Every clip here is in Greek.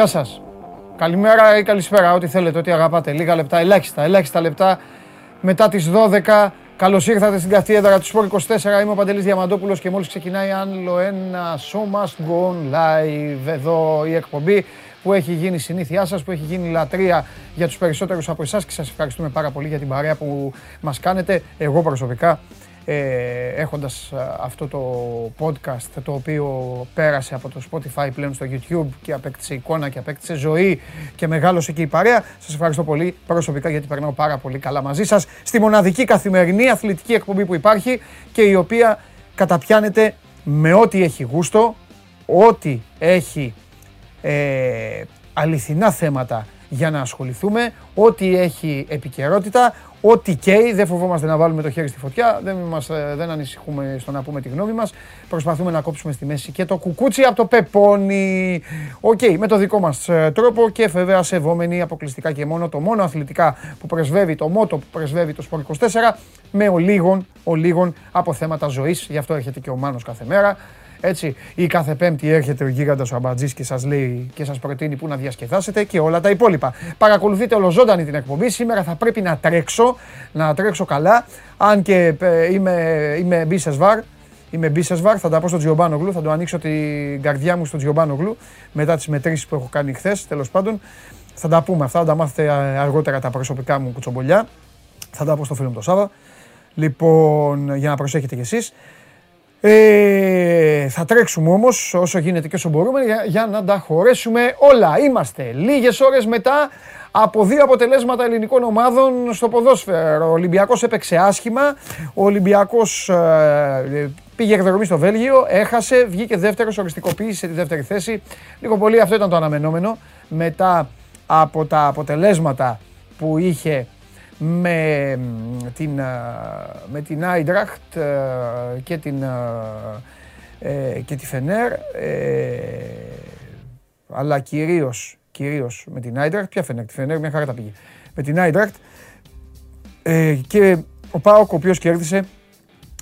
Γεια σας. Καλημέρα ή καλησπέρα, ό,τι θέλετε, ό,τι αγαπάτε. Λίγα λεπτά, ελάχιστα, ελάχιστα λεπτά μετά τις 12. Καλώς ήρθατε στην καθιέδρα του Σπορ 24. Είμαι ο Παντελής Διαμαντόπουλος και μόλις ξεκινάει άλλο ένα show must go on live εδώ η εκπομπή που έχει γίνει συνήθειά σας, που έχει γίνει λατρεία για τους περισσότερους από εσάς και σας ευχαριστούμε πάρα πολύ για την παρέα που μας κάνετε. Εγώ προσωπικά ε, έχοντας αυτό το podcast το οποίο πέρασε από το Spotify πλέον στο YouTube και απέκτησε εικόνα και απέκτησε ζωή και μεγάλωσε εκεί η παρέα. Σας ευχαριστώ πολύ προσωπικά γιατί περνάω πάρα πολύ καλά μαζί σας στη μοναδική καθημερινή αθλητική εκπομπή που υπάρχει και η οποία καταπιάνεται με ό,τι έχει γούστο, ό,τι έχει ε, αληθινά θέματα για να ασχοληθούμε, ό,τι έχει επικαιρότητα, ό,τι καίει, δεν φοβόμαστε να βάλουμε το χέρι στη φωτιά, δεν, μας, ε, δεν ανησυχούμε στο να πούμε τη γνώμη μας. Προσπαθούμε να κόψουμε στη μέση και το κουκούτσι από το πεπόνι. Οκ, με το δικό μας ε, τρόπο και βέβαια σεβόμενοι αποκλειστικά και μόνο το μόνο αθλητικά που πρεσβεύει, το μότο που πρεσβεύει το Sport 24 με ολίγων, ολίγων από θέματα ζωής. Γι' αυτό έρχεται και ο Μάνος κάθε μέρα. Έτσι, ή κάθε Πέμπτη έρχεται ο γίγαντας ο Αμπατζής και σας λέει και σας προτείνει πού να διασκεδάσετε και όλα τα υπόλοιπα. Παρακολουθείτε ολοζώντανη την εκπομπή. Σήμερα θα πρέπει να τρέξω, να τρέξω καλά. Αν και ε, είμαι, είμαι μπίσεσβάρ, Είμαι μπίσεσβάρ, θα τα πω στον Τζιομπάνογλου, θα το ανοίξω την καρδιά μου στον Τζιομπάνογλου μετά τις μετρήσεις που έχω κάνει χθες. Τέλος πάντων, θα τα πούμε αυτά, θα τα μάθετε ε, αργότερα τα προσωπικά μου κουτσομπολιά. Θα τα πω στο φίλο μου το Σάβα. Λοιπόν, για να προσέχετε κι εσείς. Ε, θα τρέξουμε όμως όσο γίνεται και όσο μπορούμε για, για να τα χωρέσουμε όλα. Είμαστε λίγες ώρες μετά από δύο αποτελέσματα ελληνικών ομάδων στο ποδόσφαιρο. Ο Ολυμπιακός έπαιξε άσχημα, ο Ολυμπιακός ε, πήγε εκδρομή στο Βέλγιο, έχασε, βγήκε δεύτερος, οριστικοποίησε τη δεύτερη θέση. Λίγο πολύ αυτό ήταν το αναμενόμενο μετά από τα αποτελέσματα που είχε με την, με την Άιντραχτ και, την, ε, και τη Φενέρ, ε, αλλά κυρίως, κυρίως με την Άιντραχτ. Ποια Φενέρ, τη Φενέρ, μια χαρά τα πήγε. Με την Άιντραχτ ε, και ο Πάοκ ο οποίος κέρδισε,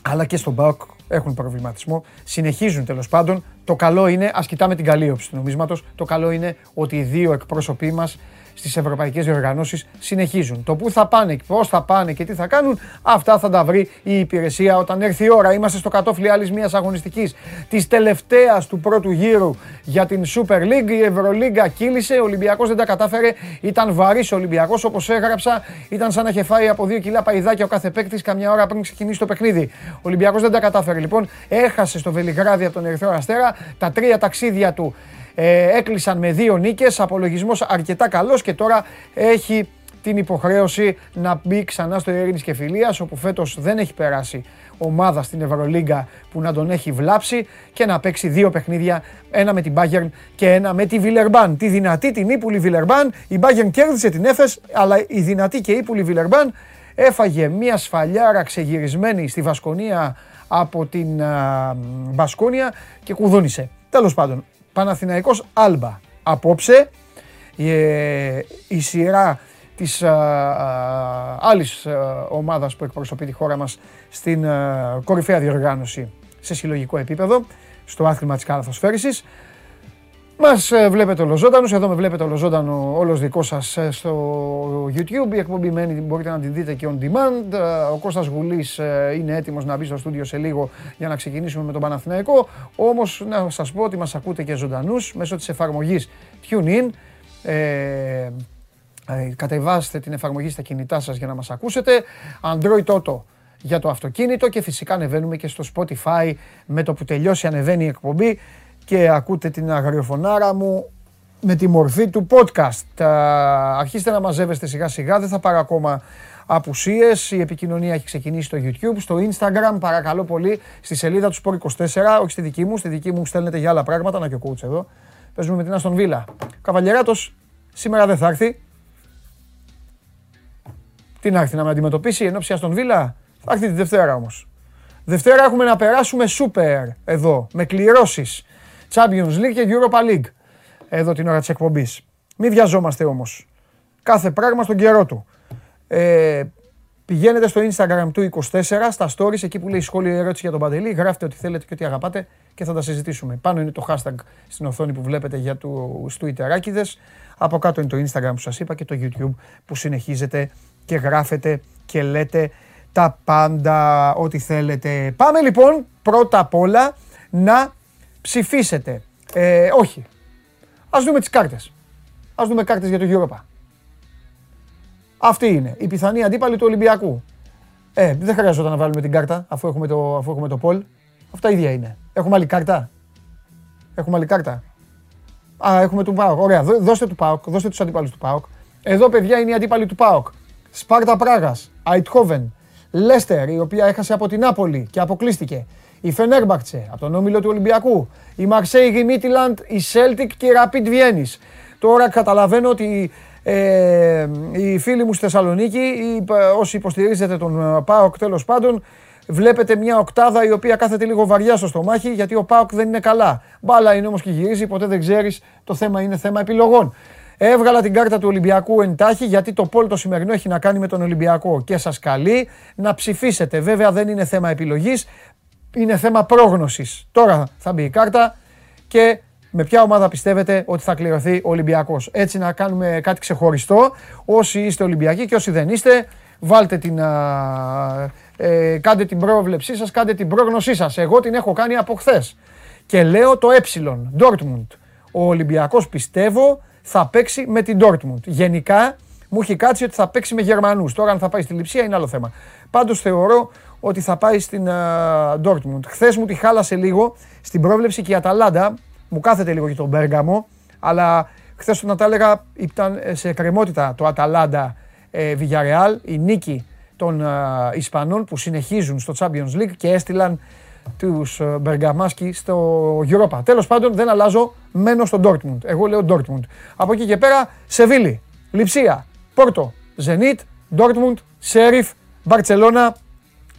αλλά και στον Πάοκ έχουν προβληματισμό. Συνεχίζουν τέλος πάντων. Το καλό είναι, ας κοιτάμε την καλή όψη του νομίσματος. Το καλό είναι ότι οι δύο εκπρόσωποι μας στις ευρωπαϊκές διοργανώσεις συνεχίζουν. Το πού θα πάνε, πώς θα πάνε και τι θα κάνουν, αυτά θα τα βρει η υπηρεσία όταν έρθει η ώρα. Είμαστε στο κατόφλι άλλης μιας αγωνιστικής της τελευταίας του πρώτου γύρου για την Super League. Η Ευρωλίγκα κύλησε, ο Ολυμπιακός δεν τα κατάφερε, ήταν βαρύς ο Ολυμπιακός όπως έγραψα, ήταν σαν να είχε φάει από δύο κιλά παϊδάκια ο κάθε παίκτης καμιά ώρα πριν ξεκινήσει το παιχνίδι. Ο Ολυμπιακός δεν τα κατάφερε λοιπόν, έχασε στο Βελιγράδι από τον Ερυθρό Αστέρα, τα τρία ταξίδια του ε, έκλεισαν με δύο νίκες, απολογισμός αρκετά καλός και τώρα έχει την υποχρέωση να μπει ξανά στο Ειρήνης και Φιλίας όπου φέτος δεν έχει περάσει ομάδα στην Ευρωλίγκα που να τον έχει βλάψει και να παίξει δύο παιχνίδια, ένα με την Bayern και ένα με τη Βιλερμπάν. Τη δυνατή, την ύπουλη Βιλερμπάν, η Bayern κέρδισε την Έφες, αλλά η δυνατή και ύπουλη Βιλερμπάν έφαγε μια σφαλιάρα ξεγυρισμένη στη Βασκονία από την Μπασκόνια και κουδούνισε. Τέλος πάντων, Παναθηναϊκός Άλμπα. Απόψε ε, η σειρά της α, α, άλλης ομάδας που εκπροσωπεί τη χώρα μας στην κορυφαία διοργάνωση σε συλλογικό επίπεδο, στο άθλημα της καλαθοσφαίρησης. Μας ε, βλέπετε ολοζώντανους, εδώ με βλέπετε ολοζώντανο όλος δικός σας ε, στο YouTube. Η εκπομπή μένει, μπορείτε να την δείτε και on demand. Ε, ο Κώστας Γουλής είναι έτοιμος να μπει στο στούντιο σε λίγο για να ξεκινήσουμε με τον Παναθηναϊκό. Όμως να σας πω ότι μας ακούτε και ζωντανούς μέσω της εφαρμογής TuneIn. Ε, κατεβάστε την εφαρμογή στα κινητά σας για να μας ακούσετε. Android Auto για το αυτοκίνητο και φυσικά ανεβαίνουμε και στο Spotify με το που τελειώσει ανεβαίνει η εκπομπή και ακούτε την αγριοφωνάρα μου με τη μορφή του podcast. Αρχίστε να μαζεύεστε σιγά σιγά, δεν θα πάρω ακόμα απουσίες. Η επικοινωνία έχει ξεκινήσει στο YouTube, στο Instagram, παρακαλώ πολύ, στη σελίδα του Sport24, όχι στη δική μου, στη δική μου στέλνετε για άλλα πράγματα, να και ο coach εδώ. Παίζουμε με την Αστον Βίλα. Καβαλιεράτος σήμερα δεν θα έρθει. Τι να έρθει να με αντιμετωπίσει ενώ ψιά Αστον Βίλα. Θα έρθει τη Δευτέρα όμως. Δευτέρα έχουμε να περάσουμε σούπερ εδώ, με κληρώσεις. Champions League και Europa League. Εδώ την ώρα της εκπομπής. Μην βιαζόμαστε όμως. Κάθε πράγμα στον καιρό του. Ε, Πηγαίνετε στο Instagram του 24, στα stories, εκεί που λέει σχόλιο ερώτηση για τον Παντελή, γράφτε ό,τι θέλετε και ό,τι αγαπάτε και θα τα συζητήσουμε. Πάνω είναι το hashtag στην οθόνη που βλέπετε για τους Twitterάκιδε. Από κάτω είναι το Instagram που σας είπα και το YouTube που συνεχίζετε και γράφετε και λέτε τα πάντα ό,τι θέλετε. Πάμε λοιπόν πρώτα απ' όλα να ψηφίσετε. Ε, όχι. Ας δούμε τις κάρτες. Ας δούμε κάρτες για το Europa. Αυτή είναι η πιθανή αντίπαλη του Ολυμπιακού. Ε, δεν χρειάζεται να βάλουμε την κάρτα αφού έχουμε το, αφού έχουμε το poll. Αυτά ίδια είναι. Έχουμε άλλη κάρτα; Έχουμε άλλη κάρτα; Α, έχουμε του ΠΑΟΚ. Ωραία, δώστε του ΠΑΟΚ, δώστε τους αντίπαλους του ΠΑΟΚ. Εδώ, παιδιά, είναι οι αντίπαλοι του ΠΑΟΚ. Σπάρτα Πράγας, Αϊντχόβεν, Λέστερ, η οποία έχασε από την Νάπολη και αποκλείστηκε. Η Φενέρμπαχτσε από τον όμιλο του Ολυμπιακού. Η Μαρσέη, η Μίτιλαντ, η Σέλτικ και η Ραπίντ Βιέννη. Τώρα καταλαβαίνω ότι ε, οι φίλοι μου στη Θεσσαλονίκη, ή, όσοι υποστηρίζετε τον ε, ΠΑΟΚ τέλος πάντων, βλέπετε μια οκτάδα η οποία κάθεται λίγο βαριά στο στομάχι γιατί ο ΠΑΟΚ δεν είναι καλά. Μπάλα είναι όμως και γυρίζει, ποτέ δεν ξέρεις. Το θέμα είναι θέμα επιλογών. Έβγαλα την κάρτα του Ολυμπιακού εντάχει γιατί το πόλ το σημερινό έχει να κάνει με τον Ολυμπιακό και σας καλεί να ψηφίσετε. Βέβαια δεν είναι θέμα επιλογής, είναι θέμα πρόγνωσης. Τώρα θα μπει η κάρτα και με ποια ομάδα πιστεύετε ότι θα κληρωθεί ο Ολυμπιακός. Έτσι να κάνουμε κάτι ξεχωριστό. Όσοι είστε Ολυμπιακοί και όσοι δεν είστε, βάλτε την, ε, κάντε την πρόβλεψή σας, κάντε την πρόγνωσή σας. Εγώ την έχω κάνει από χθες. Και λέω το ε, Dortmund. Ο Ολυμπιακός πιστεύω θα παίξει με την Dortmund. Γενικά μου έχει κάτσει ότι θα παίξει με Γερμανούς. Τώρα αν θα πάει στη Λιψία είναι άλλο θέμα. Πάντως θεωρώ ότι θα πάει στην uh, Dortmund. Χθες μου τη χάλασε λίγο στην πρόβλεψη και η Αταλάντα. Μου κάθεται λίγο για τον Μπέργαμο. Αλλά χθες όταν τα έλεγα ήταν σε κρεμότητα το Αταλάντα ε, Villarreal. Η νίκη των uh, Ισπανών που συνεχίζουν στο Champions League και έστειλαν τους ε, Μπεργαμάσκι στο Europa. Τέλος πάντων, δεν αλλάζω, μένω στο Dortmund. Εγώ λέω Dortmund. Από εκεί και πέρα, Σεβίλη, Λιψία, Πόρτο, Ζενίτ, Dortmund, Σέριφ, Μπαρσελόνα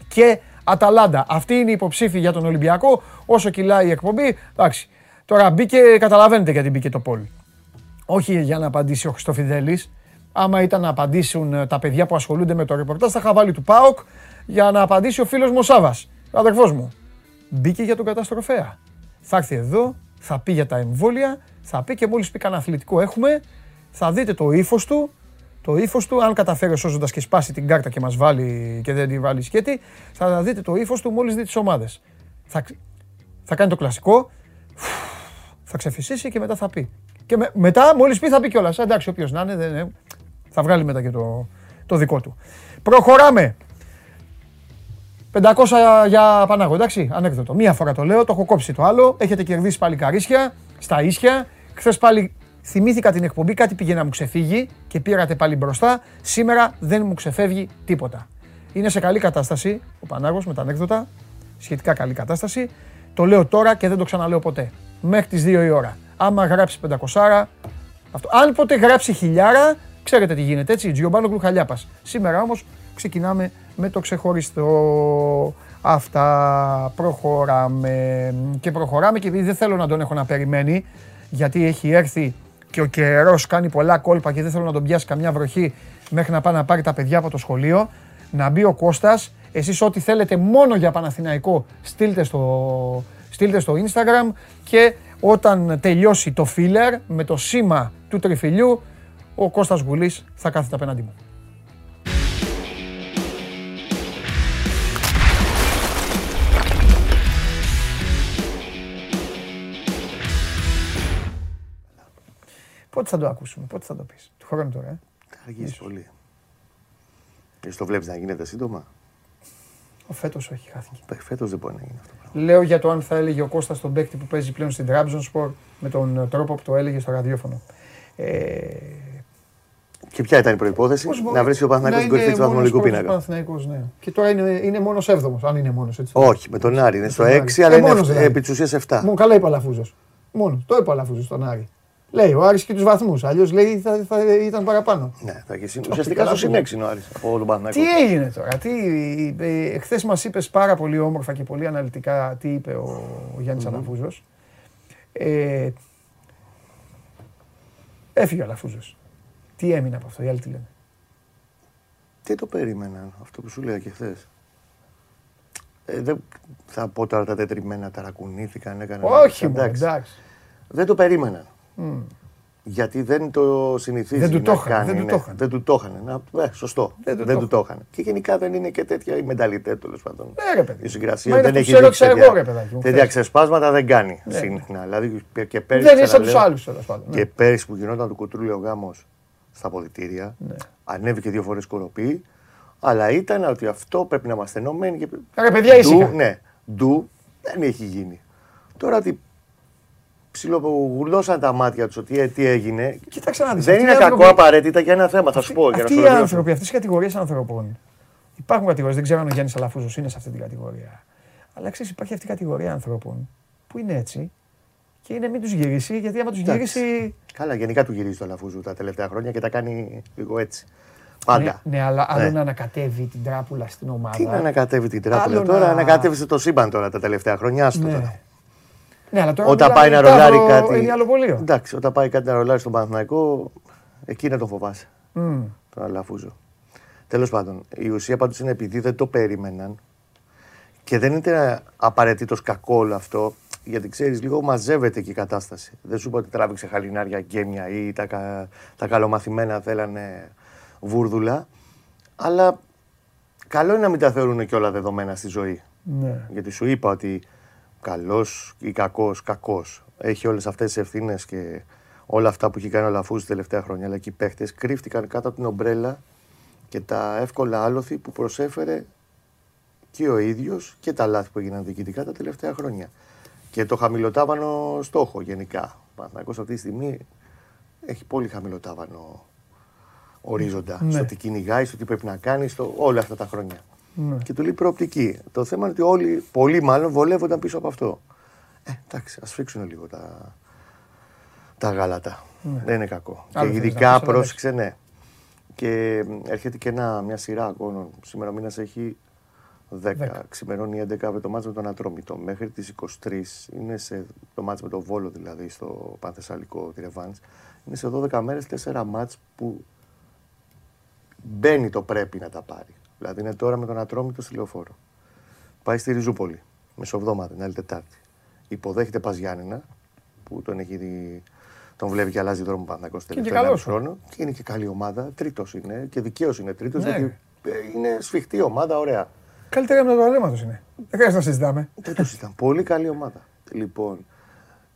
και Αταλάντα. Αυτή είναι η υποψήφη για τον Ολυμπιακό. Όσο κυλάει η εκπομπή, εντάξει. Τώρα μπήκε, καταλαβαίνετε γιατί μπήκε το πόλ. Όχι για να απαντήσει ο Χριστοφιδέλη. Άμα ήταν να απαντήσουν ε, τα παιδιά που ασχολούνται με το ρεπορτάζ, θα είχα βάλει του ΠΑΟΚ για να απαντήσει ο φίλος μου Σάβας, αδερφός μου μπήκε για τον καταστροφέα. Θα έρθει εδώ, θα πει για τα εμβόλια, θα πει και μόλις πει κανένα αθλητικό έχουμε, θα δείτε το ύφος του, το ύφος του, αν καταφέρει σώζοντα και σπάσει την κάρτα και μας βάλει και δεν τη βάλει σκέτη, θα δείτε το ύφος του μόλις δείτε τις ομάδες. Θα, θα κάνει το κλασικό, θα ξεφυσίσει και μετά θα πει. Και με, μετά, μόλις πει, θα πει κιόλας. Εντάξει, όποιος να είναι, δεν, θα βγάλει μετά και το, το δικό του. Προχωράμε. 500 για Πανάγο, εντάξει, ανέκδοτο. Μία φορά το λέω, το έχω κόψει το άλλο. Έχετε κερδίσει πάλι καρίσια, στα ίσια. Χθες πάλι θυμήθηκα την εκπομπή, κάτι πήγε να μου ξεφύγει και πήρατε πάλι μπροστά. Σήμερα δεν μου ξεφεύγει τίποτα. Είναι σε καλή κατάσταση ο Πανάγος με τα ανέκδοτα, σχετικά καλή κατάσταση. Το λέω τώρα και δεν το ξαναλέω ποτέ. Μέχρι τις 2 η ώρα. Άμα γράψει 500, αυτό. Αν ποτέ γράψει χιλιάρα, ξέρετε τι γίνεται έτσι. Τζιομπάνο Χαλιάπας. Σήμερα όμως ξεκινάμε με το ξεχωριστό. Αυτά προχωράμε και προχωράμε και επειδή δεν θέλω να τον έχω να περιμένει γιατί έχει έρθει και ο καιρός κάνει πολλά κόλπα και δεν θέλω να τον πιάσει καμιά βροχή μέχρι να πάει να πάρει τα παιδιά από το σχολείο. Να μπει ο Κώστας, εσείς ό,τι θέλετε μόνο για Παναθηναϊκό στείλτε στο, στείλτε στο Instagram και όταν τελειώσει το filler με το σήμα του τριφυλιού ο Κώστας Γουλής θα κάθεται απέναντί μου. Πότε θα το ακούσουμε, πότε θα το πεις. Του χρόνου τώρα, ε. Θα αργήσει πολύ. Εσύ το βλέπεις να γίνεται σύντομα; Ο φέτος όχι, χάθηκε. Φέτος δεν μπορεί να γίνει αυτό. Λέω για το αν θα έλεγε ο Κώστας στον παίκτη που παίζει πλέον στην Trabzonspor με τον τρόπο που το έλεγε στο ραδιόφωνο. Ε, και ποια ήταν η προπόθεση, να βρεις ο Παναθηναϊκός στην κορυφή του βαθμολογικού πίνακα. ναι. Και τώρα είναι, είναι μόνος 7ο, αν είναι μόνος έτσι. Όχι, με τον Άρη είναι στο 6, αλλά ε, είναι δηλαδή. επί της ουσίας 7. Μόνο καλά είπε ο Αλαφούζο. Μόνος το είπε ο Αλαφούζο στον Άρη. Λέει ο Άρης και τους βαθμούς. Αλλιώς λέει θα, θα ήταν παραπάνω. Ναι, θα και ουσιαστικά στο συνέξι ο Άρης από όλο τον Τι έγινε τώρα, τι, ε, χθες μας είπες πάρα πολύ όμορφα και πολύ αναλυτικά τι είπε ο, ο Γιάννης mm-hmm. Αλαφούζος. Ε, έφυγε ο Αλαφούζος. Τι έμεινε από αυτό, οι άλλοι τι λένε; Δεν το περίμεναν αυτό που σου λέγα και χθες. Ε, δεν θα πω τώρα τα τετριμένα ταρακουνήθηκαν, έκαναν. Όχι, εντάξει. εντάξει. Δεν το περίμεναν. Mm. Γιατί δεν το συνηθίζει δεν του να το κάνει. Δεν του ναι. το είχαν. Δεν του το είχαν. Ναι, σωστό. Δεν του, δεν του το είχαν. Και γενικά δεν είναι και τέτοια η μενταλιτέ τέλος πάντων. Ναι, ρε παιδί. Η συγκρασία δεν έχει δείξει τέτοια, τέτοια ξεσπάσματα δεν κάνει ναι. συχνά. Δηλαδή και πέρυσι. Δεν είναι σαν τους άλλους τέλος πάντων. Και πέρυσι που γινόταν το κουτρούλιο γάμος στα αποδητήρια, ναι. ανέβηκε δύο φορές κοροπή. Αλλά ήταν ότι αυτό πρέπει να είμαστε ενωμένοι. Και... Ρε παιδιά, ήσυχα. Ναι, ντου δεν έχει γίνει. Τώρα ότι ψιλογουρλώσαν τα μάτια τους ότι ε, τι έγινε. Κοίταξε να δεις, δεν είναι κακό απαραίτητα για ένα θέμα, θα σου πω. Αυτοί οι άνθρωποι, αυτές οι κατηγορίες ανθρώπων. Υπάρχουν κατηγορίες, δεν ξέρω αν ο Γιάννης Αλαφούζος είναι σε αυτή την κατηγορία. Αλλά ξέρεις, υπάρχει αυτή η κατηγορία ανθρώπων που είναι έτσι και είναι μην τους γυρίσει, γιατί άμα τους γυρίσει. Καλά, γενικά του γυρίζει το Αλαφούζο τα τελευταία χρόνια και τα κάνει λίγο έτσι. Πάντα. Ναι, ναι αλλά άλλο ναι. να ανακατεύει την τράπουλα στην ομάδα. Τι να ανακατεύει την τράπουλα τώρα, να... ανακατεύει το σύμπαν τώρα τα τελευταία χρόνια. Άστο ναι. τώρα. Ναι, αλλά τώρα όταν πάει να ρολάρει κάτι. Είναι άλλο πολείο. Εντάξει, όταν πάει κάτι να ρολάρει στον Παναθηναϊκό, εκεί να τον φοβάσαι. Mm. Τον Αλαφούζο. Τέλος πάντων, η ουσία πάντως είναι επειδή δεν το περίμεναν και δεν είναι απαραίτητος κακό όλο αυτό, γιατί ξέρεις, λίγο μαζεύεται και η κατάσταση. Δεν σου είπα ότι τράβηξε χαλινάρια γκέμια ή τα, τα καλομαθημένα θέλανε βούρδουλα. Αλλά καλό είναι να μην τα θεωρούν και όλα δεδομένα στη ζωή. Ναι. Γιατί σου είπα ότι καλός ή κακός, κακός. Έχει όλες αυτές τις ευθύνες και όλα αυτά που έχει κάνει ο Λαφούζης τα τελευταία χρόνια. Αλλά και οι παίχτε κρύφτηκαν κάτω από την ομπρέλα και τα εύκολα άλοθη που προσέφερε και ο ίδιος και τα λάθη που έγιναν διοικητικά τα τελευταία χρόνια. Και το χαμηλοτάβανο στόχο γενικά. Ο αυτή τη στιγμή έχει πολύ χαμηλοτάβανο ορίζοντα. Ναι. Στο τι κυνηγάει, στο τι πρέπει να κάνει, στο όλα αυτά τα χρόνια. Ναι. Και του λέει προοπτική. Το θέμα είναι ότι όλοι, πολλοί μάλλον, βολεύονταν πίσω από αυτό. Ε, εντάξει, ας φίξουν λίγο τα, τα γάλατα. Ναι. Δεν είναι κακό. Άλλο και ειδικά πρόσεξε, ναι. Και έρχεται και ένα, μια σειρά αγώνων. Σήμερα ο μήνας έχει 10. 10. Ξημερώνει 11 με το μάτσο με τον Ατρόμητο. Μέχρι τις 23 είναι σε το μάτσο με τον Βόλο, δηλαδή στο Πανθεσσαλικό τη Είναι σε 12 μέρες 4 μάτς που μπαίνει το πρέπει να τα πάρει. Δηλαδή είναι τώρα με τον Ατρόμητο στη λεωφόρο. Πάει στη Ριζούπολη, μεσοβδόμαδα, την άλλη Τετάρτη. Υποδέχεται Πας Γιάννενα, που τον έχει δει, τον βλέπει και αλλάζει δρόμο πάνω τελευταίο χρόνο. Και είναι και καλή ομάδα. Τρίτος είναι και δικαίως είναι τρίτος, ναι. γιατί ε, είναι σφιχτή ομάδα, ωραία. Καλύτερα με το Αλέματο είναι. Δεν χρειάζεται να συζητάμε. Δεν το συζητάμε. Πολύ καλή ομάδα. Λοιπόν,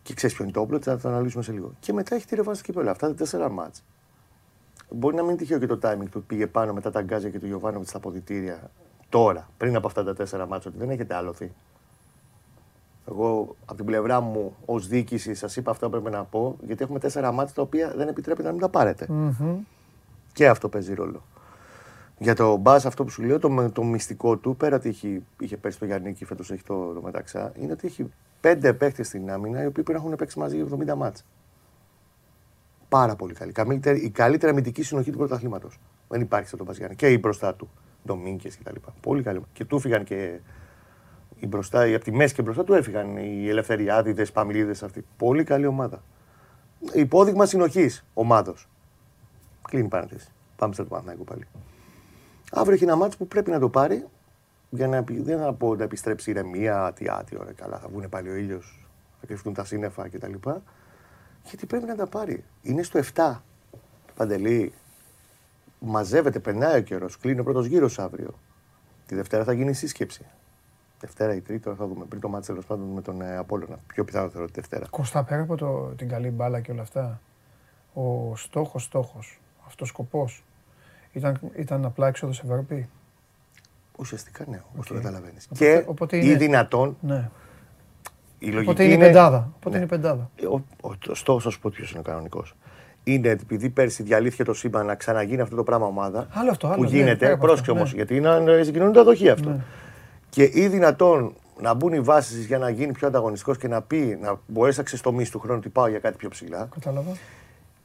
και ξέρεις ποιο είναι το όπλο, θα το αναλύσουμε σε λίγο. Και μετά έχει τη ρευάνση του κυπέλου. Αυτά τα τέσσερα μάτσα. Μπορεί να μην είναι τυχαίο και το timing του πήγε πάνω μετά τα γκάζια και του Γιωβάνοβιτς στα αποδητήρια τώρα, πριν από αυτά τα τέσσερα μάτια, ότι δεν έχετε άλοθη. Εγώ από την πλευρά μου ως διοίκηση σας είπα αυτό που πρέπει να πω, γιατί έχουμε τέσσερα μάτια τα οποία δεν επιτρέπεται να μην τα πάρετε. Mm-hmm. Και αυτό παίζει ρόλο. Για το μπας, αυτό που σου λέω, το, το μυστικό του, πέρα ότι είχε, είχε πέσει το Γιάννη και φέτος έχει το, το μεταξά, είναι ότι έχει πέντε παίχτε στην άμυνα οι οποίοι πρέπει να έχουν παίξει μαζί 70 μάτια πάρα πολύ καλή. Η καλύτερη αμυντική συνοχή του πρωταθλήματος. Δεν υπάρχει σε τον Παζιάννη. Και η μπροστά του. Ντομίνκε κτλ. Πολύ καλή. Και του έφυγαν και οι μπροστά, από τη μέση και μπροστά του έφυγαν οι Ελευθεριάδηδες, Παμλίδε αυτοί. Πολύ καλή ομάδα. Υπόδειγμα συνοχής ομάδος. Κλείνει η παρένθεση. Πάμε στο Παναθηναϊκό πάλι. Αύριο έχει ένα μάτσο που πρέπει να το πάρει για να, δεν θα πω να επιστρέψει η ηρεμία, τι άτι, ωραία, καλά, θα βγουν πάλι ο ήλιος, θα κρυφτούν τα σύννεφα κτλ γιατί πρέπει να τα πάρει. Είναι στο 7. Παντελή, μαζεύεται, περνάει ο καιρός. Κλείνει ο πρώτος γύρος αύριο. Τη Δευτέρα θα γίνει η σύσκεψη. Δευτέρα ή Τρίτη, τώρα θα δούμε. Πριν το μάτι τέλος πάντων με τον ε, Απόλλωνα. Πιο πιθανό θεωρώ τη Δευτέρα. Κοστά πέρα από το, την καλή μπάλα και όλα αυτά. Ο στόχος, στόχος, αυτός σκοπός ήταν, ήταν απλά έξοδος Ευρώπη; Ουσιαστικά ναι, όπως okay. το καταλαβαίνεις. Και οπότε είναι... ή δυνατόν ναι. Η λογική Οπότε είναι, είναι... πεντάδα. Οπότε ναι. είναι πεντάδα. Ο, ο, ο στόχο, σου πω ποιος είναι ο κανονικός. Είναι επειδή πέρσι διαλύθηκε το σύμπαν να ξαναγίνει αυτό το πράγμα ομάδα. Άλλο αυτό, άλλο, που γίνεται. Ναι, Πρόσεξε όμως, ναι. γιατί είναι συγκοινωνία δοχή αυτό. Ναι. Και ή δυνατόν να μπουν οι βάσεις για να γίνει πιο ανταγωνιστικός και να πει, να μπορέσει να ξεστομίσει του χρόνου ότι πάω για κάτι πιο ψηλά. Κατάλαβα.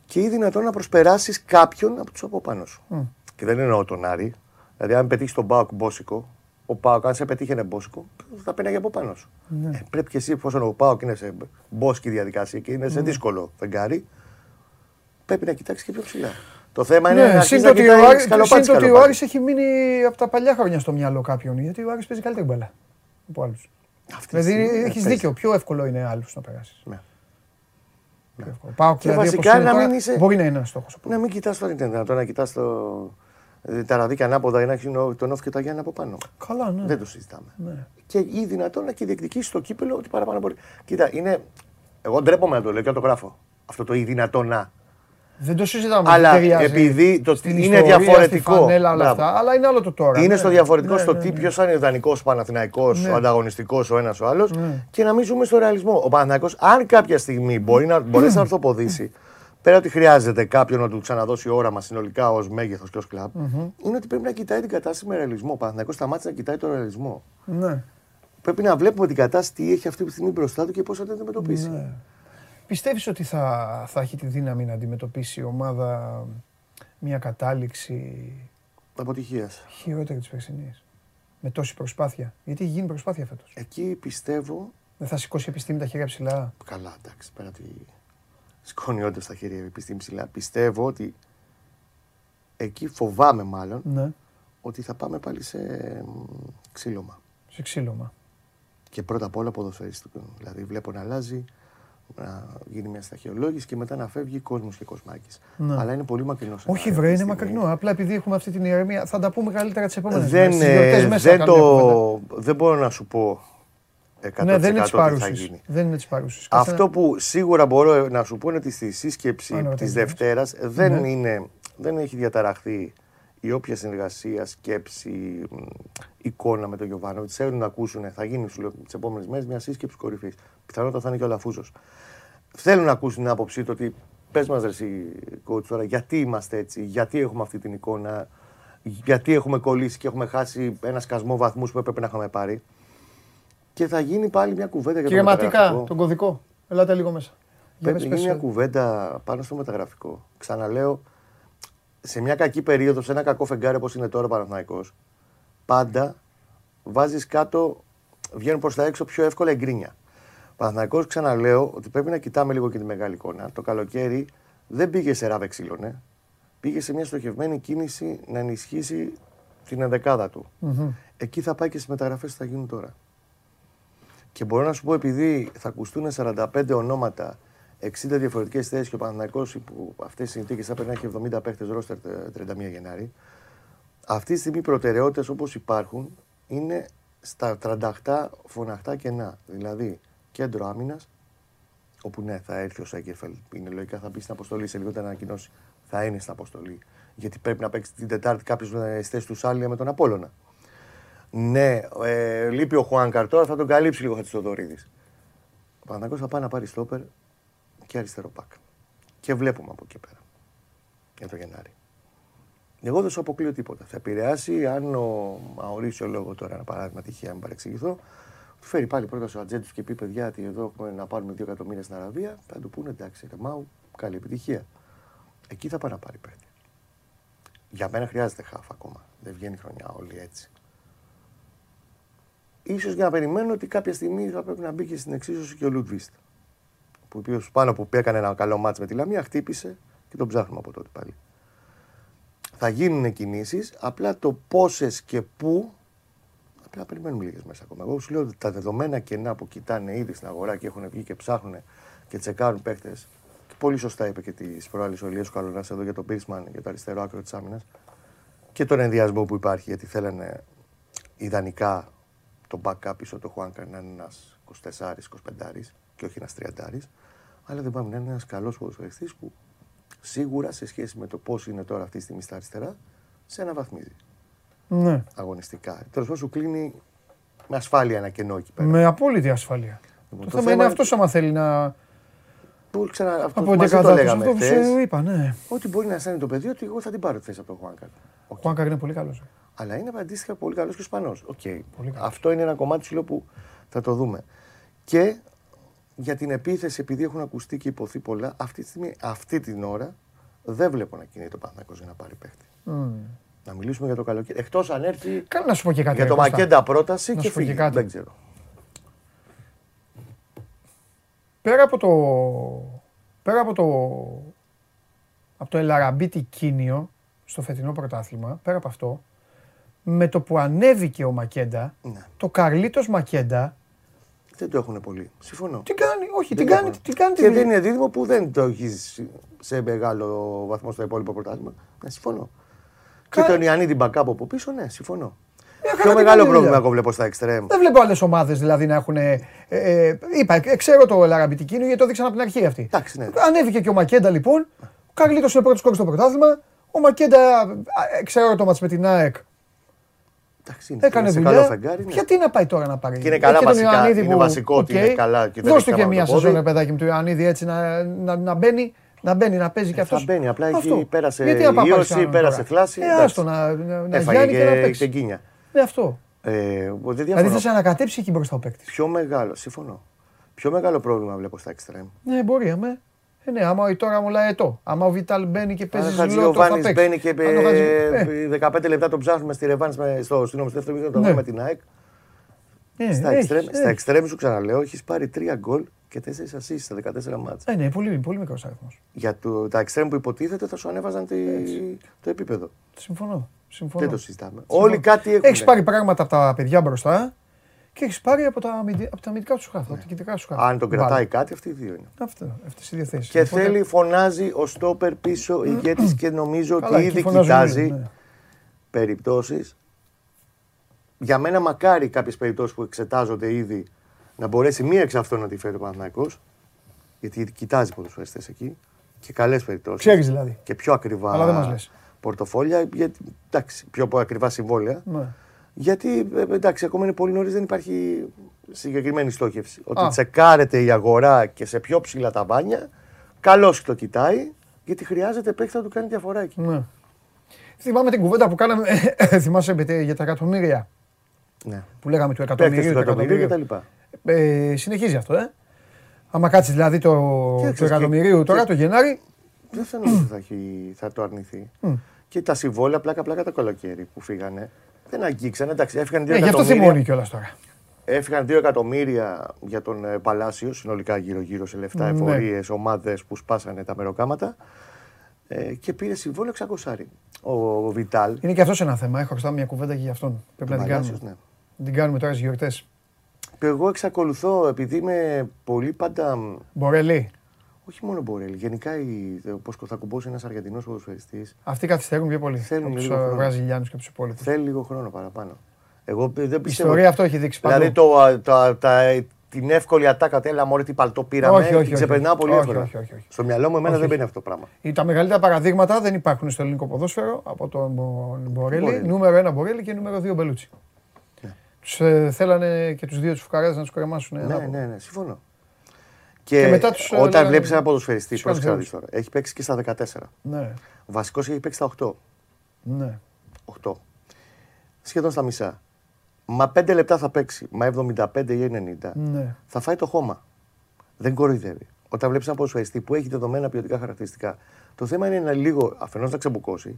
Και ή δυνατόν να προσπεράσεις κάποιον από τους από πάνω σου. Mm. Και δεν εννοώ τον Άρη. Δηλαδή, αν πετύχεις τον Μπάουκ Μπόσικο, ο Πάοκ, αν σε πετύχει ένα μπόσκο, θα πέναγε από πάνω σου. Ναι. Ε, πρέπει και εσύ, εφόσον ο Πάοκ είναι σε μπόσκι διαδικασία και είναι σε ναι. δύσκολο φεγγάρι, πρέπει να κοιτάξεις και πιο ψηλά. Το θέμα είναι να Ναι, αρχίσεις συν να το ότι ο κοιτάει Άρης- σκαλοπάτι, συν το ότι ο σκαλοπάτι. Άρης έχει μείνει από τα παλιά χρόνια στο μυαλό κάποιον. Γιατί ο Άρης παίζει καλύτερη μπαλά από άλλους. Αυτή τη Δηλαδή στιγμή έχεις παίζει. δίκιο. Πιο εύκολο είναι άλλους να περάσεις. Ναι. Πιο εύκολο. Πάω Και δηλαδή, βασικά όπως είναι να τώρα, μην είσαι- Μπορεί να είναι ένας στόχος. Να μην κοιτάς τώρα, είναι δυνατόν να κοιτάς το... ε, τα ραδίκια ανάποδα ή να έχει τον Όφ και το Αγιάννη από πάνω. Καλά, ναι. Δεν το συζητάμε. Ναι. Και ή δυνατόν να και διεκδικήσει το κύπελο ότι παραπάνω μπορεί. Κοίτα, είναι. Εγώ ντρέπομαι να το λέω και να το γράφω. Αυτό το ή δυνατόν να. Δεν το συζητάμε. Αλλά δεν ταιριάζει επειδή το- στην είναι ιστορία, διαφορετικό. Στη φανέλα, όλα Μπράβο. αυτά, αλλά είναι άλλο το τώρα. Είναι ναι. στο διαφορετικό Ναι, στο ναι, τι ναι. ποιος θα είναι ιδανικός Παναθηναϊκός, Ναι. ο ανταγωνιστικός ο ένας ο άλλος. Ναι. Και να μην ζούμε στο ρεαλισμό. Ο Παναθηναϊκός, αν κάποια στιγμή μπορεί να, μπορέσει να ορθοποδήσει, πέρα ότι χρειάζεται κάποιον να του ξαναδώσει όραμα συνολικά ως μέγεθος και ως κλαμπ, είναι ότι πρέπει να κοιτάει την κατάσταση με ρεαλισμό. Ο Παναθηναϊκός σταμάτησε να κοιτάει τον ρεαλισμό. Ναι. Πρέπει να βλέπουμε την κατάσταση τι έχει αυτή τη στιγμή μπροστά του και πώς θα την αντιμετωπίσει. Ναι. Πιστεύεις ότι θα, θα έχει τη δύναμη να αντιμετωπίσει η ομάδα μια κατάληξη Αποτυχίας. χειρότερη της περσινής. Με τόση προσπάθεια; Γιατί έχει γίνει προσπάθεια φέτος. Εκεί πιστεύω. Δεν θα σηκώσει η επιστήμη τα χέρια ψηλά; Καλά, εντάξει, πέρα ότι σκόνη όντως στα χέρια η επιστήμη ψηλά. Πιστεύω ότι εκεί φοβάμαι μάλλον Ναι. ότι θα πάμε πάλι σε μ, ξύλωμα. Σε ξύλωμα. Και πρώτα απ' όλα ποδοσφαιριστικό. Δηλαδή βλέπω να αλλάζει, να γίνει μια σταχυολόγηση και μετά να φεύγει κόσμος και κοσμάκης. Ναι. Αλλά είναι πολύ μακρινός. Όχι βρε, είναι μακρινό. Απλά επειδή έχουμε αυτή την ηρεμία, θα τα πούμε καλύτερα τις επόμενες Δεν, μέρες. Στις ε, γιορτές μέσα δεν, θα κάνουμε κουβέντα. το, δεν μπορώ να σου πω 100% Ναι, δεν είναι τις τι θα παρούσες. γίνει. Δεν είναι τις παρούσες. Αυτό που σίγουρα μπορώ να σου πω είναι ότι στη σύσκεψη Αν της ρωτήσεις. Δευτέρας δεν, Ναι. είναι, δεν έχει διαταραχθεί η όποια συνεργασία, σκέψη, μ, εικόνα με τον Γιωβάνο. Θέλουν να ακούσουν, θα γίνει τις επόμενες μέρες μια σύσκεψη κορυφής. Πιθανότατα θα είναι και ο Λαφούζο. Θέλουν να ακούσουν την άποψή του ότι πες μας, ρε, εσύ, coach, τώρα, γιατί είμαστε έτσι, γιατί έχουμε αυτή την εικόνα, γιατί έχουμε κολλήσει και έχουμε χάσει ένα σκασμό βαθμούς που έπρεπε να είχαμε πάρει. Και θα γίνει πάλι μια κουβέντα για Κύριε το Ματικά, μεταγραφικό. τον κωδικό. Ελάτε λίγο μέσα. Για Πρέπει πες, να πες, γίνει μια ε. κουβέντα πάνω στο μεταγραφικό. Ξαναλέω, σε μια κακή περίοδο, σε ένα κακό φεγγάρι όπως είναι τώρα ο Παναθηναϊκός, πάντα βάζεις κάτω, βγαίνουν προς τα έξω πιο εύκολα εγκρίνια. Ο Παναθηναϊκός, ξαναλέω, ότι πρέπει να κοιτάμε λίγο και τη μεγάλη εικόνα. Το καλοκαίρι δεν πήγε σε ράβε ξύλωνε. Πήγε σε μια στοχευμένη κίνηση να ενισχύσει την ενδεκάδα του. Μμμ. Εκεί θα πάει και στις μεταγραφές που θα γίνουν τώρα. Και μπορώ να σου πω, επειδή θα ακουστούν 45 ονόματα, 60 διαφορετικές θέσεις και ο Παναθηναϊκός που αυτές τι συνθήκες θα πρέπει να έχει 70 παίχτε ρόστερ τε- 31 Γενάρη. Αυτή τη στιγμή οι προτεραιότητες όπως υπάρχουν είναι στα 38 φωναχτά κενά. Δηλαδή κέντρο άμυνας, όπου ναι, θα έρθει ο Σέγκερφελ. Είναι λογικά θα μπει στην αποστολή, σε λίγο θα ανακοινώσει. Θα είναι στην αποστολή. Γιατί πρέπει να παίξει την Τετάρτη κάποιος στη θέση τους Σάλια με τον Απόλωνα. Ναι, ε, λείπει ο Χουάνκαρ τώρα, θα τον καλύψει λίγο ο Χατζηδωρίδη. Ο Παναθηναϊκός θα πάει να πάρει στόπερ και αριστερό πακ. Και βλέπουμε από εκεί πέρα. Για το Γενάρη. Εγώ δεν σου αποκλείω τίποτα. Θα επηρεάσει αν ο Μαωρίσιο λόγο τώρα, ένα παράδειγμα τυχαία, μην παρεξηγηθώ, του φέρει πάλι πρώτα στο ατζέντης του και πει: Παιδιά, ότι εδώ έχουμε να πάρουμε 2 εκατομμύρια στην Αραβία. Θα του πούνε εντάξει, ρε Μάου, καλή επιτυχία. Εκεί θα πάει να πάρει παίχτη. Για μένα χρειάζεται χάφ ακόμα. Δεν βγαίνει χρονιά όλη έτσι. Ίσως για να περιμένω ότι κάποια στιγμή θα πρέπει να μπει και στην εξίσωση και ο Λουτβίστ. Που ο οποίος πάνω που έκανε ένα καλό μάτς με τη Λαμία χτύπησε και τον ψάχνουμε από τότε πάλι. Θα γίνουν κινήσεις, απλά το πόσες και πού Απλά περιμένουμε λίγες μέσα ακόμα. Εγώ σου λέω ότι τα δεδομένα κενά που κοιτάνε ήδη στην αγορά και έχουν βγει και ψάχνουν και τσεκάρουν παίχτε. Και πολύ σωστά είπε και της προάλλης ο Ηλίας Καλονάς εδώ για τον Πίρσμαν, για το αριστερό άκρο της άμυνας. Και τον ενδιασμό που υπάρχει, γιατί θέλανε ιδανικά το backup πίσω του Χουάνκα να είναι ένα 24-25 και όχι ένας 30. Αλλά δεν πάμε να είναι ένας καλός ποδοσφαιριστής που σίγουρα σε σχέση με το πώς είναι τώρα αυτή τη στιγμή στα αριστερά, σε αναβαθμίζει Ναι. αγωνιστικά. Τέλος πάντων, σου κλείνει με ασφάλεια ένα κενό εκεί πέρα. Με απόλυτη ασφάλεια. Λοιπόν, Το το θέμα θέμα είναι είναι- αυτός άμα θέλει να. Που ξανα, αυτό Από που μαζί το εντεκάδα του λέγαμε αυτό που χθες, σου είπα, ναι. ότι μπορεί να αισθάνεται το παιδί ότι εγώ θα την πάρω τη θέση από τον Χουάνκαρ. Ο Χουάνκαρ είναι πολύ καλός. Αλλά είναι αντίστοιχα πολύ καλός και Ισπανός. Οκ. Πολύ καλός. Αυτό είναι ένα κομμάτι σου λέω, που θα το δούμε. Και για την επίθεση, επειδή έχουν ακουστεί και υποθεί πολλά, αυτή τη, στιγμή, αυτή την ώρα δεν βλέπω να κινείται το Παναθηναϊκός για να πάρει παίχτη. Να μιλήσουμε για το καλοκαίρι. Εκτός αν έρθει Κάνε να σου πω και κάτι. για ρε το Κώστα. Μακέντα πρόταση Να και σου πω και φύγει. κάτι. Δεν ξέρω. Πέρα από το. Πέρα από το. από το Ελαραμπίτι Κίνιο στο φετινό πρωτάθλημα, πέρα από αυτό, με το που ανέβηκε ο Μακέντα, Ναι. το Καρλίτος Μακέντα, Δεν το έχουν πολύ. Συμφωνώ. τι κάνει, όχι, Δεν την κάνει, έχουν. την κάνει Και την δεν είναι δίδυμο που δεν το έχεις σε μεγάλο βαθμό στο υπόλοιπο πρωτάθλημα. Ναι, συμφωνώ. Και Κα- τον Ιαννίδη Μπακάπ από πίσω, ναι, συμφωνώ. Μια χαρά Πιο την μεγάλο κάνεις πρόβλημα δουλειά. εγώ βλέπω στα εξτρέμ. Δεν βλέπω άλλες ομάδες δηλαδή να έχουν. Ε, ε, είπα, ε, ξέρω το Ελαραμπιτικίνο γιατί το δείξαν από την αρχή αυτή. Εντάξει, ναι. Ανέβηκε και ο Μακέντα λοιπόν. Ο Καρλίτος είναι πρώτος κόρη στο πρωτάθλημα. Ο Μακέντα, ε, ξέρω το μάτς με την ΑΕΚ, Εντάξει, είναι έκανε σε δουλειά. καλό φεγγάρι. ναι. Γιατί να πάει τώρα να πάρει; Και είναι καλά Έχει τον βασικά, Ιωαννίδη είναι βασικό ότι είναι καλά και δεν Δώστε έχει και θέμα μία με το πόδι. σεζόν, ρε παιδάκι μου, του Ιωαννίδη έτσι να, να, να μπαίνει. Να μπαίνει, να παίζει και Ε, θα αυτός. μπαίνει, απλά εκεί πέρασε Γιατί να πάει ίωση, πάρεις πέρασε τώρα. θλάση, Ε, εντάξει. άστο να, να, να Έφαγε γιάνει και να και παίξει. τεγκίνια. Ναι, αυτό. Ε, δεν Δηλαδή διαφωνώ. θες να ανακατέψει εκεί μπροστά ο παίκτης. Πιο μεγάλο, συμφωνώ. Πιο μεγάλο πρόβλημα βλέπω στα εξτρέμ. Ναι, μπορεί, αμέ. Ε, ναι, άμα τώρα μου λέει ετώ. Άμα ο Βιτάλ μπαίνει και Αν παίζει ο ζηλότο, θα Χατζηγιοβάνη παίξει. μπαίνει και Αν ο Χατζη- ε, ε, 15 λεπτά τον ψάχνουμε στη Ρεβάνς με- στο συγγνώμη, στο δεύτερο μήνυμα τον Ναι. με την ΑΕΚ. ε, Στα έχεις, εξτρέμ, έχεις. στα εξτρέμ σου ξαναλέω, έχεις πάρει 3 γκολ και 4 assists στα 14 μάτς. Ε, ναι, πολύ, πολύ μικρός αριθμός. Για το, τα εξτρέμ που υποτίθεται θα σου ανέβαζαν τη, το επίπεδο. Συμφωνώ. Συμφωνώ. Δεν το συζητάμε. Όλοι κάτι έχουν. Έχεις πάρει πράγματα από τα παιδιά μπροστά και έχεις πάρει από τα, αμυντι- από τα αμυντικά του χάφη. Από τα κεντρικά σου χάφη. Αν τον κρατάει κάτι, αυτοί οι δύο είναι. Αυτό, αυτές οι δύο θέσεις. Και θέλει, φωνάζει ο στόπερ πίσω ηγέτης και νομίζω Καλά, ότι εκεί ήδη φωνάζουν κοιτάζει όλοι, ναι. περιπτώσεις. Για μένα μακάρι κάποιες περιπτώσεις που εξετάζονται ήδη να μπορέσει μία εξ αυτών να τη φέρει ο Παναθηναϊκός, γιατί κοιτάζει ποδοσφαιριστές εκεί και καλές περιπτώσεις. Ξέρεις δηλαδή. Και πιο ακριβά Αλλά δεν μας λες. πορτοφόλια, γιατί, εντάξει, πιο ακριβά συμβόλαια. Ναι. Γιατί ε, εντάξει, ακόμα είναι πολύ νωρίς, δεν υπάρχει συγκεκριμένη στόχευση. Ότι Α. τσεκάρεται η αγορά και σε πιο ψηλά τα βάνια, καλώς το κοιτάει, γιατί χρειάζεται παίκτη να του κάνει διαφορά εκεί. ναι. Θυμάμαι την κουβέντα που κάναμε. θυμάσαι με τε- για τα εκατομμύρια; Ναι. που λέγαμε του Παίκτες εκατομμυρίου. του του εκατομμυρίου εκατομμυρίου. κτλ. Ε, συνεχίζει αυτό, ε. Άμα κάτσεις δηλαδή το, Και του ξέρεις, εκατομμυρίου και- τώρα, και- το Γενάρη, Δεν θα νομίζω ότι θα, έχει- θα το αρνηθεί. Και τα συμβόλαια πλάκα-πλάκα τα καλοκαίρι που φύγανε. Δεν αγγίξαν, εντάξει, έφυγαν δύο ε, γι' αυτό εκατομμύρια. θυμώνει κιόλας τώρα. Έφυγαν 2 εκατομμύρια για τον ε, Παλάσιος, συνολικά γύρω-γύρω σε λεφτά, Ναι. εφορίες, ομάδες που σπάσανε τα μεροκάματα. Ε, και πήρε συμβόλαιο 600. Ο, ο Βιτάλ. Είναι και αυτός ένα θέμα. Έχω χρωστά μια κουβέντα και γι' αυτόν. Πρέπει να την Παλάσιος, κάνουμε. ναι. Την κάνουμε τώρα στις γιορτές. Και εγώ εξακολουθώ, επειδή είμαι πολύ πάντα. μ, Μπορελή. Όχι μόνο Μπορέλ, γενικά όπω θα κουμπώσει ένας Αργεντινός ποδοσφαιριστής, Αυτοί καθυστερούν πιο πολύ. Θέλουν από τους λίγο χρόνο. Βραζιλιάνους και τους υπόλοιπους. θέλει λίγο χρόνο παραπάνω. Εγώ δεν Η πιστεύω. ιστορία αυτό έχει δείξει Δηλαδή παντού. το, το, τα, την εύκολη ατάκα, τέλα μόλι τι παλτό πήραμε, Όχι, όχι, την όχι. ξεπερνάω πολύ Όχι, εύκολα. όχι, όχι, όχι. Στο μυαλό μου εμένα Όχι, δεν όχι. μπαίνει αυτό το πράγμα. Οι- Τα μεγαλύτερα παραδείγματα δεν υπάρχουν στο ελληνικό ποδόσφαιρο από τον Μπο- Μπορέλη. Μπορέλη. Νούμερο ένα Μπορέλη και νούμερο δύο Μπελούτσι. Ναι. Τους ε, θέλανε και τους δύο τους φουκαράδε να τους κρεμάσουν. Ναι, ναι, ναι, συμφωνώ. Και, Και μετά τους, ε, όταν λέγανε- βλέπεις ένα ποδοσφαιριστή, τους πρόσεξε να κάνουν δεις τώρα. Έχει παίξει και στα 14. ναι, Ο βασικός έχει παίξει στα 8. ναι. 8. Σχεδόν στα μισά. Μα 5 λεπτά θα παίξει. Μα 75 ή 90. ναι. Θα φάει το χώμα. Δεν κοροϊδεύει. Όταν βλέπεις ένα ποδοσφαιριστή που έχει δεδομένα ποιοτικά χαρακτηριστικά, το θέμα είναι να λίγο αφενός να ξεμπουκώσει.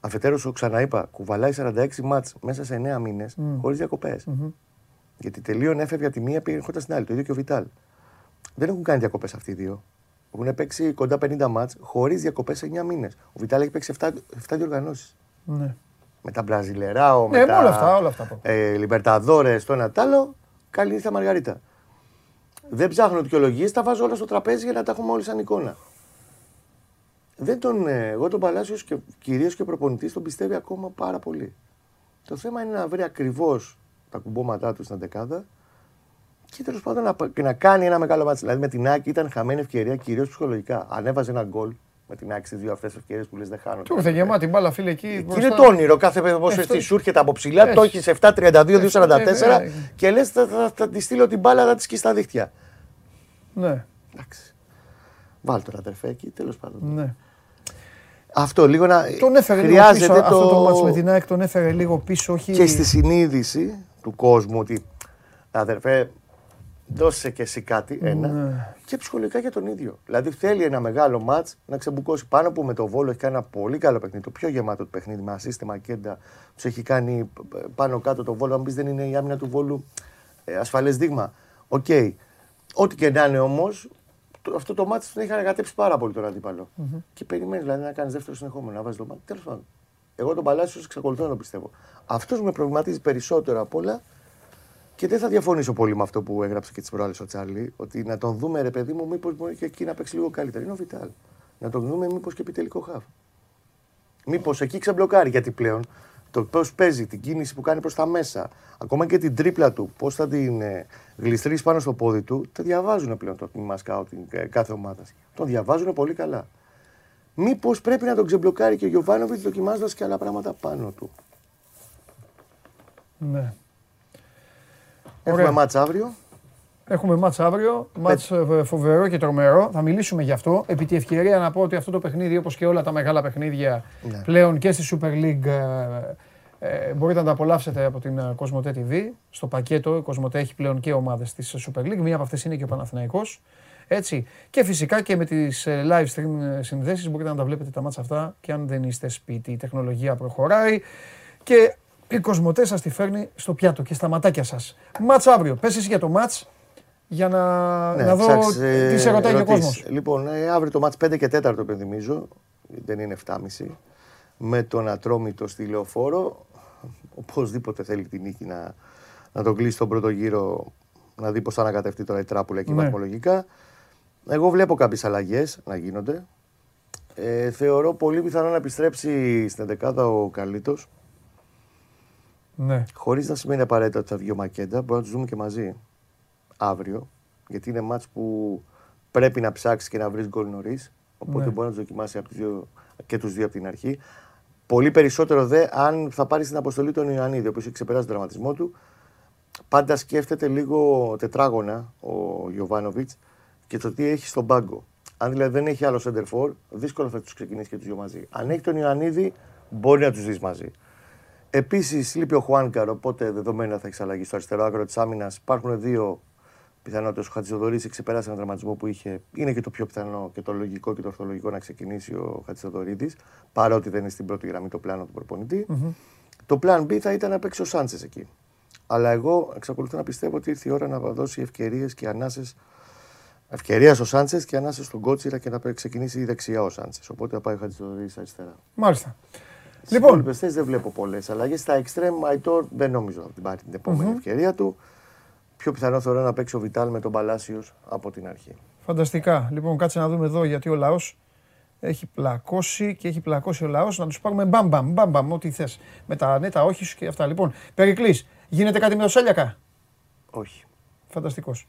Αφετέρου, σου ξαναείπα, κουβαλάει 46 μάτς μέσα σε 9 μήνες mm. χωρίς διακοπές. Γιατί τελείωνε, έφευγε από τη μία, πήγε έρχονταν στην άλλη. Το ίδιο και ο Βιτάλ. Δεν έχουν κάνει διακοπές αυτοί οι δύο. Έχουν παίξει κοντά 50 μάτς χωρίς διακοπές σε 9 μήνες. Ο Βιτάλ έχει παίξει 7, 7 διοργανώσεις. ναι. Με τα Μπραζιλεράο, Ναι, με με τα όλα αυτά, όλα αυτά. ε, Λιμπερταδόρες, το ένα τ' άλλο. Καλή νύχτα Μαργαρίτα. Δεν ψάχνω δικαιολογίες, τα βάζω όλα στο τραπέζι για να τα έχουμε όλοι σαν εικόνα. Δεν τον, ε, εγώ τον Παλάσιος και κυρίως και προπονητής τον πιστεύει ακόμα πάρα πολύ. Το θέμα είναι να βρει ακριβώς τα κουμπώματά του στην δεκάδα και τέλος πάντων να, πα- και να κάνει ένα μεγάλο μάτι. Δηλαδή με την Άκη ήταν χαμένη ευκαιρία κυρίως ψυχολογικά. Ανέβαζε ένα γκολ με την Άκη στις δύο αυτές ευκαιρίες που λες δεν χάνω. Του ήρθε γεμάτη μπάλα, φίλε εκεί. Και μπροστά. είναι το όνειρο. Κάθε ποδοσφαιριστή Αυτό- σου έρχεται από ψηλά, Έτσι. το έχει 7-32-2-44 Ε, ε, και λες θα, θα, θα τη στείλω την μπάλα, θα της σκίσει στα δίχτυα. Ναι, Εντάξει. Βάλ το αδερφέ εκεί, τέλος πάντων. ναι. Αυτό λίγο να. Τον έφερε λίγο χρειάζεται πίσω. το... Αυτό το μάτς με την ΑΕΚ τον έφερε λίγο πίσω. Όχι... Και στη συνείδηση του κόσμου ότι αδερφέ, δώσε και εσύ κάτι, ένα. Ναι. Και ψυχολογικά για τον ίδιο. Δηλαδή θέλει ένα μεγάλο μάτς να ξεμπουκώσει πάνω που με το Βόλο έχει κάνει ένα πολύ καλό παιχνίδι. Το πιο γεμάτο του παιχνίδι με σύστημα κέντα. Τους έχει κάνει ε, πάνω κάτω το Βόλο. Αν πεις δεν είναι η άμυνα του Βόλου ε, ασφαλές δείγμα. Οκ. Ό,τι και να είναι όμως, αυτό το μάτι τον έχει ανακατέψει πάρα πολύ τον αντίπαλο. Mm-hmm. Και περιμένεις δηλαδή να κάνεις δεύτερο συνεχόμενο, να βάζεις το μάτι. Τέλος πάντων. Εγώ τον Παλάσιος εξακολουθώ να το πιστεύω. Αυτός με προβληματίζει περισσότερο απ' όλα και δεν θα διαφωνήσω πολύ με αυτό που έγραψε και τις προάλλες ο Τσάρλι. Ότι να τον δούμε, ρε παιδί μου, μήπως μπορεί και εκεί να παίξει λίγο καλύτερα. Είναι ο Βιτάλ. Να τον δούμε, μήπως και επιτελικό χάφ. Μήπως εκεί ξεμπλοκάρει γιατί πλέον το πώς παίζει, την κίνηση που κάνει προς τα μέσα, ακόμα και την τρίπλα του, πώς θα την ε, γλιστρήσει πάνω στο πόδι του, τα διαβάζουν πλέον το τμήμα σκάουτινγκ ε, κάθε ομάδα. Τον διαβάζουν πολύ καλά. Μήπως πρέπει να τον ξεμπλοκάρει και ο Γιωβάνοβιτς δοκιμάζοντας και άλλα πράγματα πάνω του. Ναι. Έχουμε μάτς αύριο. Έχουμε μάτς αύριο, μάτς ε, φοβερό και τρομερό. Θα μιλήσουμε γι' αυτό. Επί τη ευκαιρία να πω ότι αυτό το παιχνίδι, όπως και όλα τα μεγάλα παιχνίδια ναι. πλέον και στη Super League, ε, ε, μπορείτε να τα απολαύσετε από την Κοσμοτέ TV. Στο πακέτο, η Κοσμοτέ έχει πλέον και ομάδες της Super League. Μία από αυτές είναι και ο Παναθηναϊκός. Έτσι. Και φυσικά και με τις live stream συνδέσεις μπορείτε να τα βλέπετε τα μάτσα αυτά και αν δεν είστε σπίτι η τεχνολογία προχωράει. Και η Κοσμοτέ σας τη φέρνει στο πιάτο και στα ματάκια σας. Μάτς αύριο. Πες εσύ για το μάτς για να, ναι, να δω ε, τι σε ρωτάει ο κόσμος. Λοιπόν, ε, αύριο το μάτς 5 και 4 το επενδυμίζω. Δεν είναι 7,5. Με τον Ατρόμητο στη Λεωφόρο. Οπωσδήποτε θέλει την νίκη να, να τον κλείσει τον πρώτο γύρο. Να δει πώς θα ανακατευτεί τώρα η τράπουλα εκεί ναι. βαθμολογικά. Εγώ βλέπω κάποιες αλλαγές να γίνονται. Ε, θεωρώ πολύ πιθανό να επιστρέψει στην 11 ο Καλίτος ναι. Χωρίς να σημαίνει απαραίτητα ότι θα βγει ο Μακέντα, μπορούμε να τους δούμε και μαζί αύριο. Γιατί είναι μάτς που πρέπει να ψάξεις και να βρεις γκολ νωρίς. Οπότε ναι. μπορεί να τους δοκιμάσει από δύο, και τους δύο από την αρχή. Πολύ περισσότερο δε αν θα πάρει την αποστολή τον Ιωαννίδη, ο οποίος έχει ξεπεράσει τον δραματισμό του. Πάντα σκέφτεται λίγο τετράγωνα ο Γιωβάνοβιτς και το τι έχει στον πάγκο. Αν δηλαδή δεν έχει άλλο center δύσκολα θα τους ξεκινήσει και τους δύο μαζί. Αν έχει τον Ιωαννίδη, μπορεί να τους δεις μαζί. Επίσης, λείπει ο Χουάνκαρ, οπότε δεδομένα θα έχει αλλαγή στο αριστερό άκρο της άμυνας. Υπάρχουν δύο πιθανότητες. Ο Χατζηδωρή έχει ξεπεράσει έναν τραυματισμό που είχε. Είναι και το πιο πιθανό και το λογικό και το ορθολογικό να ξεκινήσει ο Χατζηδωρήτη, παρότι δεν είναι στην πρώτη γραμμή το πλάνο του προπονητη Το πλάν B θα ήταν να παίξει ο Σάντσες εκεί. Αλλά εγώ εξακολουθώ να πιστεύω ότι ήρθε η ώρα να δώσει ευκαιρίες και ανάσες. Ευκαιρίας στο Σάντσες και ανάσες στον Κότσιρα και να ξεκινήσει η δεξιά ο Σάντσες. Οπότε θα πάει ο Χατζηδωρή αριστερά. Μάλιστα. Λοιπόν, λοιπόν δεν βλέπω πολλές αλλαγές. Στα extreme, Αϊτόρ δεν νομίζω ότι πάρει την επομενη ευκαιρία του. Πιο πιθανό θεωρώ να παίξει ο Βιτάλ με τον Παλάσιος από την αρχή. Φανταστικά. Λοιπόν, κάτσε να δούμε εδώ γιατί ο λαός έχει πλακώσει και έχει πλακώσει ο λαός. Να τους πάρουμε μπαμπαμ, μπαμπαμ, ό,τι θες. Με τα ναι, τα όχι σου και αυτά. Λοιπόν, Περικλής, γίνεται κάτι με το Σέλιακα; Όχι. Φανταστικός.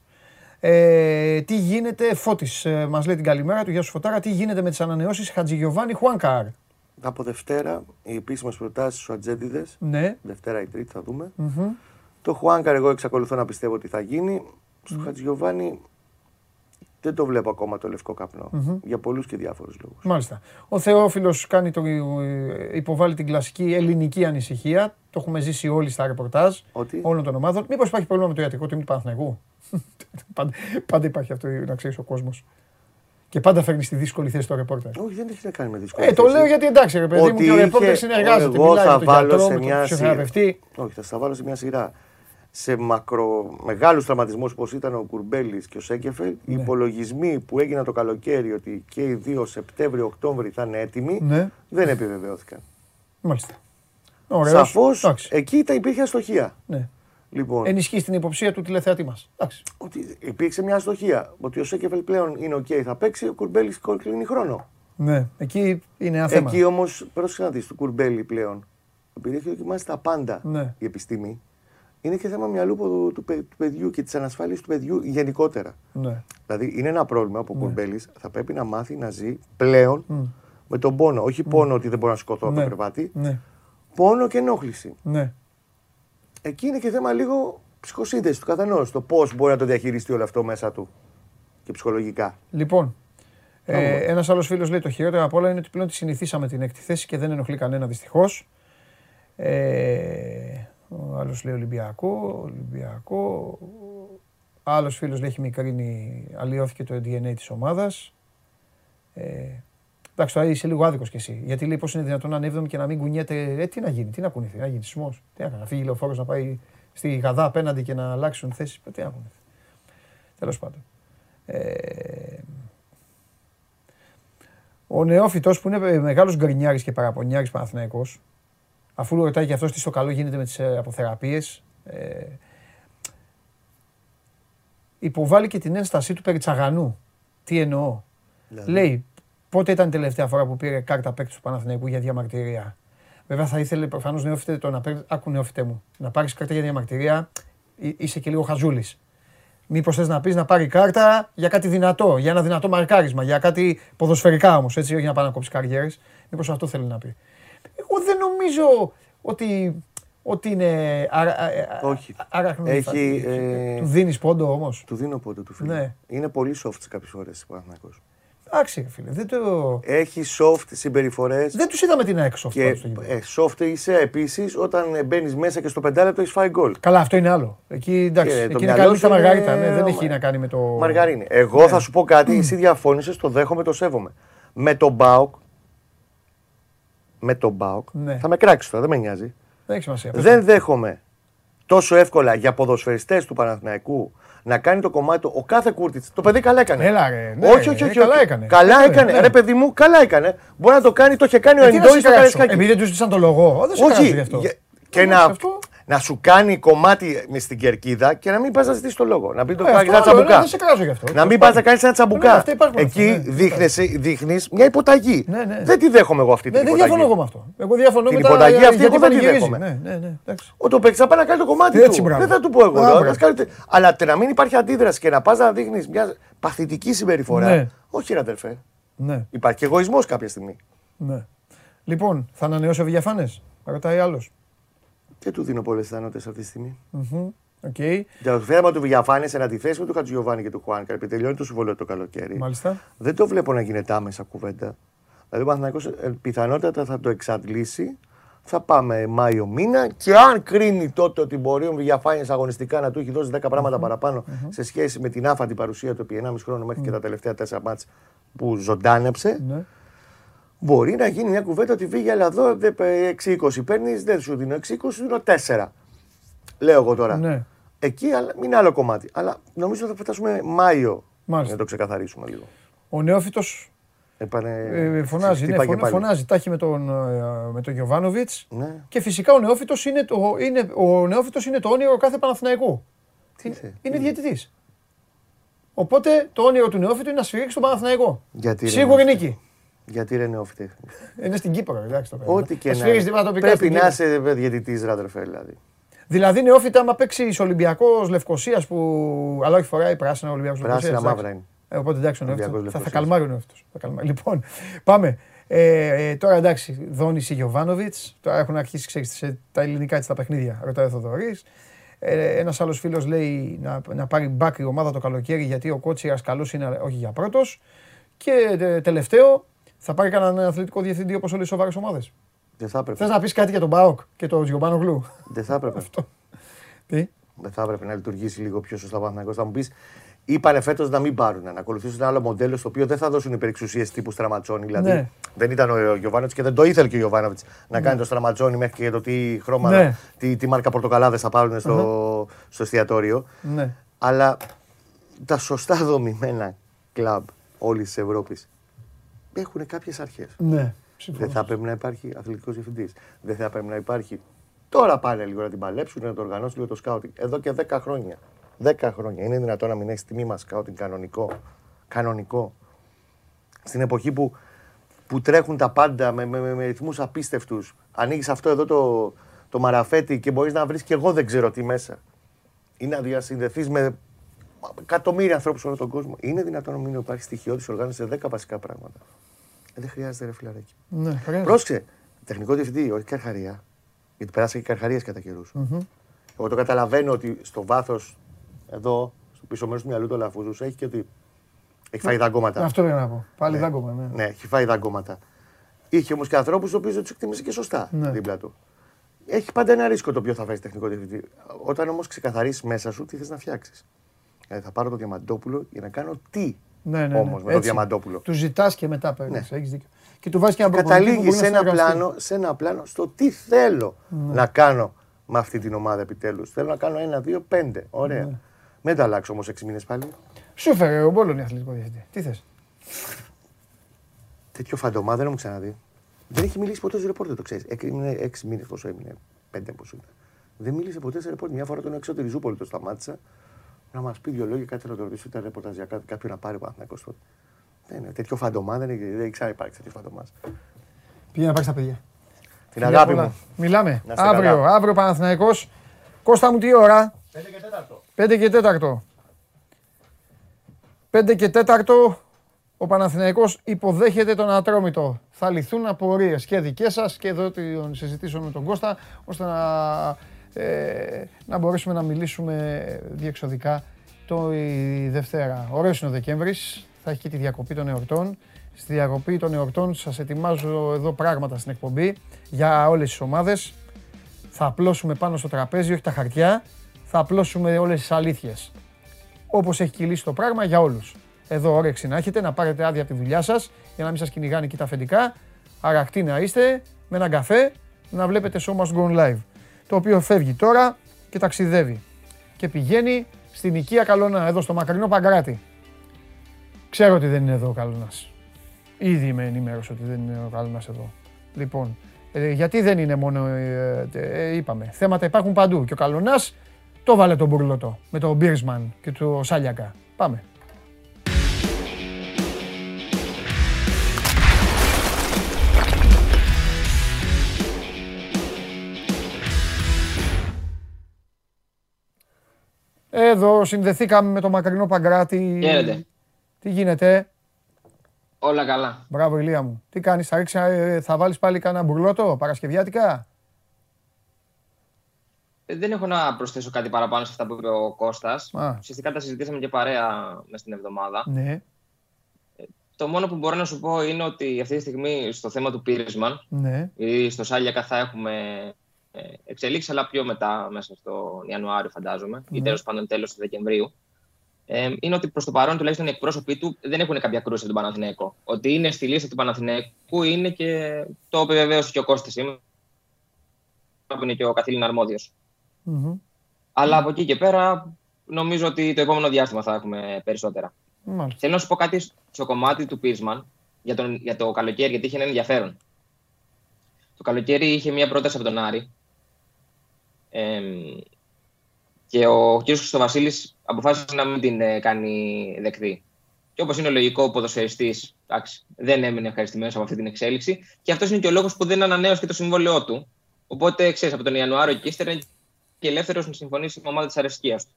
Ε, τι γίνεται, Φώτης, ε, μας λέει την καλημέρα του, Γεια σου Φωτάρα, τι γίνεται με τις ανανεώσεις Χατζηγιοβάνι Χουάνκαρ από Δευτέρα οι επίσημες προτάσεις στους Ατζέντιδες. Ναι. Δευτέρα ή Τρίτη θα δούμε. Mm-hmm. Το Χουάνκαρ, εγώ εξακολουθώ να πιστεύω ότι θα γίνει. Στο mm-hmm. Χατζιωβάνι δεν το βλέπω ακόμα το λευκό καπνό. Mm-hmm. Για πολλούς και διάφορους λόγους. Μάλιστα. Ο Θεόφιλος κάνει το, υποβάλλει την κλασική ελληνική ανησυχία. Το έχουμε ζήσει όλοι στα ρεπορτάζ ότι... όλων των ομάδων. Μήπως υπάρχει πρόβλημα με το ιατρικό τμήμα του Παναθηναϊκού; πάντα, πάντα υπάρχει αυτό να ξέρεις ο κόσμος. Και πάντα φέρνεις στη δύσκολη θέση το ρεπόρτερ. Όχι, δεν έχει να κάνει με δύσκολη ε, θέση. Το λέω γιατί εντάξει, ρε παιδί μου, και ο ρεπόρτερ συνεργάζεται. Εγώ θα βάλω σε μια σειρά. Όχι, θα στα βάλω σε μια σειρά. Σε μακρο... μεγάλους τραυματισμούς όπως ήταν ο Κουρμπέλης και ο Σένκεφελντ, ναι. οι υπολογισμοί που έγιναν το καλοκαίρι ότι και οι δύο Σεπτέμβριο-Οκτώβρη θα είναι έτοιμοι ναι. δεν επιβεβαιώθηκαν. Μάλιστα. Σαφώς εκεί υπήρχε αστοχία. Ναι. Λοιπόν, Ενισχύει την υποψία του τηλεθεατή μας. Ότι υπήρξε μια αστοχία. Ότι ο Σένκεφελντ πλέον είναι οκ, θα παίξει, ο Κουρμπέλης κλείνει χρόνο. Ναι, εκεί είναι ένα θέμα. Εκεί όμως, πρόσεχε να δεις, του Κουρμπέλη πλέον, επειδή έχει δοκιμάσει τα πάντα ναι. η επιστήμη, είναι και θέμα μυαλού του, του, του παιδιού και της ανασφάλειας του παιδιού γενικότερα. Ναι. Δηλαδή είναι ένα πρόβλημα που ο ναι. Κουρμπέλης θα πρέπει να μάθει να ζει πλέον mm. με τον πόνο. Όχι mm. πόνο ότι δεν μπορώ να σκοτώ ναι. το κρεβάτι. Ναι. Πόνο και ενόχληση. Ναι εκεί είναι και θέμα λίγο ψυχοσύνθεσης του καθενός. Το πώς μπορεί να το διαχειριστεί όλο αυτό μέσα του και ψυχολογικά. Λοιπόν, ε, ένας άλλος φίλος λέει το χειρότερο από όλα είναι ότι πλέον τη συνηθίσαμε την έκτη θέση και δεν ενοχλεί κανένα δυστυχώς. Ε, ο άλλος λέει Ολυμπιακό. Ολυμπιακό. Άλλος φίλος λέει έχει μικρύνει, αλλοιώθηκε το DNA της ομάδας. Ε, εντάξει, τώρα είσαι λίγο άδικος κι εσύ. Γιατί λέει πώς είναι δυνατόν να ανέβει και να μην κουνιέται. Ε, τι να γίνει, τι να κουνηθεί, να γίνει σεισμός. Τι να κάνει, να φύγει λεωφόρος να πάει στη Γαδά απέναντι και να αλλάξουν θέσεις. Τι να κουνηθεί. Τέλος πάντων. Ε, Ο νεόφυτος που είναι μεγάλος γκρινιάρης και παραπονιάρης Παναθυναϊκό, αφού ρωτάει και αυτός τι στο καλό γίνεται με τις αποθεραπείες, ε, υποβάλλει και την ένστασή του περί τσαγανού. Τι εννοώ. Δηλαδή. Λέει, πότε ήταν η τελευταία φορά που πήρε κάρτα παίκτης του Παναθηναϊκού για διαμαρτυρία; Βέβαια θα ήθελε προφανώς νεόφιτε το να παίρνει. Άκου νεόφιτε μου. Να πάρεις κάρτα για διαμαρτυρία είσαι και λίγο χαζούλης. Μήπως θες να πεις να πάρει κάρτα για κάτι δυνατό, για ένα δυνατό μαρκάρισμα, για κάτι ποδοσφαιρικά όμως, έτσι, όχι να πάει να κόψει καριέρες. Μήπως αυτό θέλει να πει. Εγώ δεν νομίζω ότι, ότι είναι. όχι. Έχει, ε... Του δίνεις πόντο όμως; Του δίνω πόντο του φίλου. Ναι. Είναι πολύ soft κάποιες φορές ο Εντάξει, φίλε. Δεν το... Έχει soft συμπεριφορές. Δεν τους είδαμε την έξω και ε, soft είσαι επίσης όταν μπαίνεις μέσα και στο πεντάλεπτο έχεις φάει γκολ. Καλά, αυτό είναι άλλο. Εκεί, εντάξει, και εκεί είναι καλή τα μαργαρίτα. Ναι, δεν έχει να κάνει με το. Μαργαρίνη. Εγώ ναι. θα σου πω κάτι, εσύ διαφώνησες, το δέχομαι, το σέβομαι. Με τον Μπάουκ. Με τον Μπάουκ. Ναι. Θα με κράξεις τώρα, δεν με νοιάζει. Δεν έχει σημασία. Δεν δέχομαι τόσο εύκολα για ποδοσφαιριστές του Παναθηναϊκού να κάνει το κομμάτι του. Ο κάθε Κούρτιτς. Το παιδί καλά έκανε. Έλα, ρε, ναι, όχι, όχι, όχι. Καλά έκανε. Καλά έκανε. Ναι. Ρε, παιδί μου, καλά έκανε. Μπορεί να το κάνει, το είχε κάνει ο Εντόι στο Καραϊσκάκι. Επειδή δεν τους ζήτησαν το λόγο. Δεν όχι. Και να, να σου κάνει κομμάτι μες στην κερκίδα και να μην πας να ζητήσεις το λόγο. Να μην το κάνει ένα τσαμπουκά. Να μην πας να κάνεις ένα τσαμπουκά. Εκεί δείχνεις μια υποταγή. Δεν τη δέχομαι εγώ αυτή την υποταγή. Δεν διαφωνώ εγώ με αυτό. Εγώ διαφωνώ την υποταγή αυτή εγώ δεν τη δέχομαι. Ο το παίξεις θα πάει να κάνει το κομμάτι του. Δεν θα του πω εγώ. Αλλά να μην υπάρχει αντίδραση και να πας να δείχνεις μια παθητική συμπεριφορά. Όχι, ρε αδερφέ. Υπάρχει εγωισμός κάποια στιγμή. Λοιπόν, θα ανανεώσει ο Διαφάνε. Ρωτάει άλλος. Και του δίνω πολλές πιθανότητε αυτή τη στιγμή. Okay. Το θέμα του Βιαφάνης σε αντιθέσει με του Χατζιωβάνη και του Χουάνκα, επειδή τελειώνει το συμβόλαιο το καλοκαίρι. Μάλιστα. Δεν το βλέπω να γίνεται άμεσα κουβέντα. Δηλαδή ο Παναθηναϊκός ε, πιθανότατα θα το εξαντλήσει. Θα πάμε Μάιο μήνα και αν κρίνει τότε ότι μπορεί ο Βιαφάνης αγωνιστικά να του έχει δώσει 10 πράγματα παραπάνω σε σχέση με την άφαντη παρουσία του επί 1,5 χρόνο μέχρι και τα τελευταία 4 μάτς που ζωντάνεψε. Ναι. Μπορεί να γίνει μια κουβέντα ότι βγήκε, αλλά εδώ 6-20 παίρνεις, δεν σου δίνω 6-20, σου δίνω 4. Λέω εγώ τώρα. Ναι. Εκεί αλλά, είναι άλλο κομμάτι. Αλλά νομίζω θα φτάσουμε Μάιο Μάλιστα. να το ξεκαθαρίσουμε λίγο. Ο νεόφυτος Επανε... Ε, φωνάζει, ναι, φωνάζει, φωνάζει τάχει με τον, ε, με τον Γιωβάνοβιτς ναι. και φυσικά ο νεόφυτος είναι το, είναι, ο νεόφυτος είναι το όνειρο κάθε Παναθηναϊκού. Τι είναι, είναι διαιτητής. Οπότε το όνειρο του νεόφυτου είναι να σφυρίξει τον Παναθηναϊκό. Γιατί Σίγουρη νίκη. Γιατί είναι νεόφυτη. Είναι στην Κύπρο, εντάξει το Ό,τι και να Πρέπει να είσαι διαιτητή, ράδερφε δηλαδή. Δηλαδή νεόφυτα, άμα παίξει Ολυμπιακός Λευκοσίας που. Αλλά όχι φοράει πράσινα Ολυμπιακός Λευκοσίας. Πράσινα μαύρα είναι. Ε, οπότε εντάξει, ο θα, θα καλμάρει ο νεόφυτος. Λοιπόν, πάμε. Ε, ε, τώρα εντάξει, Δόνης Γιωβάνοβιτς. Τώρα έχουν αρχίσει ξέρεις, τα ελληνικά τη τα παιχνίδια. Ρωτάει ο Θοδωρής. Ε, Ένας άλλος φίλος λέει να, να πάρει μπάκρι ομάδα το καλοκαίρι γιατί ο Κότσιρας καλός είναι, όχι για πρώτος. Και ε, τελευταίο, θα πάρει κανέναν αθλητικό διευθυντή όπως όλε οι σοβαρές ομάδες. Δεν θα έπρεπε. Θες να πεις κάτι για τον Μπάοκ και τον Τζιομπάνο Γλου. Δεν θα έπρεπε. Αυτό. Τι; Δεν θα έπρεπε να λειτουργήσει λίγο πιο σωστά ο Θα μου πεις, είπανε φέτος να μην πάρουν, να ακολουθήσουν ένα άλλο μοντέλο στο οποίο δεν θα δώσουν υπερεξουσίες τύπου στραματσόνι. Δηλαδή ναι. δεν ήταν ο Γιωβάνοβιτς και δεν το ήθελε και ο Γιωβάνοβιτς να ναι. κάνει το στραματσόνι μέχρι και το τι χρώμα, ναι. τι, τι μάρκα πορτοκαλάδες θα πάρουν στο, uh-huh. στο εστιατόριο. Ναι. Αλλά τα σωστά δομημένα κλαμπ όλης της Ευρώπης έχουν κάποιες αρχές. Ναι. Δεν θα πρέπει να υπάρχει αθλητικός διευθυντής. Δεν θα πρέπει να υπάρχει. Τώρα πάνε λίγο να την παλέψουν, να το οργανώσουν λίγο το σκάουτινγκ. Εδώ και 10 χρόνια. 10 χρόνια. Είναι δυνατόν να μην έχεις τιμή μας σκάουτινγκ κανονικό. Κανονικό. Στην εποχή που, που τρέχουν τα πάντα με, με, με, με ρυθμούς απίστευτους. Ανοίγεις αυτό εδώ το, το μαραφέτι και μπορείς να βρεις και εγώ δεν ξέρω τι μέσα. Ή να διασυνδεθείς με εκατομμύρια ανθρώπους σε όλο τον κόσμο. Είναι δυνατόν να μην υπάρχει στοιχειώδης οργάνωση σε 10 βασικά πράγματα. Ε, δεν χρειάζεται ρε φιλαράκι. Ναι, Πρόσεξε. Τεχνικό διευθυντή, όχι καρχαρία. Γιατί περάσαν και καρχαρίε κατά καιρούς. Mm-hmm. Εγώ το καταλαβαίνω ότι στο βάθος εδώ, στο πίσω μέρος του μυαλού του Λαφούζου, έχει και ότι. Έχει φάει δαγκώματα. Αυτό δεν να πω. Πάλι ναι. δάγκωμα, ναι. Ναι, έχει φάει δαγκώματα. Είχε όμως και ανθρώπους του οποίου τους εκτίμησε και σωστά ναι. δίπλα του. Έχει πάντα ένα ρίσκο το οποίο θα φέρει τεχνικό διευθυντή. Όταν όμως ξεκαθαρίσει μέσα σου τι θες να φτιάξεις. Δηλαδή θα πάρω το διαμαντόπουλο για να κάνω τι ναι, ναι, ναι. Όμως με το Διαμαντόπουλο. Του ζητάς και μετά παίρνεις. Ναι. Έχεις δίκιο. Και του βάζεις και ένα Καταλήγει σε, ένα πλάνο, σε ένα πλάνο στο τι θέλω ναι. να κάνω με αυτή την ομάδα επιτέλους. Θέλω να κάνω ένα, δύο, πέντε. Ωραία. Ναι. Μην τα αλλάξω όμως έξι μήνες πάλι. Σου έφερε ο Μπόλον αθλητικό διευθυντή. Τι θες; Τέτοιο φαντομά δεν έχουμε ξαναδεί. Δεν έχει μιλήσει ποτέ σε ρεπόρτερ, το ξέρεις. Είναι έξι μήνες πόσο έμεινε, πέντε πόσο ήταν. Δεν μίλησε ποτέ σε ρεπόρτερ. Μια φορά τον έξω Ριζούπολη το σταμάτησα να μας πει δύο λόγια, κάτι να το ρωτήσω. Ήταν ρεπορταζιακά, κάποιον να πάρει ο Παναθυνακό τότε. Δεν είναι. Τέτοιο φαντομά δεν, έχει, δεν ξαναυπάρξει τέτοιο φαντομάς. Πήγαινε να πάρει τα παιδιά. Την αγάπη μου. Μιλάμε. Αύριο, καλά. αύριο Παναθηναϊκός. Κώστα μου τι ώρα; 5 και 4. 5 και 4. 5 και 4 ο Παναθηναϊκός υποδέχεται τον Ατρόμητο. Θα λυθούν απορίες και δικές σας και εδώ τον συζητήσω με τον Κώστα ώστε να, ε, να μπορέσουμε να μιλήσουμε διεξοδικά το η Δευτέρα. Ωραίος είναι ο Δεκέμβρης, θα έχει και τη διακοπή των εορτών. Στη διακοπή των εορτών σας ετοιμάζω εδώ πράγματα στην εκπομπή για όλες τις ομάδες. Θα απλώσουμε πάνω στο τραπέζι, όχι τα χαρτιά, θα απλώσουμε όλες τις αλήθειες. Όπως έχει κυλήσει το πράγμα για όλους. Εδώ όρεξη να έχετε, να πάρετε άδεια από τη δουλειά σας, για να μην σας κυνηγάνε εκεί τα αφεντικά. Αρακτή να είστε, με έναν καφέ, να βλέπετε So Must Go Live. Το οποίο φεύγει τώρα και ταξιδεύει. Και πηγαίνει στην οικία Καλονά, εδώ στο μακρινό Παγκράτη. Ξέρω ότι δεν είναι εδώ ο Καλονάς. Ήδη με ενημέρωσε ότι δεν είναι ο Καλονάς εδώ. Λοιπόν, ε, γιατί δεν είναι μόνο, ε, ε, είπαμε, θέματα υπάρχουν παντού. Και ο Καλονάς το βάλε τον Μπουρλωτό με τον Μπίρσμαν και του Σάλιακα. Πάμε. Εδώ συνδεθήκαμε με το μακρινό Παγκράτη. Χαίρετε. Τι γίνεται; Όλα καλά. Μπράβο Ηλία μου. Τι κάνεις, θα, ρίξεις, ε, θα βάλεις πάλι κανένα μπουρλότο, παρασκευιάτικα; Ε, δεν έχω να προσθέσω κάτι παραπάνω σε αυτά που είπε ο Κώστας. Ουσιαστικά τα συζητήσαμε και παρέα μες στην εβδομάδα. Ναι. Ε, το μόνο που μπορώ να σου πω είναι ότι αυτή τη στιγμή στο θέμα του Πίρισμαν ναι. ή στο Σάλιακα θα έχουμε εξελίξεις, αλλά πιο μετά, μέσα στο Ιανουάριο φαντάζομαι, ναι. ή τέλος πάντων τέλος του Δεκεμβρίου ε, είναι ότι προς το παρόν τουλάχιστον οι εκπρόσωποι του δεν έχουν κάποια κρούση από τον Παναθηναίκο. Ότι είναι στη λίστα του Παναθηναίκου είναι και το επιβεβαίωσε και ο Κώστης σήμερα, που είναι και ο καθήλυνα αρμόδιος. Mm-hmm. Αλλά από εκεί και πέρα νομίζω ότι το επόμενο διάστημα θα έχουμε περισσότερα. Mm-hmm. Θέλω να σου πω κάτι στο κομμάτι του Πίρσμαν για, τον, για το καλοκαίρι, γιατί είχε ένα ενδιαφέρον. Το καλοκαίρι είχε μία πρόταση από τον Άρη. Ε, και ο κ. Χρυστοβασίλη αποφάσισε να μην την ε, κάνει δεκτή. Και όπως είναι λογικό, ο ποδοσφαιριστής δεν έμεινε ευχαριστημένος από αυτή την εξέλιξη. Και αυτός είναι και ο λόγος που δεν ανανέωσε και το συμβόλαιό του. Οπότε ξέρεις, από τον Ιανουάριο και ύστερα είναι και ελεύθερος να συμφωνήσει με ομάδα της αρεσκίας του.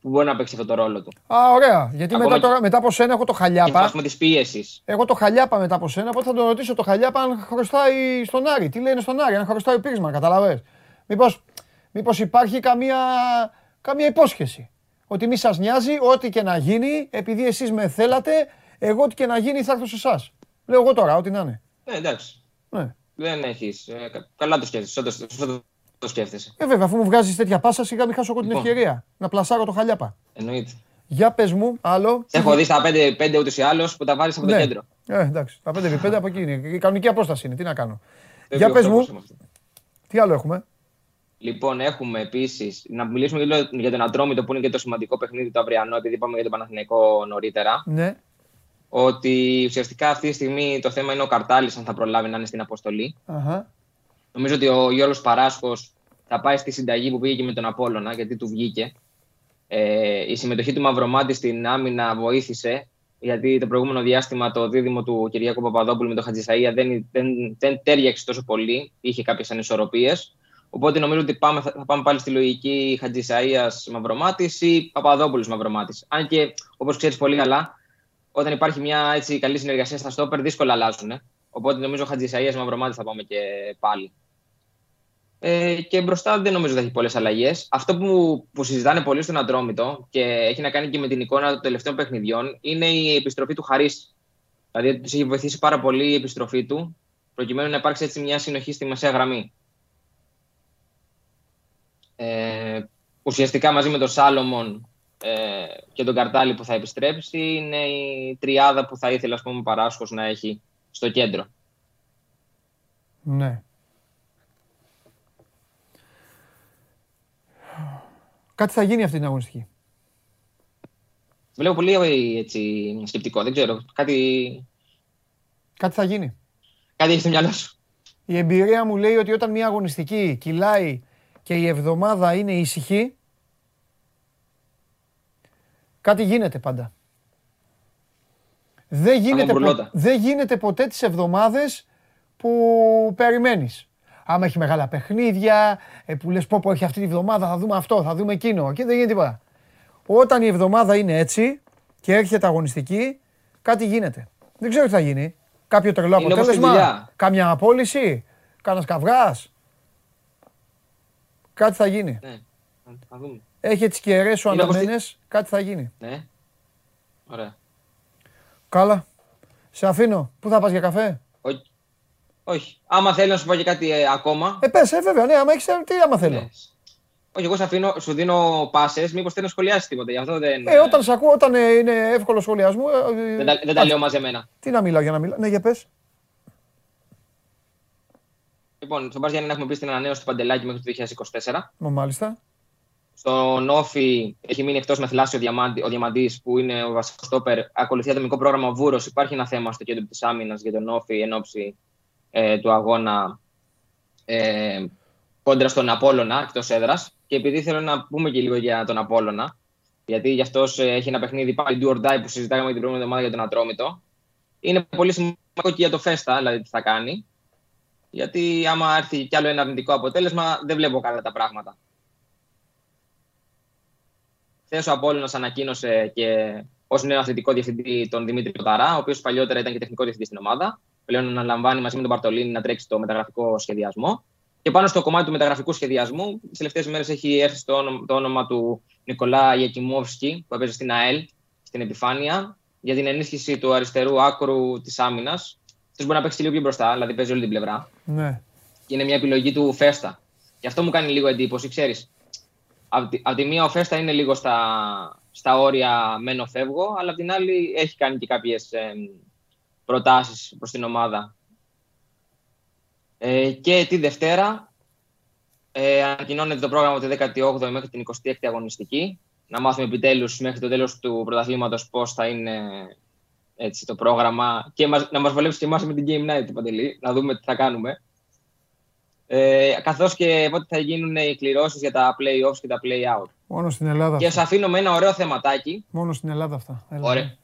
Που μπορεί να παίξει αυτό το ρόλο του. Α, ωραία. Γιατί μετά, τώρα, μετά από σένα έχω το χαλιάπα. Και τη πίεση. Έχω το χαλιάπα μετά από σένα, οπότε θα τον ρωτήσω το χαλιάπα αν χρωστάει στον Άρη. Τι λένε στον Άρη, αν χρωστάει ο πείσμα, καταλαβέ. Μήπως μήπως υπάρχει καμία, καμία υπόσχεση; Ότι μη σας νοιάζει, ό,τι και να γίνει, επειδή εσείς με θέλατε, εγώ ό,τι και να γίνει θα έρθω σε εσάς. Λέω εγώ τώρα, ό,τι να είναι. Ναι, εντάξει. Ναι. Δεν έχεις. Ε, καλά το σκέφτεσαι. Σωστά το σκέφτεσαι. Ε, βέβαια, αφού μου βγάζεις τέτοια πάσα, σιγά μην χάσω εγώ την λοιπόν. ευκαιρία να πλασάρω το χαλιάπα. Εννοείται. Για πες μου, άλλο. Έχω δει στα 5 ούτως ή άλλως που τα βάλει από το ναι. κέντρο. Ε, εντάξει. Τα 5x5 από εκεί είναι. Η κανονική απόσταση είναι. Τι να κάνω. Για πες μου. Τι άλλο έχουμε; Λοιπόν, έχουμε επίσης να μιλήσουμε για τον Ατρόμητο που είναι και το σημαντικό παιχνίδι το αυριανό, επειδή είπαμε για τον Παναθηναϊκό νωρίτερα. Ναι. Ότι ουσιαστικά αυτή τη στιγμή το θέμα είναι ο Καρτάλης, αν θα προλάβει να είναι στην αποστολή. Uh-huh. Νομίζω ότι ο Γιώργος Παράσχος θα πάει στη συνταγή που πήγε και με τον Απόλωνα, γιατί του βγήκε. Ε, η συμμετοχή του Μαυρομάτη στην άμυνα βοήθησε, γιατί το προηγούμενο διάστημα το δίδυμο του Κυριακού Παπαδόπουλου με τον Χατζησαία δεν, δεν, δεν τέριαξε τόσο πολύ, είχε κάποιες ανισορροπίες. Οπότε νομίζω ότι πάμε, θα πάμε πάλι στη λογική Χατζησαία Μαυρομάτη ή Παπαδόπουλος Μαυρομάτη. Αν και όπως ξέρεις πολύ καλά, όταν υπάρχει μια έτσι, καλή συνεργασία στα στόπερ, δύσκολα αλλάζουν. Ε. Οπότε νομίζω Χατζησαία Μαυρομάτη θα πάμε και πάλι. Ε, και μπροστά δεν νομίζω ότι θα έχει πολλές αλλαγές. Αυτό που, που συζητάνε πολύ στον Αντρόμητο και έχει να κάνει και με την εικόνα των τελευταίων παιχνιδιών είναι η επιστροφή του Χαρί. Δηλαδή, τους έχει βοηθήσει πάρα πολύ η επιστροφή του, προκειμένου να υπάρξει έτσι μια συνοχή στη μεσαία γραμμή. Ε, ουσιαστικά μαζί με τον Σάλομον ε, και τον Καρτάλη που θα επιστρέψει είναι η τριάδα που θα ήθελε ας πούμε, Παράσχος να έχει στο κέντρο. Ναι. Κάτι θα γίνει αυτή την αγωνιστική. Βλέπω πολύ έτσι, σκεπτικό. Δεν ξέρω. Κάτι Κάτι θα γίνει. Κάτι έχει στο μυαλό σου. Η εμπειρία μου λέει ότι όταν μια αγωνιστική κυλάει και η εβδομάδα είναι ήσυχη, κάτι γίνεται πάντα. Δεν γίνεται, μπουρλότα. δεν γίνεται ποτέ τις εβδομάδες που περιμένεις. Άμα έχει μεγάλα παιχνίδια, ε, που λες πω πω έχει αυτή τη βδομάδα, θα δούμε αυτό, θα δούμε εκείνο και δεν γίνεται τίποτα. Όταν η εβδομάδα είναι έτσι και έρχεται αγωνιστική, κάτι γίνεται. Δεν ξέρω τι θα γίνει. Κάποιο τρελό Είναι όπως στη αποτέλεσμα, δουλειά. κάμια απόλυση, κάνας καυγάς; Κάτι θα γίνει. Ναι, θα δούμε. Έχει τις κεραίες σου Είναι όπως τη- αναμένες, κάτι θα γίνει. Ναι. Ωραία. Καλά. Σε αφήνω. Πού θα πας για καφέ; Όχι. Όχι. Άμα θέλει να σου πω και κάτι ε, ακόμα. Ε, πες, ε, βέβαια, ναι, άμα έχεις, ε, τι άμα θέλω. ναι. Όχι, εγώ σε αφήνω, σου δίνω πάσες, μήπως θέλει να σχολιάσεις τίποτα. Γι' αυτό δεν. Ε, όταν σε ακούω, όταν ε, είναι εύκολο σχολιασμό. ε, ε, δεν, τα, δεν τα λέω μαζεμένα. Τι να μιλάω για να μιλάω. Ναι, για πες. Λοιπόν, στον Μπα Γιάννη έχουμε πει στην ανανέωση του Παντελάκη μέχρι το 2024. Μα, μάλιστα. Στον Όφη έχει μείνει εκτός με θλάσσιο διαμάντη, ο Διαμαντής που είναι ο βασικός στόπερ. Ακολουθεί ατομικό πρόγραμμα Βούρος. Υπάρχει ένα θέμα στο κέντρο της άμυνας για τον Όφη εν ώψη ε, του αγώνα ε, κόντρα στον Απόλωνα εκτός έδρας. Και επειδή θέλω να πούμε και λίγο για τον Απόλωνα, γιατί γι' αυτός έχει ένα παιχνίδι πάλι do or die που συζητάγαμε την προηγούμενη εβδομάδα για τον Ατρόμητο. Είναι πολύ σημαντικό και για το Φέστα, δηλαδή τι θα κάνει. Γιατί άμα έρθει κι άλλο ένα αρνητικό αποτέλεσμα, δεν βλέπω καλά τα πράγματα. Χθε ο Απόλλωνας ανακοίνωσε και ως νέο αθλητικό διευθυντή τον Δημήτρη Κοταρά, ο οποίος παλιότερα ήταν και τεχνικό διευθυντής στην ομάδα. Πλέον αναλαμβάνει μαζί με τον Παρτολίνη να τρέξει το μεταγραφικό σχεδιασμό. Και πάνω στο κομμάτι του μεταγραφικού σχεδιασμού, τις τελευταίες μέρες έχει έρθει στο όνομα, το όνομα του Νικολά Γιακιμόφσκι, που έπαιζε στην ΑΕΛ, στην επιφάνεια, για την ενίσχυση του αριστερού άκρου της άμυνας. Αυτό μπορεί να παίξει λίγο πιο μπροστά, δηλαδή παίζει όλη την πλευρά. Ναι. Και είναι μια επιλογή του Φέστα. Και αυτό μου κάνει λίγο εντύπωση, ξέρεις. Απ' τη, απ' τη μία ο Φέστα είναι λίγο στα, στα όρια μένω φεύγω, αλλά απ' την άλλη έχει κάνει και κάποιες ε, προτάσεις προς την ομάδα. Ε, και τη Δευτέρα ε, ανακοινώνεται το πρόγραμμα από τη 18η μέχρι την 26η αγωνιστική. Να μάθουμε επιτέλους μέχρι το τέλος του πρωταθλήματος πώς θα είναι έτσι, το πρόγραμμα και μας, να μας βολέψει και εμάς με την Game Night, Παντελή, να δούμε τι θα κάνουμε. Ε, καθώς και πότε θα γίνουν οι κληρώσεις για τα play-offs και τα play-out. Μόνο στην Ελλάδα. Και αυτά. σας αφήνω με ένα ωραίο θεματάκι. Μόνο στην Ελλάδα αυτά. Έλα. Ωραία.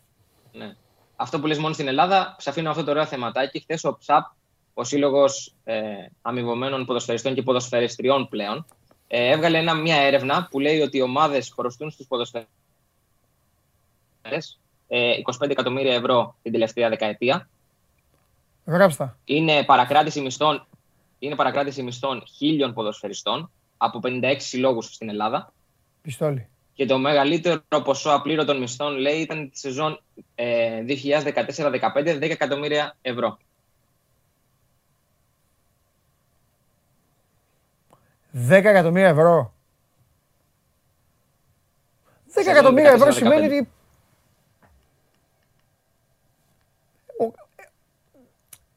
Ναι. Αυτό που λες μόνο στην Ελλάδα, σας αφήνω αυτό το ωραίο θεματάκι. Χθες ο ΨΑΠ, ο Σύλλογος ε, Αμοιβωμένων Ποδοσφαιριστών και Ποδοσφαιριστριών πλέον, ε, έβγαλε ένα, μια έρευνα που λέει ότι οι ομάδες χρωστούν στους ποδοσφαιριστές ε, 25 εκατομμύρια ευρώ την τελευταία δεκαετία. Γράψτα. Είναι παρακράτηση μισθών, είναι παρακράτηση μισθών χίλιων ποδοσφαιριστών από 56 συλλόγους στην Ελλάδα. Πιστόλι. Και το μεγαλύτερο ποσό απλήρωτων μισθών, λέει, ήταν τη σεζόν ε, 2014-2015, 10 εκατομμύρια ευρώ. 10 εκατομμύρια ευρώ. 10 Σεζόν εκατομμύρια ευρώ 14-15. σημαίνει ότι.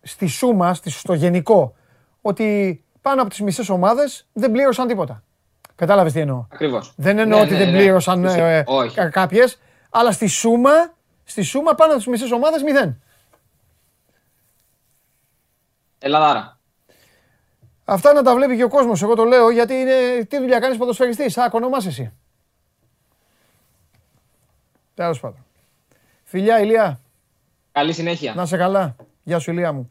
Στη σούμα, στη- στο γενικό, ότι πάνω από τις μισές ομάδες δεν πλήρωσαν τίποτα. Κατάλαβες τι εννοώ; Ακριβώς. Δεν εννοώ Ναι, ότι ναι, δεν ναι. πλήρωσαν Φυσικά. ε, Όχι. κα- κάποιες, αλλά στη σούμα, στη σούμα πάνω από τις μισές ομάδες μηδέν. Ελλαδάρα. Αυτά να τα βλέπει και ο κόσμος, εγώ το λέω, γιατί είναι, τι δουλειά κάνεις ποδοσφαιριστής, α, ονομάσαι εσύ. Τέλος πάντων. Φιλιά, Ηλία, Καλή συνέχεια. να σε καλά. Γεια σου, Ηλία μου.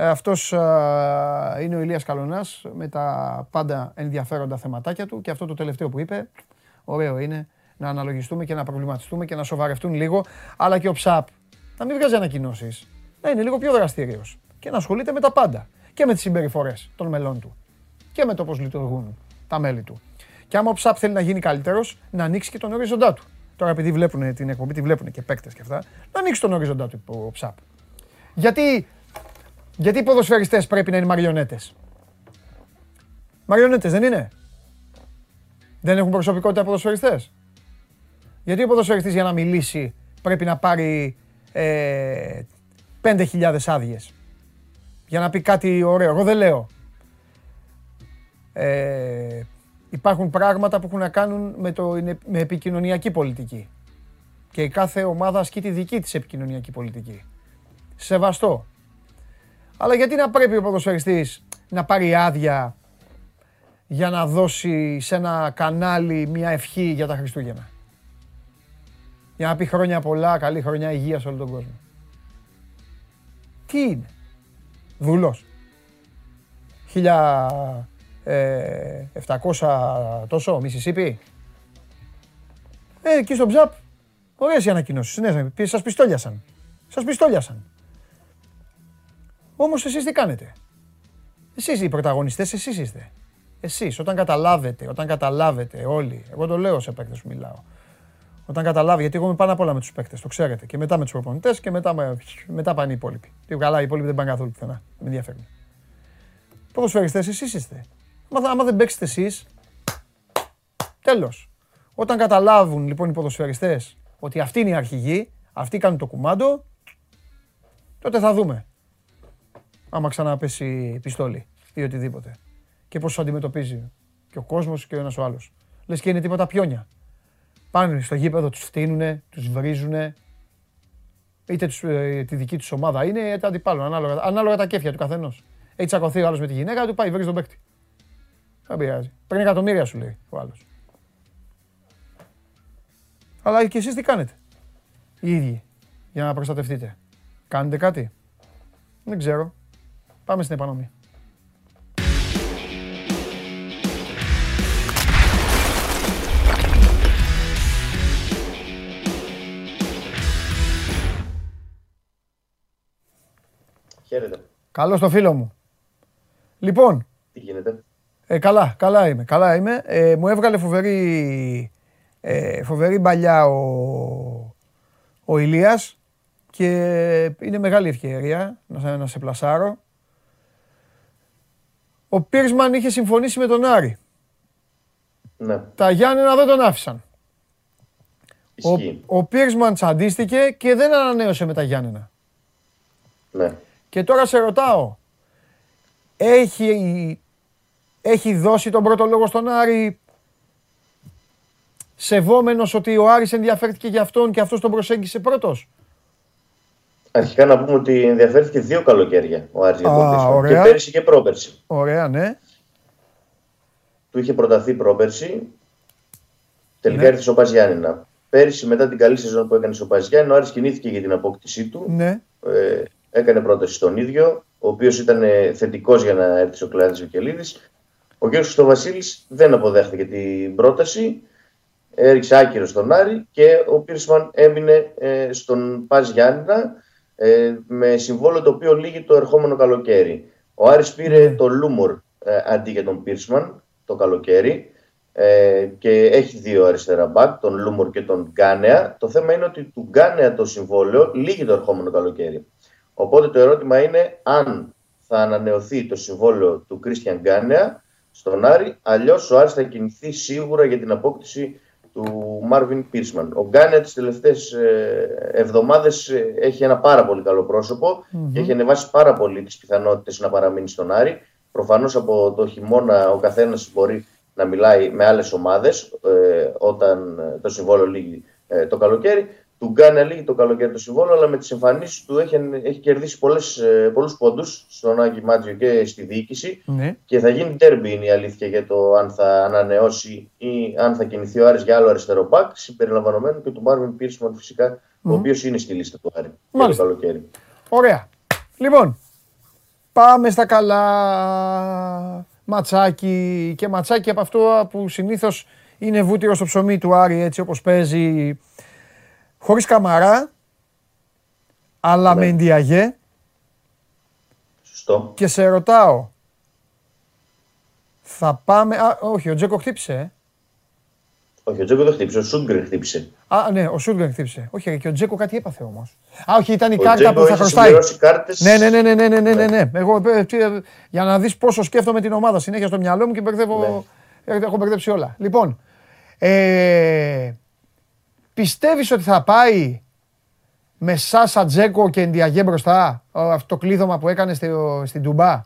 Ε, αυτός α, είναι ο Ηλίας Καλονάς με τα πάντα ενδιαφέροντα θεματάκια του και αυτό το τελευταίο που είπε, ωραίο είναι να αναλογιστούμε και να προβληματιστούμε και να σοβαρευτούν λίγο, αλλά και ο ΨΑΠ να μην βγάζει ανακοινώσεις. Να είναι λίγο πιο δραστήριος και να ασχολείται με τα πάντα και με τις συμπεριφορές των μελών του και με το πώς λειτουργούν τα μέλη του. Και άμα ο ΨΑΠ θέλει να γίνει καλύτερος, να ανοίξει και τον ορίζοντά του. Τώρα, επειδή βλέπουν την εκπομπή, τη βλέπουν και παίκτες και αυτά, να ανοίξει τον ορίζοντά του ο ΨΑΠ. Γιατί, γιατί οι ποδοσφαιριστές πρέπει να είναι μαριονέτες; Μαριονέτες δεν είναι; Δεν έχουν προσωπικότητα ποδοσφαιριστές; Γιατί ο ποδοσφαιριστής για να μιλήσει πρέπει να πάρει ε, 5.000 άδειες; Για να πει κάτι ωραίο. Εγώ δεν λέω. Ε, υπάρχουν πράγματα που έχουν να κάνουν με, το, με επικοινωνιακή πολιτική. Και η κάθε ομάδα ασκεί τη δική της επικοινωνιακή πολιτική. Σεβαστό. Αλλά γιατί να πρέπει ο ποδοσφαιριστής να πάρει άδεια για να δώσει σε ένα κανάλι μια ευχή για τα Χριστούγεννα; Για να πει χρόνια πολλά, καλή χρονιά υγεία σε όλο τον κόσμο. Τι είναι; Δουλός. 1700 τόσο, Μισισίπη. Ε, εκεί στο Ψαπ, ωραίες οι ανακοινώσεις. Ναι, σας πιστόλιασαν. Σας πιστόλιασαν. Όμως εσείς τι κάνετε; Εσείς οι πρωταγωνιστές, εσείς είστε. Εσείς, όταν καταλάβετε, όταν καταλάβετε όλοι, εγώ το λέω σε παίκτες που μιλάω, όταν καταλάβει, γιατί εγώ είμαι πάνω απ' όλα με τους παίκτες, το ξέρετε, και μετά με τους προπονητές και μετά, μετά πάνε οι υπόλοιποι. Τι καλά, οι υπόλοιποι δεν πάνε καθόλου πουθενά, με ενδιαφέρουν. Ποδοσφαιριστές εσείς είστε. Άμα, άμα δεν παίξετε εσείς, τέλος. Όταν καταλάβουν λοιπόν οι ποδοσφαιριστές ότι αυτή είναι η αρχηγή, αυτοί κάνουν το κουμάντο, τότε θα δούμε. Άμα ξαναπέσει πιστόλι ή οτιδήποτε. Και πώς αντιμετωπίζει και ο κόσμος και ο ένας ο άλλος. Λες και είναι τίποτα πιόνια. Πάνε στο γήπεδο, τους φτύνουνε, τους βρίζουνε. Είτε τους, ε, τη δική τους ομάδα είναι, είτε αντιπάλων, ανάλογα, ανάλογα τα κέφια του καθενός. Έχει τσακωθεί ο άλλος με τη γυναίκα του, πάει βρίζει τον παίκτη. Δεν πειράζει. Παίρνει εκατομμύρια σου λέει ο άλλος. Αλλά και εσείς τι κάνετε; Οι ίδιοι. Για να προστατευτείτε. Κάνετε κάτι; Δεν ξέρω. Πάμε στην επανόμη. Χαίρετε. Καλό το φίλο μου. Λοιπόν, Τι γίνεται; ε, καλά, καλά είμαι. Καλά είμαι. Ε, μου έβγαλε φοβερή, ε, φοβερή μπαλιά ο, ο Ηλίας και είναι μεγάλη ευκαιρία να, σε- να σε πλασάρω. Ο Πίρσμαν είχε συμφωνήσει με τον Άρη. Ναι, Τα Γιάννενα δεν τον άφησαν. Ο, ισχύει. ο Πίρσμαν τσαντίστηκε και δεν ανανέωσε με τα Γιάννενα. Ναι. Και τώρα σε ρωτάω, έχει, έχει δώσει τον πρώτο λόγο στον Άρη σεβόμενος ότι ο Άρης ενδιαφέρθηκε για αυτόν και αυτός τον προσέγγισε πρώτος; Αρχικά να πούμε ότι ενδιαφέρθηκε δύο καλοκαίρια ο Άρης για Α, τον Πίσμα. ωραία. Και πέρυσι και πρόπερσι. Ωραία, ναι. Του είχε προταθεί πρόπερσι. Τελικά Ναι. ήρθε στο Πας Γιάννηνα. Πέρυσι, μετά την καλή σεζόν που έκανε στο Πας Γιάννηνα, ο Άρης κινήθηκε για την απόκτησή του. Ναι. Ε, έκανε πρόταση στον ίδιο, ο οποίος ήταν θετικός για να έρθει στο Κλεάνθης Βικελίδης. Ο κ. Χρυστοβασίλης δεν αποδέχτηκε την πρόταση. Έριξε άκυρο στον Άρη και ο Πίρσμαν έμεινε ε, στον ΠΑΣ Γιάννινα ε, με συμβόλαιο το οποίο λύγει το ερχόμενο καλοκαίρι. Ο Άρης πήρε τον Λούμορ ε, αντί για τον Πίρσμαν το καλοκαίρι ε, και έχει δύο αριστερά μπακ, τον Λούμορ και τον Γκάνεα. Το θέμα είναι ότι του Γκάνεα το συμβόλαιο λύγει το ερχόμενο καλοκαίρι. Οπότε το ερώτημα είναι αν θα ανανεωθεί το συμβόλαιο του Κρίστιαν Γκάνεα στον Άρη, αλλιώς ο Άρης θα κινηθεί σίγουρα για την απόκτηση του Μάρβιν Πίρσμαν. Ο Γκάνεα τις τελευταίες ε, εβδομάδες ε, έχει ένα πάρα πολύ καλό πρόσωπο και έχει ανεβάσει πάρα πολύ τις πιθανότητες να παραμείνει στον Άρη. Προφανώς από το χειμώνα ο καθένας μπορεί να μιλάει με άλλες ομάδες ε, όταν ε, το συμβόλαιο λύγει ε, το καλοκαίρι. Του Γκάνεα λύγει το καλοκαίρι το συμβόλαιο, αλλά με τις εμφανίσεις του έχει, έχει κερδίσει πολλές, ε, πολλούς πόντους στον Άγιο Μάτζιο και στη διοίκηση ναι. και θα γίνει τέρμπι είναι η αλήθεια για το αν θα ανανεώσει ή αν θα κινηθεί ο Άρης για άλλο αριστερό πακ, συμπεριλαμβανομένου και του Μάρβιν Πίρσμαν φυσικά, ο οποίος είναι στη λίστα του Άρη για το Μάλιστα. καλοκαίρι. Ωραία. Λοιπόν, πάμε στα καλά. Ματσάκι και ματσάκι από αυτό που συνήθως είναι βούτυρο στο ψωμί του Άρη έτσι όπως παίζει χωρίς καμαρά αλλά Ναι. με Ντιαγέ Σωστό. και σε ρωτάω θα πάμε... Α, όχι, ο Τζέκο χτύπησε. ε. Όχι, ο Τζέκο δεν χτύπησε, ο Σούντγκρεν χτύπησε. Α, ναι, ο Σούργαν χτύπησε. Όχι, ρε, και ο Τζέκο κάτι έπαθε όμως. Α, όχι, ήταν η Ο κάρτα Τζέκο που θα έχει χρωστάει. συμπληρώσει κάρτες. Ναι, ναι, ναι, ναι, ναι, ναι, ναι, ναι, ναι. Εγώ, ε, τι, ε, για να δεις πόσο σκέφτομαι την ομάδα συνέχεια στο μυαλό μου και μπερδεύω, ε, έχω μπερδέψει όλα. Λοιπόν, ε, πιστεύεις ότι θα πάει με Σάσα Τζέκο και Ντιαγέ μπροστά ε, αυτό το κλείδωμα που έκανε στη, στην Τουμπά;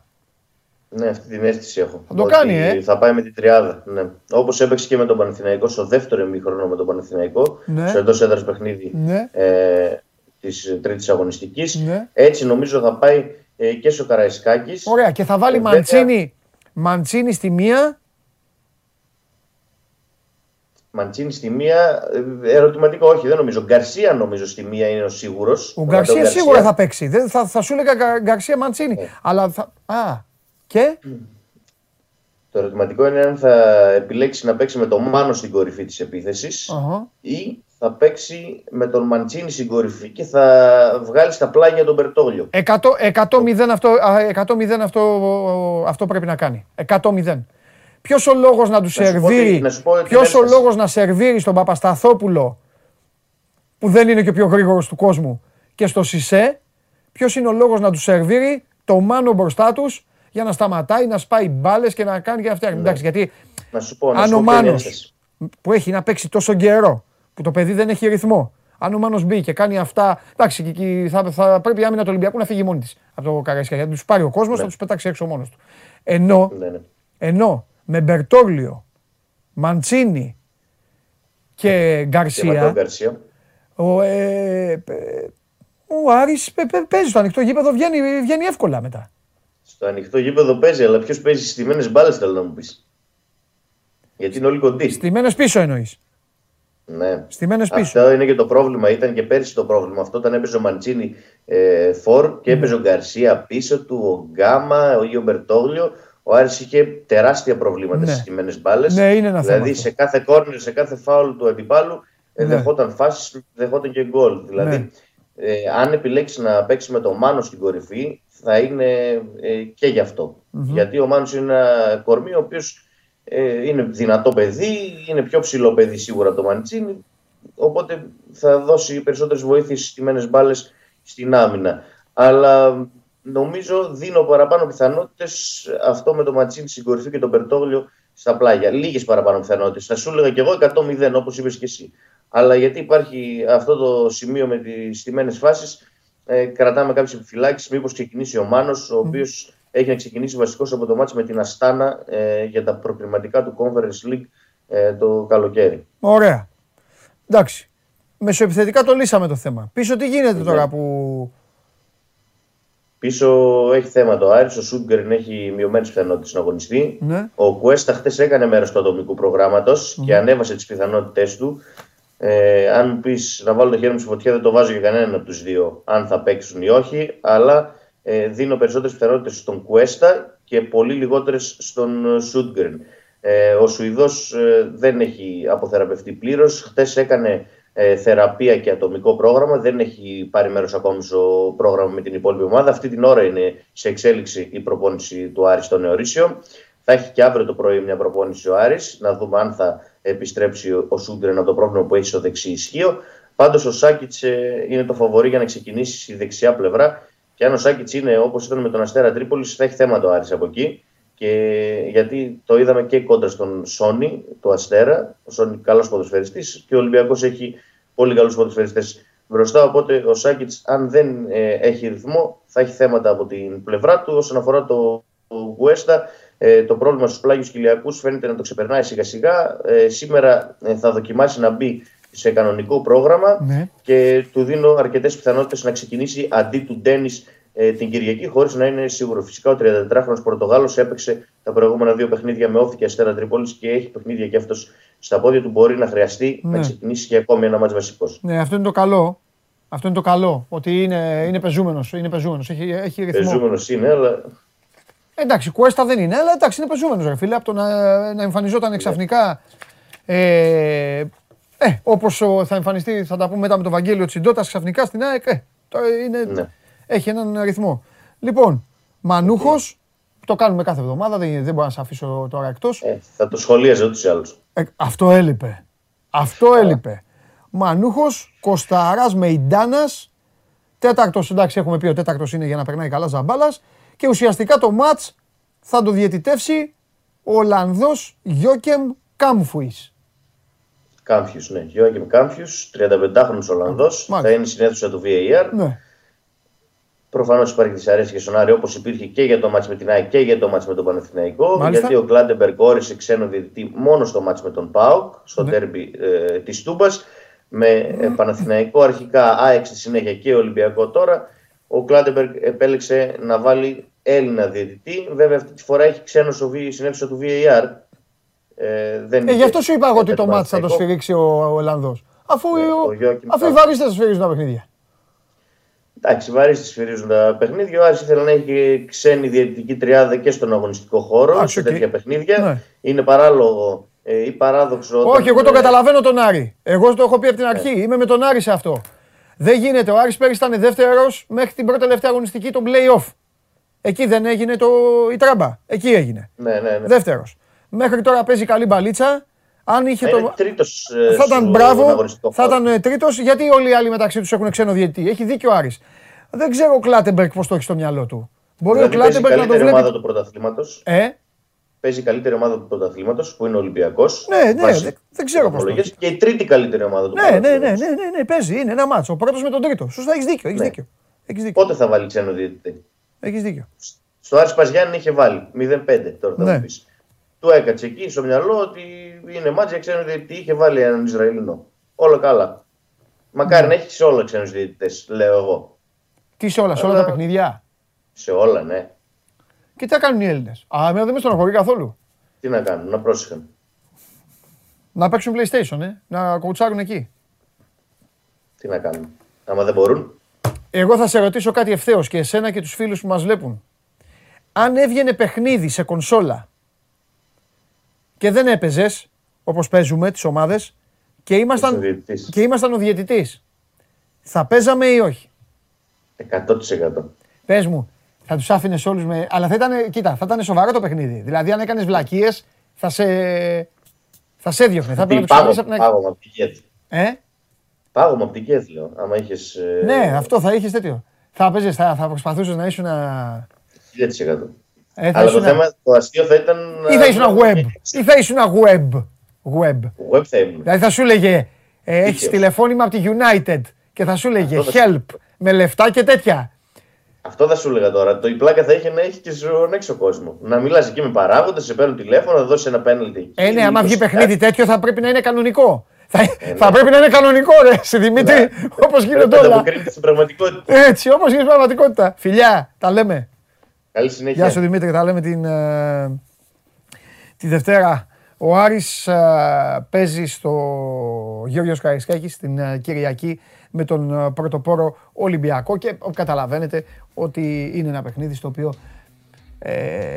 Ναι, αυτή την αίσθηση έχω. Θα το Ότι κάνει, ε. Θα πάει με την τριάδα. Ναι. Όπως έπαιξε και με τον Παναθηναϊκό στο δεύτερο ημίχρονο με τον Παναθηναϊκό, Ναι. στο εντός έδρας παιχνίδι Ναι. ε, της τρίτης αγωνιστικής. Ναι. Έτσι νομίζω θα πάει ε, και στο Καραϊσκάκης. Ωραία, και θα βάλει Μαντσίνη, Μαντσίνη στη μία. Μαντσίνη στη μία, ε, ερωτηματικό όχι, δεν νομίζω. Γκαρσία νομίζω στη μία είναι ο σίγουρος. Ο Γκαρσία σίγουρα θα παίξει. Δεν, θα, θα σου έλεγα Γκαρσία Μαντσίνη. Ε. Αλλά θα. Α, και; Το ερωτηματικό είναι αν θα επιλέξει να παίξει με τον Μάνο στην κορυφή της επιθεση ή θα παίξει με τον Μαντσίνη στην κορυφή και θα βγάλει στα πλάγια τον Μπερτόλιο. 100-0 αυτό, 100 αυτό, αυτό πρέπει να κάνει. 100-0. Ποιος ο λόγος να τους σερβίρει, ποιος ο λόγος να σερβίρει στον Παπασταθόπουλο που δεν είναι και ο πιο γρήγορος του κόσμου και στο Σισε, ποιος είναι ο λόγος να τους σερβίρει το Μάνο μπροστά τους για να σταματάει, να σπάει μπάλες και να κάνει και αυτά. Ναι. Εντάξει, γιατί να σου πω, αν ο Μάνος που έχει να παίξει τόσο καιρό, που το παιδί δεν έχει ρυθμό, αν ο Μάνος μπει και κάνει αυτά. Εντάξει, και, θα, θα πρέπει η άμυνα του Ολυμπιακού να φύγει μόνη της από το Καρέσκα. Γιατί τους πάρει ο κόσμος, ναι. θα τους πετάξει έξω μόνος του. Ενώ, ναι, ναι. ενώ με Μπερτόλιο, Μαντσίνη και Γκαρσία. Ο, ε, ε, ο Άρης παίζει στο ανοιχτό γήπεδο, βγαίνει, βγαίνει εύκολα μετά. Στο ανοιχτό γήπεδο παίζει, αλλά ποιος παίζει στιμένες μπάλες, θέλω να μου πεις. Γιατί είναι όλοι κοντοί. Στιμένες πίσω εννοείς. Ναι. Στιμένες πίσω. Αυτό είναι και το πρόβλημα. Ήταν και πέρσι το πρόβλημα αυτό. Όταν έπαιζε ο Μαντσίνη ε, φορ και έπαιζε ο Γκαρσία πίσω του, ο Γκάμα, ο Ιω Μπερτόγλιο. Ο Άρης είχε τεράστια προβλήματα ναι. στις στιμένε μπάλες. Ναι, είναι ένα δηλαδή σε κάθε κόρνερ, σε κάθε φάουλ του αντιπάλου ε, ναι. δεχόταν φάσεις, δεχόταν και γκολ. Δηλαδή, ναι. ε, αν επιλέξει να παίξει με τον Μάνος στην κορυφή, θα είναι ε, και γι' αυτο Γιατί ο Μάνος είναι ένα κορμί ο οποίος ε, είναι δυνατό παιδί, είναι πιο ψηλό παιδί σίγουρα το Μαντσίνη, οπότε θα δώσει περισσότερες βοήθειες στις τιμένε μπάλες στην άμυνα. Αλλά νομίζω δίνω παραπάνω πιθανότητες αυτό με το Μαντσίνη στην κορυφή και τον Περτόγλιο στα πλάγια. Λίγες παραπάνω πιθανότητες. Θα σου έλεγα κι εγώ 100-0 όπως είπες και εσύ. Αλλά γιατί υπάρχει αυτό το σημείο με τις τιμένε φάσεις, ε, κρατάμε κάποιες επιφυλάξεις. Μήπως ξεκινήσει ο Μάνος, ο οποίος έχει να ξεκινήσει βασικός από το μάτι με την Αστάνα ε, για τα προκριματικά του Conference League ε, το καλοκαίρι. Ωραία. Εντάξει. Μεσοεπιθετικά το λύσαμε το θέμα. Πίσω τι γίνεται ναι. τώρα που. Πίσω έχει θέμα το Άρης, ο Σούγκερν έχει μειωμένε πιθανότητες να αγωνιστεί. Ναι. Ο Κουέστα χθε έκανε μέρος του ατομικού προγράμματος και ανέβασε τις πιθανότητέ του. Ε, αν μου πεις να βάλω το χέρι μου στη φωτιά, δεν το βάζω για κανέναν από τους δύο, αν θα παίξουν ή όχι. Αλλά ε, δίνω περισσότερες πιθανότητες στον Κουέστα και πολύ λιγότερες στον Σούτγκριν. Ε, ο Σουηδός ε, δεν έχει αποθεραπευτεί πλήρως. Χθε έκανε ε, θεραπεία και ατομικό πρόγραμμα. Δεν έχει πάρει μέρος ακόμη στο πρόγραμμα με την υπόλοιπη ομάδα. Αυτή την ώρα είναι σε εξέλιξη η προπόνηση του Άρης στο Νεορίσιο. Θα έχει και αύριο το πρωί μια προπόνηση ο Άρης, να δούμε αν θα επιστρέψει ο Σούγκρεν από το πρόβλημα που έχει στο δεξί ισχύο. Πάντως ο Σάκητς είναι το φαβορή για να ξεκινήσει στη δεξιά πλευρά. Και αν ο Σάκητς είναι όπως ήταν με τον Αστέρα Τρίπολης, θα έχει θέμα το Άρης από εκεί. Και γιατί το είδαμε και κόντρα στον Σόνι, το Αστέρα. Ο Σόνι καλός ποδοσφαιριστής και ο Ολυμπιακός έχει πολύ καλούς ποδοσφαιριστές μπροστά. Οπότε ο Σάκητς, αν δεν ε, έχει ρυθμό, θα έχει θέματα από την πλευρά του. Όσον αφορά το Γουέστα, ε, το πρόβλημα στους πλάγιους Κυλιακού φαίνεται να το ξεπερνάει σιγά σιγά. Ε, σήμερα ε, θα δοκιμάσει να μπει σε κανονικό πρόγραμμα ναι. και του δίνω αρκετές πιθανότητες να ξεκινήσει αντί του Ντένις ε, την Κυριακή, χωρίς να είναι σίγουρο. Φυσικά ο 34χρονο Πορτογάλος έπαιξε τα προηγούμενα δύο παιχνίδια με όφη και αστέρα Τρίπολης και έχει παιχνίδια και αυτός στα πόδια του. Μπορεί να χρειαστεί ναι. να ξεκινήσει και ακόμη ένα μάτσο βασικός. Ναι, αυτό είναι το καλό. Αυτό είναι το καλό. Ότι είναι, είναι πεζούμενος. Είναι πεζούμενος, έχει, έχει ρυθμό. Πεζούμενος είναι, αλλά. Εντάξει, Κουέστα δεν είναι, αλλά εντάξει, είναι πεζούμενος. Ρε φίλε, από το να, να εμφανιζόταν ναι. ξαφνικά. Ε, ε, Όπως θα εμφανιστεί, θα τα πούμε μετά με τον Βαγγέλιο Τσιντότα ξαφνικά στην ΑΕΚ. Ε, είναι, ναι. Έχει έναν αριθμό. Λοιπόν, Μανούχος, το κάνουμε κάθε εβδομάδα, δεν, δεν μπορώ να σε αφήσω τώρα εκτός. Ε, θα το σχολίαζε ούτως ή άλλως. Ε, αυτό έλειπε. Αυτό έλειπε. Μανούχος, Κοσταρά με Ιντάνα. Τέταρτος, εντάξει, έχουμε πει ο τέταρτος είναι για να περνάει καλά ζαμπάλας. Και ουσιαστικά το ματ θα το διαιτητεύσει ο Ολλανδός Γιώκεμ Κάμφουης. Κάμφιου, ναι. Γιώργη Κάμφιου, 35χρονο Ολλανδός. Θα είναι στην αίθουσα του VAR. Ναι. Προφανώς υπάρχει δυσαρέσκεια στον Άρη όπως υπήρχε και για το μάτς με την ΑΕΚ και για το μάτς με τον Παναθηναϊκό. Μάλιστα. Γιατί ο Κλάτενμπεργκ όρισε ξένο διαιτητή μόνο στο μάτς με τον ΠΑΟΚ, στο ναι. ντέρμπι ε, της Τούμπας. Με ε, Παναθηναϊκό αρχικά, ΑΕΚ στη συνέχεια και Ολυμπιακό τώρα. ο Κλάτενμπεργκ επέλεξε να βάλει Έλληνα διαιτητή. Βέβαια αυτή τη φορά έχει ξένο στο συνέχιση του VAR. Ε, δεν ε, γι' αυτό σου είπα εγώ ότι το μάτι θα το σφυρίξει ο Ολλανδός. Αφού, ε, ο, αφού οι βαρίστες σφυρίζουν τα παιχνίδια. Εντάξει, οι βαρίστες σφυρίζουν τα παιχνίδια. Ο Άρης ήθελε να έχει ξένη διαιτητική τριάδα και στον αγωνιστικό χώρο Α, σε τέτοια παιχνίδια. Ναι. Είναι παράλογο ε, ή παράδοξο. Όχι, εγώ τον καταλαβαίνω τον Άρη. Εγώ το έχω πει από την αρχή. Είμαι με τον Άρη σε αυτό. Δεν γίνεται. Ο Άρης πέρυσι ήταν δεύτερος μέχρι την πρώτη τελευταία αγωνιστική, τον play-off. Εκεί δεν έγινε το... η τράμπα. Εκεί έγινε. Ναι, ναι, ναι. Δεύτερος. Μέχρι τώρα παίζει καλή μπαλίτσα. Αν είχε το. Τρίτος, ε, θα ήταν μπράβο. Θα ήταν ε, τρίτος. Γιατί όλοι οι άλλοι μεταξύ τους έχουν ξένο διαιτητή. Έχει δίκιο ο Άρης. Δεν ξέρω ο Κλάτεμπεργκ πώς το έχει στο μυαλό του. Μπορεί δηλαδή, ο Κλάτεμπεργκ να το βλέπει. ομάδα του πρωταθλήματος. Ε; Παίζει η καλύτερη ομάδα του πρωταθλήματος που είναι ο Ολυμπιακός. Ναι, ναι, δεν, δεν ξέρω πώς. Και η τρίτη καλύτερη ομάδα του ναι, ναι, ναι, ναι, ναι, ναι, παίζει. Είναι ένα μάτσο. Ο πρώτος με τον τρίτο. Σωστά, έχεις δίκιο. Έχεις ναι. δίκιο. Έχεις δίκιο. Πότε θα βάλει ξένο διαιτητή. Έχεις δίκιο. Στο Άρης Παζιάννη είχε βάλει 0-5 τώρα θα ναι. πεις. Του έκατσε εκεί στο μυαλό ότι είναι μάτια ξένο διαιτητή. Είχε βάλει έναν Ισραηλινό. Όλα καλά. Μακάρι ναι. να έχεις σε όλα ξένου διαιτητές, λέω εγώ. Τι σε όλα, σε όλα τα παιχνίδια; Σε όλα, ναι. Και τι θα κάνουν οι Έλληνες; Α, εμένα δεν με στενοχωρεί καθόλου. Τι να κάνουν, να πρόσεχαν. Να παίξουν PlayStation, ε; να κοουτσάρουν εκεί. Τι να κάνουν. Άμα δεν μπορούν. Εγώ θα σε ρωτήσω κάτι ευθέως και εσένα και τους φίλους που μας βλέπουν. Αν έβγαινε παιχνίδι σε κονσόλα και δεν έπαιζες όπως παίζουμε τις ομάδες και ήμασταν, και ήμασταν ο διαιτητής, θα παίζαμε ή όχι; 100%. Πες μου, θα τους άφηνες όλους με. Αλλά θα ήταν, κοίτα, θα ήταν σοβαρό το παιχνίδι. Δηλαδή, αν έκανες βλακίες, θα σε. Θα σε έδιωχνε. Θα πρέπει να του Πάγω από την κέτ. Ε; Πάγω από την κέτ, λέω. Άμα είχες. Ε... Ναι, αυτό θα είχες τέτοιο. Θα παίζες, θα, θα προσπαθούσες να ήσουν. 1000%. Ε, Αλλά το θέμα, το αστείο θα ήταν. ή θα ήσουν web. ή θα ήσουν web. Web. Web θα ήμουν. Δηλαδή θα σου έλεγε. Ε, έχεις τηλεφώνημα από τη United και θα σου έλεγε help με λεφτά και τέτοια. Αυτό θα σου έλεγα τώρα. Το η πλάκα θα είχε να έχει και στον έξω κόσμο. Να μιλάς εκεί με παράγοντες, σε παίρνουν τηλέφωνο, να δώσει ένα πέναλτι. Ε, ναι, άμα βγει παιχνίδι τέτοιο θα πρέπει να είναι κανονικό. Θα, ε, θα ναι. πρέπει να είναι κανονικό, ρε, σε Δημήτρη, ναι. όπως γίνεται όλα. Να στην πραγματικότητα. Έτσι, όπως γίνεται στην πραγματικότητα. Φιλιά, τα λέμε. Καλή συνέχεια. Γεια σου Δημήτρη, τα λέμε την, ε, τη Δευτέρα. Ο Άρης ε, παίζει στο Γιώργος Καρισκάκης την ε, Κυριακή με τον ε, πρωτοπόρο Ολυμπιακό και καταλαβαίνετε ότι είναι ένα παιχνίδι στο οποίο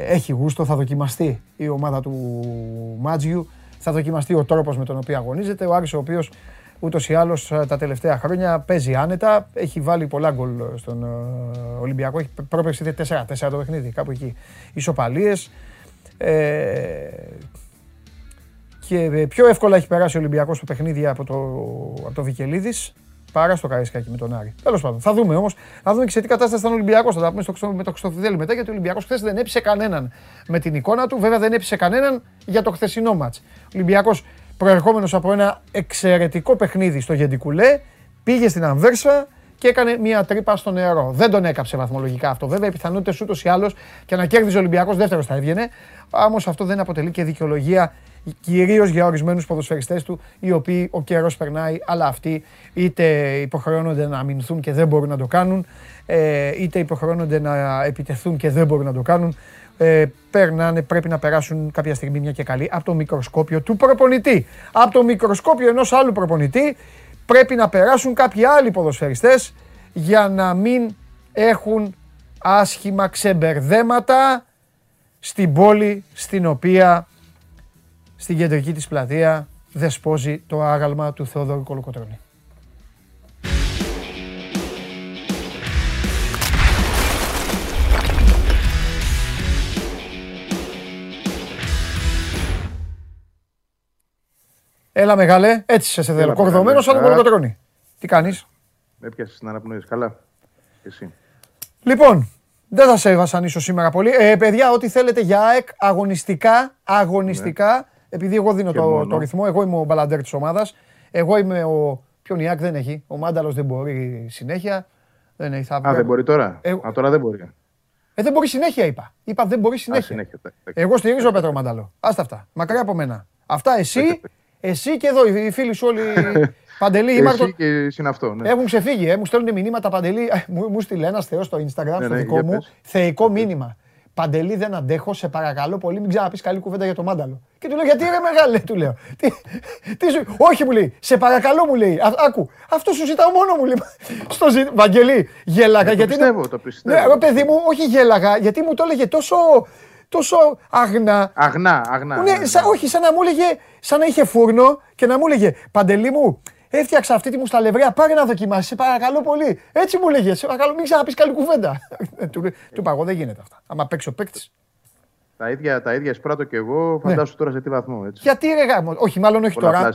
έχει γούστο, θα δοκιμαστεί η ομάδα του Μάτζιου, θα δοκιμαστεί ο τρόπος με τον οποίο αγωνίζεται. Ο Άρης ο οποίος ούτως ή άλλως τα τελευταία χρόνια παίζει άνετα, έχει βάλει πολλά γκολ στον Ολυμπιακό, έχει πρόπερση 4-4 το παιχνίδι, κάπου εκεί. Ισοπαλίες, και πιο εύκολα έχει περάσει ο Ολυμπιακός στο παιχνίδι από το, από το Βικελίδης παρά στο Καραϊσκάκι με τον Άρη. Τέλος πάντων, θα δούμε όμως, θα δούμε και σε τι κατάσταση ήταν ο Ολυμπιακός. Θα τα πούμε στο, με το Χρυστοφιδέλη μετά γιατί ο Ολυμπιακός χθες δεν έπεισε κανέναν με την εικόνα του. Βέβαια δεν έπεισε κανέναν για το χθεσινό μάτς. Ο Ολυμπιακός προερχόμενος από ένα εξαιρετικό παιχνίδι στο Γεντικουλέ πήγε στην Αμβέρσα και έκανε μια τρύπα στο νερό. Δεν τον έκαψε βαθμολογικά αυτό. Βέβαια, οι πιθανότητες ούτως ή άλλως και να κέρδιζε ο Ολυμπιακός δεύτερος θα έβγαινε. Όμως αυτό δεν αποτελεί και δικαιολογία κυρίως για ορισμένους ποδοσφαιριστές του, οι οποίοι ο καιρός περνάει, αλλά αυτοί είτε υποχρεώνονται να αμυνθούν και δεν μπορούν να το κάνουν, ε, είτε υποχρεώνονται να επιτεθούν και δεν μπορούν να το κάνουν. Ε, περνάνε, πρέπει να περάσουν κάποια στιγμή μια και καλή από το μικροσκόπιο του προπονητή. Από το μικροσκόπιο ενός άλλου προπονητή πρέπει να περάσουν κάποιοι άλλοι ποδοσφαιριστές για να μην έχουν άσχημα ξεμπερδέματα στην πόλη στην οποία στην κεντρική της πλατεία δεσπόζει το άγαλμα του Θεόδωρου Κολοκοτρώνη. Έλα μεγάλε, έτσι σε θέλω. Κορδωμένος σαν τον Κολοκοτρώνη. Τι κάνεις; Με πιάσεις να αναπνοείς. Καλά. Εσύ. Λοιπόν, δεν θα σε βασανίσω σήμερα πολύ. Ε, παιδιά, ό,τι θέλετε για ΑΕΚ, αγωνιστικά, αγωνιστικά, ναι. επειδή εγώ δίνω το, το, ρυθμό, εγώ είμαι ο μπαλαντέρ της ομάδας, εγώ είμαι ο... Ποιον η ΑΕΚ δεν έχει, ο Μάνταλος δεν μπορεί συνέχεια. Δεν έχει, θα... Α, δεν μπορεί τώρα. Ε, Α, τώρα δεν μπορεί. Ε, δεν μπορεί συνέχεια, είπα. Είπα δεν μπορεί συνέχεια. Α, συνέχεια. Εγώ στηρίζω Πέτρο Μάνταλο. Άστα αυτά. Μακριά από μένα. Αυτά εσύ, εσύ και εδώ οι φίλοι σου όλοι Παντελή, Εσύ και συναυτό. Ναι. Έχουν ξεφύγει, ε, μου στέλνουν μηνύματα Παντελή. Ε, μου, μου στείλε ένα θεό στο Instagram, ναι, στο ναι, δικό μου, θεϊκό μήνυμα. Παντελή δεν αντέχω, σε παρακαλώ πολύ, μην ξαναπείς καλή κουβέντα για το μάνταλο. Και του λέω, Γιατί ρε μεγάλε, του λέω. Τι, τι σου, όχι μου λέει, σε παρακαλώ μου λέει. Α, άκου, αυτό σου ζητάω μόνο μου λέει. Στο ζη... Βαγγελί, γέλαγα. γιατί το πιστεύω, το πιστεύω. Ναι, παιδί μου, όχι γέλαγα, γιατί μου το έλεγε τόσο, τόσο αγνά. Αγνά, αγνά. Ναι, ναι, σαν, ναι. όχι, σαν να μου έλεγε, σαν να είχε φούρνο και να μου έλεγε, Παντελή μου, Έφτιαξα αυτή τη μουσταλευρία, πάρε να δοκιμάσεις. Σε παρακαλώ πολύ. Έτσι μου λέγε. Σε παρακαλώ, μην ξαναπεί καλή κουβέντα. του, του είπα εγώ δεν γίνεται αυτά. Άμα παίξει ο παίκτης. Τα ίδια, τα ίδια εισπράττω και εγώ, ναι. φαντάσου τώρα σε τι βαθμό. Έτσι. Γιατί ρε γάμο, όχι, μάλλον όχι τώρα.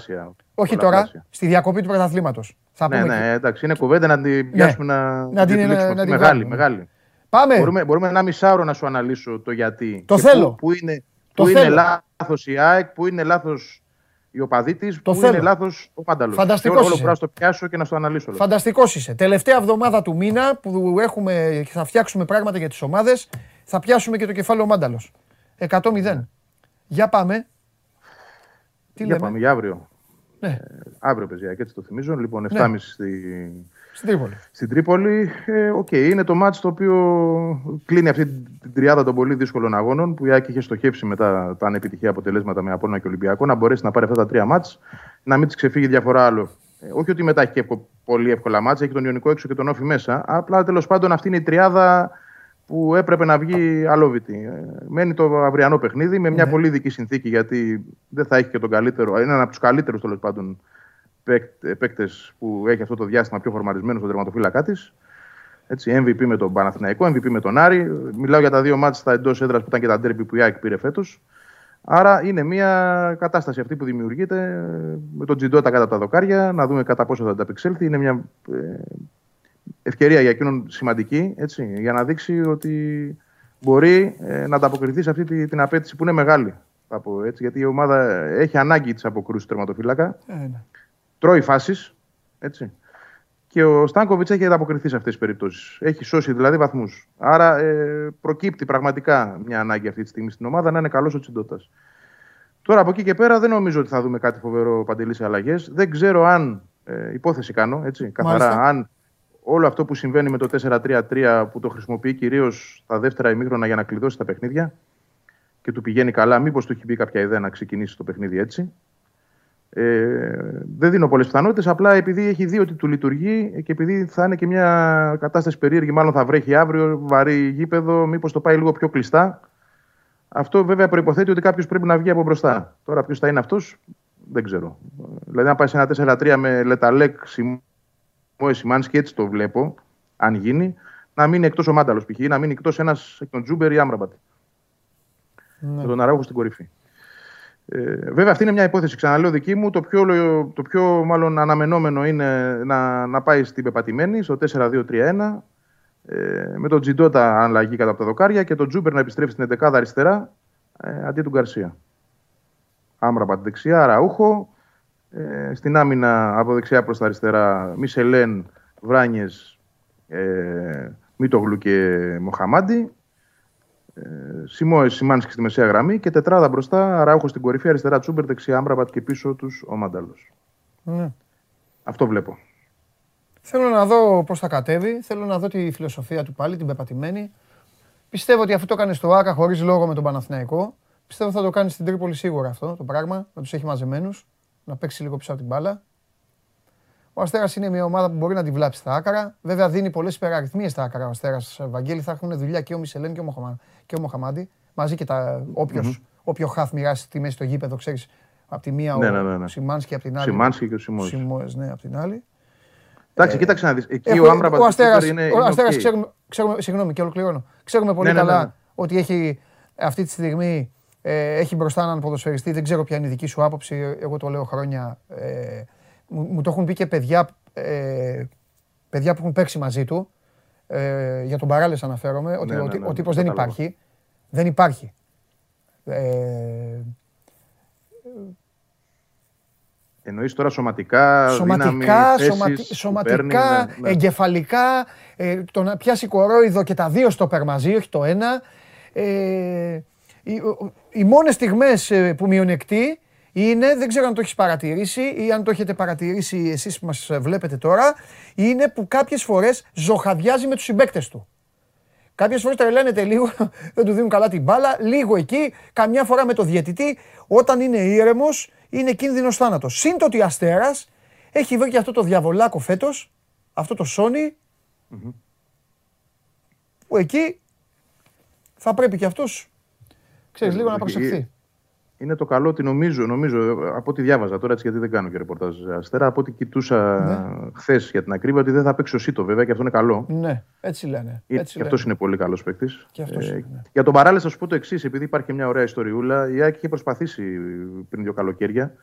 Όχι τώρα, στη διακοπή του πρωταθλήματος. Ναι, ναι, εντάξει, είναι κουβέντα να την ναι. πιάσουμε να, να την να, Μεγάλη, μεγάλη. Πάμε. Μπορούμε, μπορούμε ένα μισάωρο να σου αναλύσω το γιατί. Το θέλω. Πού, είναι, πού είναι λάθος η ΑΕΚ, πού είναι λάθος η οπαδή τη που θέλω. είναι λάθος ο Πάνταλο. Φανταστικός. Όλο να το πιάσω και να στο αναλύσω. Φανταστικός είσαι. Τελευταία εβδομάδα του μήνα που έχουμε και θα φτιάξουμε πράγματα για τις ομάδες, θα πιάσουμε και το κεφάλαιο Μάνταλος. 100-0. Για πάμε. Τι για λέμε; πάμε, για αύριο. Ναι. Ε, αύριο, παιδιά, και έτσι το θυμίζω. Λοιπόν, 7.30 ναι. στη στην Τρίπολη. Στην Τρίπολη, ε, okay, είναι το μάτς το οποίο κλείνει αυτή την τριάδα των πολύ δύσκολων αγώνων που η Άκη είχε στοχεύσει μετά τα ανεπιτυχία αποτελέσματα με Απόλλωνα και Ολυμπιακό να μπορέσει να πάρει αυτά τα τρία μάτς, να μην της ξεφύγει διαφορά άλλο. Ε, όχι ότι μετά έχει και πολύ εύκολα μάτς, έχει τον Ιωνικό έξω και τον Όφη μέσα. Απλά τέλος πάντων αυτή είναι η τριάδα που έπρεπε να βγει αλόβητη. Ε, μένει το αυριανό παιχνίδι με μια ναι. πολύ δική συνθήκη γιατί δεν θα έχει και τον καλύτερο, έναν από τους καλύτερους τέλος πάντων παίκτε που έχει αυτό το διάστημα πιο φορμαρισμένο στον τερματοφύλακά της. Έτσι, MVP με τον Παναθηναϊκό, MVP με τον Άρη. Μιλάω για τα δύο μάτια στα εντός έδρας που ήταν και τα ντέρμπι που η ΑΕΚ πήρε φέτος. Άρα είναι μια κατάσταση αυτή που δημιουργείται με τον Τζιντότα κάτω από τα δοκάρια, να δούμε κατά πόσο θα ανταπεξέλθει. Είναι μια ε, ευκαιρία για εκείνον σημαντική έτσι, για να δείξει ότι μπορεί ε, να ανταποκριθεί σε αυτή την απέτηση που είναι μεγάλη. έτσι, γιατί η ομάδα έχει ανάγκη της αποκρούσης του τερματοφύλακα. Ε, ναι τρώει φάσεις. Έτσι. Και ο Στάνκοβιτς έχει ανταποκριθεί σε αυτές τις περιπτώσεις. Έχει σώσει δηλαδή βαθμούς. Άρα ε, προκύπτει πραγματικά μια ανάγκη αυτή τη στιγμή στην ομάδα να είναι καλός ο Τσιντότα. Τώρα από εκεί και πέρα δεν νομίζω ότι θα δούμε κάτι φοβερό παντελής σε αλλαγές. Δεν ξέρω αν. Ε, υπόθεση κάνω, έτσι, καθαρά. Αν όλο αυτό που συμβαίνει με το 4-3-3 που το χρησιμοποιεί κυρίως στα δεύτερα ημίχρονα για να κλειδώσει τα παιχνίδια και του πηγαίνει καλά, μήπως του έχει μπει κάποια ιδέα να ξεκινήσει το παιχνίδι έτσι. Ε, δεν δίνω πολλές πιθανότητες. Απλά επειδή έχει δει ότι του λειτουργεί και επειδή θα είναι και μια κατάσταση περίεργη, μάλλον θα βρέχει αύριο, βαρύ γήπεδο, μήπως το πάει λίγο πιο κλειστά. Αυτό βέβαια προποθέτει ότι κάποιος πρέπει να βγει από μπροστά. Τώρα ποιος θα είναι αυτός, δεν ξέρω. Δηλαδή, αν πάει σε ένα 4-3 με Λε Ταλέκ, Σιμόες, Σιμάνσκι, έτσι το βλέπω, αν γίνει, να μείνει εκτός ο Μάνταλος π.χ. να μείνει εκτός ένας εκ των Τζούμπερ ή Άμραμπατ. Ναι. Με τον Αραούχο στην κορυφή. Ε, βέβαια, αυτή είναι μια υπόθεση. Ξαναλέω δική μου. Το πιο, το πιο μάλλον αναμενόμενο είναι να, να πάει στην πεπατημένη, στο 4-2-3-1. Ε, με τον Τσιντώτα αν αλλαγεί κάτω από τα δοκάρια και τον Τζούμπερ να επιστρέψει στην 11 αριστερά ε, αντί του Γκαρσία. Άμρα από δεξιά, Ραούχο. Ε, στην άμυνα από δεξιά προς τα αριστερά Μισελέν, Βράνιες, ε, Μίτογλου και Μοχαμάντι. Ε, Σιμόε Σιμάνσκι στη μεσαία γραμμή και τετράδα μπροστά. Ράουχο στην κορυφή, αριστερά Τσούμπερ, δεξιά Άμπραμπατ και πίσω τους ο Μάνταλο. Ναι. Αυτό βλέπω. Θέλω να δω πώς θα κατέβει. Θέλω να δω τη φιλοσοφία του πάλι, την πεπατημένη. Πιστεύω ότι αφού το κάνει στο Άκα χωρίς λόγο με τον Παναθηναϊκό, πιστεύω θα το κάνεις στην Τρίπολη σίγουρα αυτό το πράγμα. Να τους έχει μαζεμένους, να παίξει λίγο πίσω από την μπάλα. Ο Αστέρας είναι μια ομάδα που μπορεί να τη βλάψει στα άκρα. Βέβαια δίνει πολλές υπεραριθμίες στα άκρα. Ο Αστέρας, Βαγγέλη, θα έχουν δουλειά και ο Μισελέν και ο, Μοχαμα, και ο Μοχαμάντη. Μαζί και τα, όποιος, mm-hmm. όποιο χαθ μοιράσει τη μέση στο γήπεδο, ξέρεις. Από τη μία ναι, ο ναι, ναι, ναι. Σιμάνσκι, από την άλλη. Σιμάνσκι και ο Σιμόε. Σιμόε, ναι, από την άλλη. Εντάξει, ε, κοίταξε να δεις. Εκεί ο Άμπραμπατ ο Αστέρας, είναι. Ο Αστέρας, ξέρουμε, ξέρουμε, συγγνώμη και ολοκληρώνω. Ξέρουμε πολύ ναι, ναι, καλά ότι έχει αυτή τη στιγμή ε, έχει μπροστά έναν ποδοσφαιριστή. Δεν ξέρω ποια είναι η δική σου άποψη. Εγώ το λέω χρόνια. Ε, μου, μου, το έχουν πει και παιδιά ε, παιδιά που έχουν παίξει μαζί του, ε, για τον Παράλε αναφέρομαι, ότι ναι, ναι, ναι, ο τύπος δεν υπάρχει. Δεν υπάρχει. Ε, Εννοείς τώρα σωματικά, σωματικά, δύναμη, σωματικά, εγκεφαλικά, ε, το να πιάσει κορόιδο και τα δύο στο μαζί, όχι το ένα. Ε, οι, οι μόνες στιγμές ε, που μειονεκτεί είναι, δεν ξέρω αν το έχεις παρατηρήσει ή αν το έχετε παρατηρήσει εσείς που μας βλέπετε τώρα, είναι που κάποιες φορές ζωχαδιάζει με τους συμπαίκτες του. Κάποιες φορές τρελαίνεται λίγο, δεν του δίνουν καλά την μπάλα, λίγο εκεί, καμιά φορά με το διαιτητή. Όταν είναι ήρεμος, είναι κίνδυνος θάνατος. Συν το ότι Αστέρας έχει βρει και αυτό το διαβολάκο φέτος, αυτό το σονι που εκεί θα πρέπει και αυτός, ξέρεις, λίγο να προσεχθεί είναι το καλό ότι νομίζω, νομίζω από ό,τι διάβαζα τώρα, έτσι, γιατί δεν κάνω και ρεπορτάζ αστέρα, από ό,τι κοιτούσα ναι. χθες για την ακρίβεια, ότι δεν θα παίξει ο Σίτο βέβαια και αυτό είναι καλό. Ναι, έτσι λένε. Ε, έτσι και αυτός είναι πολύ καλός παίκτης. Ε, ναι. Για τον Παράλε, θα σου πω το εξής, επειδή υπάρχει μια ωραία ιστοριούλα, η Άκη είχε προσπαθήσει πριν δύο καλοκαίρια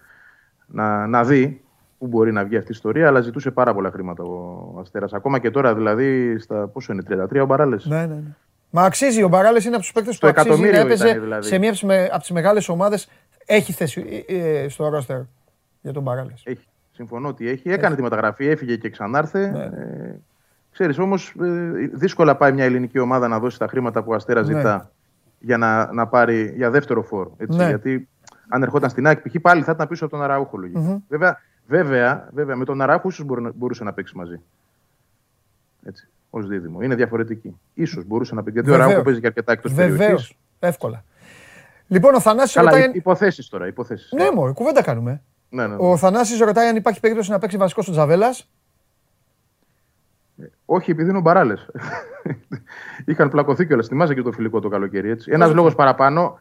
να, να δει πού μπορεί να βγει αυτή η ιστορία, αλλά ζητούσε πάρα πολλά χρήματα ο Αστέρας. Ακόμα και τώρα δηλαδή, στα πόσο είναι, 33 ο Παράλε. Ναι, ναι, ναι. Μα αξίζει. Ο Μπαράλες είναι από τους παίκτες που αξίζει να έπαιζε δηλαδή. σε μία από τις μεγάλες ομάδες. Έχει θέση ε, ε, στο ρόστερ για τον Μπαράλες. Έχει. Συμφωνώ ότι έχει. Έκανε τη μεταγραφή, έφυγε και ξανάρθε. Ναι. Ε, ξέρεις όμως, ε, δύσκολα πάει μια ελληνική ομάδα να δώσει τα χρήματα που ο Αστέρας ναι. ζητά για να, να πάρει για δεύτερο φόρο. Έτσι, ναι. Γιατί αν ερχόταν στην ΑΕΚ, π.χ. πάλι θα ήταν πίσω από τον Αραούχο Βέβαια, βέβαια, βέβαια, με τον Αραούχο ίσως μπορούσε να παίξει μαζί. Έτσι ως δίδυμο. Είναι διαφορετική. σω μπορούσε να πει. Γιατί ο Ράου παίζει και αρκετά εκτός περιοχής. Βεβαίω. Εύκολα. Λοιπόν, ο Θανάσης ρωτάει. Υποθέσεις τώρα. Υποθέσεις. Ναι, μόνο κουβέντα κάνουμε. Ναι, ναι, ναι. Ο Θανάσης ρωτάει αν υπάρχει περίπτωση να παίξει βασικό στον Τζαβέλας. Ε, όχι, επειδή είναι ο Μπαράλες. Είχαν πλακωθεί κιόλας. Θυμάσαι και το φιλικό το καλοκαίρι. Ένας λόγος παραπάνω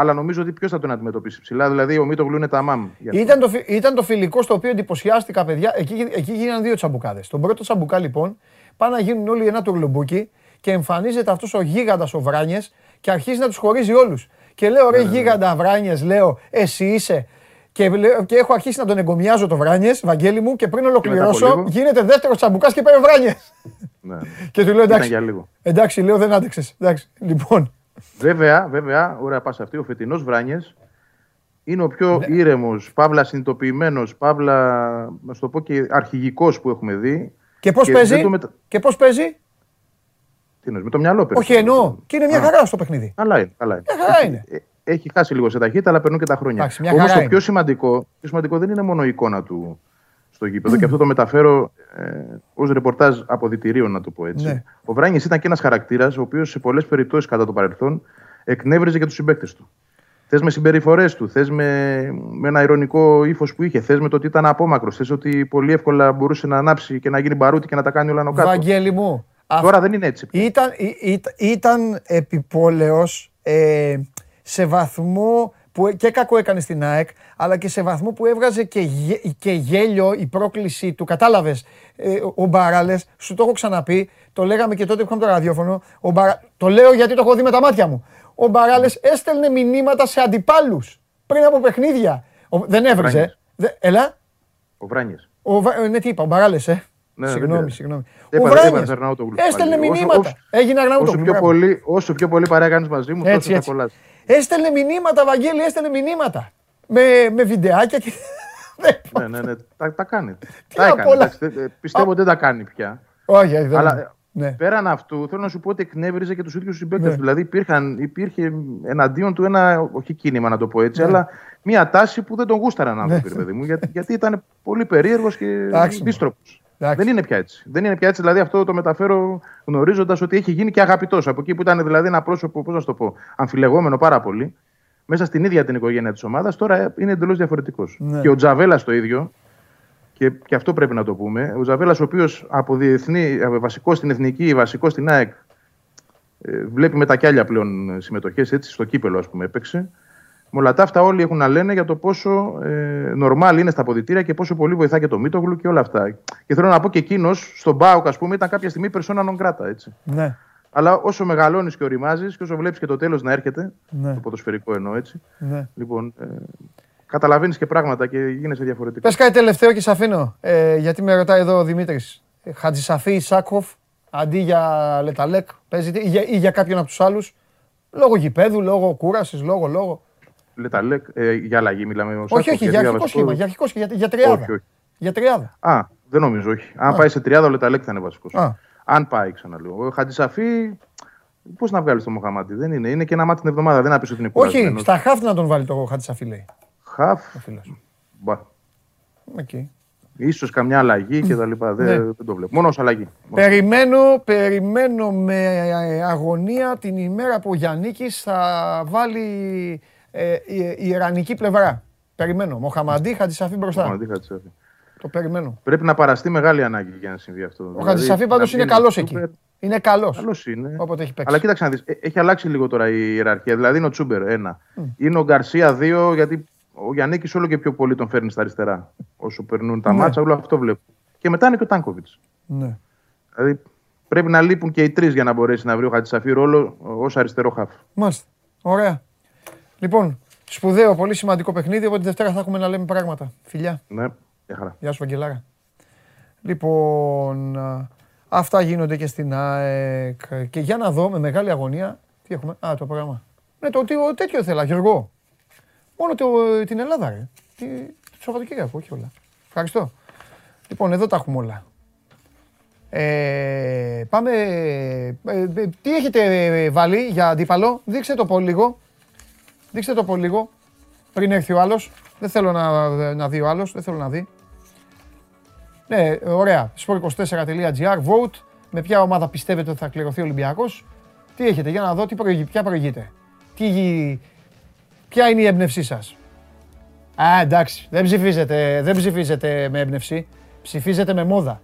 αλλά νομίζω ότι ποιος θα τον αντιμετωπίσει ψηλά. Δηλαδή, ο Μίτογλου είναι τα μάμ. Ήταν το, ήταν το φιλικό στο οποίο εντυπωσιάστηκα, παιδιά. Εκεί, εκεί γίνανε δύο τσαμπουκάδες. Τον πρώτο τσαμπουκά, λοιπόν, πάνε να γίνουν όλοι ένα τουρλουμπούκι και εμφανίζεται αυτός ο γίγαντας ο Βράνιες και αρχίζει να τους χωρίζει όλους. Και λέω, ρε ναι, ναι, ναι. γίγαντα Βράνιες, λέω, εσύ είσαι. Και, και έχω αρχίσει να τον εγκομιάζω το Βράνιες, Βαγγέλη μου, και πριν ολοκληρώσω, γίνεται δεύτερος τσαμπουκάς και παίρνει Βράνιες. Ναι. και του λέω εντάξει. Εντάξει, λέω δεν άντεξες. Λοιπόν, Βέβαια, βέβαια, ωραία πάσα αυτή, ο φετινός Βράνιες είναι ο πιο ναι. ήρεμος, παύλα συνειδητοποιημένος, παύλα, να το πω και αρχηγικός που έχουμε δει. Και πώς παίζει; Και πώς παίζει; Τι με το μυαλό παίζει. Όχι εννοώ. Και είναι μια χαρά στο παιχνίδι. Καλά είναι. Καλά είναι. Μια χαρά είναι. Ε, έχει χάσει λίγο σε ταχύτητα, αλλά περνούν και τα χρόνια. Όμως το πιο σημαντικό, πιο σημαντικό δεν είναι μόνο η εικόνα του στο γήπεδο. Mm. Και αυτό το μεταφέρω ε, ως ρεπορτάζ αποδητηρίων, να το πω έτσι. Ναι. Ο Βράνιε ήταν και ένας χαρακτήρας, ο οποίος σε πολλές περιπτώσεις κατά το παρελθόν εκνεύριζε και τους συμπαίκτες του. Θες με συμπεριφορές του, θες με, με ένα ηρωνικό ύφος που είχε, θες με το ότι ήταν απόμακρος, θες ότι πολύ εύκολα μπορούσε να ανάψει και να γίνει μπαρούτι και να τα κάνει όλα νοκάτω. Βαγγέλη μου. Τώρα δεν είναι έτσι. Ήταν, ήταν, ήταν επιπόλαιος ε, σε βαθμό που και κακό έκανε στην ΑΕΚ, αλλά και σε βαθμό που έβγαζε και, και γέλιο η πρόκληση του. Κατάλαβες, ε, ο Μπάραλε, σου το έχω ξαναπεί, το λέγαμε και τότε που είχαμε το ραδιόφωνο. Ο Μπαρα... Το λέω γιατί το έχω δει με τα μάτια μου. Ο Μπαράλες έστελνε μηνύματα σε αντιπάλους πριν από παιχνίδια. Ο... Δεν έβριζε. Δε... Ελά. Ο Βράνιες. Ο... Ναι, τι είπα, ο Μπαράλες, ε. Ναι, συγγνώμη, συγγνώμη. Ο Βράνιες έστελνε μηνύματα. Έγινε Αγνάουτο. Όσο, πιο πολύ, όσο πιο πολύ παρέα κάνεις μαζί μου, τόσο θα κολλάσει. Έστελνε μηνύματα, Βαγγέλη, έστελνε μηνύματα. Με, με βιντεάκια και. ναι, ναι, ναι, τα, τα κάνει. τα έκανε. πιστεύω ότι δεν τα κάνει πια. Όχι, δεν Αλλά ναι. πέραν αυτού, θέλω να σου πω ότι εκνεύριζε και τους ίδιους συμπαίκτες. Ναι. Δηλαδή υπήρχαν, υπήρχε εναντίον του ένα, όχι κίνημα να το πω έτσι, ναι. αλλά μια τάση που δεν τον γούσταραν άνθρωποι, ναι. παιδί μου, γιατί, γιατί ήταν πολύ περίεργος και μπίστροπο. Δεν είναι πια έτσι. Δεν είναι πια έτσι. Δηλαδή αυτό το μεταφέρω γνωρίζοντας ότι έχει γίνει και αγαπητός. Από εκεί που ήταν δηλαδή ένα πρόσωπο, πώς να το πω, αμφιλεγόμενο πάρα πολύ, μέσα στην ίδια την οικογένεια της ομάδας, τώρα είναι εντελώς διαφορετικός. Ναι. Και ο Τζαβέλας το ίδιο, και, και αυτό πρέπει να το πούμε. Ο Τζαβέλα, ο οποίος από διεθνή, βασικό στην εθνική, βασικό στην ΑΕΚ, ε, βλέπει με τα κιάλια πλέον συμμετοχές, έτσι, στο κύπελο, ας πούμε, έπαιξε. Με όλα τα αυτά, όλοι έχουν να λένε για το πόσο ε, νορμάλ είναι στα αποδητήρια και πόσο πολύ βοηθά και το Μίτογλου και όλα αυτά. Και θέλω να πω και εκείνος, στον Μπάουκ, ας πούμε, ήταν κάποια στιγμή persona non grata. Έτσι. Ναι. Αλλά όσο μεγαλώνεις και οριμάζεις και όσο βλέπεις και το τέλος να έρχεται, ναι. το ποδοσφαιρικό εννοώ έτσι. Ναι. Λοιπόν, ε, καταλαβαίνεις και πράγματα και γίνεσαι διαφορετικός. Πες κάτι τελευταίο και σε αφήνω. Ε, γιατί με ρωτάει εδώ ο Δημήτρης. Χατζησαφή Σάκοφ αντί για Λεταλέκ παίζει ή για, ή για κάποιον από τους άλλους. Λόγω γηπέδου, λόγω κούρασης, λόγω, λόγο. Λεταλέκ, ε, για αλλαγή μιλάμε. Όχι, όχι, για αρχικό σχήμα. Για αρχικό σχήμα, για, τριάδα. Όχι, όχι. Για τριάδα. Α, δεν νομίζω, όχι. Αν πάει σε τριάδα, ο Λεταλέκ θα είναι βασικός. Αν πάει, ξαναλέω. Ο Χατζησαφή, πώς να βγάλεις το Μοχαμάτι. Δεν είναι. Είναι και ένα μάτι την εβδομάδα. Δεν να ότι είναι Όχι, στα χάφτη να τον βάλει το Χατζησαφή, λέει. Χαφ. Ο φίλος. Μπα. Εκεί. Ίσως καμιά αλλαγή και τα λοιπά. Δεν, Ναι. δεν το βλέπω. Μόνος ως αλλαγή. Μόνος. Περιμένω, περιμένω με αγωνία την ημέρα που ο Γιάννικης θα βάλει ε, η, η ιρανική πλευρά. Περιμένω. Μοχαμαντή, Χατζησαφή μπροστά. Μόνο, τι θα της έφυγε. Το περιμένω. Πρέπει να παραστεί μεγάλη ανάγκη για να συμβεί αυτό. Ο Χατζησαφή πάντως είναι καλός εκεί. Είναι καλός. Καλός είναι. Όποτε έχει παίξει. Αλλά κοίταξε να δεις, ε, έχει αλλάξει λίγο τώρα η ιεραρχία. Δηλαδή είναι ο Τσούμπερ ένα. Είναι ο Γκαρσία δύο, γιατί ο Γιάννη όλο και πιο πολύ τον φέρνει στα αριστερά. Όσο περνούν τα Ναι. μάτσα, όλο αυτό βλέπω. Και μετά είναι και ο Τάνκοβιτς. Ναι. Δηλαδή πρέπει να λείπουν και οι τρεις για να μπορέσει να βρει ο Χατζησαφή ρόλο ως αριστερό χάφ. Μάλιστα. Ωραία. Λοιπόν, σπουδαίο, πολύ σημαντικό παιχνίδι. Από τη Δευτέρα θα έχουμε να λέμε πράγματα. Φιλιά. Ναι, μια χαρά. Γεια σου, Αγγελάρα. Λοιπόν, α, αυτά γίνονται και στην ΑΕΚ. Και για να δω με μεγάλη αγωνία. Τι έχουμε; Α, το πρόγραμμα. Ναι, το, το τέτοιο ήθελα, Γιώργο. Μόνο το, την Ελλάδα, ρε. Τι, το Σαββατοκύριακο, όχι όλα. Ευχαριστώ. Λοιπόν, εδώ τα έχουμε όλα. Ε, πάμε. ε, ε, τι έχετε ε, βάλει για αντίπαλο, δείξτε το πολύ λίγο. Δείξτε το πολύ λίγο. Πριν έρθει ο άλλος. Δεν θέλω να, να δει ο άλλος, δεν θέλω να δει. Ναι, ωραία. sport24.gr, vote. Με ποια ομάδα πιστεύετε ότι θα κληρωθεί ο Ολυμπιακός; Τι έχετε, για να δω τι προηγεί, ποια προηγείται. Τι, ποια είναι η έμπνευσή σας; Α, εντάξει, δεν ψηφίζετε, δεν ψηφίζετε με έμπνευση. Ψηφίζετε με μόδα.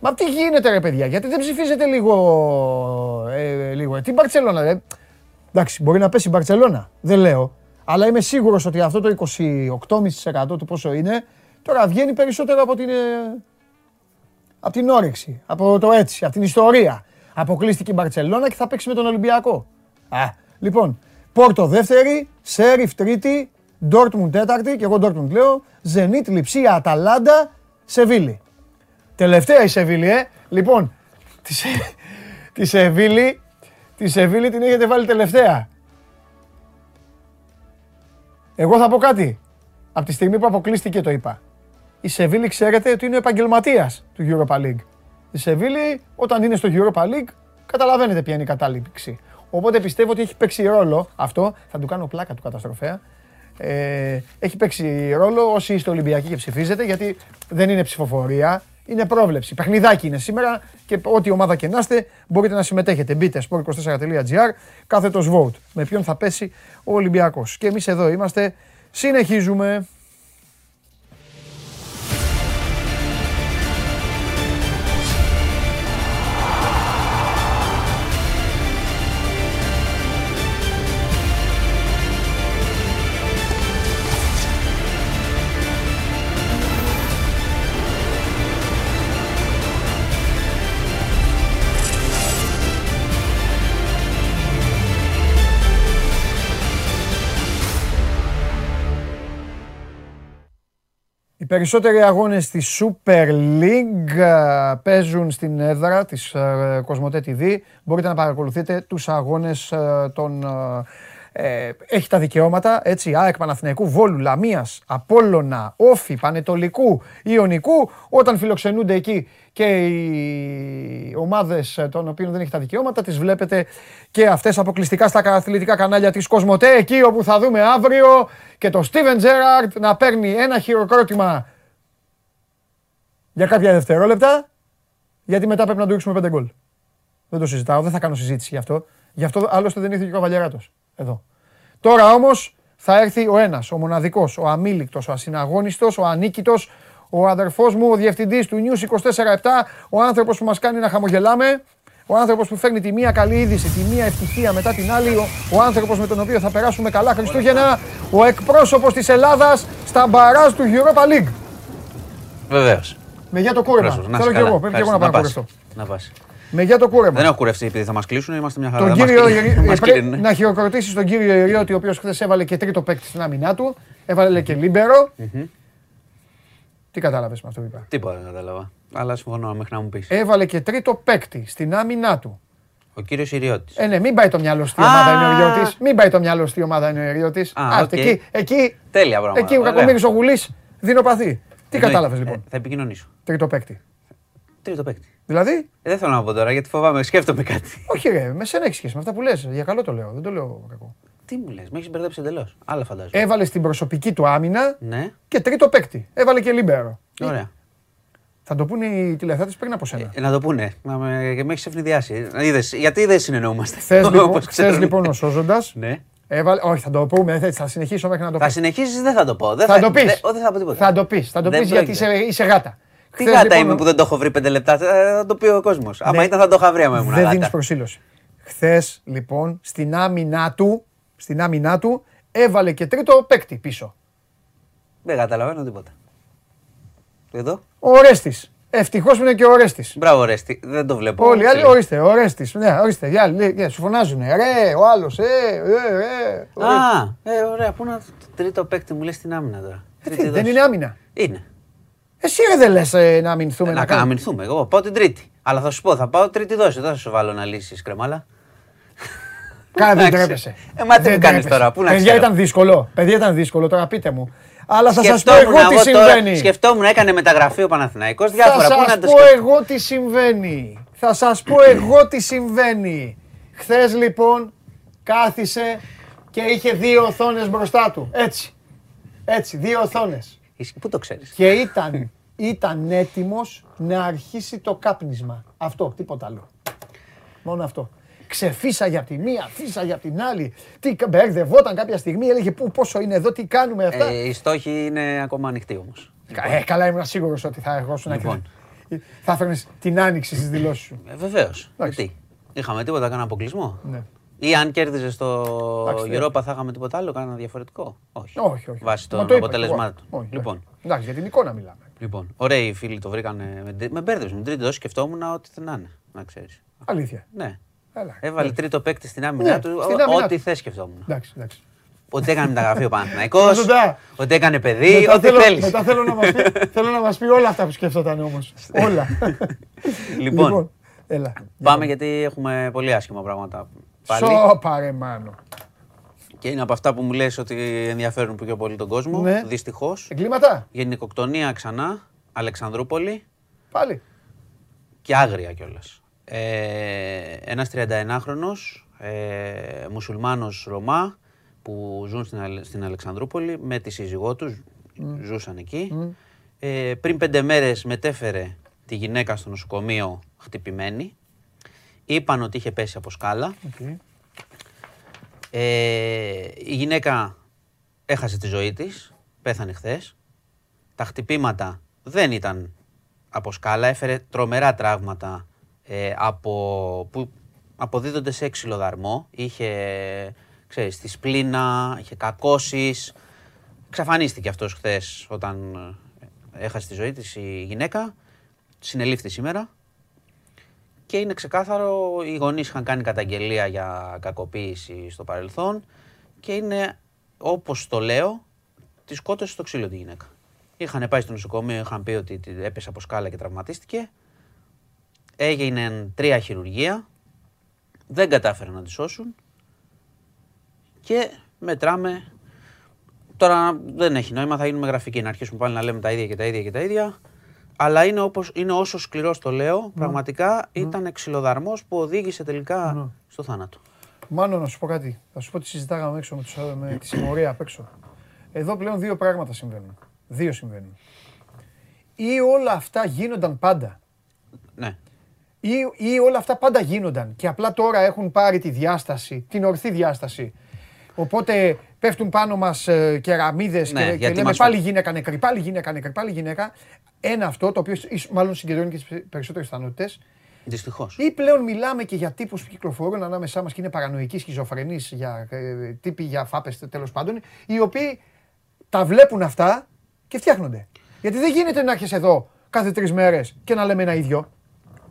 Μα τι γίνεται ρε παιδιά, γιατί δεν ψηφίζετε λίγο, ε, λίγο, ε, τι Μπαρτσελώνα ρε. Εντάξει, μπορεί να πέσει η Μπαρτσελώνα, δεν λέω. Αλλά είμαι σίγουρος ότι αυτό το 28,5% του πόσο είναι, τώρα βγαίνει περισσότερο από την, ε, από την όρεξη, από το έτσι, από την ιστορία. Αποκλείστηκε η Μπαρτσελώνα και θα παίξει με τον Ολυμπιακό. Α, λοιπόν, Πόρτο δεύτερη, Σέριφ τρίτη, Ντόρτμουντ τέταρτη, και εγώ Ντόρτμουντ λέω, Ζενίτ, Λιψία, Αταλάντα, Σεβίλη. Τελευταία η Σεβίλη, ε. Λοιπόν, τη, Σε- τη Σεβίλη, τη Σεβίλη την έχετε βάλει τελευταία. Εγώ θα πω κάτι. Από τη στιγμή που αποκλείστηκε το είπα. Η Σεβίλη ξέρετε ότι είναι ο επαγγελματίας του Europa League. Η Σεβίλη όταν είναι στο Europa League καταλαβαίνετε ποια είναι η κατάληξη. Οπότε πιστεύω ότι έχει παίξει ρόλο αυτό. Θα του κάνω πλάκα του καταστροφέα. Ε, έχει παίξει ρόλο όσοι είστε Ολυμπιακοί και ψηφίζετε γιατί δεν είναι ψηφοφορία. Είναι πρόβλεψη. Παιχνιδάκι είναι σήμερα και ό,τι ομάδα και να είστε μπορείτε να συμμετέχετε. Μπείτε sport24.gr κάθετος vote. Με ποιον θα πέσει ο Ολυμπιακός. Και εμείς εδώ είμαστε. Συνεχίζουμε. Περισσότεροι αγώνες της Super League ε, παίζουν στην έδρα της ε, Κοσμοτέ TV. Μπορείτε να παρακολουθείτε τους αγώνες ε, των... ε, ε, έχει τα δικαιώματα, έτσι, ΑΕΚ Παναθηναϊκού, Βόλου, Λαμίας, Απόλλωνα, Όφη, Πανετολικού, Ιωνικού, όταν φιλοξενούνται εκεί και οι ομάδες ε, των οποίων δεν έχει τα δικαιώματα, τις βλέπετε και αυτές αποκλειστικά στα αθλητικά κανάλια της Κοσμοτέ, εκεί όπου θα δούμε αύριο και το Steven Gerrard να παίρνει ένα χειροκρότημα για κάποια δευτερόλεπτα, γιατί μετά πρέπει να του ρίξουμε πέντε γκολ. Δεν το συζητάω, δεν θα κάνω συζήτηση γι' αυτό. Γι' αυτό άλλωστε δεν ήρθε και ο Καβαλιαράτος. Εδώ. Τώρα όμως θα έρθει ο ένας, ο μοναδικός, ο αμήλικτος, ο ασυναγώνιστος, ο ανίκητος, ο αδερφός μου, ο διευθυντής του News 24-7, ο άνθρωπος που μας κάνει να χαμογελάμε, ο άνθρωπος που φέρνει τη μία καλή είδηση, τη μία ευτυχία μετά την άλλη, ο, ο άνθρωπος με τον οποίο θα περάσουμε καλά Χριστούγεννα, ο εκπρόσωπος της Ελλάδας στα μπαράζ του Europa League. Βεβαίως. Με για το κούρεμα. Θέλω και εγώ, πρέπει και εγώ να πάω να κουρευτώ. Να πας. Με για το κούρεμα. Δεν έχω κουρευτεί επειδή θα μας κλείσουν, είμαστε μια χαρά. Τον Δεν μας κύριο κλείνουν. Ιερή- Μας πρέπει κλείνουν. να χειροκροτήσεις τον κύριο Ιεριώτη, ο οποίος χθες έβαλε και τρίτο παίκτη στην άμυνά του. Έβαλε και λίμπερο. Τι κατάλαβες με αυτό που είπα; Τίποτα δεν κατάλαβα. Αλλά συμφωνώ μέχρι να μου πεις. Έβαλε και τρίτο παίκτη στην άμυνά του. Ο κύριος Ιριώτης. Ε, ναι, μην πάει το μυαλό στη Α. ομάδα είναι ο Ιεριώτη. Μην πάει το μυαλό στη ομάδα είναι ο Ιεριώτη. Α, οκ. εκεί, εκεί, Τέλεια πράγματα. εκεί ο Ωραία. Κακομοίρη ο Γουλής δεινοπαθή. Τι Εννοείται. κατάλαβες Ε, λοιπόν; Θα επικοινωνήσω. Τρίτο παίκτη. Τρίτο παίκτη. Δηλαδή, Ε, δεν θέλω να πω τώρα γιατί φοβάμαι, σκέφτομαι κάτι. όχι ρε, με σένα έχει σχέση με αυτά που λες. Για καλό το λέω. Δεν το λέω κακό. Τι μου λες, με έχεις μπερδέψει εντελώς. Άλλα φαντάζομαι. Έβαλες στην προσωπική του άμυνα Ναι, και τρίτο παίκτη. Έβαλε και λίμπερο. ωραία. Θα το πούνε οι τηλεθεάτες πριν από σένα. Ε, να το πούνε. Να με, και με έχεις ευνηδιάσει. Είδες, γιατί δεν συνεννοούμαστε. Χθες λοιπόν, Όπως χθες, ξέρουν. λοιπόν ο Σώζοντας Ναι. έβαλε. Όχι, θα το πούμε. δεν Θα συνεχίσω μέχρι να το Θα πω. συνεχίσεις, δεν θα το πω. Δεν Θα το πεις. Δεν, ό, δεν θα πω τίποτα. Θα το πεις. Θα το Δεν πεις γιατί πρόκειται. είσαι, είσαι γάτα. Τι Χθες, γάτα λοιπόν, είμαι που δεν το έχω βρει πέντε λεπτά. Ε, Θα το πει ο κόσμος. Άμα Ναι. ήταν θα το είχα βρει άμα ήμουν Δεν δίνεις γάτα. προσήλωση. Χθες λοιπόν στην άμυνά του, στην άμυνά του έβαλε και τρίτο παίκτη πίσω. Δεν καταλαβαίνω τίποτα. Εδώ. Ο Ρέστης. Ευτυχώς είναι και ο Ρέστης. Μπράβο, ρε. τι- Δεν το βλέπω. Όλοι οι άλλοι, Φίλε. ορίστε, ο Ρέστης. Ναι, ορίστε, για, λέει, για, σου φωνάζουν. Ρε, ο άλλος, ε, ε, ε. ωραία. Α, ε, ωραία. Πού να το τρίτο παίκτη μου λες στην άμυνα τώρα. Ε, Τρίτη τι, δεν δόση. είναι άμυνα. Είναι. Εσύ ρε, δεν λες να αμυνθούμε Να, να να κάνουμε. αμυνθούμε. Εγώ πάω την τρίτη. Αλλά θα σου πω, θα πάω τρίτη δόση. Δεν θα σου βάλω να λύσεις κρεμάλα. Κα, δεν Εντάξει. τρέπεσαι. Ε, μα τι Δεν μου κάνεις τρέπεσαι. τώρα, πού να Παιδιά ξέρω. ήταν δύσκολο. Παιδιά ήταν δύσκολο, τώρα πείτε μου. Αλλά θα σας πω Σκεφτόμουν εγώ τι εγώ τώρα- συμβαίνει. Σκεφτόμουν, έκανε μεταγραφή ο Παναθηναϊκός Θα διάφορα. Πού να σας το πω σκεφτώ. εγώ τι συμβαίνει. Θα σας πω εγώ τι συμβαίνει. Χθες λοιπόν κάθισε και είχε δύο οθόνες μπροστά του. Έτσι. Έτσι, δύο οθόνες. Ισχύει, Πού το ξέρεις; Και ήταν, ήταν έτοιμος να αρχίσει το κάπνισμα. Αυτό, τίποτα άλλο. Μόνο αυτό. Ξεφύσα για τη μία, φύσα για την άλλη. Τι κα- μπερδευόταν κάποια στιγμή, έλεγε πού, πόσο είναι εδώ, τι κάνουμε αυτά. Ε, οι στόχοι είναι ακόμα ανοιχτοί όμως. Κα- ε, καλά, ήμουν σίγουρος ότι θα ερχόσουν Λοιπόν. και θα έφερνες την άνοιξη στις δηλώσεις σου. Ε, Βεβαίως. Γιατί; Είχαμε τίποτα, κανένα αποκλεισμό; Ναι. Ή αν κέρδιζες στο Εντάξει, ναι. Europa θα είχαμε τίποτα άλλο, κανένα διαφορετικό; Όχι. Όχι, όχι. Βάσει Μα των το είπα αποτελεσμάτων. εγώ. Όχι, Λοιπόν. όχι. Εντάξει, για την εικόνα μιλάμε. Λοιπόν, ωραίοι φίλοι το βρήκανε. Με, με μπέρδεψε. Με την τρίτη δόση σκεφτόμουν ότι δεν να είναι. Να ξέρεις. Αλήθεια. Ναι. Έλα. Έβαλε Ναι. τρίτο παίκτη στην άμυνά Ναι, του. στην ό- άμυνά Ό,τι του. θες σκεφτόμουν. Εντάξει, εντάξει. Ότι έκανε μεταγραφή ο Παναθηναϊκός, Σωστά. ότι έκανε παιδί, Μετά ό,τι θέλω- θέλεις. Μετά θέλω να, μας πει, θέλω να μας πει όλα αυτά που σκέφτονταν όμως. όλα. Λοιπόν, έλα. πάμε γιατί έχουμε πολύ άσχημα πράγματα πάλι. Σώπα ρε Μάνο. Και είναι από αυτά που μου λες ότι ενδιαφέρουν πιο πολύ τον κόσμο. Ναι. Δυστυχώς. Εγκλήματα. Γενικοκτονία ξανά, Αλεξανδρούπολη Πάλι. και άγρια κιόλας. Ε, ένας 31χρονος, ε, μουσουλμάνος Ρωμά, που ζουν στην, Αλε- στην Αλεξανδρούπολη με τη σύζυγό τους, ζούσαν εκεί. Ε, πριν πέντε μέρες μετέφερε τη γυναίκα στο νοσοκομείο χτυπημένη. Είπαν ότι είχε πέσει από σκάλα. Οκ. Ε, η γυναίκα έχασε τη ζωή της, πέθανε χθες. Τα χτυπήματα δεν ήταν από σκάλα, έφερε τρομερά τραύματα ε, από, που αποδίδονται σε ξυλοδαρμό. Είχε, ξέρεις, τη σπλήνα, είχε κακώσεις. Ξαφανίστηκε αυτός χθες όταν ε, έχασε τη ζωή της η γυναίκα. Συνελήφθη σήμερα. Και είναι ξεκάθαρο, οι γονείς είχαν κάνει καταγγελία για κακοποίηση στο παρελθόν και είναι, όπως το λέω, τη σκότωσε στο ξύλο τη γυναίκα. Είχαν πάει στο νοσοκομείο, είχαν πει ότι τη- έπεσε από σκάλα και τραυματίστηκε. Έγιναν τρία χειρουργία, δεν κατάφεραν να τη σώσουν και μετράμε. Τώρα δεν έχει νόημα, θα γίνουμε γραφικοί, να αρχίσουμε πάλι να λέμε τα ίδια και τα ίδια και τα ίδια. Αλλά είναι, όπως, είναι όσο σκληρός το λέω, πραγματικά ήταν ξυλοδαρμός που οδήγησε τελικά στο θάνατο. Μάνο, να σου πω κάτι. Θα σου πω τι συζητάγαμε έξω με, τους, με τη συμμορία απ' έξω. Εδώ πλέον δύο πράγματα συμβαίνουν. Δύο συμβαίνουν. Ή όλα αυτά γίνονταν πάντα. Ναι. Ή, ή όλα αυτά πάντα γίνονταν και απλά τώρα έχουν πάρει τη διάσταση, την ορθή διάσταση. Οπότε πέφτουν πάνω μας ε, κεραμίδες Ναι, και, και γιατί λέμε μας- πάλι γυναίκα νεκρή, πάλι γυναίκα νεκρή, πάλι γυναίκα. Ένα αυτό το οποίο ίσως- μάλλον συγκεντρώνει και τις περισσότερες πιθανότητες. Δυστυχώς. Ή πλέον μιλάμε και για τύπους που κυκλοφορούν ανάμεσά μας και είναι παρανοϊκοί, σχιζοφρενείς, για, ε, τύποι για φάπες τέλος πάντων, οι οποίοι τα βλέπουν αυτά και φτιάχνονται. Γιατί δεν γίνεται να έρχεσαι εδώ κάθε τρεις μέρες και να λέμε ένα ίδιο.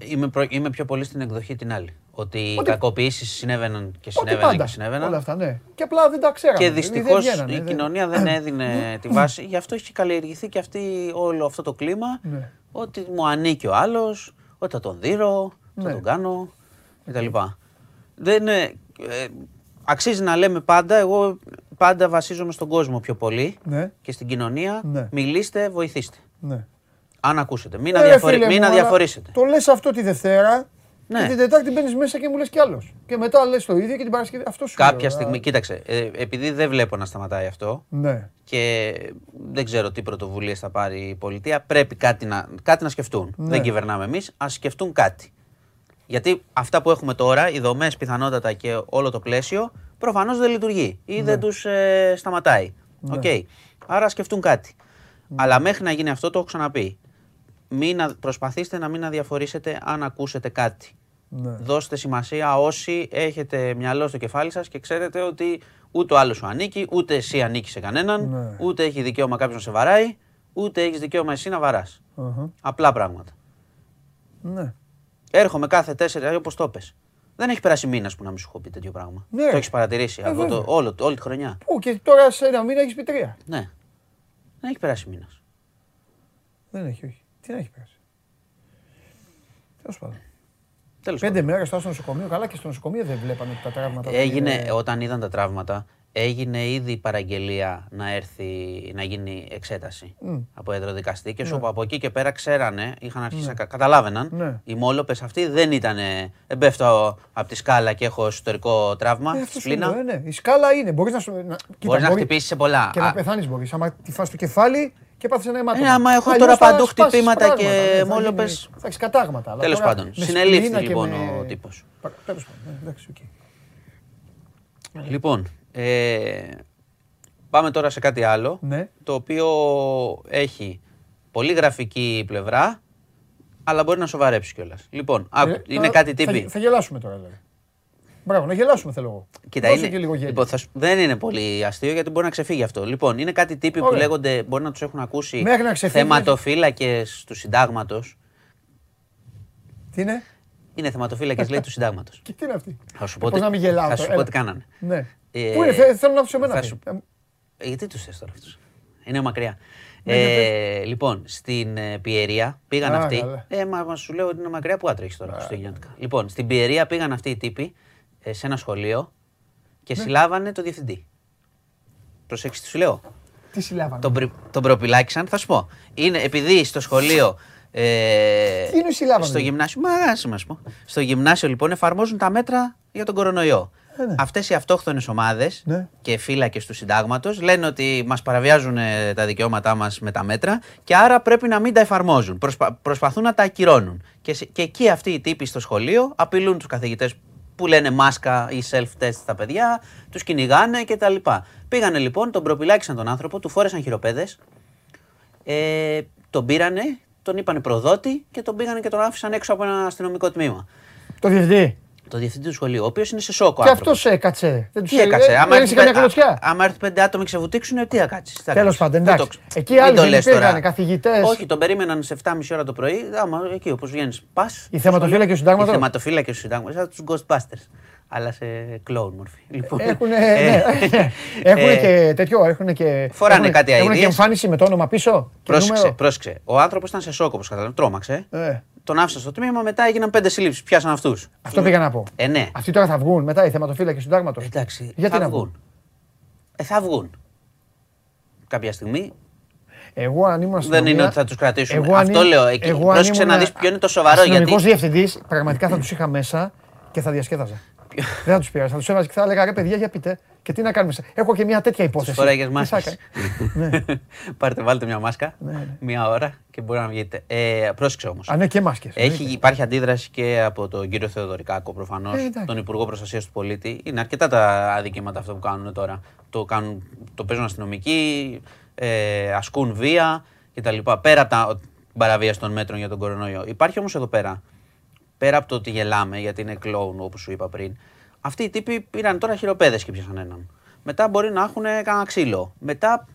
Είμαι, προ- είμαι πιο πολύ στην εκδοχή την άλλη. Ότι οι Ότι- κακοποιήσεις συνέβαιναν και Ότι συνέβαιναν πάντα. και συνέβαιναν. Όλα αυτά, ναι. Και απλά δεν τα ξέραμε. Και δηλαδή δυστυχώς δεν βγαίνανε, η δεν- κοινωνία δεν έδινε τη βάση. Γι' αυτό έχει καλλιεργηθεί και αυτή, όλο αυτό το κλίμα. Ναι. Ότι μου ανήκει ο άλλος, ότι θα τον δίνω, θα Ναι. τον κάνω κτλ. Δεν είναι, ε, αξίζει να λέμε πάντα, εγώ πάντα βασίζομαι στον κόσμο πιο πολύ Ναι. και στην κοινωνία. Ναι. Μιλήστε, βοηθήστε. Ναι. Αν ακούσετε. Μην, Ε, ρε αδιαφορε- φίλε μην μου, αλλά αδιαφορήσετε. Το λες αυτό τη Δευτέρα, Ναι. Και την Τετάρτη μπαίνεις μέσα και μου λες κι άλλος. Και μετά λες το ίδιο και την Παρασκευή. Αυτό σου Κάποια λέω, στιγμή, α, κοίταξε, ε, επειδή δεν βλέπω να σταματάει αυτό Ναι. και δεν ξέρω τι πρωτοβουλίες θα πάρει η πολιτεία, πρέπει κάτι να, κάτι να σκεφτούν. Ναι. Δεν κυβερνάμε εμείς, ας σκεφτούν κάτι. Γιατί αυτά που έχουμε τώρα, οι δομές πιθανότατα και όλο το πλαίσιο, προφανώς δεν λειτουργεί ή Ναι. δεν του σταματάει. Οκ. Άρα σκεφτούν κάτι. Ναι. Αλλά μέχρι να γίνει αυτό, το έχω ξαναπεί. Μην α- προσπαθήστε να μην αδιαφορήσετε αν ακούσετε κάτι. Ναι. Δώστε σημασία όσοι έχετε μυαλό στο κεφάλι σας και ξέρετε ότι ούτε ο άλλος σου ανήκει, ούτε εσύ ανήκει σε κανέναν, Ναι. ούτε έχει δικαίωμα κάποιος να σε βαράει, ούτε έχεις δικαίωμα εσύ να βαράς. Αχα. Απλά πράγματα. Ναι. Έρχομαι κάθε τέσσερα, όπω το πες. Δεν έχει περάσει μήνας που να μην σου έχω πει τέτοιο πράγμα. Ναι. Το έχεις παρατηρήσει Ε, αυτό το, βέβαια. όλο, όλη τη χρονιά. Πού και τώρα σε ένα μήνα έχεις πει τρία. Ναι. Δεν έχει περάσει μήνας. Δεν έχει, όχι. Τι να έχει περάσει. Τέλος πάντων. Τέλος Πέντε μέρες τώρα στο νοσοκομείο. Καλά και στο νοσοκομείο δεν βλέπανε ότι τα τραύματα. δεν Έγινε, είναι- όταν είδαν τα τραύματα, έγινε ήδη παραγγελία να έρθει να γίνει εξέταση από ιατροδικαστή και σου είπα από εκεί και πέρα ξέρανε, είχαν αρχίσει να κα- καταλάβαιναν. Ναι. Οι μόλοπες αυτοί δεν ήταν. Δεν πέφτω από τη σκάλα και έχω εσωτερικό τραύμα Ε, στη αυτός σου σφλήνα. λέω, ε, ναι. Η σκάλα είναι. Μπορείς να σου. Να... Κοίτα, Μπορείς να μπορεί χτυπήσεις σε πολλά. Και Α, να πεθάνεις μπορείς. Άμα τη φας το κεφάλι και πάθεις ένα αιμάτωμα. Ε, άμα έχω Αλλιώς τώρα θα παντού σπάσεις χτυπήματα πράγματα, και ναι, θα μόλοπες. γίνει- Θα έχεις κατάγματα. αλλά Τέλος τώρα πάντων, με συνελήφθη σπλήνα και λοιπόν με- ο τύπος. Πα- Τέλος πάντων. ναι, Εντάξει, οκ. Λοιπόν, ε, πάμε τώρα σε κάτι άλλο. Ναι. Το οποίο έχει πολύ γραφική πλευρά, αλλά μπορεί να σοβαρέψει κιόλας. Λοιπόν, άκου, Ε, είναι τώρα κάτι θα- τύπη. Θα γελάσουμε τώρα, δηλαδή. Μπράβο, να γελάσουμε θέλω εγώ. Κοίτα, Δώσε είναι, και λίγο γέλιο. λοιπόν, θα σου- δεν είναι πολύ αστείο γιατί μπορεί να ξεφύγει αυτό. Λοιπόν, είναι κάτι τύποι που Ωραία. λέγονται, μπορεί να τους έχουν ακούσει Μέχρι να ξεφύγει. θεματοφύλακες του συντάγματος. Τι είναι; Είναι θεματοφύλακες, λέει, του συντάγματος. και τι είναι αυτή; Θα σου Ε, πω πώς τι- να μην γελάω θα τώρα, σου πω έλα. τι κάνανε. Ναι. Ε, Πού είναι, θε- θέλω να του εμένα θα πει. σου- Ε, Ε, Γιατί τους θες τώρα αυτούς; Είναι μακριά. Ναι, ε, λοιπόν, στην ε, Πιερία πήγαν Α, αυτοί. καλά. Ε, μα, μα σου λέω ότι είναι μακριά που άτρεχε τώρα χριστουγεννιάτικα. Λοιπόν, στην Πιερία πήγαν αυτοί οι τύποι ε, σε ένα σχολείο και Ναι. συλλάβανε το διευθυντή. Προσέξτε, τι σου λέω. Τι συλλάβανε; Τον, πρι- τον προπυλάκησαν, θα σου πω. Είναι επειδή στο σχολείο. Ε, Τι είναι συλλάβανε; Στο γυμνάσιο. Μα άσε μας πω. Στο γυμνάσιο λοιπόν εφαρμόζουν τα μέτρα για τον κορονοϊό. Ε, ναι. Αυτές οι αυτόχθονες ομάδες Ναι. και φύλακες του συντάγματος λένε ότι μας παραβιάζουν ε, τα δικαιώματά μας με τα μέτρα και άρα πρέπει να μην τα εφαρμόζουν. Προσπα- προσπαθούν να τα ακυρώνουν. Και, σε- και εκεί αυτοί οι τύποι στο σχολείο απειλούν τους καθηγητές που λένε μάσκα ή self-test στα παιδιά, τους κυνηγάνε κτλ. Πήγανε λοιπόν, τον προπυλάκησαν τον άνθρωπο, του φόρεσαν χειροπέδες, ε, τον πήρανε, τον είπανε προδότη και τον πήγανε και τον άφησαν έξω από ένα αστυνομικό τμήμα. Το διευθυντή. Το διευθυντή του σχολείου, ο οποίος είναι σε σόκο. Και άνθρωπος. αυτός έκατσε. Δεν Τι τους έκατσε, ε, άμα δεν έρθει, είσαι καμιά πέντε, κλωτσιά. α- άμα έρθει πέντε άτομα και σε βουτήξουν, τι θα κάτσεις. Τέλος πάντων, εντάξει. Εκεί άλλοι δεν πήγανε, καθηγητές. Όχι, τον περίμεναν σε 7.30 ώρα το πρωί. Άμα εκεί όπως βγαίνεις, πας. Οι θεματοφύλακες του συντάγματος; Οι θεματοφύλακε του συντάγματος, σαν τους Ghostbusters. Αλλά σε κλόουν μορφή. Λοιπόν, Έχουν ε, ε, και τέτοιο, έχουν και. φοράνε έχουνε- κάτι έχουνε και αηδίες. εμφάνιση με το όνομα πίσω. και Πρόσεξε, νούμερο. πρόσεξε. Ο άνθρωπος ήταν σε σόκο, όπως καταλαβαίνω. Τρόμαξε. Ε, Τον άφησαν στο τμήμα, μετά έγιναν πέντε συλλήψεις. Πιάσαν αυτούς. Αυτό πήγα να πω. Ε, ναι. Αυτοί τώρα θα βγουν μετά οι θεματοφύλακες του συντάγματος. Εντάξει. Γιατί θα να βγουν. Ε, θα βγουν. Κάποια στιγμή. Εγώ αν ήμουν Δεν είναι ότι θα τους κρατήσουν. Εγώ αν Αυτό ήμουν- λέω. Εκεί, εγώ αν πρόσεξε να ήμουν δει ποιο είναι το σοβαρό. αστυνομικός Γιατί. διευθυντής, πραγματικά θα τους είχα μέσα και θα διασκέδαζα. Δεν θα τους πειράζει. Θα τους έβαζα και θα έλεγα ρε παιδιά για πείτε. Και τι να κάνουμε. σε- Έχω και μια τέτοια υπόθεση. Φοράγε Τι θα μάσκε. έκανε. Πάρτε, βάλτε μια μάσκα. Ναι, ναι. Μία ώρα και μπορεί να βγείτε. Ε, πρόσεξε όμως. Α, ναι, και μάσκες. Έχει, υπάρχει αντίδραση και από τον κύριο Θεοδωρικάκο προφανώς, Ε, εντάξει. τον Υπουργό Προστασίας του Πολίτη. Είναι αρκετά τα αδικήματα αυτά που κάνουν τώρα. Το, κάνουν, το παίζουν αστυνομικοί, ε, ασκούν βία κτλ. Πέρα από τα, την παραβίαση των μέτρων για τον κορονοϊό. Υπάρχει όμως εδώ πέρα, πέρα από το ότι γελάμε, γιατί είναι κλόουν όπως σου είπα πριν, αυτοί οι τύποι πήραν τώρα χειροπέδες και πιάσαν έναν. Μετά μπορεί να έχουν κανένα ξύλο. Μετά,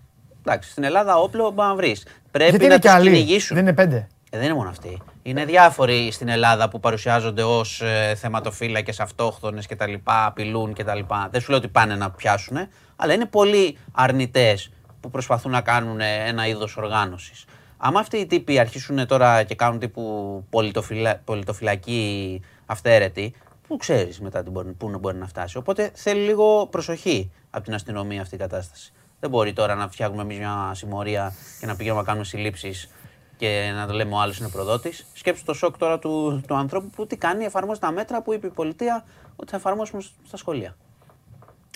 εντάξει, στην Ελλάδα όπλο μπορεί να βρεις. Πρέπει Γιατί να είναι και του άλλοι. κυνηγήσουν. Δεν είναι πέντε. Ε, δεν είναι μόνο αυτοί. Είναι διάφοροι στην Ελλάδα που παρουσιάζονται ως ε, θεματοφύλακες, αυτόχθονες κτλ. Απειλούν κτλ. Δεν σου λέω ότι πάνε να πιάσουν, αλλά είναι πολλοί αρνητές που προσπαθούν να κάνουν ε, ένα είδος οργάνωσης. Άμα αυτοί οι τύποι αρχίσουν τώρα και κάνουν τύπου πολιτοφυλα... πολιτοφυλακή αυθαίρετη, πού ξέρεις μετά τι μπορεί, πού μπορεί να φτάσει. Οπότε θέλει λίγο προσοχή από την αστυνομία αυτή η κατάσταση. Δεν μπορεί τώρα να φτιάχνουμε εμείς μια συμμορία και να πηγαίνουμε να κάνουμε συλλήψεις και να το λέμε ο άλλος είναι προδότης. Σκέψου το σοκ τώρα του, του ανθρώπου που τι κάνει, εφαρμόζει τα μέτρα που είπε η πολιτεία ότι θα εφαρμόσουμε στα σχολεία.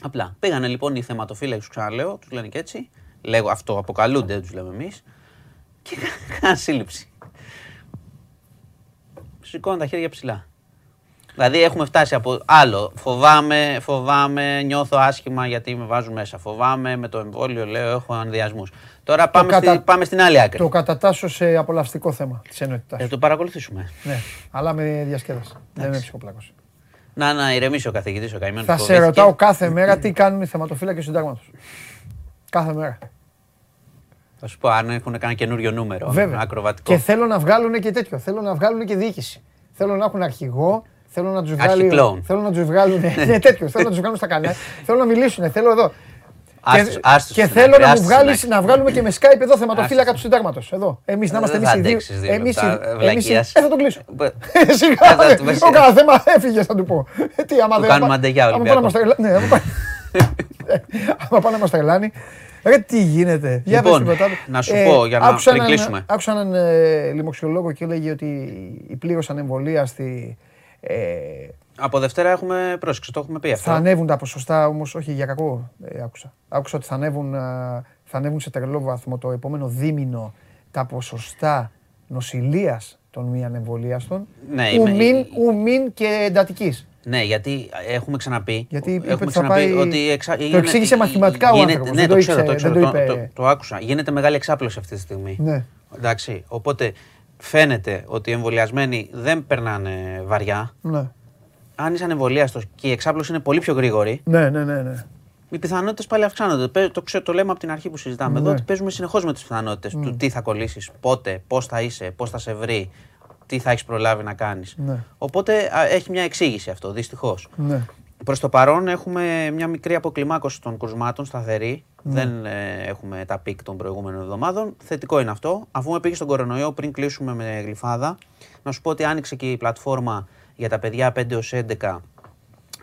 Απλά. Πήγανε λοιπόν οι θεματοφύλακες, ξαναλέω, τους λένε και έτσι. Λέγω αυτό, αποκαλούνται, δεν τους λέμε εμείς. Και κάναν σύλληψη. Σηκώνουν τα χέρια ψηλά. Δηλαδή έχουμε φτάσει από άλλο. Φοβάμαι, φοβάμαι, νιώθω άσχημα γιατί με βάζουν μέσα. Φοβάμαι με το εμβόλιο, λέω, έχω ανδιασμού. Τώρα πάμε, κατα- στη, πάμε στην άλλη άκρη. Το κατατάσσω σε απολαυστικό θέμα της ενότητά. Ε, το παρακολουθήσουμε. Ναι, αλλά με διασκέδαση. Δεν είμαι ψυχοπλάκος. Να, να ηρεμήσει ο καθηγητής ο καημένος. Θα σε ρωτάω κάθε μέρα τι κάνουν οι θεματοφύλακες του συντάγματος. Κάθε μέρα. Θα σου πω αν έχουν κάνει καινούριο νούμερο. Βέβαια. Ακροβατικό. Και θέλω να βγάλουν και τέτοιο. Θέλω να βγάλουν και διοίκηση. Θέλω να έχουν αρχηγό. Θέλω να τους βγάλουν. Αρχικλόουν. Θέλω να τους βγάλουν. Ναι, τέτοιος. Θέλω να τους βγάλουν στα κανάλια. Θέλω να μιλήσουν. Θέλω εδώ. Άστος- Και, άστος και στην θέλω άκρη, να μου άστος βγάλεις, στην να βγάλουμε και με Skype εδώ θεματοφύλακα Άστος. του συντάγματος. Εδώ. Εμείς να είμαστε Δεν εμείς θα οι δύο. αντέξεις δύο Εμείς οι- λεπτά, εμείς οι- βλακείας. Ε, θα τον κλείσω. Μπε- Σιγά, Θα του πες- ο κάθε θέμα έφυγε, θα του πω. Ε, Τι, άμα Του δεν. κάνουμε άμα- αντεγιά άμα Ολυμπιακό. πάνε να μας τρελα- Ναι, άμα πάνε- άμα πάνε να μας τρελάνει. Ρε, τι γίνεται. Για πες Λοιπόν, τίποτα άλλο. να σου Ε, πω, για να- άκουσα πριν έναν- κλείσουμε. Άκουσα έναν ε, λοιμοξιολόγο και έλεγε ότι οι πλήρως ανεμβολίαστοι ε, Από Δευτέρα έχουμε πρόσεξε, το έχουμε πει αυτό. θα ανέβουν τα ποσοστά όμως, όχι για κακό. Ε, άκουσα. άκουσα ότι θα ανέβουν, α, θα ανέβουν σε τρελό βαθμό το επόμενο δίμηνο τα ποσοστά νοσηλείας των μη ανεμβολίαστων. Ναι, είμαι- ουμίν, ουμίν και εντατικής. Ναι, γιατί έχουμε ξαναπεί. Γιατί είπε έχουμε ότι θα ξαναπεί πάει- ότι εξα... το εξήγησε μαθηματικά ο γίνεται- άνθρωπος, Ναι, δεν το, το ξέρω, το, ήξερε, ξέρω, δεν το το, είπε. το, το άκουσα. Γίνεται μεγάλη εξάπλωση αυτή τη στιγμή. Ναι. Εντάξει, οπότε φαίνεται ότι οι εμβολιασμένοι δεν περνάνε βαριά. Ναι. Αν είσαι ανεμβολίαστος και η εξάπλωση είναι πολύ πιο γρήγορη, Ναι, ναι, ναι. ναι. οι πιθανότητες πάλι αυξάνονται. Παι- Το, ξέρω, το λέμε από την αρχή που συζητάμε εδώ Ναι. ότι παίζουμε συνεχώς με τις πιθανότητες του τι θα κολλήσεις, πότε, πώς θα είσαι, πώς θα σε βρει, τι θα έχεις προλάβει να κάνεις. Ναι. Οπότε α, έχει μια εξήγηση αυτό, δυστυχώς. ναι. Προς το παρόν έχουμε μια μικρή αποκλιμάκωση των κρουσμάτων, σταθερή. Δεν ε, έχουμε τα πικ των προηγούμενων εβδομάδων. Θετικό είναι αυτό. Αφού με πήγες στον κορονοϊό πριν κλείσουμε με Γλυφάδα, να σου πω ότι άνοιξε και η πλατφόρμα για τα παιδιά 5 έως 11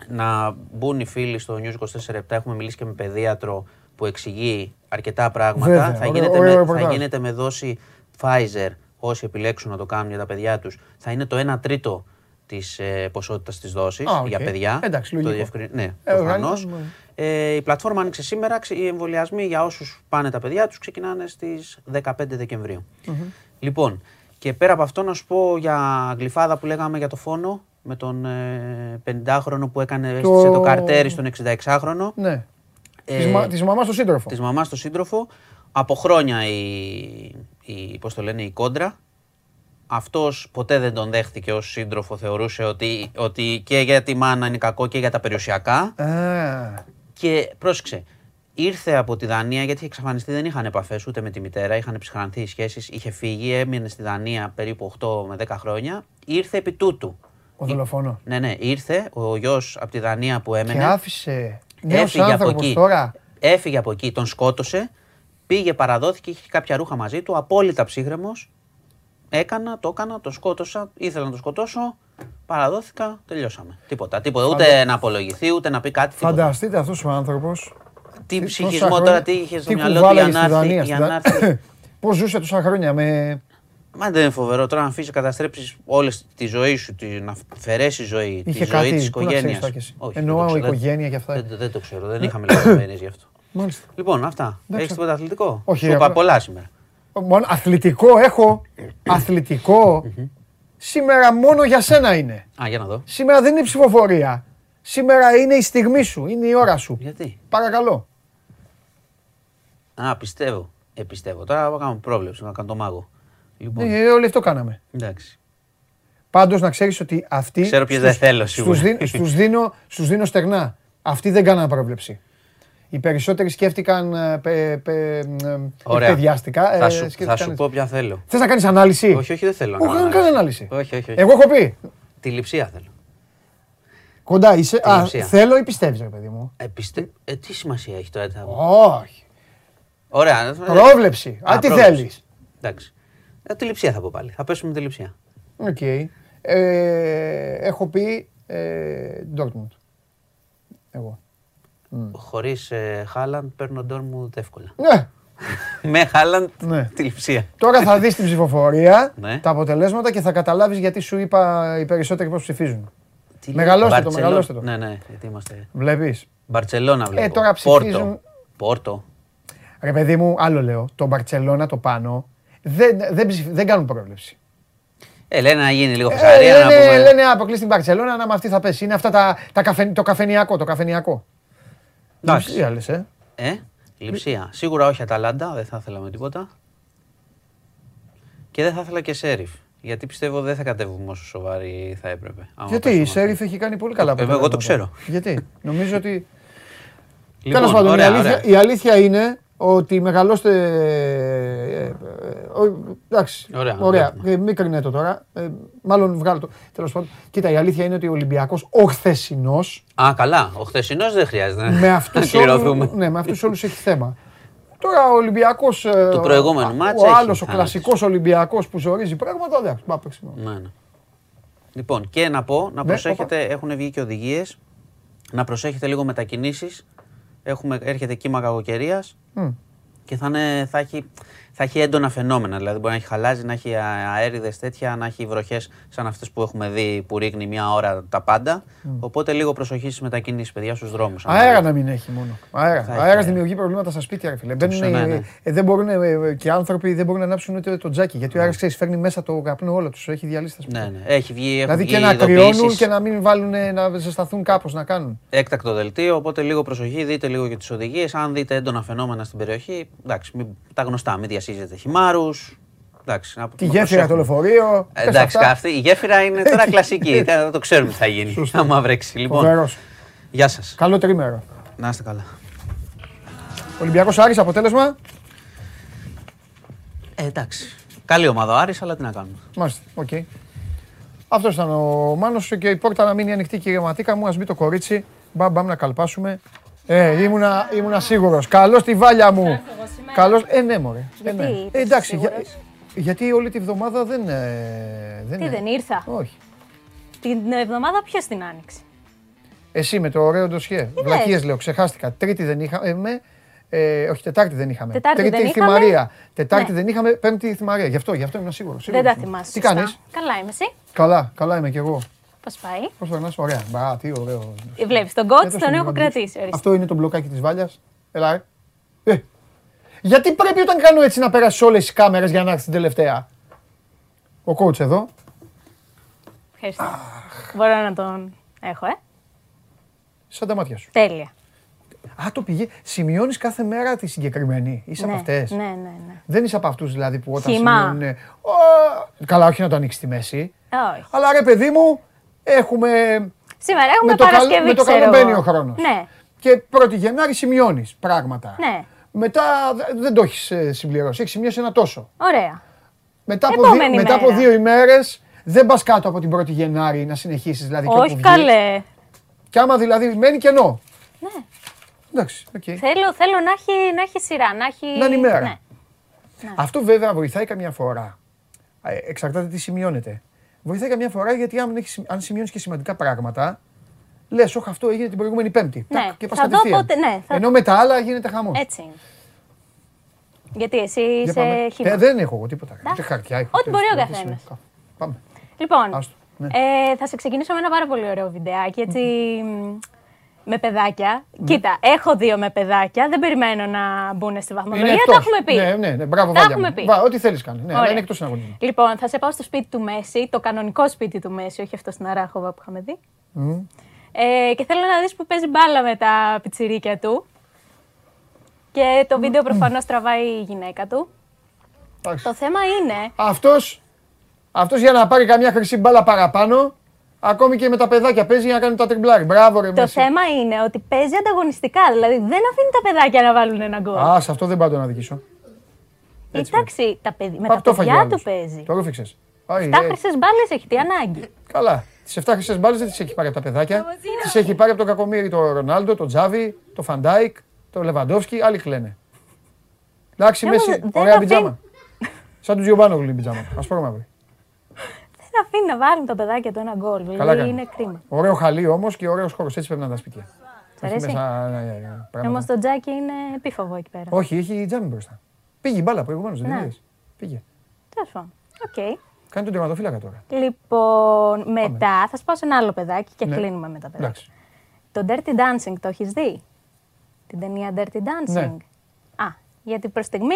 να μπουν οι φίλοι στο News 24 Έχουμε μιλήσει και με παιδίατρο που εξηγεί αρκετά πράγματα. Βέβαια, θα, ωραίο- γίνεται ωραίο με, ρεπορτάζ. θα γίνεται με δόση Pfizer, όσοι επιλέξουν να το κάνουν για τα παιδιά τους. Θα είναι το 1 τρίτο της ε, ποσότητας της δόσης Α, οκ. για παιδιά. Εντάξει, Το λογικό. διευκρι- Ναι, Ε, προφανώς. οργανισμό. Ε, η πλατφόρμα άνοιξε σήμερα. Ξε- Οι εμβολιασμοί για όσους πάνε τα παιδιά τους ξεκινάνε στις 15 δεκεμβριου Λοιπόν, και πέρα από αυτό να σου πω για Γλυφάδα που λέγαμε για το φόνο με τον ε, 50χρονο που έκανε Το- το... το καρτέρι στον 66χρονο. ναι. Ε, Της, μα, της μαμάς του σύντροφο. Της μαμάς στο σύντροφο. Από χρόνια η, η, πώς το λένε, η κόντρα. Αυτός ποτέ δεν τον δέχτηκε ως σύντροφο. Θεωρούσε ότι, ότι και για τη μάνα είναι κακό και για τα περιουσιακά. Α, Και πρόσεξε, ήρθε από τη Δανία γιατί είχε εξαφανιστεί, δεν είχαν επαφές ούτε με τη μητέρα, είχαν ψυχρανθεί οι σχέσεις. Είχε φύγει, έμεινε στη Δανία περίπου 8 με 10 χρόνια. Ήρθε επί τούτου. ο δολοφόνο. Ναι, ναι, ήρθε ο γιος από τη Δανία που Και έμενε. άφησε νέος Έφυγε από άνθρωπος εκεί. τώρα. Έφυγε από εκεί, τον σκότωσε. Πήγε, παραδόθηκε, είχε κάποια ρούχα μαζί του, απόλυτα ψύχρεμος. Έκανα, το έκανα, το σκότωσα, ήθελα να το σκοτώσω. Παραδόθηκα, τελειώσαμε. Τίποτα. τίποτα. Ούτε να απολογηθεί, ούτε να πει κάτι. Τίποτα. Φανταστείτε αυτός ο άνθρωπος. Τι τόσα ψυχισμό χρόνια- τώρα, τι είχε στο τι μυαλό του κουβάλαγε για να στη έρθει. Δανία, Για στη να Δα- έρθει. Πώς ζούσε τόσα χρόνια με... Μα δεν είναι φοβερό τώρα να αφήσει να καταστρέψεις όλη τη ζωή σου, τη, να αφαιρέσεις ζωή, Είχε τη ζωή κάτι, της πού να ξέρεις οικογένειας. τώρα κι εσύ. Εννοώ οικογένεια και αυτά. Δεν, δεν το ξέρω, δεν είχαμε λεπτομέρειες γι' αυτό. Μάλιστα. Λοιπόν, αυτά. Έχεις τίποτα αθλητικό; Όχι, Σου είπα απλά- πολλά σήμερα. Μόνο αθλητικό έχω. αθλητικό. Σήμερα μόνο για σένα είναι. Α, για να δω. Σήμερα δεν είναι ψηφοφορία. Σήμερα είναι η στιγμή σου, είναι η ώρα σου. Γιατί; Παρακαλώ. Α, πιστεύω. Ε, πιστεύω. Τώρα θα κάνουμε πρόβλεψη, να κάνω το μάγο. Λοιπόν, Ε, όλοι αυτό κάναμε. εντάξει. Πάντως να ξέρεις ότι αυτοί... Ξέρω ποιες στους- δεν θέλω, σίγουρα. Στους, δι- στους δίνω, στους δίνω στεγνά. Αυτοί δεν κάνανε πρόβλεψη. Οι περισσότεροι σκέφτηκαν ε, πε, πε, ε, Ωραία. παιδιάστικα. ε, θα, σου, θα σκέφτηκαν σου έτσι. πω ποια θέλω. Θες να κάνεις ανάλυση; Όχι, όχι, δεν θέλω. να Όχι, κάνω δεν κάνω ανάλυση. Όχι, όχι, όχι. Εγώ έχω πει. Τη Λειψία θέλω. Κοντά είσαι. Α, Λειψία. θέλω ή πιστεύεις, ρε παιδί μου; Ε, πιστε... ε, τι σημασία έχει τώρα. θα- Όχι. Ωραία. Πρόβλεψη. Α, τι πρόβλεψη. θέλεις. Εντάξει. Ε, τη Λειψία θα πω πάλι. Θα πέσουμε τη λειψία. Οκ. Ε, έχω πει ε, Dortmund. Εγώ. Χωρίς ε, Χάλαντ παίρνω ντόρ μου εύκολα. Ναι. Με Χάλαντ Ναι. τη λειψία. Τώρα θα δεις την ψηφοφορία, Ναι. τα αποτελέσματα και θα καταλάβεις γιατί σου είπα οι περισσότεροι πώς ψηφίζουν. Τι Μεγαλώστε λέει, το, Μπαρτσελό- μεγαλώστε το. Ναι, ναι, γιατί είμαστε. Βλέπεις. Μπαρσελόνα βλέπω. Ε, τώρα ψηφίζουν- Πόρτο. Πόρτο. Ρε παιδί μου, άλλο λέω. Το Μπαρτσελώνα το πάνω δεν, δεν, ψηφ- δεν κάνουν πρόβλεψη. Ε, λένε να γίνει λίγο Ε, φασαρία. να λένε, πούμε. λένε αποκλείσει την Μπαρτσελώνα, να με αυτή θα πέσει. Είναι αυτά τα, τα καφε, το καφενιακό. Το καφενιακό. Εντάξει. Τι άλλες, ε. Ε, λειψία. Σίγουρα όχι Αταλάντα, δεν θα ήθελα με τίποτα. Και δεν θα ήθελα και Σέριφ. Γιατί πιστεύω δεν θα κατέβουμε όσο σοβαροί θα έπρεπε. άμα Γιατί η πέσουμε Σέριφ αυτοί. έχει κάνει πολύ καλά Ε, εγώ το αποτελέσματα. ξέρω. Γιατί; Νομίζω ότι. Λοιπόν, Τέλος πάντων, η ωραία, αλήθεια, ωραία. η αλήθεια είναι ότι μεγαλώστε. ε, ε, ο- εντάξει. Ωραία, ωραία. βλέπουμε. Ε, μην κρινέτο τώρα. Ε, μάλλον βγάλω το. Τέλος πάντων. Κοίτα, η αλήθεια είναι ότι ο Ολυμπιακός, ο χθεσινό, Α, καλά. Ο χθεσινός δεν χρειάζεται με να αυτού κληρωθούμε. όλου ναι, με αυτούς όλους έχει θέμα. Τώρα ο Ολυμπιακός. Του προηγούμενου μάτς Ο έχει άλλος, ο χάσει. κλασικός Ολυμπιακός που ζορίζει πράγματα. Εντάξει, πάμε παίξουμε. Ναι, ναι. Λοιπόν, και να πω, να Ναι, προσέχετε, έχουν βγει και οδηγίες. Να προσέχετε λίγο μετακινήσεις. Έρχεται κύμα κακοκαιρίας Μμ. και θα, είναι, θα, έχει, θα έχει έντονα φαινόμενα. Δηλαδή, μπορεί να έχει χαλάζει, να έχει αέριδες τέτοια, να έχει βροχές σαν αυτές που έχουμε δει που ρίχνει μια ώρα τα πάντα. Οπότε λίγο προσοχή στις μετακινήσεις, παιδιά, στους δρόμους. Αέρα να μην έχει μόνο. Αέρα. Θα έχει Αέρας αέρα. δημιουργεί προβλήματα στα σπίτια, ρε φίλε. Μπαίνουν, ναι, ναι. ε, δεν μπορούν, ε, και οι άνθρωποι δεν μπορούν να ανάψουν ούτε το τζάκι. Γιατί ο αέρας ξέρεις, φέρνει μέσα το καπνό όλο τους. Έχει διαλύσεις τα σπίτια. Ναι, ναι. Έχει βγει, έχουν Δηλαδή βγει και να κρυώνουν ειδοποιήσεις. και να μην βάλουν, ε, να ζεσταθούν κάπως να κάνουν. έκτακτο δελτίο, οπότε λίγο προσοχή, δείτε λίγο και τις οδηγίες. Αν δείτε έντονα φαινόμενα στην περιοχή, εντάξει, μην, τα γνωστά, μην διασχίζετε χειμάρρους. Εντάξει, να, Τη να γέφυρα, το προσέχουμε. λεωφορείο. Ε, Εντάξει, αυτή η γέφυρα είναι τώρα κλασική. δεν το ξέρουμε τι θα γίνει. Άμα βρέξει. Λοιπόν, Φοβερός. γεια σας. Καλό τριήμερο. Να είστε καλά. Ολυμπιακός Άρης αποτέλεσμα; Ε, εντάξει. Καλή ομάδα ο Άρης, αλλά τι να κάνουμε. Μάλιστα. Οκ. Αυτός ήταν ο Μάνος και η πόρτα να μείνει ανοιχτή, κύριε Ματίκα μου. Α μπει το κορίτσι. Μπαμ, μπαμ να καλπάσουμε. Ε, ήμουνα, ήμουνα σίγουρος. Καλώς τη βάλια μου. Καλώς. Ε, ναι, μωρέ. Ε, ναι. Γιατί Ε, εντάξει, είσαι για- σίγουρος; γιατί όλη τη βδομάδα δεν. ε, δεν Τι ε, δεν ήρθα; Όχι. Την εβδομάδα ποιος την άνοιξε; Εσύ με το ωραίο ντοσιέ. Βλακίες λέω, ξεχάστηκα. Τρίτη δεν είχαμε. Ε, όχι, Τετάρτη δεν είχαμε. Τετάρτη Τρίτη δεν η είχαμε. Θυμαρία. Τετάρτη Ναι. δεν είχαμε. Πέμπτη η Θυμαρία. Γι' αυτό, γι' αυτό ήμουν σίγουρος. Δεν τα θυμάσαι. Τι σωστά. κάνει. Καλά είμαι εσύ; Καλά, καλά είμαι κι εγώ. Πώς πάει; Πώς περνά, ωραία. Μπα, τι ωραίο. Βλέπεις τον Ε, κότ, δώσε τον μου έχω να κρατήσει. δείξω. ορίστε. Αυτό είναι το μπλοκάκι της βάλιας. Ελά, ε. ε. Γιατί πρέπει όταν κάνω έτσι να περάσει όλες τις κάμερες για να έρθει την τελευταία; Ο coach εδώ. Ευχαριστώ. Μπορώ να τον έχω, ε. Σαν τα μάτια σου. Τέλεια. Α, το πηγαίνει. Σημειώνεις κάθε μέρα τη συγκεκριμένη. Είσαι ναι, από αυτές. ναι, ναι, ναι. Δεν είσαι από αυτούς δηλαδή που όταν Χυμά. σημειώνουν. «Ω, Καλά, όχι να το ανοίξεις στη μέση. Όχι. Αλλά ρε παιδί μου, έχουμε. Σήμερα έχουμε με το, καλ- Παρασκευή, με το ξέρω καλό μπαίνει εγώ. ο χρόνος. Ναι, Και 1η Γενάρη σημειώνεις πράγματα. ναι. Μετά δε- δεν το έχεις συμπληρώσει. Έχεις σημειώσει ένα τόσο. Ωραία. Μετά από, Επόμενη δύο, μετά από μέρα. δύο ημέρες δεν πας κάτω από την 1η Γενάρη να συνεχίσεις. Δηλαδή, και Όχι όπου βγεις. καλέ. Και άμα δηλαδή μένει κενό. Ναι. Εντάξει, οκ. Θέλω, θέλω να, έχει, να έχει σειρά, να έχει... Να είναι η μέρα. Ναι. Αυτό βέβαια βοηθάει καμιά φορά. Ε, Εξαρτάται τι σημειώνεται. Βοηθάει καμιά φορά γιατί αν, έχεις, αν σημειώνεις και σημαντικά πράγματα, λες, Όχι, αυτό έγινε την προηγούμενη Πέμπτη. Ναι, Τάκ, και πας θα δω κατευθείαν. πότε- ναι, θα- Ενώ με τα άλλα γίνεται χαμός. Έτσι είναι. Γιατί εσύ είσαι χύμα. Ε, δεν έχω εγώ τίποτα. Εντάξει. Ούτε χαρτιά έχω. Ό,τι ούτε μπορεί ο τέτοια. καθένας. Πάμε. Λοιπόν, Άστο, ναι. ε, θα σε ξεκινήσω με ένα πάρα πολύ ωραίο βιντεάκι, έτσι, μ, με παιδάκια. Κοίτα, έχω δύο με παιδάκια, δεν περιμένω να μπουν στη βαθμολογία, τα εκτός. έχουμε πει. Ναι, ναι, ναι, μπράβο, Τα Βάλια έχουμε μου. πει. Βα, ό,τι θέλεις κάνει. Ναι, αλλά Ωραία. είναι εκτός συναγωνισμού. Λοιπόν, θα σε πάω στο σπίτι του Μέσι, το κανονικό σπίτι του Μέσι, όχι αυτό στην Αράχοβα που είχαμε δει. Ε, και θέλω να δεις που παίζει μπάλα με τα πιτσιρίκια του. Και το βίντεο προφανώς τραβάει η γυναίκα του. Το θέμα είναι, Αυτό αυτός για να πάρει καμιά χρυσή μπάλα παραπάνω, ακόμη και με τα παιδάκια παίζει για να κάνει τα τριμπλάρει. Μπράβο, ρε το Μέσι. θέμα είναι ότι παίζει ανταγωνιστικά. Δηλαδή δεν αφήνει τα παιδάκια να βάλουν ένα γκολ. Α, σε αυτό δεν πάω να αδικήσω. έτσι Εντάξει, τα παιδι... με Παπ, τα το φάγε ο παιδιά άλλος. του παίζει. Το ρούφηξε. Όχι, Τα ε, χρυσές μπάλες έχει, τι ανάγκη. Καλά. Τις 7 χρυσές μπάλες δεν τις έχει πάρει από τα παιδάκια. Τις έχει πάρει από τον Κακομίρι, τον Ρονάλντο, τον Τζάβι, τον Φαντάικ, τον Λεβαντόφσκι. Άλλοι κλαίνε. Εντάξει, Όμως Μέση, δεν ωραία αφήνει- πιτζάμα. Σαν τους Τζιομπάνογλου η πιτζάμα. Ασπρόμαυρη. Δεν αφήνει να βάλουν τα παιδάκια του ένα γκολ. Καλά Δηλαδή κάνει. είναι κρίμα. Ωραίο χαλί όμως και ωραίος χώρος. Έτσι πρέπει να είναι τα σπίτια. Σ' αρέσει; Έχει μέσα, ναι, ναι, ναι, πράγματα. Όμως το τζάκι είναι επίφοβο εκεί πέρα. Όχι, έχει τζάμι μπροστά. Πήγε η μπάλα προηγουμένως, δεν Ναι. είδες; Πήγε. Τέλος πάντων. Οκ. Κάνει τον τερματοφύλακα τώρα. Λοιπόν, μετά θα σου πάω σε ένα άλλο παιδάκι και Ναι. κλείνουμε με τα παιδάκια. Εντάξει. Το Dirty Dancing το έχεις δει; Την ταινία Dirty Dancing. Ναι. Α, γιατί προς στιγμή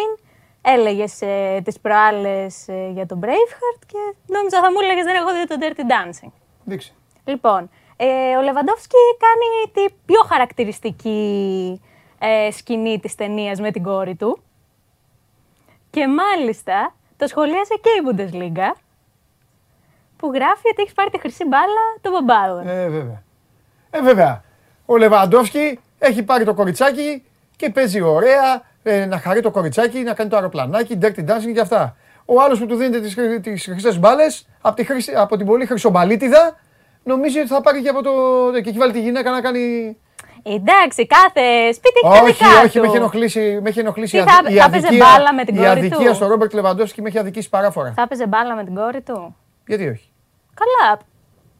έλεγες ε, τις προάλλες για τον Braveheart και νόμιζα θα μου έλεγες δεν έχω δει το Dirty Dancing. Δείξε. Λοιπόν, ε, ο Λεβαντόφσκι κάνει την πιο χαρακτηριστική ε, σκηνή της ταινίας με την κόρη του. Και μάλιστα το σχολίασε και η Bundesliga που γράφει ότι έχεις πάρει τη χρυσή μπάλα το μπαμπάδο. Ε, βέβαια. Ε, βέβαια. Ο Λεβαντόφσκι έχει πάρει το κοριτσάκι και παίζει ωραία, ε, να χαρεί το κοριτσάκι, να κάνει το αεροπλανάκι, dirty dancing και αυτά. Ο άλλος που του δίνεται τις, χρυ- τις χρυσές μπάλες, από, τη χρυσή- από την πολύ χρυσομπαλίτιδα, νομίζει ότι θα πάρει και από το... και έχει βάλει τη γυναίκα να κάνει... Εντάξει, κάθε σπίτι έχει τα όχι, δικά όχι, του. με έχει ενοχλήσει, με έχει ενοχλήσει Τι η θα- αδι- η θα έπαιζε αδικία, μπάλα με την η κόρη αδικία του; στο Ρόμπερτ Λεβαντόφσκι με έχει αδικήσει παράφορα. Θα έπαιζε μπάλα με την κόρη του; Γιατί όχι; Καλά.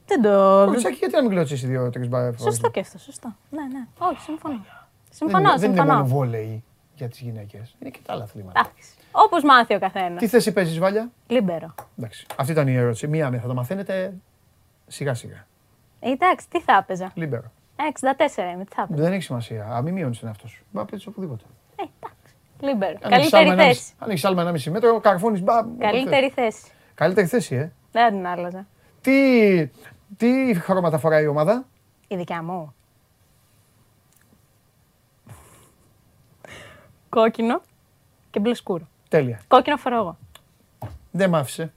Δεν το. Κοριτσάκι, γιατί να μην κλωτσίσει δύο-τρεις φορέ. Σωστό και αυτό, σωστό. Ναι, ναι. Όχι, συμφωνώ. Δεν, Συμφωνώ, είναι- δεν είναι μόνο συμφωνώ. βόλεϊ για τις γυναίκες. Είναι και τα άλλα αθλήματα. Εντάξει. Όπως μάθει ο καθένας. Τι θέση παίζεις, Βάλια; Λίμπερο. Εντάξει. Αυτή ήταν η ερώτηση. Μία με θα το μαθαίνετε σιγά σιγά. Ε, Εντάξει, τι θα έπαιζα; Λίμπερο. Ε, 64 είμαι, τι θα έπαιζα; Δεν έχει σημασία. Α, μην μειώνεις τον εαυτό σου. Μπα παίζεις οπουδήποτε. Ε, εντάξει. Λίμπερο. Αν έχεις Καλύτερη άλμα 1,5 θέση. Αν έχει άλμα 1,5 μέτρο, καρφώνεις. Μπα. όπου Καλύτερη θες. θέση. Καλύτερη θέση, ε. Δεν θα την άλλαζα. Τι, τι χρώματα φοράει η ομάδα; Η δικιά μου. Κόκκινο και μπλε σκούρο. Τέλεια. Κόκκινο φορώ εγώ. Δεν μ' άφησε.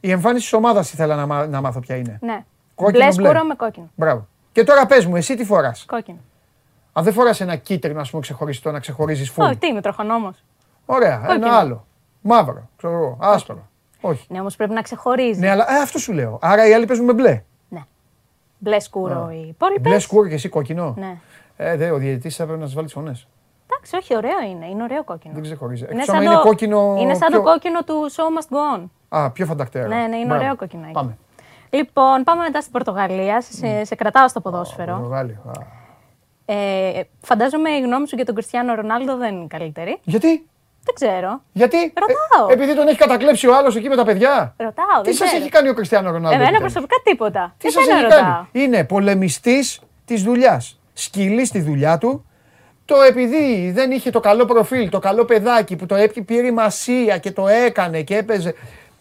Η εμφάνιση της ομάδας ήθελα να, μά- να μάθω ποια είναι. Ναι. Κόκκινο, μπλε μπλε. σκούρο με κόκκινο. Μπράβο. Και τώρα πες μου, εσύ τι φοράς; Κόκκινο. Αν δεν φοράς ένα κίτρινο, ας πούμε, ξεχωριστό να ξεχωρίζεις φουλ. Όχι, τι είμαι τροχονόμος. Ωραία, Κόκκινο. ένα άλλο. Μαύρο, ξέρω εγώ, άσπρο. Όχι. Ναι, όμως πρέπει να ξεχωρίζει. Ναι, αλλά ε, αυτό σου λέω. Άρα οι άλλοι παίζουν με μπλε. Ναι. Μπλε σκούρο οι υπόλοιπες. Μπλε σκούρο και εσύ κόκκινο. Ναι. Ε, δε, ο διαιτητής θα πρέπει να σας βάλει τις φωνές. Εντάξει, όχι, ωραίο είναι. Είναι ωραίο κόκκινο. Δεν ξεχωρίζει. Είναι Εκτός σαν, άμα το, είναι κόκκινο. είναι σαν πιο... το κόκκινο του Show Must Go On. Α, πιο φαντακτέρο. Ναι, ναι, είναι Μπράβο. ωραίο κόκκινο. Πάμε. Λοιπόν, πάμε μετά στην Πορτογαλία. Σε, σε κρατάω στο ποδόσφαιρο. Πορτογάλιο. Α. Ε, φαντάζομαι η γνώμη σου για τον Κριστιανό Ρονάλντο δεν είναι καλύτερη. Γιατί, Δεν ξέρω. γιατί; Ρωτάω. Ε, επειδή τον έχει κατακλέψει ο άλλος εκεί με τα παιδιά. Ρωτάω. Τι δεν σας ξέρω. έχει κάνει ο Κριστιανό Ρονάλντο. Εμένα επιτέλους; προσωπικά τίποτα. Τι σας Εσένα έχει ρωτάω. κάνει; Είναι πολεμιστής της δουλειάς. Σκυλής στη δουλειά του. Το επειδή δεν είχε το καλό προφίλ, το καλό παιδάκι που το έπι- πήρε η μασία και το έκανε και έπαιζε.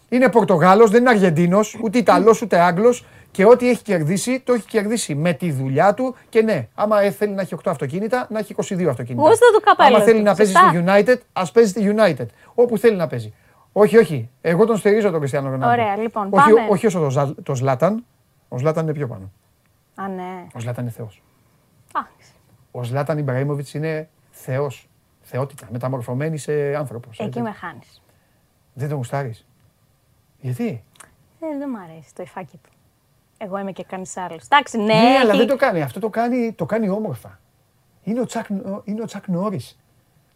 Είναι Πορτογάλος, δεν είναι Αργεντίνος, ούτε Ιταλός ούτε Άγγλος και ό,τι έχει κερδίσει, το έχει κερδίσει με τη δουλειά του και ναι, άμα ε, θέλει να έχει 8 αυτοκίνητα, να έχει 22 αυτοκίνητα. Γούστο του καπέλο Άμα θέλει του, να παίζει σωστά. στη United, ας παίζει στη United. Όπου θέλει να παίζει. Όχι, όχι. Εγώ τον στηρίζω τον Κριστιανό Ρονάλντο. Ωραία, λοιπόν, όχι, πάμε. όχι όσο το, Ζα- το Ζλάταν. Ο Ζλάταν είναι πιο πάνω. Α, ναι. Ο Ζλάταν είναι θεός. Εντάξει. Ο Ζλάταν Ιμπραήμοβιτς είναι θεός. Θεότητα. Μεταμορφωμένη σε άνθρωπος. Εκεί Ε, με χάνεις. Δεν τον γουστάρεις. Γιατί; Ε, δεν μου αρέσει το υφάκι του. Εγώ είμαι και κανείς άλλος. Εντάξει, ναι, Ναι, αλλά έχει- δεν το κάνει. Αυτό το κάνει, το κάνει όμορφα. Είναι ο Τσακ, είναι ο Τσακ Νόρις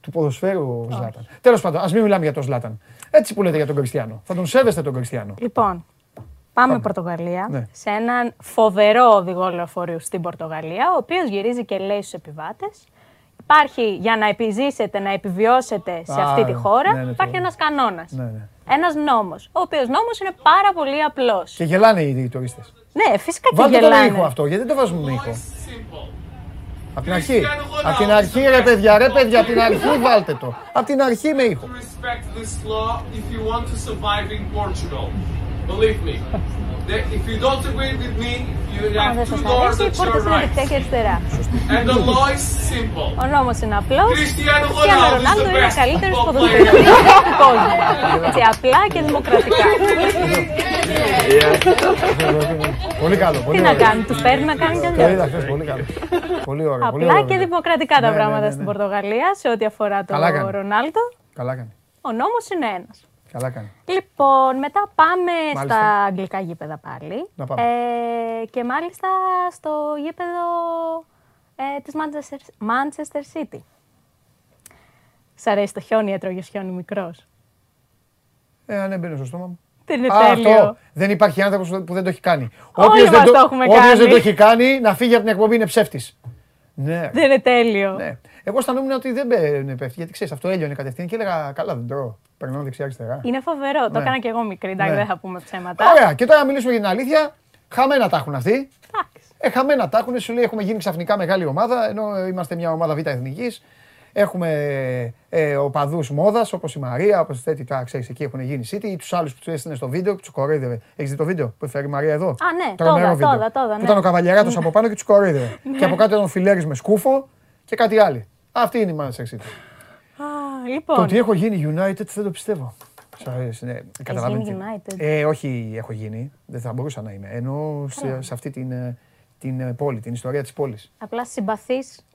του ποδοσφαίρου ο Ζλάταν. Τέλος πάντων, ας μην μιλάμε για τον Ζλάταν. Έτσι που λέτε για τον Κριστιανό. Θα τον σέβεστε τον Κριστιανό. Λοιπόν, πάμε, Πορτογαλία Ναι. σε έναν φοβερό οδηγό λεωφορείου στην Πορτογαλία, ο οποίος γυρίζει και λέει στους επιβάτες Υπάρχει για να επιζήσετε, να επιβιώσετε σε Α, αυτή τη χώρα, ναι, ναι, το- υπάρχει ένας κανόνας. Ναι, ναι. Ένας νόμος, ο οποίος νόμος είναι πάρα πολύ απλός. Και γελάνε οι, οι τουρίστες. Ναι, φυσικά και Βάλτε τον γελάνε. ήχο αυτό, γιατί δεν το βάζουμε με ήχο. Απ' την αρχή. Απ' την αρχή ρε παιδιά, ρε παιδιά, απ' την αρχή βάλτε το. Απ' την αρχή με ήχο. Respect this law if you want to survive in Portugal. Believe me. The- if you don't agree with me, you Αν have δεν two σας doors αρέσει, οι at πόρτες your είναι right. δεξιά και αριστερά. And the law is simple. Ο νόμος είναι απλός. Cristiano Κριστιανό Ronaldo is Ρονάλντο the είναι ο best καλύτερος football ποδοσφαιριστής του κόσμου. Έτσι, απλά και δημοκρατικά. Πολύ καλό, πολύ Τι να ωραίο. κάνει, τους παίρνει να κάνει κι Το αλλιώς. είδα χθες, πολύ καλό. Πολύ ωραίο. πολύ Απλά ωραίο και βίντεο. δημοκρατικά τα Ναι, πράγματα ναι, ναι, στην ναι. Πορτογαλία σε ό,τι αφορά τον Καλά κάνει. Ρονάλντο. Καλά κάνει. Ο νόμος είναι ένας. Καλά κάνει. Λοιπόν, μετά πάμε Μάλιστα. στα αγγλικά γήπεδα πάλι. Να πάμε. Ε, και μάλιστα στο γήπεδο ε, της Manchester, Manchester City. Σ' αρέσει το χιόνι, έτρωγες χιόνι μικρός; Ε, αν έμπαινε στο στόμα μου. Δεν είναι Α, τέλειο. αυτό. Δεν υπάρχει άνθρωπος που δεν το έχει κάνει. Όλοι Όποιος δεν μας το έχουμε όποιος κάνει. δεν το έχει κάνει, να φύγει από την εκπομπή είναι ψεύτης. Ναι. Δεν είναι τέλειο. Ναι. Εγώ αισθανόμουν ότι δεν πέ- πέφτει, γιατί ξέρεις, αυτό έλειωνε κατευθείαν και έλεγα καλά δεν τρώω. Περνάω δεξιά-αριστερά. Είναι φοβερό. Το Ναι. έκανα και εγώ μικρή. Εντάξει, Ναι. δεν θα πούμε ψέματα. Ωραία, και τώρα να μιλήσουμε για την αλήθεια. Χαμένα τα έχουν αυτοί. Εντάξει. Ε, χαμένα τα έχουν. Σου λέει έχουμε γίνει ξαφνικά μεγάλη ομάδα, ενώ είμαστε μια ομάδα β' εθνικής. Έχουμε ε, οπαδούς μόδας όπως η Μαρία, όπως τέτοιοι τώρα ξέρεις εκεί έχουν γίνει City. Ή τους άλλους που τους έστειλε στο βίντεο που τους κοροϊδεύε. Έχεις δει το βίντεο που έφερε η Μαρία εδώ; Α, ναι, Τρομερό το είδα, βίντεο. το είδα, το είδα, Που ναι. ήταν ο καβαλιαράτο από πάνω και τους κοροϊδεύε. και από κάτω ήταν ο Φιλέρη με σκούφο και κάτι άλλο. Αυτή είναι η Manchester City. Α, Το λοιπόν. ότι έχω γίνει United δεν το πιστεύω. Σ' αρέσει, ναι. Καταλαβαίνεις γίνει τι- United. Ε, όχι, έχω γίνει. Δεν θα μπορούσα να είμαι. Ενώ σε, σε αυτή την, ε, την ε, πόλη, την ιστορία της πόλης. Απλά συμπαθείς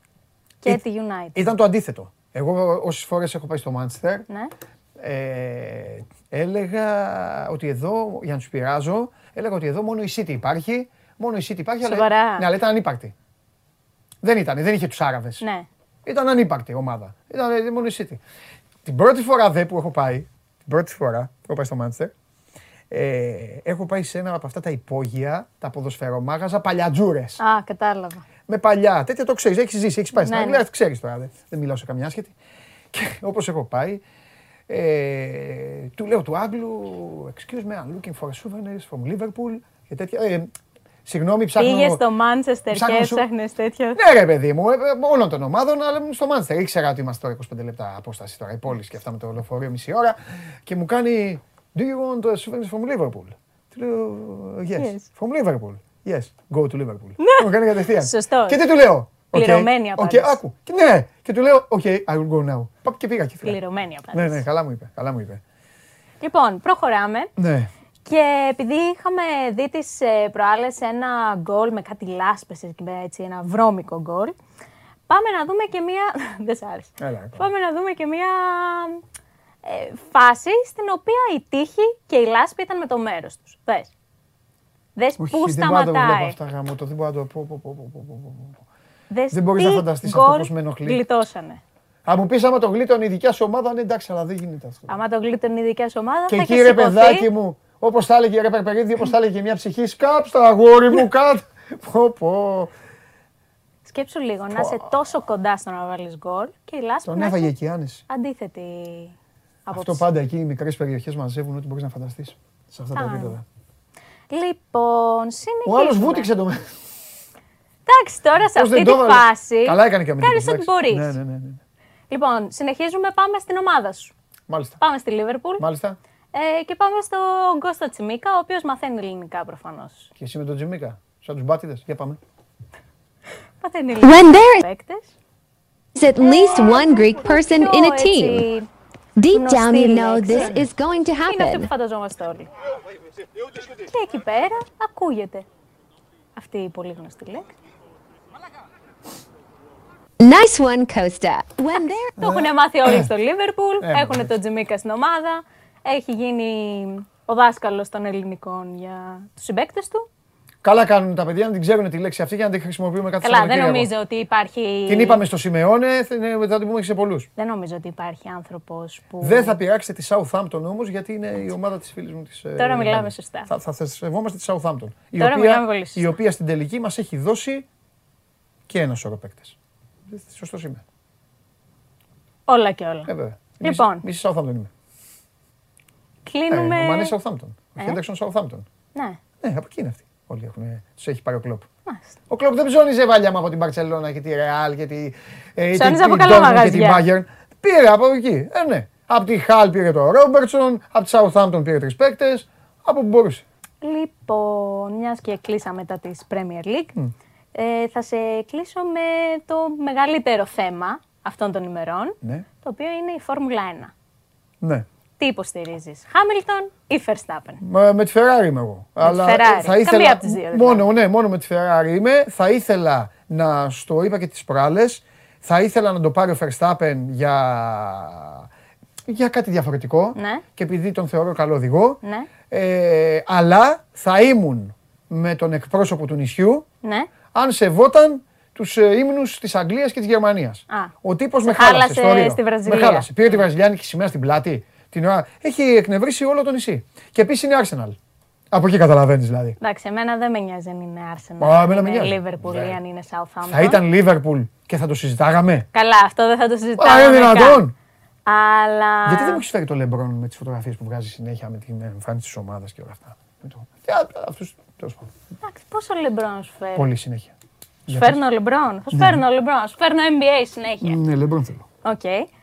και Ε, τη United. Ήταν το αντίθετο. Εγώ όσες φορές έχω πάει στο Manchester, Ναι. ε, έλεγα ότι εδώ, για να τους πειράζω, έλεγα ότι εδώ μόνο η City υπάρχει. Μόνο η City υπάρχει, αλλά, Σοβαρά; ναι, αλλά ήταν ανύπαρκτη. Δεν ήταν, δεν είχε τους Άραβες. Ναι. Ήταν ανύπαρκτη ομάδα. Ήταν ε, μόνο η City. Την πρώτη φορά δε που έχω πάει, την πρώτη φορά που έχω πάει στο Manchester, ε, έχω πάει σε ένα από αυτά τα υπόγεια, τα ποδοσφαιρομάγαζα, παλιατζούρες. Α, κατάλαβα. Με παλιά, τέτοια το ξέρεις, έχεις ζήσει, έχεις πάει στην Ναι, Αγγλία, ναι. ξέρεις τώρα. Δεν, δεν μιλάω σε καμιά άσχετη. Και όπως έχω πάει, ε, του λέω του Άγγλου, Excuse me, I'm looking for souvenirs from Liverpool και τέτοια. Ε, συγγνώμη, ψάχνω. Πήγε στο Μάντσεστερ ψάχνω και σου- έψαχνες τέτοιο. Ναι, ρε παιδί μου, ε, ε, όλων των ομάδων, αλλά ήμουν στο Μάντσεστερ. Ήξερα ότι είμαστε τώρα 25 λεπτά απόσταση τώρα, η πόλη και αυτά με το λεωφορείο μισή ώρα. Και μου κάνει, Do you want uh, souvenirs from Liverpool? Του λέω, Yes. Yes. From Liverpool. Yes. Go to Liverpool. Μου κάνει κατευθείαν. Σωστός. Και τι του λέω; «OK, Πληρωμένη οκ, απάντηση. άκου. Και ναι. Και του λέω, OK, I will go now. Παπ και πήγα και φύγα. Πληρωμένη Ναι, απάντηση. ναι, καλά μου είπε. Καλά μου είπε. Λοιπόν, προχωράμε. Ναι. Και επειδή είχαμε δει τις ε, προάλλες ένα γκολ με κάτι λάσπες, εκεί πέρα, έτσι, ένα βρώμικο γκολ, πάμε να δούμε και μία... Δεν σ' άρεσε. Έλα, ρε, πάμε. Πάμε να δούμε και μία ε, φάση στην οποία η τύχη και η λάσπη ήταν με το μέρος τους. Δες. Δες Όχι, πού δεν μπορώ να το βλέπω σταματάει. αυτά γάμο, το δεν μπορώ να το πω, πω, πω, πω, πω, πω, πω. Δες Δεν μπορείς τι να φανταστείς αυτό γκολ πώς με ενοχλεί. Γλιτώσανε. Αν μου πεις άμα το γλίτωνε η δικιά σου ομάδα, ναι εντάξει, αλλά δεν γίνεται αυτό. Άμα το γλίτωνε η δικιά σου ομάδα, Και θα εκεί είχε ρε σηκωθεί. παιδάκι μου, όπως τα έλεγε ρε Περπερίδη, όπως τα έλεγε μια ψυχή, σκάψ τα αγόρι μου κάτω. Πω πω. Σκέψου λίγο, να είσαι τόσο κοντά στο να βάλεις γκολ και η λάσπη Τον να έβαγε έχει εκεί άνεση. αντίθετη Αυτό άποψη. πάντα εκεί οι μικρές περιοχές μαζεύουν ό,τι μπορείς να φανταστείς. Σε αυτά τα Α, επίπεδα. Λοιπόν, Ο συνεχίζουμε. άλλος βούτυξε το μέσα. Εντάξει, τώρα σε Πώς αυτή δεν τη το έβαλες; φάση. Καλά έκανε και ο αμυντικός, Κάνεις ό,τι εντάξει. μπορείς. Ναι, ναι, ναι, ναι. Λοιπόν, συνεχίζουμε, πάμε στην ομάδα σου. Μάλιστα. Πάμε στη Λίβερπουλ Μάλιστα. Ε, και πάμε στον Κώστα Τσιμίκα, ο οποίος μαθαίνει ελληνικά προφανώς. Και εσύ με τον Τζιμίκα. Σαν τους μπάτιδες. Για πάμε. Μαθαίνει When ελληνικά there παίκτες. is at least one Greek person in a Πιο, team, έτσι, deep γνωστή down you know λέξη. this is going to Είναι αυτό που happen. φανταζόμαστε όλοι. Και εκεί πέρα ακούγεται αυτή η πολύ γνωστή λέξη. Nice one, Costa. When there Το έχουν μάθει όλοι στο Λίβερπουλ, Ε, έχουν εντάξει. τον Τζιμίκα στην ομάδα, έχει γίνει ο δάσκαλος των ελληνικών για τους συμπαίκτες του. Καλά κάνουν τα παιδιά να την ξέρουν τη λέξη αυτή για να την χρησιμοποιούμε κάθε Καλά, δεν Σαββατοκύριακο. νομίζω ότι υπάρχει... Την είπαμε στο Σιμεώνε, θα είναι- θα την πούμε και σε πολλούς. Δεν νομίζω ότι υπάρχει άνθρωπος που... Δεν θα πειράξετε τη Southampton όμως γιατί είναι η ομάδα της φίλης μου της. ε, Τώρα μιλάμε Λιβάνης. σωστά. Θα, θα, θα σεβόμαστε τη Southampton. Η Τώρα οποία, μιλάμε πολύ σωστά. η οποία στην τελική μας έχει δώσει και ένα σωρό παίκτες. Σωστός είμαι. Όλα και όλα. Ε, βέβαια. Λοιπόν. Μισή Southampton είμαι. Κλείνουμε... Ε, ο Μανέ Southampton. Ο Ε. Χέντερσον Southampton. Ναι, Ναι, από εκεί είναι αυτοί. Όλοι έχουν, τους έχει πάρει ο Κλόπ. μάλιστα. Ο Κλόπ δεν ψώνιζε βάλια από την Μπαρσελόνα και τη Ρεάλ και τη. Ε, Ψώνιζε την- από την καλά Dortmund και την μαγαζιά. Bayern. Πήρε από εκεί. Ε, ναι. Από τη Χαλ πήρε το Ρόμπερτσον, από τη Southampton πήρε τρεις παίκτες. Από που μπορούσε. Λοιπόν, μιας και κλείσαμε μετά τη Premier League, ε, θα σε κλείσω με το μεγαλύτερο θέμα αυτών των ημερών, Ναι. το οποίο είναι η Φόρμουλα 1. Ναι. Τι υποστηρίζεις, Χάμιλτον ή Verstappen; Μα, με τη Ferrari είμαι εγώ. τη Ferrari. Καμία από τις δύο, δηλαδή. Μόνο, ναι, μόνο με τη Ferrari είμαι. Θα ήθελα να στο είπα και τις προάλλες. Θα ήθελα να το πάρει ο Verstappen για, για κάτι διαφορετικό. Ναι. Και επειδή τον θεωρώ καλό οδηγό. Ναι. Ε, αλλά θα ήμουν με τον εκπρόσωπο του νησιού Ναι. αν σεβόταν τους ε, ύμνους της Αγγλίας και της Γερμανίας. Α. Ο τύπος Σε με χάλασε, χάλασε στο Ρίο. στη Βραζιλία. Με χάλασε. Πήρε τη βραζιλιάνικη σημαία στην πλάτη. Την ώρα... Έχει εκνευρίσει όλο το νησί. Και επίσης είναι Arsenal. Από εκεί καταλαβαίνεις δηλαδή. Εντάξει, εμένα δεν με νοιάζει αν είναι Arsenal, Α, αν εμένα με είναι νοιάζει. Liverpool ή αν είναι Southampton. Θα ήταν Liverpool και θα το συζητάγαμε. Καλά, αυτό δεν θα το Α, συζητάμε. είναι δυνατόν. Αλλά. Γιατί δεν μου έχει φέρει το Λεμπρόν με τις φωτογραφίες που βγάζει συνέχεια με την εμφάνιση της ομάδας και όλα αυτά; Με το- Τι, α, αυτούς, τέλος πάντων. Εντάξει, πόσο λεμπρόν σου φέρνει. Πολύ συνέχεια. Σου φέρνω λεμπρόν. Θα σου φέρνω λεμπρόν. Σου φέρνω NBA συνέχεια. Ναι, Λεμπρόν θέλω. Οκ.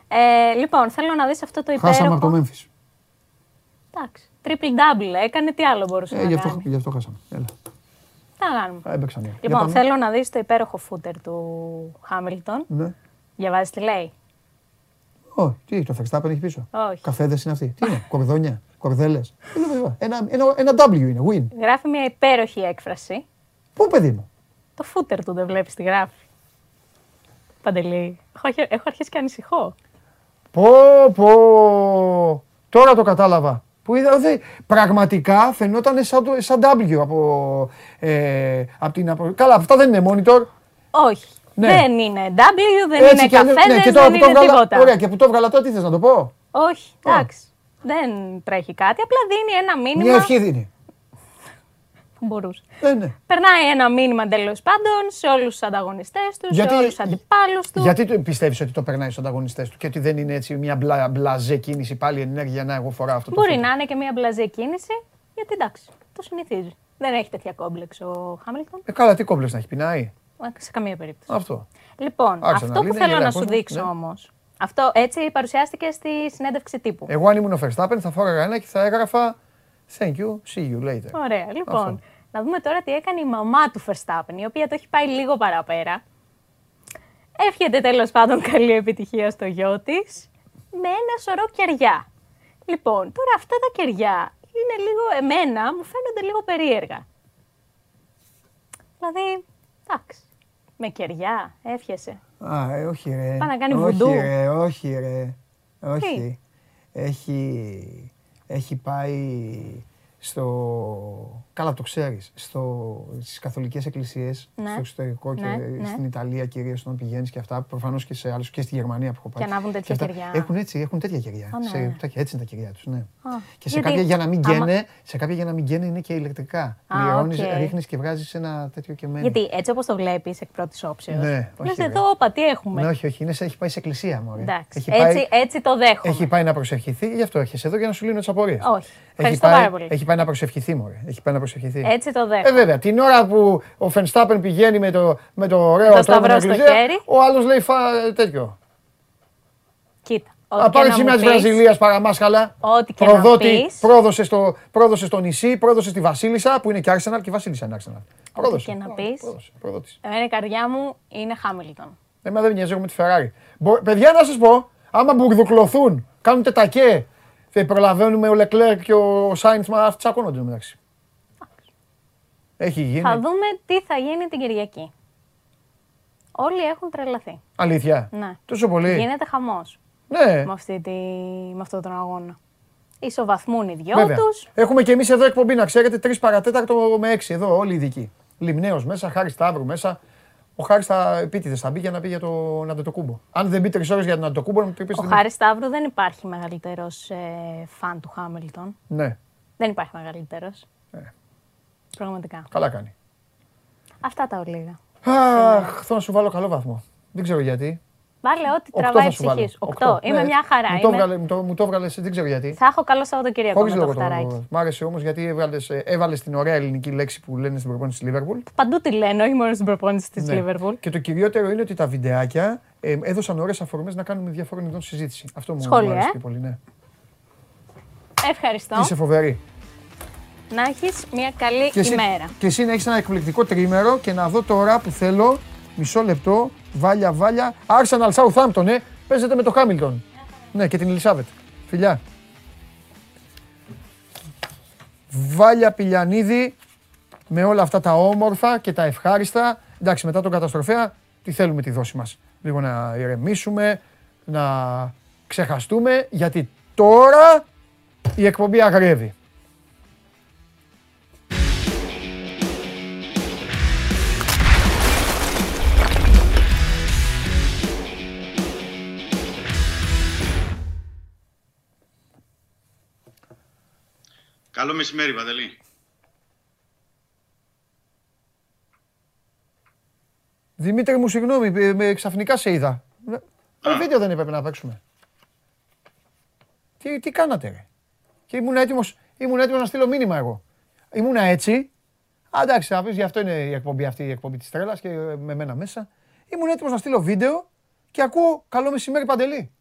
Ε, λοιπόν, θέλω να δεις αυτό το Χάσαμε από το υπέροχο. Memphis. Εντάξει. Triple double έκανε, τι άλλο μπορούσε Ε, να γι' αυτό, κάνει. γι' αυτό χάσαμε. Έλα. Τι να κάνουμε. Α, Έμπαιξαν. οι άλλοι. Για Λοιπόν, πάμε. θέλω να δεις το υπέροχο φούτερ του Χάμιλτον. Ναι. Διαβάζεις τι λέει; Ω, τι, το Verstappen έχει πίσω. Όχι. Καφέδες είναι αυτοί. Τι είναι, κορδόνια, κορδέλες. Ένα, ένα, ένα W είναι, win. Γράφει μια υπέροχη έκφραση. Πού παιδί μου; Το φούτερ του δεν βλέπεις τι γράφει. Παντελή, έχω, αρχι- έχω αρχίσει και ανησυχώ. Πω, πω. Τώρα το κατάλαβα. Που είδα, δε, πραγματικά φαινόταν σαν, το- σαν W από, ε, από την... Από... Καλά, αυτά δεν είναι monitor. Όχι. Ναι. Δεν είναι W, δεν Έτσι είναι κι αλλιώς- καφέδες, ναι, και τώρα δεν που το είναι έβγαλα, τίποτα. Ωραία, και που το έβγαλα τώρα τι θες να το πω; Όχι, εντάξει. Δεν τρέχει κάτι, απλά δίνει ένα μήνυμα Μια ευχή δίνει. Που μπορούσε. Ε, ναι. Περνάει ένα μήνυμα τέλο πάντων σε όλους τους ανταγωνιστές τους, σε Γιατί- όλους τους αντιπάλους του. Γιατί πιστεύεις ότι το περνάει στους ανταγωνιστές του και ότι δεν είναι έτσι μια μπλα, μπλαζέ κίνηση πάλι ενέργεια να εγώ φοράω αυτό το Μπορεί φούτερ. να είναι και μια μπλαζέ κίνηση, γιατί εντάξει, το συνηθίζει. Δεν έχει τέτοια κόμπλεξ ο Χάμιλτον. Ε, καλά, τι κόμπλες να έχει πεινάει; Σε καμία περίπτωση. Αυτό. Λοιπόν, Άρχισε αυτό να που λύνει, θέλω γελάει να ο σου κόσμος, δείξω ναι. όμως. Αυτό έτσι παρουσιάστηκε στη συνέντευξη τύπου. Εγώ αν ήμουν ο Verstappen θα φόραγα ένα και θα έγραφα Thank you, see you later. Ωραία. Λοιπόν, Αυτό. να δούμε τώρα τι έκανε η μαμά του Verstappen, η οποία το έχει πάει λίγο παραπέρα. Εύχεται τέλος πάντων καλή επιτυχία στο γιο της με ένα σωρό κεριά. Λοιπόν, τώρα αυτά τα κεριά είναι λίγο, εμένα μου φαίνονται λίγο περίεργα. Δηλαδή, εντάξει, με κεριά εύχεσαι. Α, ε, όχι ρε. Πάει να κάνει όχι, βουντού. Ρε, όχι ρε. Όχι. Έχει, έχει πάει στο... Καλά το ξέρεις. Στο, στις καθολικές εκκλησίες, Ναι. στο εξωτερικό και Ναι, ναι. στην Ιταλία κυρίως όταν πηγαίνεις και αυτά, προφανώς και σε άλλους και στη Γερμανία που έχω πάει. Και ανάβουν τέτοια αυτά. κεριά. Έχουν έτσι, έχουν τέτοια κεριά. Α, ναι. Σε- τέτοια- έτσι είναι τα κεριά τους, ναι. και σε γιατί κάποια για να μην άμα- καίνε, σε κάποια για να μην καίνε είναι και ηλεκτρικά. Α, Πληρώνεις, οκ. ρίχνεις και βγάζεις ένα τέτοιο κεμένο. Γιατί έτσι όπως το βλέπεις εκ πρώτης όψεως. Ναι, όχι, Λες ρε. εδώ, όπα, τι έχουμε. Ναι, όχι, όχι, είναι, σε- έχει πάει σε εκκλησία μου. Εντάξει, Έχει έτσι, πάει, έτσι το δέχομαι. έχει πάει να προσευχηθεί, γι' αυτό έρχεσαι εδώ για να σου λύνω τις απορίες. Όχι. Ευχαριστώ πάρα πολύ. Έχει πάει να προσευχηθεί, μωρέ. Έχει πάει να προσευχηθεί. Έτσι το Ε, δέχομαι. βέβαια, την ώρα που ο Φενστάπεν πηγαίνει με το, με το ωραίο Το τρόπο σταυρό στην στο εκκλησία, χέρι. ο άλλος λέει φα, τέτοιο. Κοίτα. Α, Ό,τι πάρε και τη να σημαία μου της πεις, Βραζιλίας παραμάσχαλα. Ό,τι και να Προδότη, πεις. πρόδωσε στο, πρόδωσε στο νησί, πρόδωσε στη Βασίλισσα που είναι και Arsenal και η Βασίλισσα είναι Arsenal. Πρόδωσε. και να πρόδωσε, πεις. πρόδωσε, προδότης. Εμένα η καρδιά μου είναι Χάμιλτον. Εμένα δεν με νοιάζει εγώ με τη Ferrari. Μπο- Παιδιά, να σας πω, άμα μπουρδουκλωθούν, κάνουν τετακέ, θα προλαβαίνουμε ο Λεκλέρ και ο Σάινθ, μα αυτοί τσακώνονται μεταξύ. Έχει γίνει. Θα δούμε τι θα γίνει την Κυριακή. Όλοι έχουν τρελαθεί. Αλήθεια; Ναι. Τόσο πολύ; Γίνεται χαμός Ναι, με, αυτή τη... με αυτόν τον αγώνα. Ισοβαθμούν οι δυο βέβαια. τους. Έχουμε και εμείς εδώ εκπομπή, να ξέρετε, 3 παρατέταρτο με 6 εδώ, όλοι οι ειδικοί. Λιμναίος μέσα, Χάρη Σταύρου μέσα. Ο Χάρης θα επίτηδες θα μπει για να πει για τον Αντετοκούνμπο. Αν δεν μπει τρεις ώρες για τον Αντετοκούνμπο, να μου πεις Ο Χάρης Σταύρου δεν υπάρχει μεγαλύτερος ε, φαν του Χάμιλτον. Ναι, Δεν υπάρχει μεγαλύτερος. Ε. Πραγματικά. καλά κάνει. Αυτά τα ολίγα. Αχ, θέλω να σου βάλω καλό βαθμό. Δεν ξέρω γιατί. Βάλε ό,τι Οκτώ τραβάει θα η σου βάλω. ψυχής σου. Οκτώ. Οκτώ. Είμαι Ναι, μια χαρά. Μου το, Είμαι- έβγαλε, μου το, μου το έβγαλες, δεν ξέρω γιατί. Θα έχω καλό Σαββατοκύριακο Χωρίς με το λόγο φταράκι. το. Μ' άρεσε όμως γιατί έβαλες, ε, έβαλες την ωραία ελληνική λέξη που λένε στην προπόνηση της Λίβερπουλ. Παντού τη λένε, όχι μόνο στην προπόνηση της Ναι. Λίβερπουλ. Και το κυριότερο είναι ότι τα βιντεάκια ε, έδωσαν ωραίες αφορμές να κάνουμε διαφόρων ειδών συζήτηση. Αυτό μου Σχόλια, μου άρεσε ε. πιο πολύ. Ναι. Ευχαριστώ. Είσαι φοβερή. Να έχεις μια καλή Και εσύ, ημέρα. και εσύ να έχεις ένα εκπληκτικό τρίμερο και να δω τώρα που θέλω μισό λεπτό. Βάλια, βάλια. Arsenal Southampton, ε. Παίζεται με το Χάμιλτον. Ναι, και την Ελισάβετ. Φιλιά. Βάλια Πηλιανίδη με όλα αυτά τα όμορφα και τα ευχάριστα. Εντάξει, μετά τον καταστροφέα, τι θέλουμε τη δόση μας. Λίγο να ηρεμήσουμε, να ξεχαστούμε, γιατί τώρα η εκπομπή αγρεύει. Καλό μεσημέρι, Βαδελή. παντελή. Δημήτρη μου, συγγνώμη, ε, με, ξαφνικά σε είδα. Ε, το βίντεο δεν έπρεπε να παίξουμε. Τι, τι κάνατε, ήμουν έτοιμος, ήμουν έτοιμος να στείλω μήνυμα εγώ. Ήμουνα έτσι. Αντάξει, να πεις, γι' αυτό είναι η εκπομπή αυτή, η εκπομπή της τρέλας και ε, με μένα μέσα. Ήμουν έτοιμος να στείλω βίντεο και ακούω καλό μεσημέρι παντελή.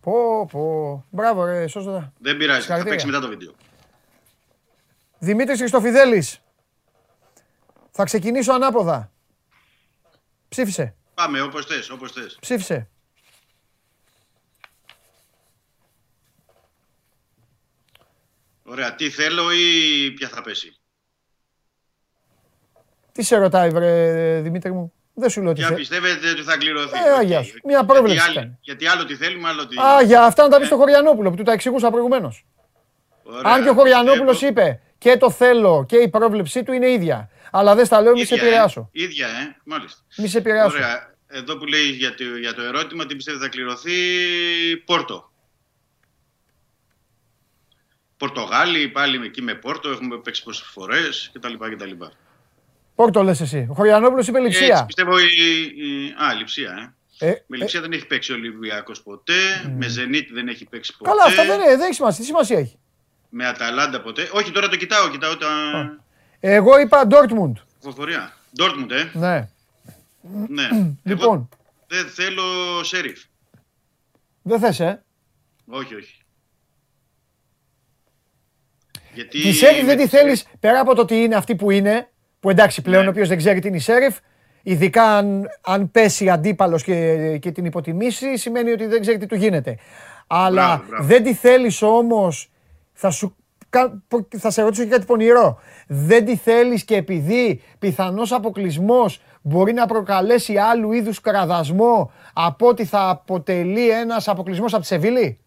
Πω, πω. Μπράβο, ρε, σώζοντα. Δεν πειράζει, θα Συγχαρητήρια. παίξει μετά το βίντεο. Δημήτρης Χριστοφιδέλης. Θα ξεκινήσω ανάποδα. Ψήφισε. Πάμε όπως θες, όπως θες. Ψήφισε. Ωραία, τι θέλω ή ποια θα πέσει. Τι σε ρωτάει, βρε Δημήτρη μου; Δεν σου λέω τι Ποια θέλει. πιστεύετε ότι θα κληρωθεί. Ε, Οκ. αγιάς σου. Μια πρόβλεψη γιατί, κάνει. άλλο- γιατί άλλο τι θέλουμε, άλλο τι... Α, για αυτά να τα πεις στο Χωριανόπουλο που του τα εξηγούσα προηγουμένως. Ωραία. Αν και ο Χωριανόπουλος Εγώ- είπε και το θέλω και η πρόβλεψή του είναι ίδια. Αλλά δεν στα λέω, μη σε ίδια, επηρεάσω. Ε, ίδια, ε, μάλιστα. Μη σε επηρεάσω. Ωραία. Εδώ που λέει για το, για το ερώτημα, τι πιστεύετε θα κληρωθεί, Πόρτο. Πορτογάλοι, πάλι εκεί με Πόρτο, έχουμε παίξει πόσες φορές κτλ. κτλ. Πόρτο λες εσύ; Ο Χωριανόπουλος είπε Έτσι, λειψία. πιστεύω η, η- Α, λειψία, ε. Ε, Με λειψία δεν έχει παίξει ο Ολυμπιακός ποτέ, με Ζενίτ δεν έχει παίξει ποτέ, Καλά, αυτά δεν, είναι, δεν έχει σημασία. Τι σημασία έχει; με Αταλάντα ποτέ. Όχι, τώρα το κοιτάω, κοιτάω τα Εγώ είπα Ντόρτμουντ. ψηφοφορία. Ντόρτμουντ, ε. Ναι. Ναι. Λοιπόν, Εγώ δεν θέλω σερίφ. δεν θες, ε. Όχι, όχι. Γιατί Τη Σέριφ με δεν τη τη θέλεις πέρα από το ότι είναι αυτή που είναι, που εντάξει πλέον Ναι. ο οποίο δεν ξέρει τι είναι η Σέριφ, ειδικά αν, αν πέσει αντίπαλος και, και την υποτιμήσει, σημαίνει ότι δεν ξέρει τι του γίνεται. Αλλά Μπράβο, μπράβο. δεν τη θέλεις όμως, θα, σου, κα- πο- θα σε ρωτήσω και κάτι πονηρό. Δεν τη θέλεις και επειδή πιθανό αποκλεισμός μπορεί να προκαλέσει άλλου είδους κραδασμό από ότι θα αποτελεί ένας αποκλεισμός από τη Σεβίλη;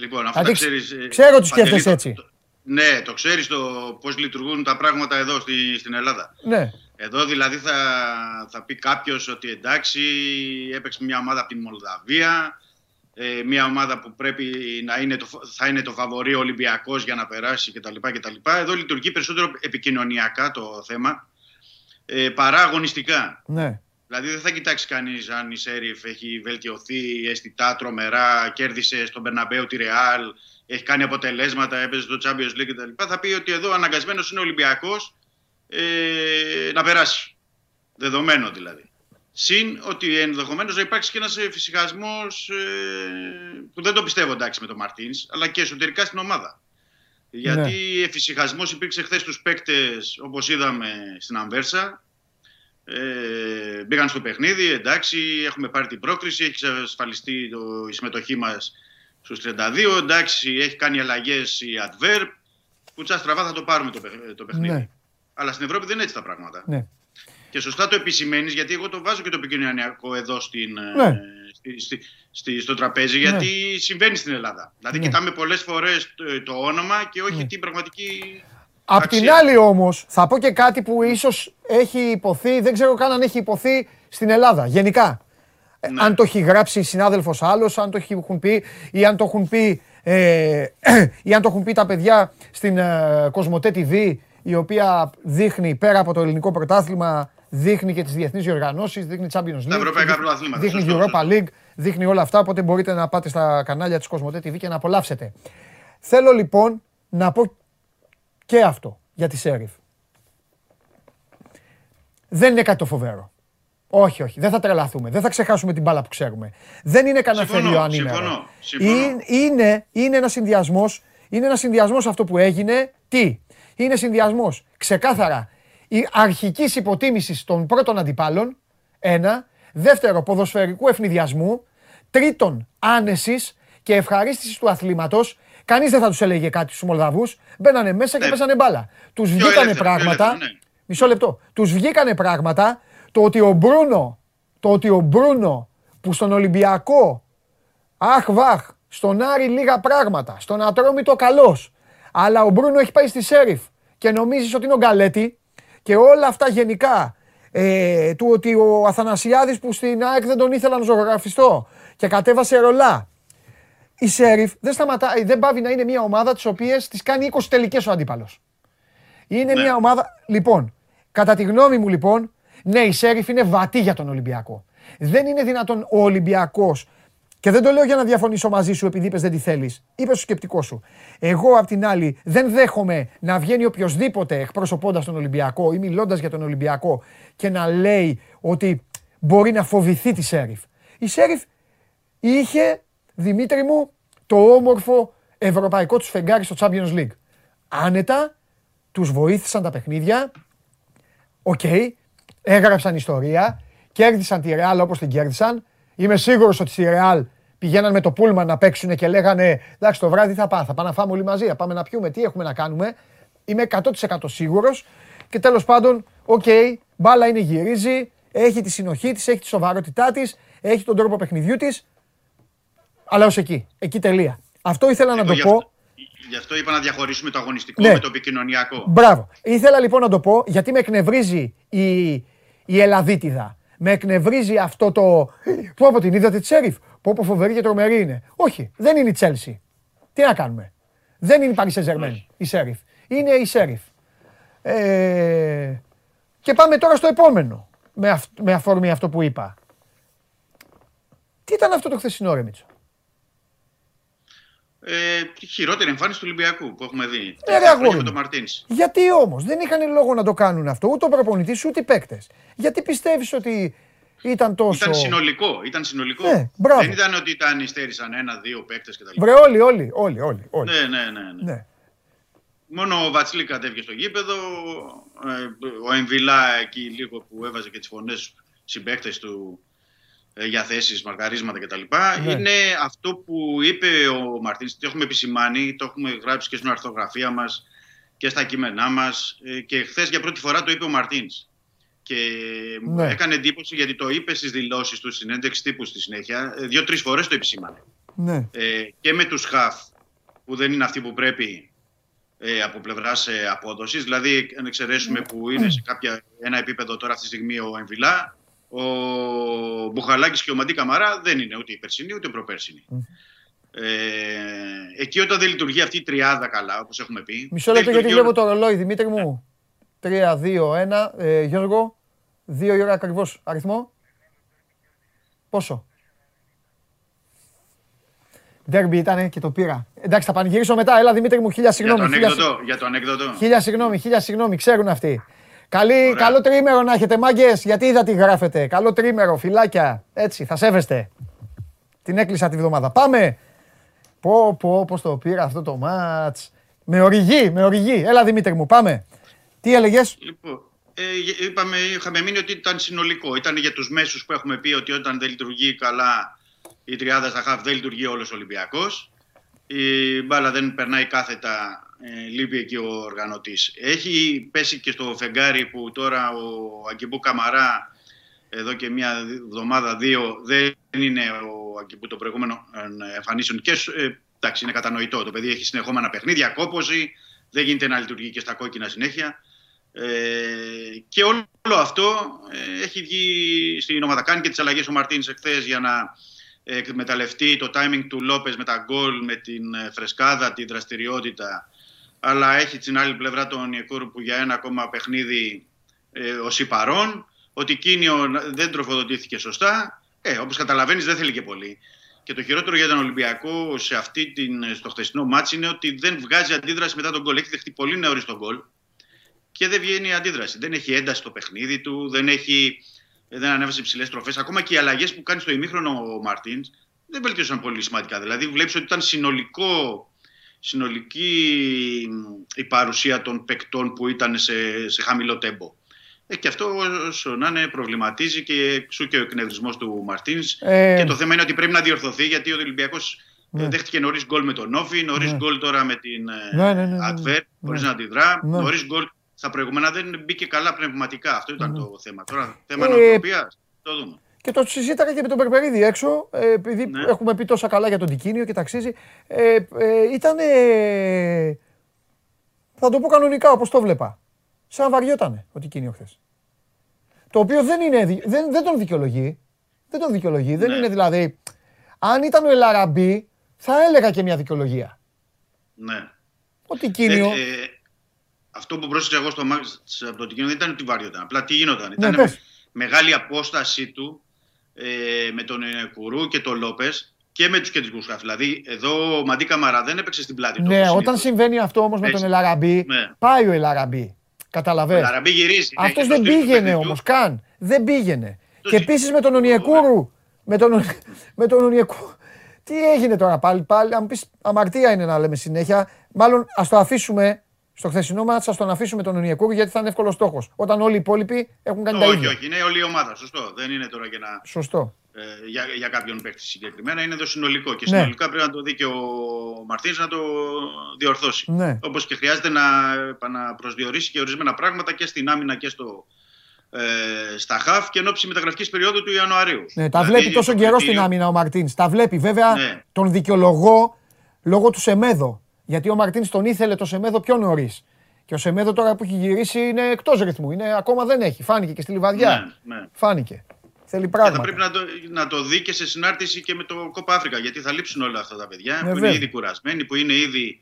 Λοιπόν, αυτά Δηλαδή, τα ξέρεις... ε, ξέρω ότι Παντελή, σκέφτεσαι το- έτσι. το- Ναι, το ξέρεις το πώς λειτουργούν τα πράγματα εδώ στη, στην Ελλάδα. Ναι. Εδώ δηλαδή θα, θα πει κάποιος ότι εντάξει, έπαιξε μια ομάδα από τη Μολδαβία, ε, μια ομάδα που πρέπει να είναι το, φα- θα είναι το φαβορή Ολυμπιακός για να περάσει κτλ. κτλ. Εδώ λειτουργεί περισσότερο επικοινωνιακά το θέμα, ε, παρά αγωνιστικά. Ναι. Δηλαδή δεν θα κοιτάξει κανείς αν η Σέριφ έχει βελτιωθεί αισθητά, τρομερά, κέρδισε στον Περναμπέου τη Ρεάλ, έχει κάνει αποτελέσματα, έπαιζε στο Champions League κτλ. Θα πει ότι εδώ αναγκασμένος είναι ο Ολυμπιακός ε, να περάσει. Δεδομένο δηλαδή. Συν ότι ενδεχομένως να υπάρξει και ένας φυσικασμό ε, που δεν το πιστεύω εντάξει με τον Μαρτίνς, αλλά και εσωτερικά στην ομάδα. Γιατί εφησυχασμός υπήρξε χθες στους παίκτες, όπως είδαμε στην Αμβέρσα. Ε, μπήκαν στο παιχνίδι, εντάξει, έχουμε πάρει την πρόκριση, έχει εξασφαλιστεί το, η συμμετοχή μας στους 32. Εντάξει, έχει κάνει αλλαγές η Adverb. Κουτσά στραβά θα το πάρουμε το, παιχ- το παιχνίδι. Ναι. Αλλά στην Ευρώπη δεν είναι έτσι τα πράγματα. Ναι. Και σωστά το επισημαίνεις, γιατί εγώ το βάζω και το επικοινωνιακό εδώ στην, ε, Ναι. στη, στη, στη- στο τραπέζι, γιατί συμβαίνει στην Ελλάδα. Δηλαδή, Ναι. κοιτάμε πολλές φορές το, το όνομα και όχι την πραγματική. Απ' αξία. την άλλη όμως, θα πω και κάτι που ίσως έχει υποθεί, δεν ξέρω καν αν έχει υποθεί στην Ελλάδα, γενικά. Ε, Ναι. Αν το έχει γράψει συνάδελφος άλλος, αν το έχουν πει ή αν το έχουν πει, ε, ή αν το έχουν πει τα παιδιά στην ε, Κοσμοτέ TV, η οποία δείχνει πέρα από το ελληνικό πρωτάθλημα, δείχνει και τις διεθνείς διοργανώσεις, δείχνει Champions League, Τα ευρωπαϊκά δείχνει- πρωταθλήματα, δείχνει σωστό, Europa σωστό. League, δείχνει όλα αυτά, οπότε μπορείτε να πάτε στα κανάλια της Κοσμοτέ TV και να απολαύσετε. Θέλω λοιπόν να πω και αυτό για τη Σέριφ. Δεν είναι κάτι το φοβερό. Όχι, όχι. Δεν θα τρελαθούμε. Δεν θα ξεχάσουμε την μπάλα που ξέρουμε. Δεν είναι κανένα Συμφωνώ, θερίο ανήμερο. συμφωνώ, συμφωνώ. Είναι, είναι, είναι ένα συνδυασμός. Είναι ένα συνδυασμός αυτό που έγινε. Τι; Είναι συνδυασμός ξεκάθαρα η αρχική υποτίμηση των πρώτων αντιπάλων. Ένα. Δεύτερο, ποδοσφαιρικού ευνηδιασμού. Τρίτον, άνεσης και ευχαρίστησης του αθλήματος. Κανείς δεν θα τους έλεγε κάτι στους Μολδαβούς. Μπαίνανε μέσα και Ναι. παίζανε μπάλα. Τους βγήκανε ελεύθερα, πιο πράγματα. ελεύθερα, ναι. Μισό λεπτό. Τους βγήκανε πράγματα. Το ότι ο Μπρούνο, το ότι ο Μπρούνο που στον Ολυμπιακό, αχ βαχ, στον Άρη λίγα πράγματα, στον Ατρόμητο καλός, αλλά ο Μπρούνο έχει πάει στη Σέριφ και νομίζεις ότι είναι ο Γκαλέτη και όλα αυτά γενικά, ε, του ότι ο Αθανασιάδης που στην ΑΕΚ δεν τον ήθελα να ζωγραφιστώ και κατέβασε ρολά. Η Σέριφ δεν σταματάει, δεν πάβει να είναι μια ομάδα τις οποίες τις κάνει 20 τελικές ο αντίπαλος. Είναι Ναι. μια ομάδα. Λοιπόν, κατά τη γνώμη μου λοιπόν, Ναι, η Σέριφ είναι βατή για τον Ολυμπιακό. Δεν είναι δυνατόν ο Ολυμπιακός. Και δεν το λέω για να διαφωνήσω μαζί σου επειδή είπες δεν τη θέλεις. Είπες στο σκεπτικός σου. Εγώ απ' την άλλη δεν δέχομαι να βγαίνει οποιοδήποτε εκπροσωπώντας τον Ολυμπιακό ή μιλώντας για τον Ολυμπιακό και να λέει ότι μπορεί να φοβηθεί τη Σέριφ. Η Σέριφ είχε, Δημήτρη μου, το όμορφο ευρωπαϊκό τους φεγγάρι στο Champions League. Άνετα, τους βοήθησαν τα παιχνίδια, οκ, έγραψαν ιστορία, κέρδισαν τη Ρεάλ όπως την κέρδισαν. Είμαι σίγουρος ότι στη Ρεάλ πηγαίναν με το πούλμαν να παίξουν και λέγανε εντάξει το βράδυ θα πάω, θα πάμε να φάμε όλοι μαζί, θα πάμε να πιούμε, τι έχουμε να κάνουμε. Είμαι 100% σίγουρος και τέλος πάντων, οκ, μπάλα είναι γυρίζει, έχει τη συνοχή της, έχει τη σοβαρότητά της, έχει τον τρόπο παιχνιδιού της, αλλά ως εκεί, εκεί τελεία. Αυτό ήθελα να Εγώ το γι' πω. αυτό- Γι' αυτό είπα να διαχωρίσουμε το αγωνιστικό Ναι. με το επικοινωνιακό. Μπράβο. Ήθελα λοιπόν να το πω γιατί με εκνευρίζει η, η Ελαδίτιδα. Με εκνευρίζει αυτό το. Πού από την είδατε τη Σέριφ. Πω πω φοβερή και τρομερή είναι. Όχι, δεν είναι η Τσέλσι. Τι να κάνουμε. Δεν είναι η Paris Saint-Germain η Σέριφ. Είναι η Σέριφ. Ε, και πάμε τώρα στο επόμενο. Με, αυ- με αφορμή αυτό που είπα. Τι ήταν αυτό το χθεσινό ρε Μίτσο. Ε, τη χειρότερη εμφάνιση του Ολυμπιακού που έχουμε δει. Ε, ρε, Τελευταία αγόρι χρόνια με μου. τον Μαρτίνς. Γιατί όμως δεν είχαν λόγο να το κάνουν αυτό ούτε ο προπονητής ούτε οι παίκτες. Γιατί πιστεύεις ότι ήταν τόσο. Ήταν συνολικό. Ήταν συνολικό. Ναι, μπράβο. Δεν ήταν ότι ήταν υστέρησαν ένα-δύο παίκτες κτλ. Βρε, όλοι, όλοι, όλοι, όλοι. όλοι. Ναι, ναι, ναι. ναι. Ναι. Μόνο ο Βατσλή κατέβηκε στο γήπεδο. ε, Ο Εμβιλά εκεί λίγο που έβαζε και τις φωνές συμπαίκτες του ε, για θέσεις, μαρκαρίσματα κτλ. Ναι. Είναι αυτό που είπε ο Μαρτίνς. Το έχουμε επισημάνει, το έχουμε γράψει και στην αρθογραφία μας και στα κείμενά μας. Και χθες για πρώτη φορά το είπε ο Μαρτίνς. Και μου Ναι. έκανε εντύπωση γιατί το είπε στις δηλώσεις του, στην συνέντευξη τύπου στη συνέχεια. Ε, Δύο-τρεις φορές το επισήμανε ναι. ε, και με τους χαφ που δεν είναι αυτοί που πρέπει ε, από πλευράς ε, απόδοσης. Δηλαδή, αν εξαιρέσουμε που είναι σε κάποια, ένα επίπεδο τώρα αυτή τη στιγμή ο Εμβιλά, ο Μπουχαλάκης και ο Μαντί Καμαρά δεν είναι ούτε η περσινή ούτε η προπέρσινη. Ε, εκεί όταν δεν λειτουργεί αυτή η τριάδα καλά, όπως έχουμε πει. Μισό δεν λεπτό γιατί λειτουργεί βλέπω το ρολόι, Δημήτρη μου. 3, 2, 1. Ε, Γιώργο, 2 η ώρα ακριβώς αριθμό. Πόσο; Ντέρμπι ήταν και το πήρα. Εντάξει, θα πανηγυρίσω μετά. Έλα Δημήτρη μου, χίλια Για το συγγνώμη. χίλια συγ- ανέκδοτο. Για το ανέκδοτο. Χίλια συγγνώμη, χίλια συγγνώμη, ξέρουν αυτοί. Καλή, Ωραία. καλό τρίμερο να έχετε, μάγκες. Γιατί είδα τι γράφετε. Καλό τρίμερο, φυλάκια. Έτσι, θα σέβεστε. Την έκλεισα τη βδομάδα. Πάμε. Πω, πω, πώς το πήρα αυτό το μάτς. Με οργή, με οργή. Έλα Δημήτρη μου, πάμε. Τι έλεγες; Λοιπόν, ε, είπαμε, είχαμε μείνει ότι ήταν συνολικό. Ήταν για τους μέσους που έχουμε πει ότι όταν δεν λειτουργεί καλά η τριάδα στα χαφ δεν λειτουργεί όλος ο Ολυμπιακός. Η μπάλα δεν περνάει κάθετα, ε, λείπει εκεί ο οργανωτής. Έχει πέσει και στο φεγγάρι που τώρα ο Αγκιμπού Καμαρά εδώ και μια εβδομάδα, δύο, δεν είναι ο Αγκιμπού των προηγούμενων ε, εμφανίσεων. Και, ε, εντάξει, είναι κατανοητό. Το παιδί έχει συνεχόμενα παιχνίδια, κόπωση, δεν γίνεται να λειτουργεί και στα κόκκινα συνέχεια. Ε, και όλο αυτό ε, έχει βγει στην ομάδα. Κάνει και τις αλλαγές ο Μαρτίνς εχθές για να ε, εκμεταλλευτεί το timing του Λόπες με τα γκολ, με την ε, φρεσκάδα, την δραστηριότητα. Αλλά έχει την άλλη πλευρά τον Ιεκούρ που για ένα ακόμα παιχνίδι ε, ως υπαρών. Ότι Κίνιο δεν τροφοδοτήθηκε σωστά. Ε, όπως καταλαβαίνεις δεν θέλει και πολύ. Και το χειρότερο για τον Ολυμπιακό σε αυτή την, στο χθεσινό μάτς είναι ότι δεν βγάζει αντίδραση μετά τον γκολ. Έχει δεχτεί πολύ νωρίς τον γκολ και δεν βγαίνει η αντίδραση. Δεν έχει ένταση στο παιχνίδι του, δεν, έχει, δεν ανέβασε υψηλέ τροφές. Ακόμα και οι αλλαγές που κάνει στο ημίχρονο ο Μαρτίν δεν βελτίωσαν πολύ σημαντικά. Δηλαδή, βλέπεις ότι ήταν συνολικό, συνολική η παρουσία των παικτών που ήταν σε, σε χαμηλό τέμπο. Ε, και αυτό όσο να είναι προβληματίζει και εξού και ο εκνευρισμός του Μαρτίνς. Ε, Και το θέμα είναι ότι πρέπει να διορθωθεί γιατί ο Ολυμπιακός Ναι. δέχτηκε νωρίς γκολ με τον Όφη, νωρίς Ναι. γκολ τώρα με την ε, Ναι, ναι, ναι, ναι. Adver, χωρίς Ναι. να αντιδρά. Ναι. Νωρίς γκολ στα προηγούμενα δεν μπήκε καλά πνευματικά. Αυτό ήταν το θέμα. Τώρα θέμα Ε, νοοτροπία. Το δούμε. Και το συζήταγα και με τον Περπερίδη έξω, ε, επειδή Ναι. έχουμε πει τόσα καλά για τον Τικίνιο και ταξίζει. Ε, ε, ήταν. θα το πω κανονικά όπως το βλέπα. Σαν βαριότανε ο Τικίνιο χθες. Το οποίο δεν, είναι, δι- δεν, δεν τον δικαιολογεί. Δεν τον δικαιολογεί. Δεν Ναι. είναι δηλαδή. Αν ήταν ο Ελαραμπή, θα έλεγα και μια δικαιολογία. Ναι. Ο Τικίνιο. Ε, ε, αυτό που πρόσεξα εγώ στο μάτς από το Τικίνο δεν ήταν ότι βάριοταν. Απλά τι γινόταν. Ναι, Ήταν πες. μεγάλη απόσταση του ε, με τον Κουρού και τον Λόπες και με τους κεντρικούς χαφ. Δηλαδή, εδώ ο Μαντί Καμαρά δεν έπαιξε στην πλάτη του. Ναι, όπως όταν συνήθως. συμβαίνει αυτό όμως με Έτσι. τον Ελαραμπή, Ναι. πάει ο Ελαραμπή. Ο Καταλαβαίνεις. Λαραμπή γυρίζει. ναι, Αυτός και δεν στο στυλ του πήγαινε παιχνιδιού. όμως καν. Δεν πήγαινε. Το Και ζει- επίσης με τον Ονιεκούρου. Με τον, με τον Ονιεκούρου. Τι έγινε τώρα πάλι, πάλι. Αν πεις αμαρτία είναι να λέμε συνέχεια. Μάλλον ας το αφήσουμε στο χθεσινό μάτσα, α τον αφήσουμε τον Ονιεκούρου γιατί θα είναι εύκολος στόχος. Όταν όλοι οι υπόλοιποι έχουν κάνει τα Όχι, ίδια. όχι, είναι όλη η ομάδα. Σωστό. Δεν είναι τώρα για, να, Σωστό. ε, για, για κάποιον παίκτη συγκεκριμένα. Είναι το συνολικό. Και Ναι. συνολικά πρέπει να το δει και ο Μαρτίνς να το διορθώσει. Ναι. Όπως και χρειάζεται να επαναπροσδιορίσει και ορισμένα πράγματα και στην άμυνα και στο, ε, στα χαφ και εν ώψη μεταγραφικής περίοδου του Ιανουαρίου. Ναι, τα Δηλαδή, βλέπει τόσο το καιρό κριτήριο- στην άμυνα ο Μαρτίνς. Τα βλέπει. Βέβαια Ναι. τον δικαιολογώ λόγω του Σεμέδο. Γιατί ο Μαρτίνς τον ήθελε το Σεμέδο πιο νωρίς. Και ο Σεμέδο τώρα που έχει γυρίσει είναι εκτός ρυθμού. Είναι, ακόμα δεν έχει. Φάνηκε και στη λιβαδιά. Ναι, ναι. Φάνηκε. Θέλει Και πράγματα. θα πρέπει να το, να το δει και σε συνάρτηση και με το Κόπα Αφρικα. Γιατί θα λείψουν όλα αυτά τα παιδιά που βέβαια. είναι ήδη κουρασμένοι, που είναι ήδη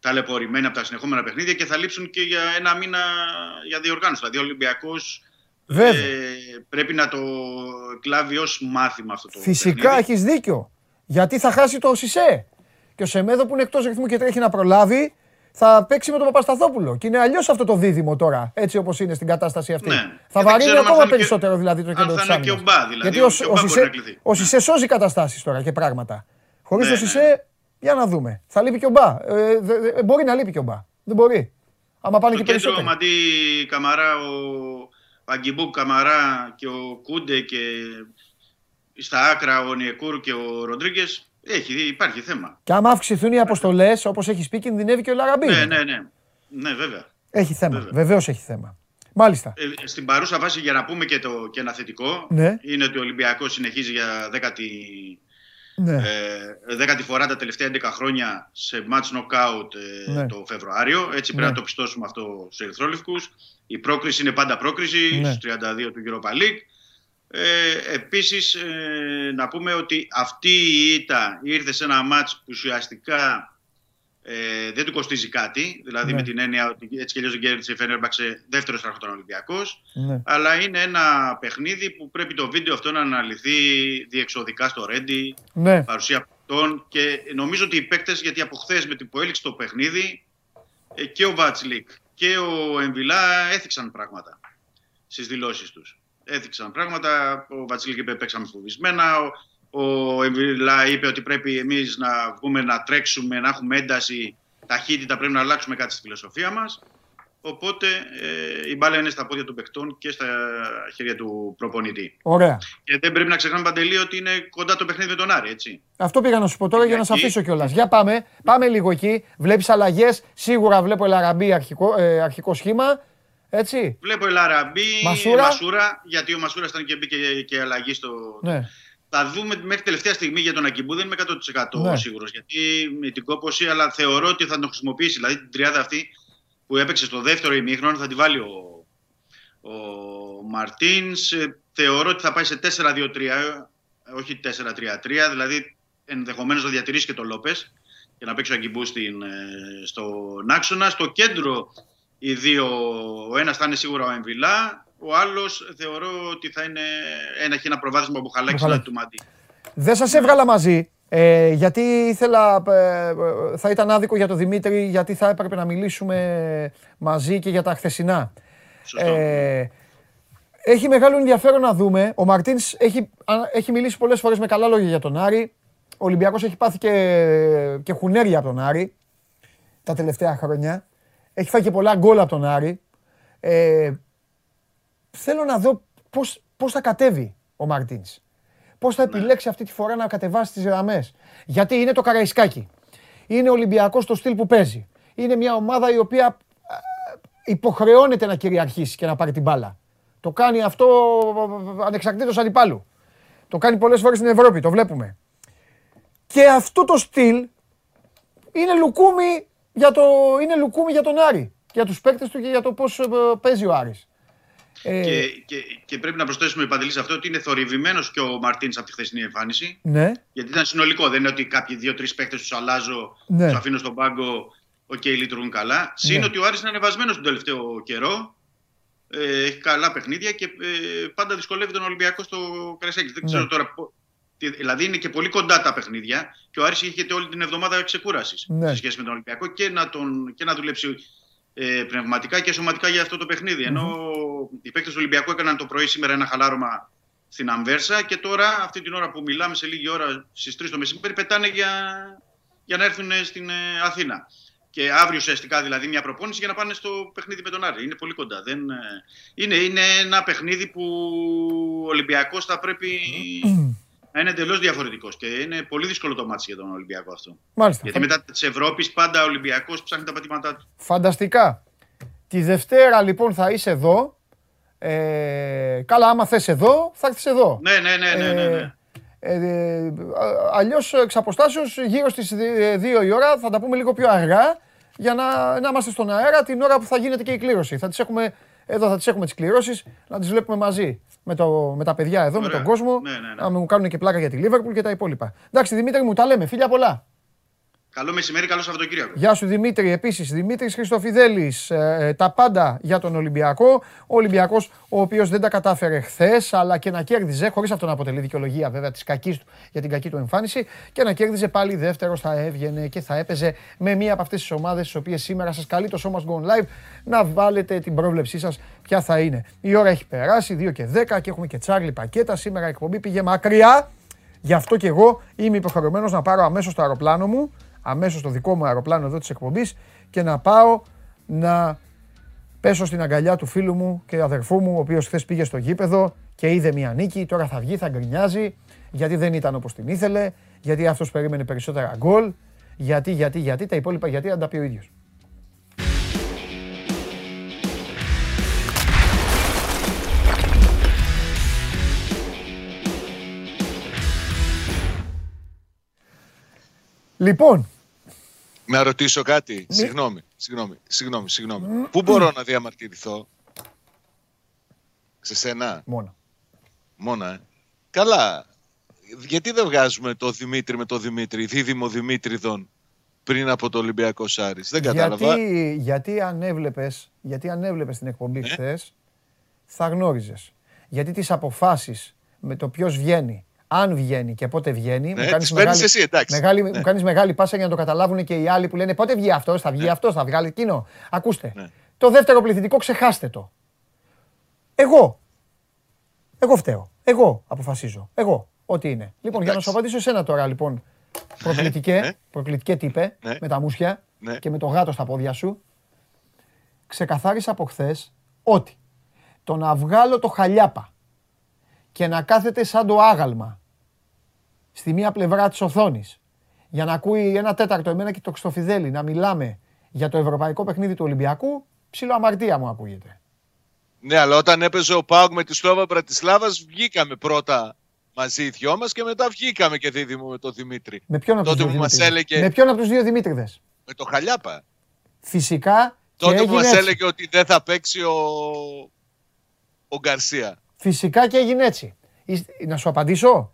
ταλαιπωρημένοι από τα συνεχόμενα παιχνίδια και θα λείψουν και για ένα μήνα για διοργάνωση. Δηλαδή ο Ολυμπιακός Βέβαια. πρέπει να το κλάβει ως μάθημα αυτό το Φυσικά παιχνίδι. έχεις δίκιο. Γιατί θα χάσει το Σισε. Και ο Σεμέδο που είναι εκτός ρυθμού και τρέχει να προλάβει, θα παίξει με τον Παπασταθόπουλο. Και είναι αλλιώς αυτό το δίδυμο τώρα, έτσι όπως είναι στην κατάσταση αυτή. Ναι. Θα Και δεν βαρύνει ξέρουμε αν ακόμα θα είναι περισσότερο και- δηλαδή το αν κέντρο θα της είναι και ο Μπα, δηλαδή, Γιατί ο- ο, και ο ο, Μπα μπορεί Σισε, να κληθεί. ο Σισε σώζει καταστάσεις τώρα και πράγματα. Χωρίς Ναι, το ναι. Σισε, για να δούμε. Θα λείπει και ο Μπα. Ε, δε- δε- μπορεί να λείπει και ο Μπα. Δεν μπορεί. Άμα πάνε Στο και κέντρο περισσότερο. Μαντί Καμαρά, ο Αγκιμπού Καμαρά και ο Κούντε και στα άκρα ο Νιεκούρ και ο Ροντρίγκες. Έχει, υπάρχει θέμα. Και άμα αυξηθούν οι αποστολές, όπως έχει πει, κινδυνεύει και ο Λαραμπή. Ναι, ναι, ναι. Ναι, βέβαια. Έχει θέμα. Βέβαια. Βεβαίως έχει θέμα. Μάλιστα. Ε, στην παρούσα βάση, για να πούμε και, το, και ένα θετικό, Ναι. είναι ότι ο Ολυμπιακός συνεχίζει για δέκατη, Ναι. ε, δέκατη φορά τα τελευταία 11 χρόνια σε match knockout ε, Ναι. το Φεβρουάριο. Έτσι πρέπει Ναι. να το πιστώσουμε αυτό στους ερυθρόλευκους. Η πρόκριση είναι πάντα πρόκριση Ναι. στους 32 του Europa League. Ε, επίσης, ε, να πούμε ότι αυτή η ήττα ήρθε σε ένα μάτς που ουσιαστικά ε, δεν του κοστίζει κάτι. Δηλαδή Ναι. με την έννοια ότι έτσι και αλλιώς δεν κέρδισε η Φένερμπαξε δεύτερο στραχτών Ολυμπιακός. ναι. Αλλά είναι ένα παιχνίδι που πρέπει το βίντεο αυτό να αναλυθεί διεξοδικά στο Ρέντι, ναι. παρουσία παικτών και νομίζω ότι οι παίκτες, γιατί από χθες με την που έληξε το παιχνίδι ε, και ο Βάτσλικ και ο Εμβιλά έθιξαν πράγματα στις δηλώσεις τους. Έθιξαν πράγματα, ο Βατσίλικ είπε παίξαμε φοβισμένα, ο, ο Εμβιλά είπε ότι πρέπει εμείς να βγούμε να τρέξουμε, να έχουμε ένταση, ταχύτητα, πρέπει να αλλάξουμε κάτι στη φιλοσοφία μας. Οπότε ε, η μπάλα είναι στα πόδια των παιχτών και στα χέρια του προπονητή. Ωραία. Και δεν πρέπει να ξεχνάμε παντελή ότι είναι κοντά το παιχνίδι με τον Άρη, έτσι. Αυτό πήγα να σου πω τώρα για να σε Κυριακή. αφήσω κιόλας. Για πάμε. Πάμε λίγο εκεί. Βλέπεις αλλαγές. Σίγουρα βλέπω Ελαραμπή αρχικό, ε, αρχικό σχήμα. Έτσι. Βλέπω Ελαραμπή, Μασούρα. Μασούρα, γιατί ο Μασούρα ήταν και μπήκε και αλλαγή στο. Ναι. Θα δούμε μέχρι τελευταία στιγμή για τον Ακιμπού, δεν είμαι 100% Ναι. σίγουρος. Γιατί με την κόπωση, αλλά θεωρώ ότι θα τον χρησιμοποιήσει. Δηλαδή την τριάδα αυτή που έπαιξε στο δεύτερο ημίχρονο θα τη βάλει ο, ο Μαρτίνς. Θεωρώ ότι θα πάει σε 4-2-3, ε, όχι 4-3-3, δηλαδή ενδεχομένως να διατηρήσει και τον Λόπες και να παίξει ο Αγκιμπού στην, ε, στον άξονα. Στο κέντρο οι δύο, ο ένας θα είναι σίγουρα ο Εμβιλά, ο άλλος θεωρώ ότι θα είναι ένα, έχει ένα προβάδισμα από χαλάκι Μπουχαλάκη. του Μαντί. Δεν σας έβγαλα μαζί. Ε, γιατί ήθελα, ε, ε, θα ήταν άδικο για τον Δημήτρη, γιατί θα έπρεπε να μιλήσουμε μαζί και για τα χθεσινά. Σωστό. Ε, έχει μεγάλο ενδιαφέρον να δούμε. Ο Μαρτίνς έχει, α- έχει μιλήσει πολλές φορές με καλά λόγια για τον Άρη. Ο Ολυμπιακός έχει πάθει και, και χουνέρια από τον Άρη τα τελευταία χρόνια. Έχει φάει και πολλά γκολ από τον Άρη. Ε, θέλω να δω πώς, πώς θα κατέβει ο Μαρτίνς. Πώς θα επιλέξει αυτή τη φορά να κατεβάσει τις γραμμές. Γιατί είναι το Καραϊσκάκι. Είναι ο Ολυμπιακός στο στυλ που παίζει. Είναι μια ομάδα η οποία α, υποχρεώνεται να κυριαρχήσει και να πάρει την μπάλα. Το κάνει αυτό ανεξαρτήτως αντιπάλου. Το κάνει πολλές φορές στην Ευρώπη, το βλέπουμε. Και αυτό το στυλ είναι λουκούμι για, το, είναι λουκούμι για τον Άρη. Για τους παίκτες του και για το πώς ε, παίζει ο Άρης. Ε, Και, και, και πρέπει να προσθέσουμε Παντελή σε αυτό ότι είναι θορυβημένος και ο Μαρτίνς από τη χθεσινή εμφάνιση. ναι, Γιατί ήταν συνολικό. Δεν είναι ότι κάποιοι δύο-τρεις παίκτες τους αλλάζω, Ναι. τους αφήνω στον πάγκο, οκ, λειτουργούν καλά. Συν Ναι. ότι ο Άρης είναι ανεβασμένος τον τελευταίο καιρό ε, έχει καλά παιχνίδια και ε, πάντα δυσκολεύει τον Ολυμπιακό στο Καραϊσκάκη. Δεν ξέρω Ναι. τώρα. Πο- τι- Δηλαδή είναι και πολύ κοντά τα παιχνίδια και ο Άρης είχε όλη την εβδομάδα ξεκούρασης Ναι. σε σχέση με τον Ολυμπιακό και να, τον, και να δουλέψει ε, πνευματικά και σωματικά για αυτό το παιχνίδι. Ενώ οι παίκτες του Ολυμπιακού έκαναν το πρωί σήμερα ένα χαλάρωμα στην Αμβέρσα και τώρα, αυτή την ώρα που μιλάμε, σε λίγη ώρα στις 3 το μεσημέρι, πετάνε για, για να έρθουν στην ε, Αθήνα. Και αύριο ουσιαστικά δηλαδή μια προπόνηση για να πάνε στο παιχνίδι με τον Άρη. Είναι πολύ κοντά. Δεν, ε, είναι, είναι ένα παιχνίδι που ο Ολυμπιακός θα πρέπει να είναι εντελώς διαφορετικός. Και είναι πολύ δύσκολο το μάτι για τον Ολυμπιακό αυτό. Μάλιστα. Γιατί μετά της Ευρώπης πάντα ο Ολυμπιακός ψάχνει τα πατήματά του. Φανταστικά. Τη Δευτέρα λοιπόν θα είσαι εδώ. Ε, καλά, άμα θες εδώ, θα έρθεις εδώ. Ναι, ναι, ναι, ναι. ναι, ναι. Ε, ε, Αλλιώς εξ αποστάσεως γύρω στις 2 η ώρα θα τα πούμε λίγο πιο αργά για να, να είμαστε στον αέρα την ώρα που θα γίνεται και η κλήρωση. Θα τις έχουμε, εδώ θα τις έχουμε τις κληρώσεις, να τις βλέπουμε μαζί με, το, με τα παιδιά εδώ, με Ωραία. τον κόσμο. Ναι, ναι, ναι. Να μου κάνουν και πλάκα για τη Λίβερπουλ και τα υπόλοιπα. Εντάξει, Δημήτρη μου, τα λέμε. Φίλια πολλά. Καλό μεσημέρι, καλό Σαββατοκύριακο. Γεια σου Δημήτρη, επίσης Δημήτρης Χριστοφιδέλης. Ε, τα πάντα για τον Ολυμπιακό. Ο Ολυμπιακός, ο οποίος δεν τα κατάφερε χθες, αλλά και να κέρδιζε, χωρίς αυτό να αποτελεί δικαιολογία βέβαια της κακής του, για την κακή του εμφάνιση, και να κέρδιζε πάλι δεύτερο, θα έβγαινε και θα έπαιζε με μία από αυτές τις ομάδες, τις οποίες σήμερα σας καλεί το σώμα Gone Live να βάλετε την πρόβλεψή σας ποια θα είναι. Η ώρα έχει περάσει, 2 και 10 και έχουμε και τσάρλι πακέτα. Σήμερα η εκπομπή πήγε μακριά. Γι' αυτό και εγώ είμαι υποχρεωμένος να πάρω αμέσως το αεροπλάνο μου, αμέσως το δικό μου αεροπλάνο εδώ της εκπομπής και να πάω να πέσω στην αγκαλιά του φίλου μου και αδερφού μου, ο οποίος χθες πήγε στο γήπεδο και είδε μια νίκη. Τώρα θα βγει, θα γκρινιάζει, γιατί δεν ήταν όπως την ήθελε, γιατί αυτός περίμενε περισσότερα γκολ. Γιατί, γιατί, γιατί, τα υπόλοιπα γιατί αν τα πει ο ίδιος. Λοιπόν, Να ρωτήσω κάτι. Συγγνώμη, συγγνώμη, συγγνώμη, συγγνώμη. Πού μπορώ να διαμαρτυρηθώ; Σε σένα; μόνο. Μόνο, ε. Καλά. Γιατί δεν βγάζουμε το Δημήτρη με το Δημήτρη, δίδυμο Δημήτριδων, πριν από το Ολυμπιακό Σάρις; Δεν κατάλαβα. Γιατί, γιατί αν έβλεπες, γιατί αν έβλεπες την εκπομπή χθες, θα γνώριζες. Γιατί τις αποφάσεις με το ποιος βγαίνει, αν βγαίνει και πότε βγαίνει, Ναι, τις παίρνεις εσύ, εντάξει. μεγάλη, Ναι. μου κάνεις μεγάλη πάσα για να το καταλάβουν και οι άλλοι που λένε πότε βγει αυτός, θα βγει αυτός, θα βγάλει εκείνο. Ακούστε, Ναι. το δεύτερο πληθυντικό ξεχάστε το. Εγώ, εγώ φταίω. Εγώ αποφασίζω. Εγώ, ό,τι είναι. Λοιπόν, για να σου απαντήσω εσένα τώρα, λοιπόν, προκλητικέ, Ναι. προκλητικέ τύπε, Ναι. με τα μουσια Ναι. και με το γάτο στα πόδια σου, ξεκαθάρισα από χθες ότι το να βγάλω το χαλιάπα και να κάθεται σαν το άγαλμα στη μία πλευρά της οθόνης για να ακούει ένα τέταρτο εμένα και το Χριστοφιδέλη να μιλάμε για το ευρωπαϊκό παιχνίδι του Ολυμπιακού, ψηλό αμαρτία μου ακούγεται. Ναι, αλλά όταν έπαιζε ο Πάουκ με τη Σλόβα Μπρατισλάβας βγήκαμε πρώτα μαζί οι δυο μας και μετά βγήκαμε και δίδυμο με τον Δημήτρη. Με ποιον από τους Τότε δύο που μας Δημήτριδες. έλεγε Με ποιον από τους δύο Δημήτριδες. με το Χαλιάπα. Φυσικά και Τότε που έγινε μας έτσι. έλεγε ότι δεν θα παίξει ο, ο Γκαρσία. Φυσικά και έγινε έτσι. Είστε- Να σου απαντήσω;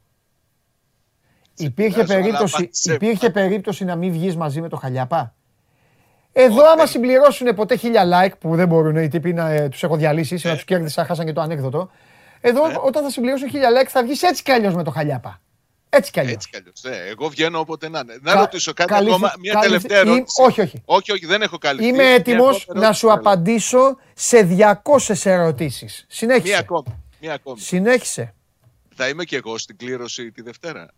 Υπήρχε πειράζω, αλλά περίπτωση, απάντησέ μου. υπήρχε περίπτωση να μην βγεις μαζί με το Χαλιάπα; Εδώ άμα συμπληρώσουν ποτέ χίλια like που δεν μπορούν οι τύποι να ε, τους έχω διαλύσει, Ε. να τους κέρδισα, χάσαν και το ανέκδοτο. Εδώ όταν θα συμπληρώσουν χίλια like θα βγεις έτσι κι αλλιώς με το Χαλιάπα. Έτσι κι αλλιώς. Έτσι κι αλλιώς. Ναι, εγώ βγαίνω όποτε να είναι. Να Κα- ρωτήσω κάτι καλύφθη- ακόμα. Μια καλύφθη- τελευταία Ή- ερώτηση. όχι, όχι. Όχι, όχι, δεν έχω καλυφθεί. Είμαι Μια έτοιμος ακόμη να σου ερώτηση θέλω. απαντήσω σε 200 ερωτήσεις. Μία Συνέχισε. ακόμη. Μία ακόμη. Συνέχισε. Θα είμαι και εγώ στην κλήρωση τη Δευτέρα.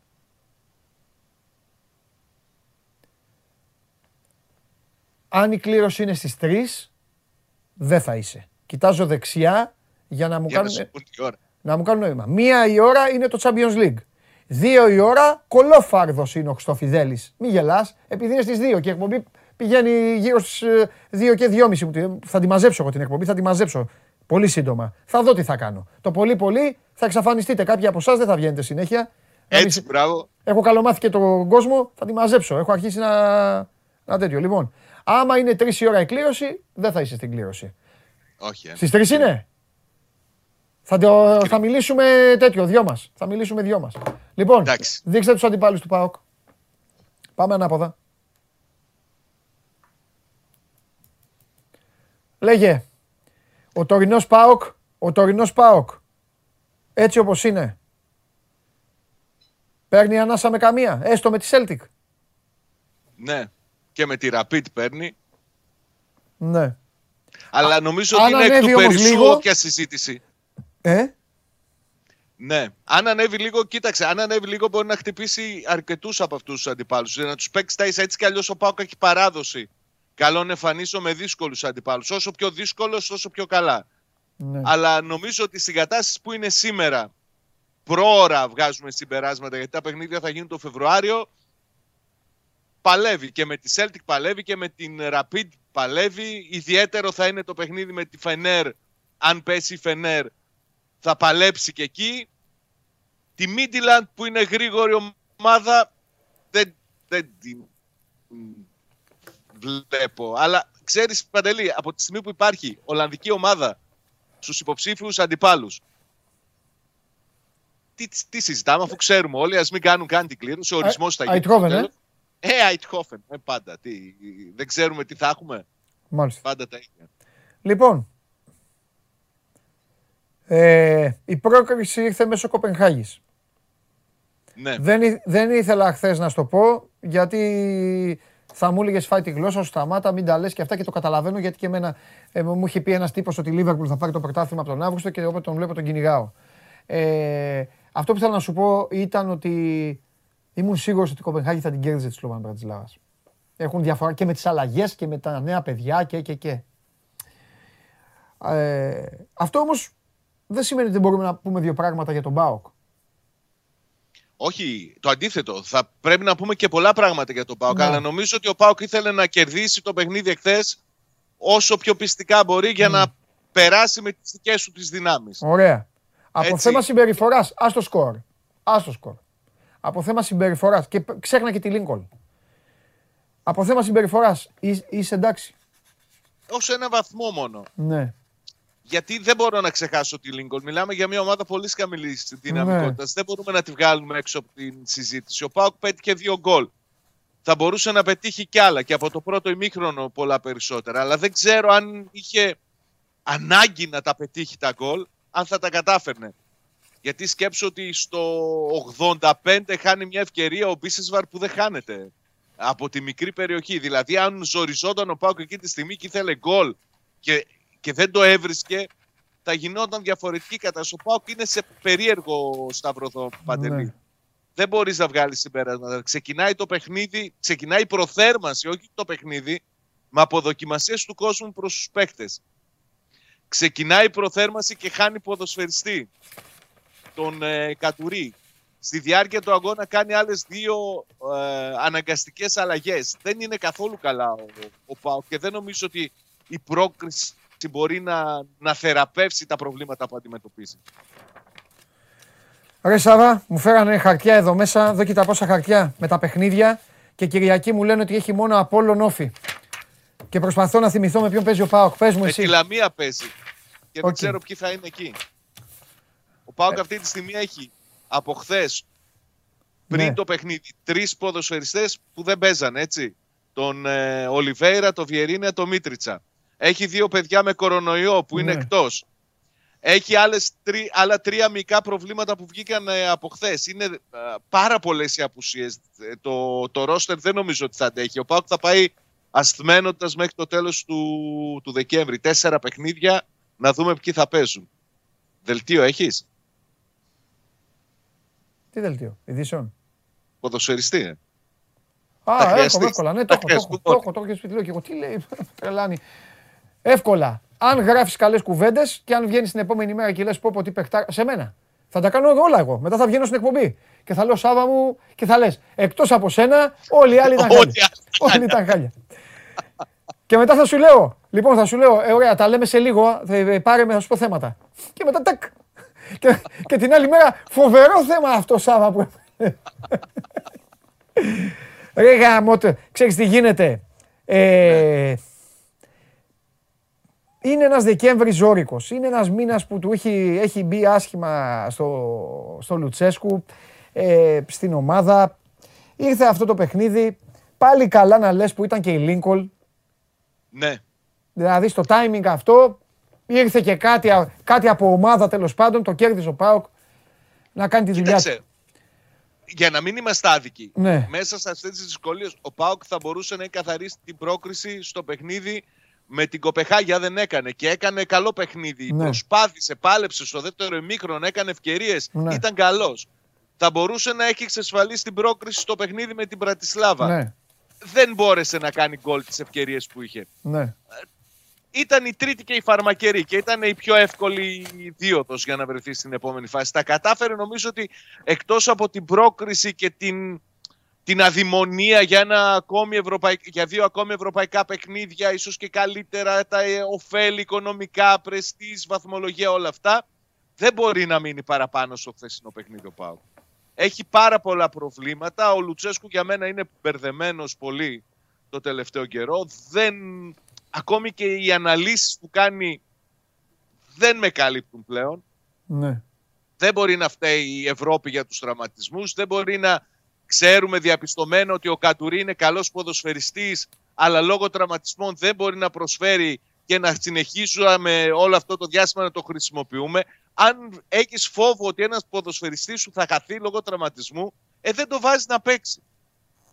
Αν η κλήρωση είναι στις 3, δεν θα είσαι. Κοιτάζω δεξιά για να μου, Για να κάνουν, σου πούν τι ώρα. να μου κάνουν νόημα. Μία η ώρα είναι το Champions League. Δύο η ώρα κολόφαρδος είναι ο Χριστοφιδέλης. Μη γελάς, επειδή είναι στις 2 και η εκπομπή πηγαίνει γύρω στις 2 και 2.30 μου. τη- Θα τη μαζέψω εγώ την εκπομπή, θα τη μαζέψω πολύ σύντομα. Θα δω τι θα κάνω. Το πολύ πολύ θα εξαφανιστείτε. Κάποιοι από εσάς δεν θα βγαίνετε συνέχεια. Να Έτσι, μη- μπράβο. Έχω καλομάθει και τον κόσμο, θα τη μαζέψω. Έχω αρχίσει να, να τέτοιο. Λοιπόν, άμα είναι 3 η ώρα η κλήρωση, δεν θα είσαι στην κλήρωση. Όχι. ε. Στις 3 είναι. Θα, το, θα μιλήσουμε τέτοιο, δυο μας. Θα μιλήσουμε δυο μας. Λοιπόν, Εντάξει. δείξτε τους αντιπάλους του ΠΑΟΚ. Πάμε ανάποδα. Λέγε. Ο τωρινός ΠΑΟΚ, ο τωρινός ΠΑΟΚ, έτσι όπως είναι, παίρνει ανάσα με καμία, έστω με τη Celtic. Ναι. Και με τη Rapid παίρνει. Ναι. Αλλά νομίζω αν ότι είναι εκ ανέβει του όμως περισσού λίγο- όποια συζήτηση. Ε, Ναι. Αν ανέβει λίγο, κοίταξε, αν ανέβει λίγο μπορεί να χτυπήσει αρκετούς από αυτούς τους αντιπάλους. Να τους παίξει τα ίσα έτσι κι αλλιώς ο Πάουκ έχει παράδοση καλών εμφανίσεων με δύσκολους αντιπάλους. Όσο πιο δύσκολος, όσο πιο καλά. ναι. Αλλά νομίζω ότι στην κατάσταση που είναι σήμερα, πρόωρα βγάζουμε συμπεράσματα γιατί τα παιχνίδια θα γίνουν το Φεβρουάριο. Παλεύει και με τη Celtic παλεύει και με την Rapid παλεύει. Ιδιαίτερο θα είναι το παιχνίδι με τη Φενέρ. Αν πέσει η Φενέρ θα παλέψει και εκεί. Τη Midland που είναι γρήγορη ομάδα δεν, δεν την βλέπω. Αλλά ξέρεις Παντελή, από τη στιγμή που υπάρχει Ολλανδική ομάδα στους υποψήφιους αντιπάλους τι, τι συζητάμε αφού ξέρουμε όλοι, ας μην κάνουν καν την κλήρωση, ο ορισμός θα γίνει. Στο Αιτχόβεν, ε. τέλος. Ε, Αιτχόφεν, ε, πάντα. Τι, δεν ξέρουμε τι θα έχουμε. Μάλιστα. Πάντα τα ίδια. Λοιπόν, ε, η πρόκριση ήρθε μέσω Κοπενχάγης. Ναι. Δεν, ή- δεν ήθελα χθες να σου το πω, γιατί θα μου έλεγες φάει τη γλώσσα σου, σταμάτα, μην τα λες και αυτά και το καταλαβαίνω γιατί και εμένα ε, μου είχε πει ένας τύπος ότι η Λίβερπουλ θα πάρει το πρωτάθλημα από τον Αύγουστο και όποτε τον βλέπω τον κυνηγάω. Ε, αυτό που ήθελα να σου πω ήταν ότι ήμουν σίγουρος ότι η Κοπενχάγη θα την κέρδιζε τη Σλοβάν Μπρατισλάβας. Έχουν διαφορά και με τις αλλαγές και με τα νέα παιδιά και και και. Ε, αυτό όμως δεν σημαίνει ότι δεν μπορούμε να πούμε δύο πράγματα για τον ΠΑΟΚ. Όχι, το αντίθετο. Θα πρέπει να πούμε και πολλά πράγματα για τον Πάοκ. Ναι. Αλλά νομίζω ότι ο Πάοκ ήθελε να κερδίσει το παιχνίδι εχθές όσο πιο πιστικά μπορεί για να περάσει με τις δικές του τις δυνάμεις. Ωραία. Από Έτσι. θέμα συμπεριφοράς, ας το σκορ. Α το σκορ. Από θέμα συμπεριφοράς. Και π- ξέχνα και τη Λίνκολn. Από θέμα συμπεριφοράς, είσαι εντάξει. Όσο ένα βαθμό μόνο. Ναι. Γιατί δεν μπορώ να ξεχάσω τη Lincoln. Μιλάμε για μια ομάδα πολύ χαμηλή δυναμικότητα. Δεν μπορούμε να τη βγάλουμε έξω από την συζήτηση. Ο Πάοκ πέτυχε δύο γκολ. Θα μπορούσε να πετύχει κι άλλα και από το πρώτο ημίχρονο πολλά περισσότερα. Αλλά δεν ξέρω αν είχε ανάγκη να τα πετύχει τα γκολ, αν θα τα κατάφερνε. Γιατί σκέψω ότι στο 85 χάνει μια ευκαιρία ο Μπίσεσβαρ που δεν χάνεται από τη μικρή περιοχή. Δηλαδή, αν ζοριζόταν ο Πάουκ εκεί τη στιγμή και ήθελε γκολ και, και δεν το έβρισκε, θα γινόταν διαφορετική κατάσταση. Ο Πάουκ είναι σε περίεργο σταυροδό, Παντελή. Ναι. Δεν μπορείς να βγάλεις συμπέρασματα. Ξεκινάει το παιχνίδι, ξεκινάει η προθέρμανση, όχι το παιχνίδι, με αποδοκιμασίες του κόσμου προς τους παίκτες. Ξεκινάει η προθέρμανση και χάνει ποδοσφαιριστή τον ε, Κατουρί. Στη διάρκεια του αγώνα κάνει άλλες δύο ε, αναγκαστικές αλλαγές. Δεν είναι καθόλου καλά ο, ο Πάο και δεν νομίζω ότι η πρόκριση μπορεί να, να θεραπεύσει τα προβλήματα που αντιμετωπίζει. Ρε Σάβα, μου φέρανε χαρτιά εδώ μέσα, εδώ κοίτα πόσα χαρτιά με τα παιχνίδια και Κυριακή μου λένε ότι έχει μόνο Απόλλων όφη. Και προσπαθώ να θυμηθώ με ποιον παίζει ο Πάοκ. Πες μου Με εσύ. τη Λαμία παίζει και δεν Οκ. ξέρω ποιοι θα είναι εκεί. Ο ΠΑΟΚ αυτή τη στιγμή έχει από χθες πριν Ναι. το παιχνίδι τρεις ποδοσφαιριστές που δεν παίζανε έτσι. Τον ε, Ολιβέηρα, τον Βιερίνια, τον Μίτριτσα. Έχει δύο παιδιά με κορονοϊό που είναι Ναι. εκτός. Έχει άλλες τρι, άλλα τρία μικρά προβλήματα που βγήκαν ε, από χθες. Είναι ε, πάρα πολλές οι απουσίες. Ε, το, το ρόστερ δεν νομίζω ότι θα αντέχει. Ο ΠΑΟΚ θα πάει ασθμένοντας μέχρι το τέλος του, του Δεκέμβρη. Τέσσερα παιχνίδια να δούμε ποιοι θα παίζουν. Δελτίο έχεις, Τι δελτίο, ειδήσεων; ποδοσφαιριστή. ε. Α, Θα εύκολα, χρειαστείς. εύκολα. Ναι, το Θα έχω, το έχω, χρειαστούν το έχω, το έχω και στο σπίτι. Λέω και εγώ τι λέει, τρελάνει. Εύκολα. Αν γράφεις καλές κουβέντες και αν βγαίνεις την επόμενη μέρα και λες πω πω τι παιχτά. Σε μένα. Θα τα κάνω όλα εγώ. Μετά θα βγαίνω στην εκπομπή. Και θα λέω Σάβα μου και θα λες εκτός από σένα, όλοι οι άλλοι ήταν Όλοι χάλια. Όλοι ήταν χάλια. Και μετά θα σου λέω, λοιπόν, θα σου λέω, ε, ωραία, τα λέμε σε λίγο, θα, ε, πάρε με, θα σου πω θέματα. Και μετά, τάκ. Και, και την άλλη μέρα, φοβερό θέμα αυτό, Σάβα που. Ρε γαμώτε, ξέρεις τι γίνεται. Ε, είναι ένας Δεκέμβρης ζώρικος. Είναι ένας μήνας που του έχει, έχει μπει άσχημα στο, στο Λουτσέσκου, ε, στην ομάδα. Ήρθε αυτό το παιχνίδι. Πάλι καλά να λες που ήταν και η Λίνκολ. Ναι. Δηλαδή στο timing αυτό ήρθε και κάτι, α- κάτι από ομάδα τέλος πάντων, το κέρδισε ο Πάοκ να κάνει τη δουλειά του. Κοίταξε, για να μην είμαστε άδικοι, Ναι. μέσα σε αυτές τις δυσκολίες, ο Πάοκ θα μπορούσε να καθαρίσει την πρόκριση στο παιχνίδι με την Κοπεχάγια δεν έκανε και έκανε καλό παιχνίδι. Ναι. Προσπάθησε, πάλεψε στο δεύτερο ημίχρονο, έκανε ευκαιρίες. Ναι. Ήταν καλός. Θα μπορούσε να έχει εξασφαλίσει την πρόκριση στο παιχνίδι με την Πρατισλάβα. Ναι, Δεν μπόρεσε να κάνει γκολ τις ευκαιρίες που είχε. ναι. Ήταν η τρίτη και η φαρμακερή και ήταν η πιο εύκολη δίωδος για να βρεθεί στην επόμενη φάση. Τα κατάφερε νομίζω ότι εκτός από την πρόκριση και την, την αδημονία για, ένα ακόμη ευρωπαϊκ, για δύο ακόμη ευρωπαϊκά παιχνίδια, ίσως και καλύτερα τα ε, ωφέλη οικονομικά, πρεστής, βαθμολογία, όλα αυτά, δεν μπορεί να μείνει παραπάνω στο χθεσινό παιχνίδι ο Πάου. Έχει πάρα πολλά προβλήματα. Ο Λουτσέσκου για μένα είναι μπερδεμένος πολύ το τελευταίο καιρό. Δεν... Ακόμη και οι αναλύσεις που κάνει δεν με καλύπτουν πλέον. ναι. Δεν μπορεί να φταίει η Ευρώπη για τους τραυματισμούς. Δεν μπορεί να ξέρουμε διαπιστωμένο ότι ο Καντουρί είναι καλός ποδοσφαιριστής αλλά λόγω τραυματισμών δεν μπορεί να προσφέρει και να συνεχίσουμε όλο αυτό το διάστημα να το χρησιμοποιούμε. Αν έχεις φόβο ότι ένας ποδοσφαιριστής σου θα χαθεί λόγω τραυματισμού, ε, δεν το βάζεις να παίξει.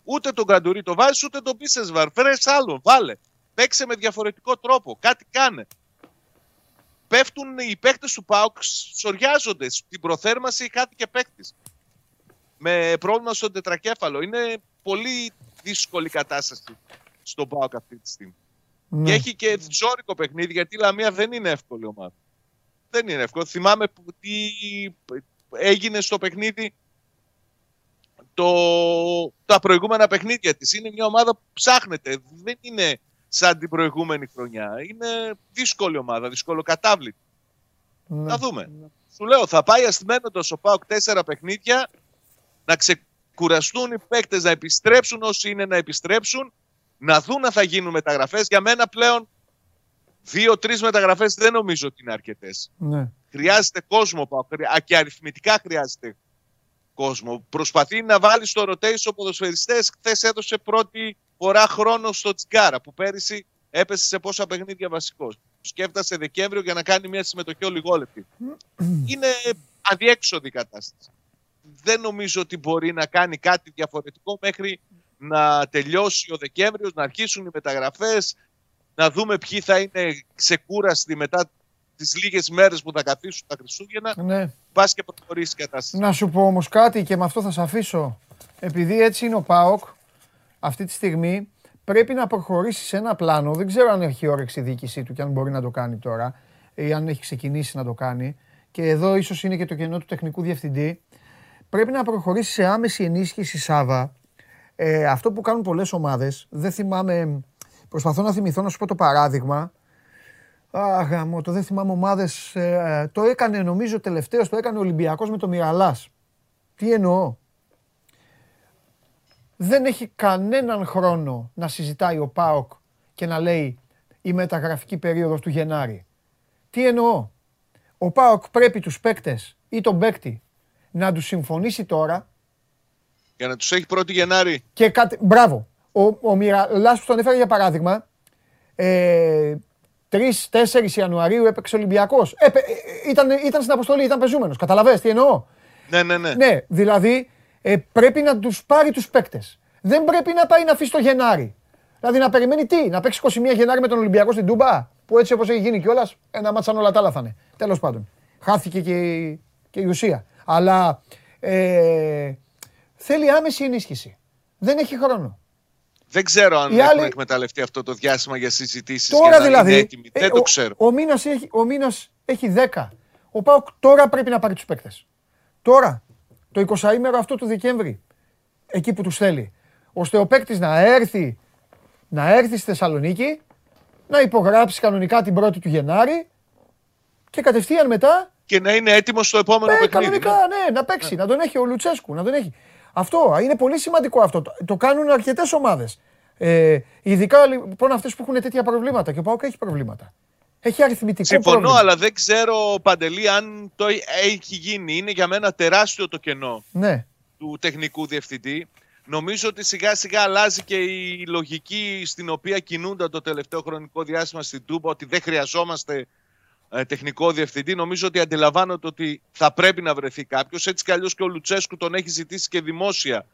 Ούτε τον Καντουρί το βάζεις, ούτε τον Πίσεσβαρ. Φέρες άλλον, βάλε. Παίξε με διαφορετικό τρόπο. Κάτι κάνε. Πέφτουν οι παίκτες του ΠΑΟΚ, σοριάζονται. Στην προθέρμαση κάτι και παίκτης. Με πρόβλημα στον τετρακέφαλο. Είναι πολύ δύσκολη κατάσταση στον ΠΑΟΚ αυτή τη στιγμή. ναι. Και έχει και ζώρικο παιχνίδι, γιατί η Λαμία δεν είναι εύκολη ομάδα. Δεν είναι εύκολο. Θυμάμαι που τι έγινε στο παιχνίδι το, τα προηγούμενα παιχνίδια της. Είναι μια ομάδα που ψάχνεται. Δεν είναι σαν την προηγούμενη χρονιά. Είναι δύσκολη ομάδα, δύσκολο-κατάβλητη. ναι. Να δούμε. Σου λέω, θα πάει αστημένοντας ο ΠΑΟΚ τέσσερα παιχνίδια, να ξεκουραστούν οι παίκτες, να επιστρέψουν όσοι είναι να επιστρέψουν, να δουν αν θα γίνουν μεταγραφές. Για μένα πλέον δύο-τρεις μεταγραφές δεν νομίζω ότι είναι αρκετές. ναι. Χρειάζεται κόσμο, ο ΠΑΟΚ, χρει- α, και αριθμητικά χρειάζεται κόσμο. Προσπαθεί να βάλει στο rotation ποδοσφαιριστές. Χθες έδωσε πρώτη φορά χρόνο στο Τσιγκάρα, που πέρυσι έπεσε σε πόσα παιχνίδια βασικός. Σκέφτασε Δεκέμβριο για να κάνει μια συμμετοχή ολιγόλεπτη. Είναι αδιέξοδη η κατάσταση. Δεν νομίζω ότι μπορεί να κάνει κάτι διαφορετικό μέχρι να τελειώσει ο Δεκέμβριος, να αρχίσουν οι μεταγραφές, να δούμε ποιοι θα είναι ξεκούραστοι μετά τις λίγες μέρες που θα καθίσουν τα Χριστούγεννα, ναι. πας και προχωρήσεις η κατάσταση. Να σου πω όμως κάτι και με αυτό θα σε αφήσω. Επειδή έτσι είναι ο ΠΑΟΚ αυτή τη στιγμή πρέπει να προχωρήσει σε ένα πλάνο. Δεν ξέρω αν έχει όρεξη η διοίκησή του και αν μπορεί να το κάνει τώρα ή αν έχει ξεκινήσει να το κάνει. Και εδώ ίσως είναι και το κενό του τεχνικού διευθυντή. Πρέπει να προχωρήσει σε άμεση ενίσχυση Σάβα. Ε, αυτό που κάνουν πολλές ομάδες, δεν θυμάμαι, προσπαθώ να θυμηθώ να σου πω το παράδειγμα. Αχ, γαμώ, το δεν θυμάμαι ομάδες, ε, το έκανε νομίζω τελευταίος, το έκανε ο Ολυμπιακός με το Μυραλάς. Τι εννοώ; Δεν έχει κανέναν χρόνο να συζητάει ο ΠΑΟΚ και να λέει η μεταγραφική περίοδος του Γενάρη. Τι εννοώ; Ο ΠΑΟΚ πρέπει τους παίκτες ή τον παίκτη να τους συμφωνήσει τώρα Για να τους έχει 1η Γενάρη. και κάτι. Μπράβο. Ο, ο Μυραλάς που τον έφερε για παράδειγμα, ε, 3-4 Ιανουαρίου έπαιξε Ολυμπιακός. Έπαι, ε, ήταν, ήταν στην αποστολή, ήταν πεζούμενος. Καταλαβες τι εννοώ; Ναι, ναι, ναι. Ναι, δηλαδή ε, πρέπει να τους πάρει τους παίκτες. Δεν πρέπει να πάει να αφήσει το Γενάρη. Δηλαδή να περιμένει τι, να παίξει 21 Γενάρη με τον Ολυμπιακό στην Τούμπα, που έτσι όπως έχει γίνει κιόλας, ένα μάτσαν όλα τα άλλα θα είναι. Τέλος πάντων. Χάθηκε και, η- και η ουσία. Αλλά ε, θέλει άμεση ενίσχυση. Δεν έχει χρόνο. Δεν ξέρω αν Οι έχουν άλλοι- εκμεταλλευτεί αυτό το διάστημα για συζητήσεις Τώρα και να δηλαδή. είναι έτοιμοι. ε, Δεν ο, το ξέρω. Ο μήνας έχει, ο μήνας έχει 10. Ο Πάοκ τώρα πρέπει να πάρει τους παίκτες. Τώρα. Το 20ημερο αυτό του Δεκέμβρη. Εκεί που τους θέλει. Ώστε ο παίκτης να έρθει, να έρθει στη Θεσσαλονίκη, να υπογράψει κανονικά την 1η του Γενάρη και κατευθείαν μετά Και να είναι έτοιμος στο επόμενο ε, παιχνίδι. κανονικά, ναι, να παίξει, να τον έχει ο Λουτσέσκου, να τον έχει. Αυτό είναι πολύ σημαντικό αυτό. Το, το κάνουν αρκετές ομάδες. Ε, ειδικά λοιπόν αυτές που έχουν τέτοια προβλήματα. Και ο Πάοκ έχει προβλήματα. Έχει αριθμητικό Συμφωνώ, πρόβλημα. αλλά δεν ξέρω, Παντελή, αν το έχει γίνει. Είναι για μένα τεράστιο το κενό Ναι, του τεχνικού διευθυντή. Νομίζω ότι σιγά σιγά αλλάζει και η λογική στην οποία κινούνταν το τελευταίο χρονικό διάστημα στην Τούμπα ότι δεν χρειαζόμαστε ε, τεχνικό διευθυντή. Νομίζω ότι αντιλαμβάνονται ότι θα πρέπει να βρεθεί κάποιος. Έτσι κι αλλιώς και ο Λουτσέσκου τον έχει ζητήσει και δημόσια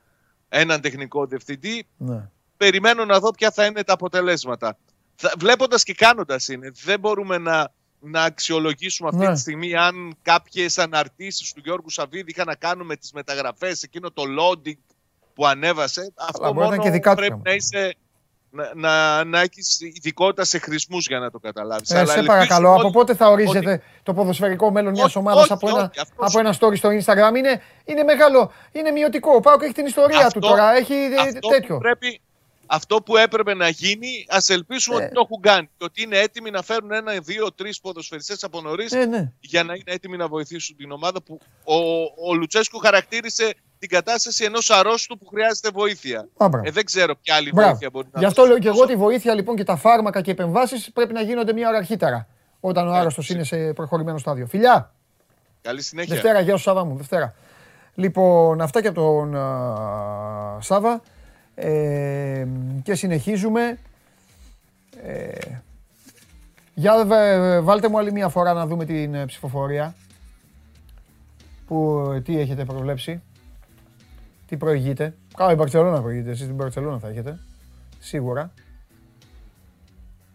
έναν τεχνικό διευθυντή. Ναι. Περιμένω να δω ποια θα είναι τα αποτελέσματα. Βλέποντας και κάνοντας είναι. Δεν μπορούμε να, να αξιολογήσουμε αυτή Ναι. τη στιγμή αν κάποιες αναρτήσεις του Γιώργου Σαββίδη είχαν να κάνουν με τις μεταγραφές, εκείνο το loading που ανέβασε. Αυτό μπορεί να μόνο είναι και δικά του πρέπει θέματα. να είσαι. Να, να, να έχεις ειδικότητα σε χρησμού για να το καταλάβεις. Ε, σε παρακαλώ, από πότε θα ορίζετε το ποδοσφαιρικό μέλλον μιας Όχι, ομάδας όχι, από, ένα, όχι, αυτό από ένα story στο Instagram? Είναι, είναι μεγάλο, είναι μειωτικό. Ο Πάοκ έχει την ιστορία του τώρα. Έχει ε, αυτό τέτοιο. Που πρέπει, αυτό που έπρεπε να γίνει, ας ελπίσουμε Ε. ότι το έχουν κάνει. Και ότι είναι έτοιμοι να φέρουν ένα, δύο, τρεις ποδοσφαιριστές από νωρίς Ε, ναι. για να είναι έτοιμοι να βοηθήσουν την ομάδα που ο, ο Λουτσέσκου χαρακτήρισε την κατάσταση ενός αρρώστου που χρειάζεται βοήθεια. Α, μπράβο. Ε, δεν ξέρω ποια άλλη Μπράβο. βοήθεια μπορεί να Γι' αυτό δώσει. λέω και εγώ ότι η βοήθεια λοιπόν και τα φάρμακα και οι επεμβάσεις πρέπει να γίνονται μία ώρα αρχίτερα. Όταν ο άρρωστος είναι σε προχωρημένο στάδιο. Φιλιά! Καλή συνέχεια. Δευτέρα, γεια σου Σάβα μου, Δευτέρα. Λοιπόν, αυτά και από τον α, Σάβα. Ε, και συνεχίζουμε. Ε, για βε- βάλτε μου άλλη μία φορά να δούμε την ε, ψηφοφορία. Που, ε, τι έχετε προβλέψει. Τι προηγείτε. Καλά, η Μπαρτσελώνα προηγείται. Εσείς την Μπαρτσελώνα θα έχετε. Σίγουρα.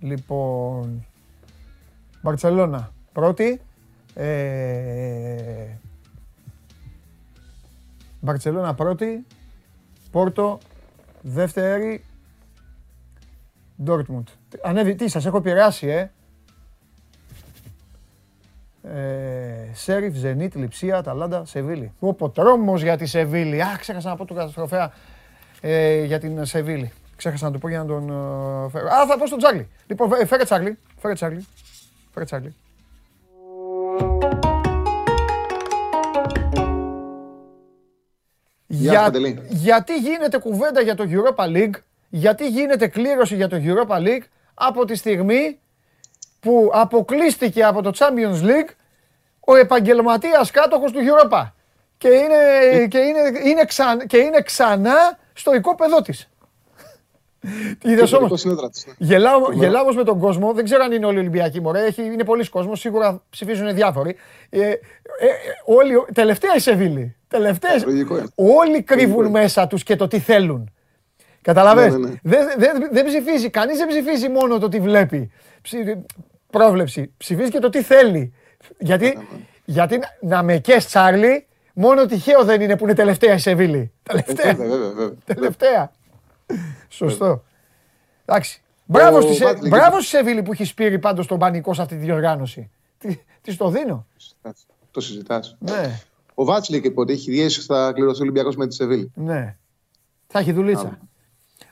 Λοιπόν, Μπαρτσελώνα πρώτη. Ε, Μπαρτσελώνα πρώτη. Πόρτο δεύτερη. Ντόρτμουντ. Ανέβη, τι σας έχω επηρεάσει, ε. Ε, Σέριφ, Ζενίτ, Λιψία, Ταλάντα, Σεβίλη. Όπο τρόμος για τη Σεβίλη. Α, ξέχασα να πω τον καταστροφέα ε, για την Σεβίλη. Ξέχασα να το πω για να τον ε, φέρω. Α, θα πω στον Τσάρλι. Λοιπόν, φέ- φέρε Τσάρλι. Φέρε Τσάρλι. Φέρε Τσάρλι. Για- σου, Παντελή. γιατί γίνεται κουβέντα για το Europa League, γιατί γίνεται κλήρωση για το Europa League από τη στιγμή που αποκλείστηκε από το Champions League ο επαγγελματίας κάτοχος του Europa. Και είναι, και είναι, είναι, ξα- και είναι ξανά στο οικόπεδό της. Τι είδες Το όμως. τελικό συνέδρα της, ναι. Γελάω, Τρομερό. γελάω όμως με τον κόσμο. Δεν ξέρω αν είναι όλοι Ολυμπιακοί μωρέ. Έχει, είναι πολλοί κόσμος. Σίγουρα ψηφίζουν διάφοροι. Ε, ε, ε, όλοι, τελευταία η Σεβίλη. Τελευταία. Λογικό είναι. Όλοι κρύβουν μέσα τους και το τι θέλουν. Καταλαβες; Ναι, ναι, ναι. Δεν, δεν, δεν ψηφίζει. Κανείς δεν ψηφίζει μόνο το τι βλέπει. Ψη- πρόβλεψη. Ψηφίζει και το τι θέλει. Γιατί, γιατί να- να με κες Τσάρλι, μόνο τυχαίο δεν είναι που είναι τελευταία η Σεβίλη. Ε, Τελευταία. βέβαια, βέβαια, βέβαια. Τελευταία. Σωστό. Εντάξει. Μπράβο, Ο στη, Σε- Βάτλικ- μπράβο στη Σεβίλη που έχεις σπείρει πάντως τον πανικό σε αυτή τη διοργάνωση. Τι, τι το δίνω; Το συζητάς. Ναι, Ο Βάτσλικ είπε ότι έχει διέσει ότι θα κληρωθεί ο Ολυμπιακό με τη Σεβίλη. ναι. Θα έχει δουλίτσα.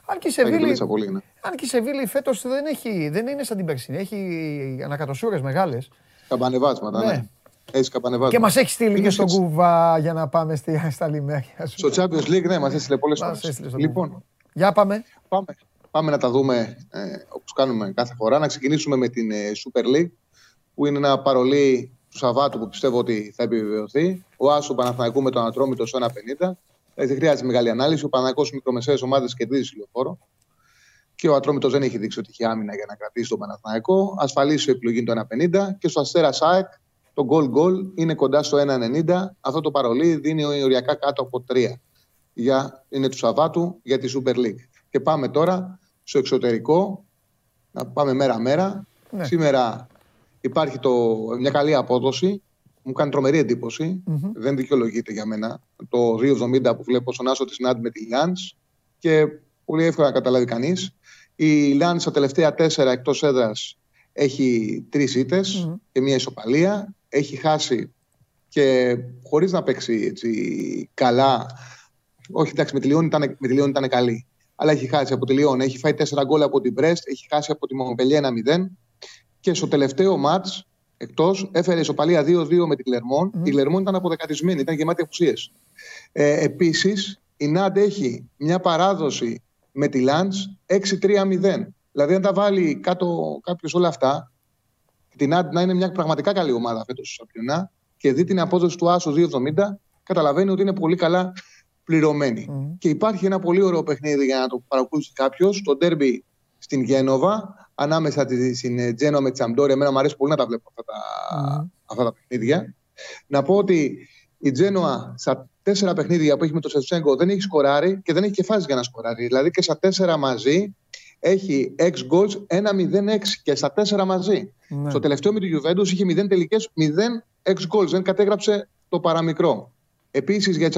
Αν και η Θα έχει Σεβίλη, δουλίτσα πολύ, ναι. αν και η Σεβίλη φέτος δεν, έχει, δεν είναι σαν την περσινή. Έχει ανακατοσούρες μεγάλες. Καμπανεβάσματα, Ναι. ναι. Έχει καμπανεβάσματα. Και μας έχει στείλει Είναι και στον στο- κουβά για να πάμε στη, στα λιμέρια σου. Στο Champions League, ναι, μας έστειλε πολλές Μας φορές. έστειλε στον Λοιπόν, Για πάμε. πάμε, πάμε να τα δούμε ε, όπως κάνουμε κάθε φορά. Να ξεκινήσουμε με την ε, Super League, που είναι ένα παρολί του Σαββάτου που πιστεύω ότι θα επιβεβαιωθεί. Ο Άσο του Παναθηναϊκού με τον Ατρόμητο στο 1,50. Ε, δεν χρειάζεται μεγάλη ανάλυση. Ο Παναθηναϊκός στι μικρομεσαίες ομάδες κερδίζει στη λεωφόρο. Και ο Ατρόμητος δεν έχει δείξει ότι έχει άμυνα για να κρατήσει τον Παναθηναϊκό. Ασφαλής η επιλογή είναι το 1,50. Και στο Αστέρα ΣΑΕΚ το goal goal είναι κοντά στο 1,90. Αυτό το παρολί δίνει οριακά κάτω από 3. Για, είναι του Σαββάτου για τη Super League. Και πάμε τώρα στο εξωτερικό. Να πάμε μέρα-μέρα. Ναι. Σήμερα υπάρχει το, μια καλή απόδοση. Μου κάνει τρομερή εντύπωση. Δεν δικαιολογείται για μένα. Το 2,70 που βλέπω στον άσο τη ΝΑΤ με τη Λάνς και πολύ εύκολα να καταλάβει κανείς. Η Λάνς στα τελευταία τέσσερα εκτός έδρας έχει τρεις ήττες και μια ισοπαλία. Έχει χάσει και χωρίς να παίξει έτσι, καλά. Όχι, εντάξει, με τη Λιόν ήταν, με τη Λιόν ήταν καλή. Αλλά έχει χάσει από τη Λιόν. Έχει φάει 4 γκολ από την Μπρέστ. Έχει χάσει από τη Μομπελιέ 1-0. Και στο τελευταίο μάτς, εκτός, έφερε ισοπαλία 2-2 με τη Κλερμόν. Η Κλερμόν ήταν αποδεκατισμένη, ήταν γεμάτη απουσίες. Ε, Επίσης, η Νάντ έχει μια παράδοση με τη Λάντς 6-3-0. Δηλαδή, αν τα βάλει κάτω κάποιος όλα αυτά, την Νάντ να είναι μια πραγματικά καλή ομάδα φέτος στο Σαμπιονά και δει την απόδοση του Άσου 2,70, καταλαβαίνει ότι είναι πολύ καλά πληρωμένη. Και υπάρχει ένα πολύ ωραίο παιχνίδι για να το παρακολουθήσει κάποιος, το ντέρμπι στην Γένοβα, ανάμεσα τη- στην ε, Τζένοα με τη Σαμπτόρια. Εμένα μου αρέσει πολύ να τα βλέπω αυτά τα, αυτά τα παιχνίδια. Να πω ότι η Τζένοα στα τέσσερα παιχνίδια που έχει με το Σετσέγκο δεν έχει σκοράρει και δεν έχει και φάση για να σκοράρει. Δηλαδή και στα τέσσερα μαζί έχει 6 goals, 1-0-6 και στα τέσσερα μαζί. Ναι. Στο τελευταίο με τη Juventus είχε 0 τελικές, 0 6 goals. Δεν κατέγραψε το παραμικρό. Επίσης για τη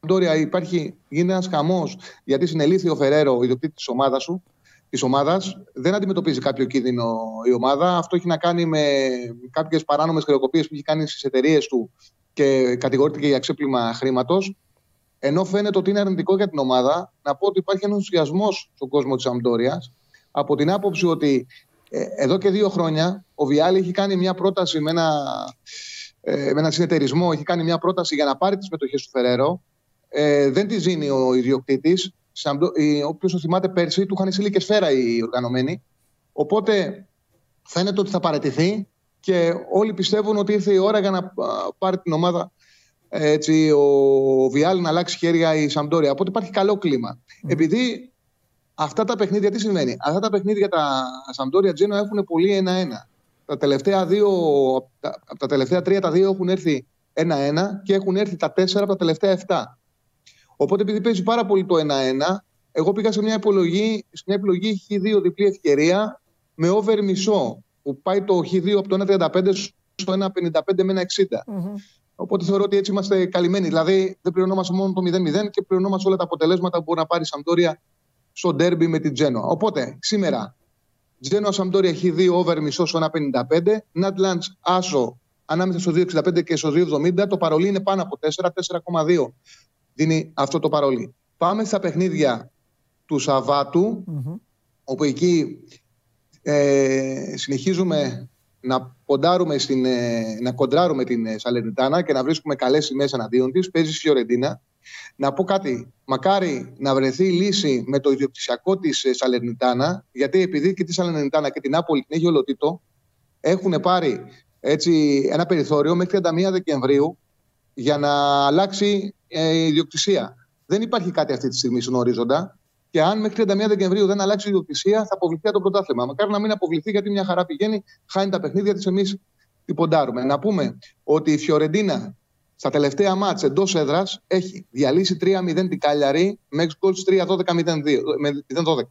Σαμπτόρια υπάρχει, γίνεται ένας χαμός γιατί συνελήφθη ο Φεραίρο, ο ιδιοκτήτης της ομάδας σου. Της ομάδας. Δεν αντιμετωπίζει κάποιο κίνδυνο η ομάδα. Αυτό έχει να κάνει με κάποιες παράνομες χρεοκοπίες που έχει κάνει στις εταιρείες του και κατηγορείται και για ξέπλυμα χρήματος. Ενώ φαίνεται ότι είναι αρνητικό για την ομάδα, να πω ότι υπάρχει ένας ενθουσιασμός στον κόσμο της Αμπτόρια από την άποψη ότι ε, εδώ και δύο χρόνια ο Βιάλη έχει κάνει μια πρόταση με ένα, ε, με ένα συνεταιρισμό, έχει κάνει μια πρόταση για να πάρει τις μετοχές του Φεραίρο. Ε, δεν τη ζήνει ο ιδιοκτήτης. Όποιος το θυμάται πέρσι, του είχαν στείλει και σφαίρα οι οργανωμένοι. Οπότε φαίνεται ότι θα παραιτηθεί και όλοι πιστεύουν ότι ήρθε η ώρα για να α, πάρει την ομάδα έτσι, ο Βιάλ να αλλάξει χέρια η Σαμπτόρια. Οπότε υπάρχει καλό κλίμα. Επειδή αυτά τα παιχνίδια, τι σημαίνει, αυτά τα παιχνίδια τα Σαμπτόρια Τζένο έχουν πολύ ένα-ένα. Τα τελευταία δύο, τα, από τα τελευταία τρία τα δύο έχουν έρθει ένα-ένα και έχουν έρθει τα τέσσερα από τα τελευταία εφτά. Οπότε επειδή παίζει πάρα πολύ το 1-1, εγώ πήγα σε μια επιλογή, σε μια επιλογή Χ2 διπλή ευκαιρία με over μισό που πάει το Χ2 από το 1,35 στο 1,55 με 1,60. Οπότε θεωρώ ότι έτσι είμαστε καλυμμένοι. Δηλαδή δεν πληρωνόμαστε μόνο το 0-0 και πληρωνόμαστε όλα τα αποτελέσματα που μπορεί να πάρει η Σαμπτόρια στο ντέρμπι με την Τζένοα. Οπότε σήμερα Τζένοα Σαμπτόρια Χ2 over μισό στο 1,55. Νατλάντ Άσο ανάμεσα στο 2,65 και στο 2,70. Το παρολί είναι πάνω από 4, 4,2 δίνει αυτό το παρολί. Πάμε στα παιχνίδια του σαββατου όπου εκεί ε, συνεχίζουμε να ποντάρουμε στην, ε, να κοντράρουμε την ε, Σαλερνιτάνα και να βρίσκουμε καλές σημαίες εναντίον της. Παίζει στη Φιωρεντίνα. Να πω κάτι, μακάρι να βρεθεί λύση με το ιδιοκτησιακό της ε, Σαλερνιτάνα, γιατί επειδή και τη Σαλερνιτάνα και την Άπολη την έχει ολοτήτω, έχουν πάρει έτσι, ένα περιθώριο μέχρι 31 Δεκεμβρίου για να αλλάξει ε, η ιδιοκτησία. Δεν υπάρχει κάτι αυτή τη στιγμή στον ορίζοντα. Και αν μέχρι 31 Δεκεμβρίου δεν αλλάξει η ιδιοκτησία, θα αποβληθεί από το πρωτάθλημα. Μακάρι να μην αποβληθεί, γιατί μια χαρά πηγαίνει, χάνει τα παιχνίδια της, εμείς την ποντάρουμε. Να πούμε ότι η Φιωρεντίνα στα τελευταία μάτς εντός έδρας έχει διαλύσει 3-0 την Κάλιαρη με 6 γκολ 3-12-0-12.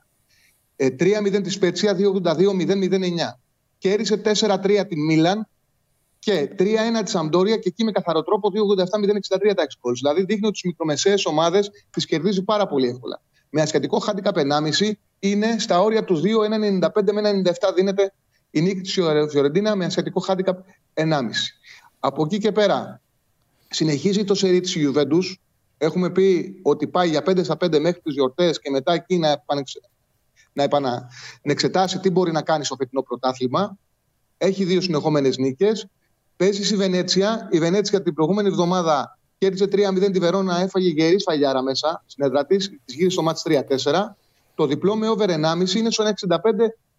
3-0 της Σπετσία 2-82-0-09. Κέρδισε 4-3 την Μίλαν και 3-1 της Σαμπτόρια και εκεί με καθαρό τρόπο 2-87-0-63 τα εξ Δηλαδή δείχνει ότι τι μικρομεσαίες ομάδες τις κερδίζει πάρα πολύ εύκολα. Με ασιατικό handicap 1,5 είναι στα όρια τους 2-1,95 με 1,97 δίνεται η νίκη της Φιωρεντίνα με ασιατικό handicap 1,5. Από εκεί και πέρα συνεχίζει το σερί της Ιουβέντους. Έχουμε πει ότι πάει για 5 στα 5 μέχρι τις γιορτές και μετά εκεί να, επανεξε... να επανεξετάσει τι μπορεί να κάνει στο φετινό πρωτάθλημα. Έχει δύο συνεχόμενες νίκες. Παίζει στη Βενέτσια. Η Βενέτσια την προηγούμενη εβδομάδα κέρδισε 3-0 τη Βερόνα, έφαγε γερή σφαλιάρα μέσα στην έδρα της. Της γύρισε στο μάτι 3-4. Το διπλό με over 1,5 είναι στο 1,65,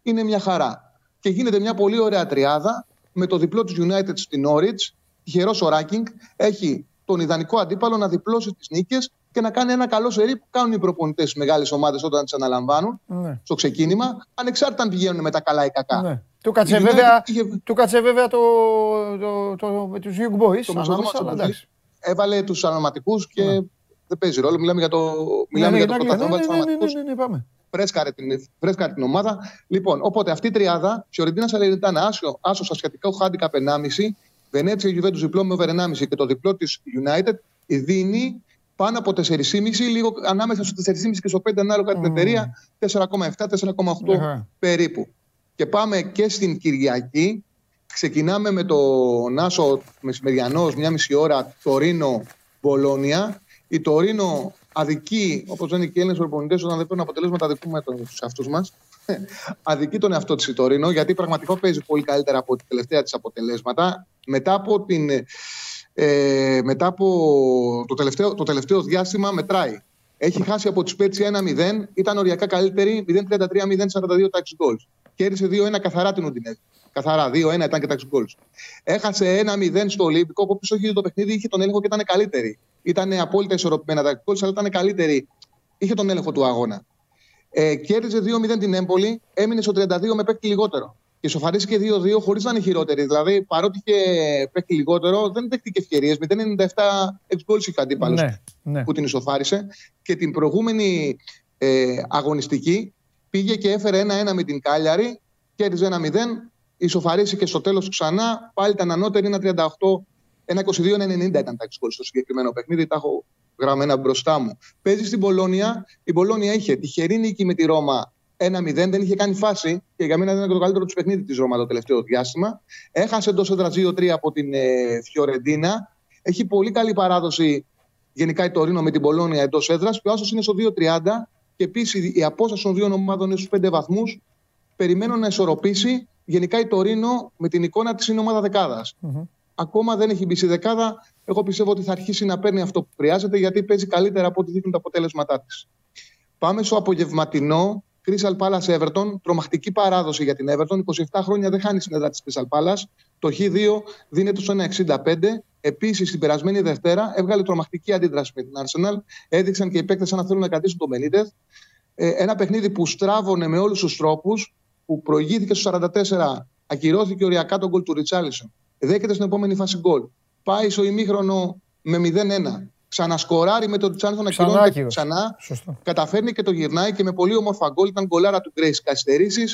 είναι μια χαρά. Και γίνεται μια πολύ ωραία τριάδα με το διπλό της United στην Norwich. Τυχερός ο Ράκινγκ έχει τον ιδανικό αντίπαλο να διπλώσει τις νίκες και να κάνει ένα καλό σερί που κάνουν οι προπονητές στις μεγάλες ομάδες όταν τις αναλαμβάνουν Ναι. στο ξεκίνημα, ανεξάρτητα αν πηγαίνουν με τα καλά ή κακά. Ναι. Του κάτσε, Η United βέβαια, είχε- του κάτσε βέβαια το, το, το, με τους Young Boys Το ανάμεσα, μεσοδόματο αλλά του εντάξει. έβαλε τους αναματικούς και δεν παίζει ρόλο. Μιλάμε για το, μιλάμε Ναι, για ναι, το ναι, πρωτάθλημα. ναι, τους ναι, ναι, αναματικούς. ναι, ναι, ναι, πάμε. Φρέσκαρε την, φρέσκαρε την ομάδα. Λοιπόν, οπότε αυτή η τριάδα, Φιωρεντίνας Σαλερνιτάνα, άσο, άσος ασιατικό handicap 1,5, Βενέτσια Γιουβέντους διπλό με over 1,5 και το διπλό της United δίνει πάνω από 4,5, λίγο ανάμεσα στο 4,5 και στο 5 ανάλογα την εταιρεία, 4,7-4,8 Ναι. περίπου. Και πάμε και στην Κυριακή. Ξεκινάμε με τον Άσο μεσημεριανός, μια μισή ώρα, Τωρίνο Μπολόνια. Η Τωρίνο αδικεί, όπως λένε και οι Έλληνες προπονητές, όταν δεν παίρνουν αποτελέσματα, αδικούμε του εαυτούς μας. αδικεί τον εαυτό της η Τωρίνο, γιατί πραγματικά παίζει πολύ καλύτερα από τη τελευταία της αποτελέσματα. Μετά από, την, ε, μετά από το, τελευταίο, το τελευταίο διάστημα μετράει. Έχει χάσει από τη Σπέτσια 1-0, ήταν οριακά καλύτερη 0-33-0-42 τα εξ goals. Κέρδισε 2-1 καθαρά την Ουντινέζ. Καθαρά, 2-1 ήταν και τα εξ goals. Έχασε 1-0 στο Ολύμπικο, που όποιο όχι το παιχνίδι είχε τον έλεγχο και ήταν καλύτερη. Ήταν απόλυτα ισορροπημένα τα εξ goals, αλλά ήταν καλύτερη. Είχε τον έλεγχο του αγώνα. Ε, κέρδιζε 2-0 την Έμπολη, έμεινε στο 32 με παίκτη λιγότερο. Και σοφαρίστηκε 2-2 χωρίς να είναι χειρότερη. Δηλαδή, παρότι είχε παίκτη λιγότερο, δεν δέχτηκε ευκαιρίες. 0-97 εξ γκολ είχε αντίπαλος Ναι, ναι. που την ισοφάρισε. Και την προηγούμενη ε, αγωνιστική πήγε και έφερε 1-1 με την Κάλιαρη, κέρδιζε 1-0, ισοφαρίστηκε στο τέλος ξανά, πάλι ήταν ανώτερη 1-38. 1-22-90 ήταν τα εξ γκολ στο συγκεκριμένο παιχνίδι. Τα έχω γραμμένα μπροστά μου. Παίζει στην Πολώνια. Η Πολώνια είχε τυχερή νίκη με τη Ρώμα 1-0, δεν είχε κάνει φάση και για μένα ήταν και το καλύτερο του παιχνίδι της Ρώμα το τελευταίο διάστημα. Έχασε εντός έδρας 2-3 από την ε, Φιωρεντίνα. Έχει πολύ καλή παράδοση γενικά η Τωρίνο με την Πολώνια εντός έδρας. Και ο Άσος είναι στο 2-30 και επίσης η απόσταση των δύο ομάδων είναι στους 5 βαθμούς. Περιμένω να ισορροπήσει. Γενικά η Τωρίνο με την εικόνα της είναι ομάδα δεκάδας. Ακόμα δεν έχει μπει στη δεκάδα. Εγώ πιστεύω ότι θα αρχίσει να παίρνει αυτό που χρειάζεται γιατί παίζει καλύτερα από ό,τι δείχνουν τα αποτέλεσματά της. Πάμε στο απογευματινό. Crystal Palace Everton. Τρομακτική παράδοση για την Everton. 27 χρόνια δεν χάνει στην έδρα της Crystal Palace. Το Χ2 δίνεται στο 1,65. Επίσης, την περασμένη Δευτέρα έβγαλε τρομακτική αντίδραση με την Arsenal. Έδειξαν και οι παίκτες να θέλουν να κρατήσουν τον Benitez. Ε, ένα παιχνίδι που στράβωνε με όλους τους τρόπους, που προηγήθηκε στο 44, ακυρώθηκε οριακά τον γκολ του Ριτσάλισον. Δέχεται στην επόμενη φάση γκολ. Πάει στο ημίχρονο με 0-1. Ξανασκοράρει με τον Ριτσάλισον να Ξανά ακυρώνεται άκυρος. ξανά. Σωστό. Καταφέρνει και το γυρνάει και με πολύ όμορφα γκολ. Ήταν γκολάρα του Grace καθυστερήσει.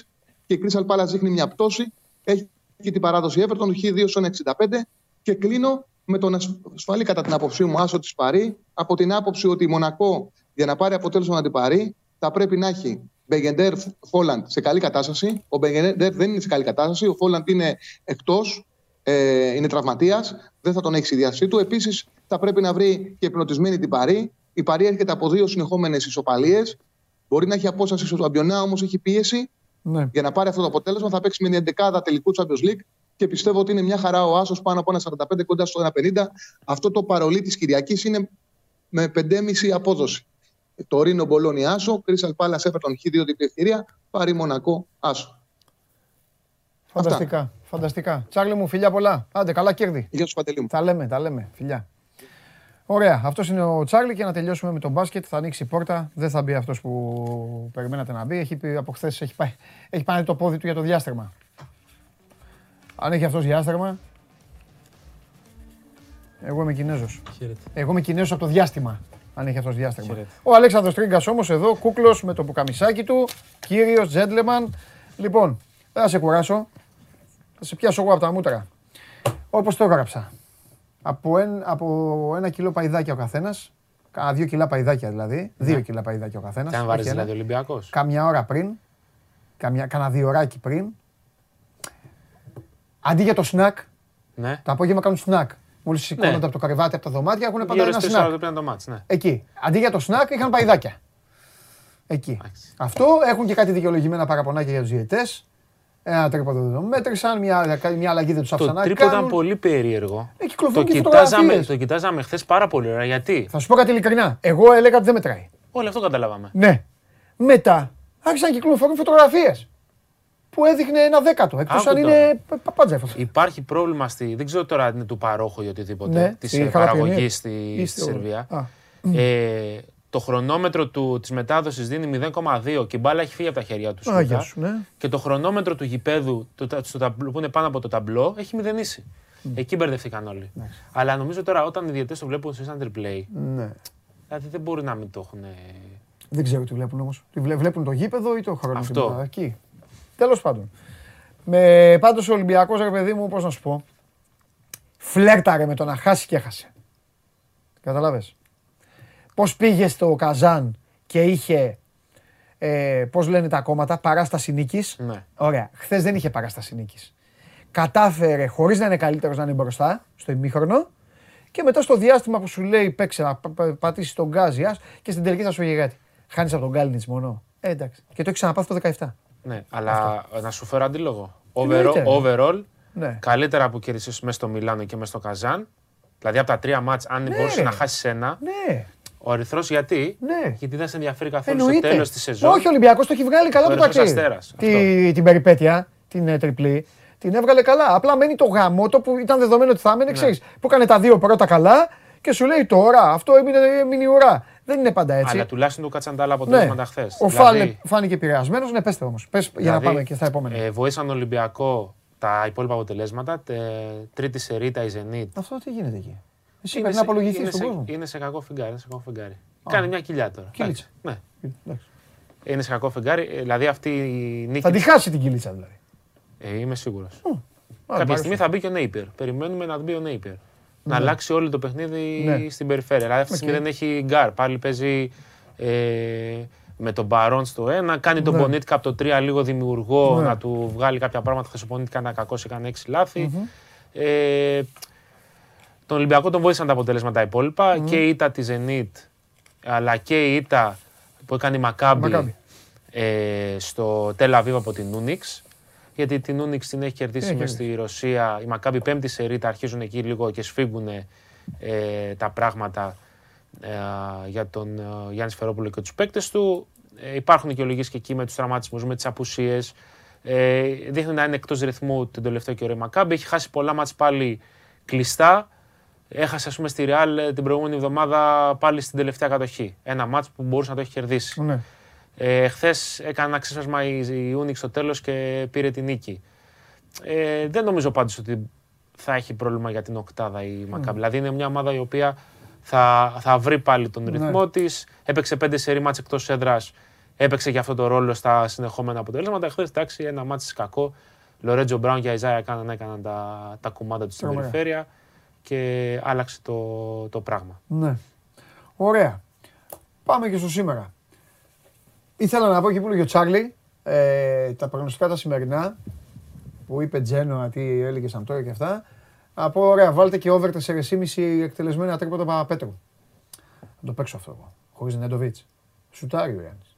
Και η Crystal Palace δείχνει μια πτώση. Έχει και την παράδοση Everton, Χ2 στο 65. Και κλείνω με τον ασφαλή κατά την άποψή μου άσο της Παρή. Από την άποψη ότι η Μονακό για να πάρει αποτέλεσμα να την πάρει θα πρέπει να έχει Μπεγεντέρ Φόλαντ σε καλή κατάσταση. Ο Μπεγεντέρ δεν είναι σε καλή κατάσταση. Ο Φόλαντ είναι εκτός. Ε, είναι τραυματίας. Δεν θα τον έχει στη διάθεσή του. Επίσης θα πρέπει να βρει και πνοτισμένη την Παρή. Η Παρή έρχεται από δύο συνεχόμενες ισοπαλίες. Μπορεί να έχει απόσταση στο Αμπιονά, όμως έχει πίεση. Ναι. Για να πάρει αυτό το αποτέλεσμα θα παίξει με την 11 τελικού Champions League και πιστεύω ότι είναι μια χαρά ο Άσος πάνω από ένα 45 κοντά στο 1,50. Αυτό το παρολί της Κυριακής είναι με 5,5 απόδοση. Το Ρήνο Μπολόνι Άσο, Crystal Palace Everton Χ2 διπλή ευκαιρία, πάρει Μονακό Άσο. Φανταστικά. Φανταστικά. Τσάρλι μου, φιλιά πολλά. Άντε, καλά κέρδη. Γεια σου, Παντελή μου. Τα λέμε, τα λέμε. Φιλιά. Ωραία. Αυτός είναι ο Τσάρλι και να τελειώσουμε με τον μπάσκετ. Θα ανοίξει η πόρτα. Δεν θα μπει αυτός που περιμένατε να μπει. Έχει πει από χθες έχει πάει, έχει πάει το πόδι του για το διάστρεμα. Αν έχει αυτός διάστρεμα. Εγώ είμαι Κινέζος. Χαίρετε. Εγώ είμαι Κινέζος από το διάστημα. Αν έχει αυτός διάστρεμα. Χαίρετε. Ο Αλέξανδρος Τρίγκας όμως εδώ, κούκλος με το πουκαμισάκι του, κύριος, gentleman. Λοιπόν, δεν θα σε κουράσω. Θα σε πιάσω εγώ από τα μούτρα. Όπως το έγραψα. Από, εν, από ένα κιλό παϊδάκια ο καθένας, κάνα δύο κιλά παϊδάκια δηλαδή, δύο κιλά παϊδάκια ο καθένας. Και αν βάρει όχι ένα. δηλαδή Ολυμπιακός. Κάμια ώρα πριν, κάμια, κάνα δύο ωράκι πριν, αντί για το σνακ, Ναι. τα απόγευμα κάνουν σνακ. Μόλις σηκώνονται από το καρεβάτι, από τα δωμάτια, έχουν πάντα Γύρω ένα στι 4 σνακ. το πήραν το μάτς, ναι. Εκεί. Αντί για το σνακ είχαν παϊδάκια. Εκεί. Αυτό έχουν και κάτι δικαιολογημένα παραπονάκια για τους διαιτέ. Ένα τρίποδο δεν το μέτρησαν, μια, μια αλλαγή δεν τους Το άφησαν να τρίπο ήταν κάνουν. πολύ περίεργο. Ε, κυκλοφορούν Το και κοιτάζαμε, φωτογραφίες. το κοιτάζαμε χθες πάρα πολύ ωραία. Γιατί; Θα σου πω κάτι ειλικρινά. Εγώ έλεγα ότι δεν μετράει. Όλοι αυτό καταλάβαμε. Ναι. Μετά άρχισαν να κυκλοφορούν φωτογραφίες που έδειχνε ένα δέκατο. Εκτός Άκου αν τώρα. είναι παπάντζεφ. Υπάρχει πρόβλημα στη. Δεν ξέρω τώρα αν είναι του παρόχου ή οτιδήποτε. Ναι, Της στη Χαραπιονία. παραγωγής στη, Ή στη στο- Σερβία. Α. Ε, το χρονόμετρο του, της μετάδοσης δίνει 0,2 και η μπάλα έχει φύγει από τα χέρια του. Άγια Σκούτα. σου, ναι. Και το χρονόμετρο του γηπέδου το, τα- στο ταμπλό, που είναι πάνω από το ταμπλό έχει μηδενίσει. Εκεί μπερδευτήκαν όλοι. Αλλά νομίζω τώρα όταν οι διαιτές το βλέπουν σε instant replay, Ναι. δηλαδή δεν μπορεί να μην το έχουν. Δεν ξέρω τι βλέπουν όμως. Βλέπουν το γήπεδο ή το χρόνο. Αυτό. την- Εκεί. Τέλος πάντων. Με πάντως ο Ολυμπιακός, ρε παιδί μου, πώς να σου πω. Φλέρταρε με το να χάσει και έχασε. Καταλάβες. Πώς πήγε στο Καζάν και είχε. Ε, πώς λένε τα κόμματα, παράσταση νίκης. Ναι. Ωραία. Χθες δεν είχε παράσταση νίκης. Κατάφερε χωρίς να είναι καλύτερος να είναι μπροστά στο ημίχρονο και μετά στο διάστημα που σου λέει παίξε να πα- πα- πατήσεις τον γκάζι ας, και στην τελική θα σου βγει κάτι. Χάνεις από τον Γκάλινιτς μόνο. Ε, εντάξει. Και το έχεις ξαναπάθει το 17. Ναι, αλλά να σου φέρω αντίλογο. Εννοείται. Overall, overall Ναι. καλύτερα που κέρδισες μέσα στο Μιλάνο και μέσα στο Καζάν. Δηλαδή από τα τρία μάτς, αν Ναι, μπορούσες ρε. να χάσεις ένα. Ναι. Ο Ερυθρός γιατί; Ναι. Γιατί δεν σε ενδιαφέρει καθόλου Εννοείται. στο τέλος της σεζόν. Όχι, ο Ολυμπιακός το έχει βγάλει καλά Ο το Ερυθρός ταξίδι. Αστέρας, Τη, την περιπέτεια, την ε, τριπλή, την έβγαλε καλά. Απλά μένει το γαμότο που ήταν δεδομένο ότι θα Ναι. έμενε, ξέρεις, που έκανε τα δύο πρώτα καλά και σου λέει τώρα αυτό έμεινε, έμεινε η ουρά. Δεν είναι πάντα έτσι. Αλλά τουλάχιστον του κάτσαν τα άλλα Ναι. αποτελέσματα χθες. Ο Φάλε φάνηκε επηρεασμένο. Ναι, πέστε όμως. Πες για να πάμε και στα επόμενα. Δηλαδή, Ε, βοήθησαν τον Ολυμπιακό τα υπόλοιπα αποτελέσματα. Τε, τρίτη σερί ήττα η Zenit. Αυτό τι γίνεται εκεί; Εσύ Είναι πρέπει να σε- απολογηθείς είναι στον σε- κόσμο. Είναι σε κακό φεγγάρι. Είναι σε κακό φεγγάρι. Κάνει μια κοιλιά τώρα. Κοιλίτσα. Εντάξει, Ναι. Εντάξει. Είναι σε κακό φεγγάρι. Ε, Δηλαδή αυτή η νίκη. Θα τη χάσει την κοιλίτσα δηλαδή. Ε, είμαι σίγουρος. μ' Κάποια άρεσε. στιγμή θα μπει και ο Νέιπερ. Περιμένουμε να μπει ο Νέιπερ. Να Ναι. αλλάξει όλο το παιχνίδι Ναι. στην περιφέρεια. Δηλαδή αυτή τη στιγμή Οκ. δεν έχει γκαρντ. Πάλι παίζει ε, με τον Μπαρόν στο 1. Κάνει τον Ναι. Πονίτκα από το 3 λίγο δημιουργό Ναι. να του βγάλει κάποια πράγματα. Χθες ο Πονίτκα ήταν κακό, έκανε 6 λάθη. Ε, τον Ολυμπιακό τον βοήθησαν τα αποτελέσματα τα υπόλοιπα. Και η ήττα τη Zenit αλλά και η ήττα που έκανε η Μακάμπη Μακάμπι. ε, στο Τελαβίβ από την Ούνιξ. Γιατί την Ούνιξ την έχει κερδίσει Έχει μες στη Ρωσία. Η Μακάμπη πέμπτη σερίτα αρχίζουν εκεί λίγο και σφίγγουν ε, τα πράγματα ε, για τον ε, Γιάννη Σφερόπουλο και τους παίκτες του. Ε, υπάρχουν και ολογίες και εκεί με τους τραυματισμούς, με τις απουσίες. Ε, δείχνει να είναι εκτός ρυθμού την τελευταίο καιρό η Μακάμπη. Έχει χάσει πολλά μάτς πάλι κλειστά. Έχασε, ας πούμε, στη Real ε, την προηγούμενη εβδομάδα πάλι στην τελευταία κατοχή. Ένα μάτς που μπορούσε να το έχει κερδίσει. Ναι. Ε, Χθες έκανε ένα ξέσπασμα η, η Unix στο τέλος και πήρε την νίκη. Ε, δεν νομίζω πάντως ότι θα έχει πρόβλημα για την οκτάδα η Μακάμπη. Δηλαδή είναι μια ομάδα η οποία θα, θα βρει πάλι τον Ναι. ρυθμό της. Έπαιξε πέντε σερή μάτς εκτός έδρας. Έπαιξε και αυτό το ρόλο στα συνεχόμενα αποτελέσματα. Χθες εντάξει, ένα μάτς κακό. Λορέτζο Μπράουν και Αϊζάια έκαναν, έκαναν τα, τα κουμάντα του στην Τρομερά. περιφέρεια και άλλαξε το, το πράγμα. Ναι. Ωραία. Πάμε και στο σήμερα. Ήθελα να πω εκεί που έλεγε ο Τσάρλι, ε, τα προγνωστικά τα σημερινά, που είπε Τζένοα, τι έλεγες Σαμπτόρια και αυτά. Να πω, ωραία, βάλτε και over 4,5 εκτελεσμένα τρίποτα Παπαπέτρου. Να το παίξω αυτό εγώ, χωρίς Νέντοβιτς. Σουτάρει ο Γιάννης.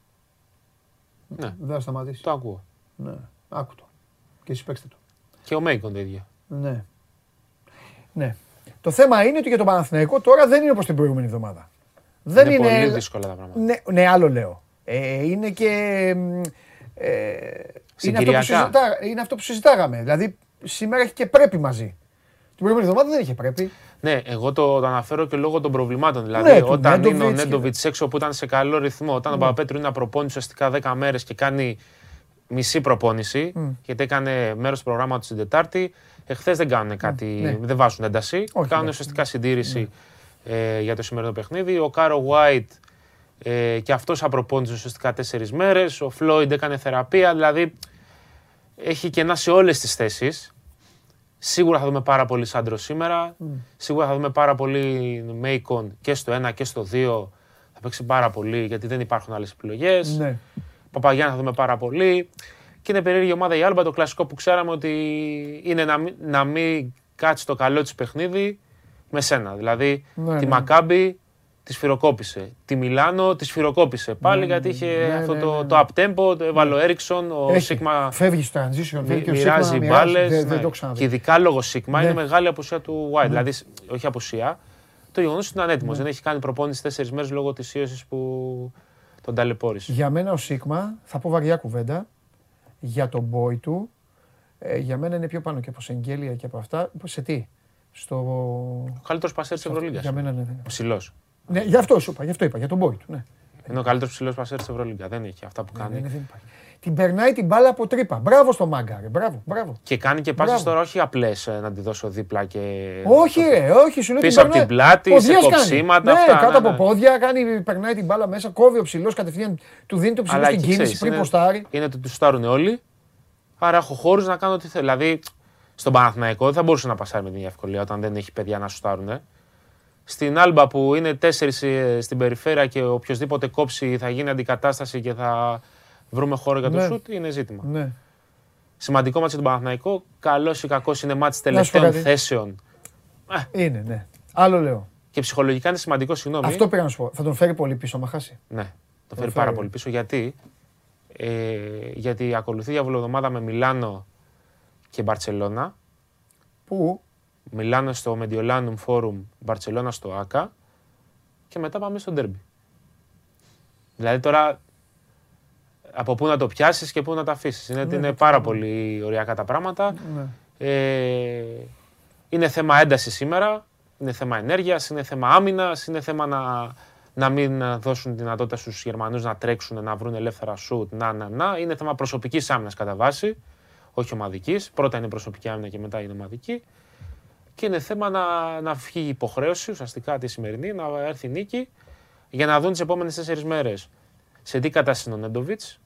Ναι, Δεν θα σταματήσει. το ακούω. Ναι, άκου το. Και εσείς παίξτε το. Και ο Μέικον το ίδιο. Ναι. Ναι. Το θέμα είναι ότι για τον Παναθηναϊκό τώρα δεν είναι όπως την προηγούμενη εβδομάδα. Δεν είναι, είναι, πολύ δύσκολα τα πράγματα. Ναι, ναι, άλλο λέω. Ε, είναι και. μ, Ε, είναι, αυτό που Συγκυριακά. συζητά, είναι αυτό που συζητάγαμε. Δηλαδή σήμερα έχει και πρέπει μαζί. Την προηγούμενη εβδομάδα δεν είχε πρέπει. Ναι, εγώ το, το αναφέρω και λόγω των προβλημάτων. Δηλαδή, Ναι, του όταν είναι ο Νέντοβιτς και- Νέντοβιτς έξω που ήταν σε καλό ρυθμό, όταν ο Ναι. Παπαπέτρου είναι απροπόνηση ουσιαστικά 10 μέρες και κάνει μισή προπόνηση, Μμ. γιατί έκανε μέρος του προγράμματος την Τετάρτη, εχθές δεν κάνουν κάτι, ναι. δεν βάζουν ένταση. Όχι, κάνουν εντάξει. ουσιαστικά συντήρηση ε, για το σημερινό παιχνίδι. Ο Κάρο White ε, και αυτός απροπόνησε ουσιαστικά τέσσερις μέρες. Ο Φλόιντ έκανε θεραπεία. Δηλαδή έχει κενά σε όλες τις θέσεις. Σίγουρα θα δούμε πάρα πολύ Σάντρο σήμερα. Σίγουρα θα δούμε πάρα πολύ Μέικον και στο 1 και στο 2. Θα παίξει πάρα πολύ γιατί δεν υπάρχουν άλλες επιλογές. Ναι. Παπαγιάννα θα δούμε πάρα πολύ. Και είναι περίεργη η ομάδα η Άλμπα, το κλασικό που ξέραμε ότι είναι να μην, να μην κάτσει το καλό της παιχνίδι με σένα. Δηλαδή Ναι, τη ναι. Μακάμπη της σφυροκόπησε. Τη Μιλάνο της σφυροκόπησε. Πάλι γιατί είχε ναι, αυτό ναι, το, ναι. το up tempo, το έβαλε ο Έριξον, ο Έχει. Σίγμα Φεύγει στο transition, φεύγει και ο Σίγμα μοιράζει μοιράζει. μπάλες. Δεν, δεν το ξαναδεί. Και ειδικά λόγω Σίγμα Ναι. είναι μεγάλη απουσία του White. Δηλαδή, όχι απουσία, το γεγονός ότι ήταν έτοιμο. Δεν έχει κάνει προπόνηση τέσσερις μέρες λόγω της ίωσης που τον ταλαιπώρησε. Για μένα ο Σίγμα, θα πω βαριά κουβέντα, για τον boy του, ε, για μένα είναι πιο πάνω και από Σεγγέλια και από αυτά. Σε τι, στο... Ο καλύτερος πασέρ της Ευρωλίγα. Για μένα ναι. ναι. Ψηλός. Ναι, γι' αυτό σου είπα, γι' αυτό είπα, για τον boy του. Ναι. Είναι ο καλύτερος ψηλός πασέρ της Ευρωλίγα. Δεν έχει αυτά που κάνει. Ναι, ναι, δεν υπάρχει. Την περνάει την μπάλα από τρύπα. Μπράβο στο μάγκα, ρε. Μπράβο, μπράβο. Και κάνει και Μπράβο. πάσει τώρα όχι απλές να τη δώσω δίπλα και. Όχι, ρε, όχι, σου λέω Πίσω την από την περνάει. πλάτη, σε Ποδιές κάνει. κοψίματα, Ναι, αυτά, κάτω ναι, από ναι. πόδια, κάνει, περνάει την μπάλα μέσα, κόβει ο ψηλός κατευθείαν, του δίνει το ψηλό Αλλά στην εκεί κίνηση ξέρεις, πριν είναι- ποστάρει. Είναι ότι τους στάρουν όλοι. Άρα έχω χώρους να κάνω ό,τι θέλω. Δηλαδή, στον Παναθηναϊκό δεν θα μπορούσε να πασάρει με την ευκολία όταν δεν έχει παιδιά να σου στάρουν. Στην Άλμπα που είναι τέσσερις στην περιφέρεια και οποιοδήποτε κόψει θα γίνει αντικατάσταση και θα βρούμε χώρο για το Ναι. σουτ, είναι ζήτημα. Ναι. Σημαντικό μάτι για τον Παναθηναϊκό. Καλός ή κακός είναι μάτι Να σου πω τελευταίων κάτι. θέσεων. Είναι, ναι. Άλλο λέω. Και ψυχολογικά είναι σημαντικό, συγγνώμη. Αυτό πήγα να σου πω. Θα τον φέρει πολύ πίσω, μα χάσει. Ναι, το Το φέρει φέρει. πάρα πολύ πίσω. Γιατί, ε, γιατί ακολουθεί διαβολοδομάδα με Μιλάνο και Μπαρτσελώνα. Πού; Μιλάνο στο Mediolanum Forum, Μπαρτσελώνα στο ΆΚΑ και μετά πάμε στο Ντέρμπι. Δηλαδή τώρα από πού να το πιάσεις και πού να το αφήσεις. Είναι, Ναι, είναι ναι, πάρα ναι. πολύ ωριακά τα πράγματα. Ναι. Ε, είναι θέμα έντασης σήμερα, είναι θέμα ενέργειας, είναι θέμα άμυνας, είναι θέμα να, να μην ε, δώσουν δυνατότητα στους Γερμανούς να τρέξουν, να βρουν ελεύθερα σουτ, να, να, να. Είναι θέμα προσωπικής άμυνας κατά βάση, όχι ομαδικής. Πρώτα είναι προσωπική άμυνα και μετά είναι ομαδική. Και είναι θέμα να, να φύγει η υποχρέωση ουσιαστικά τη σημερινή, να έρθει η νίκη για να δουν τις επόμενες τέσσερις μέρες σε τι κατάσταση είναι ο Νέντοβιτς;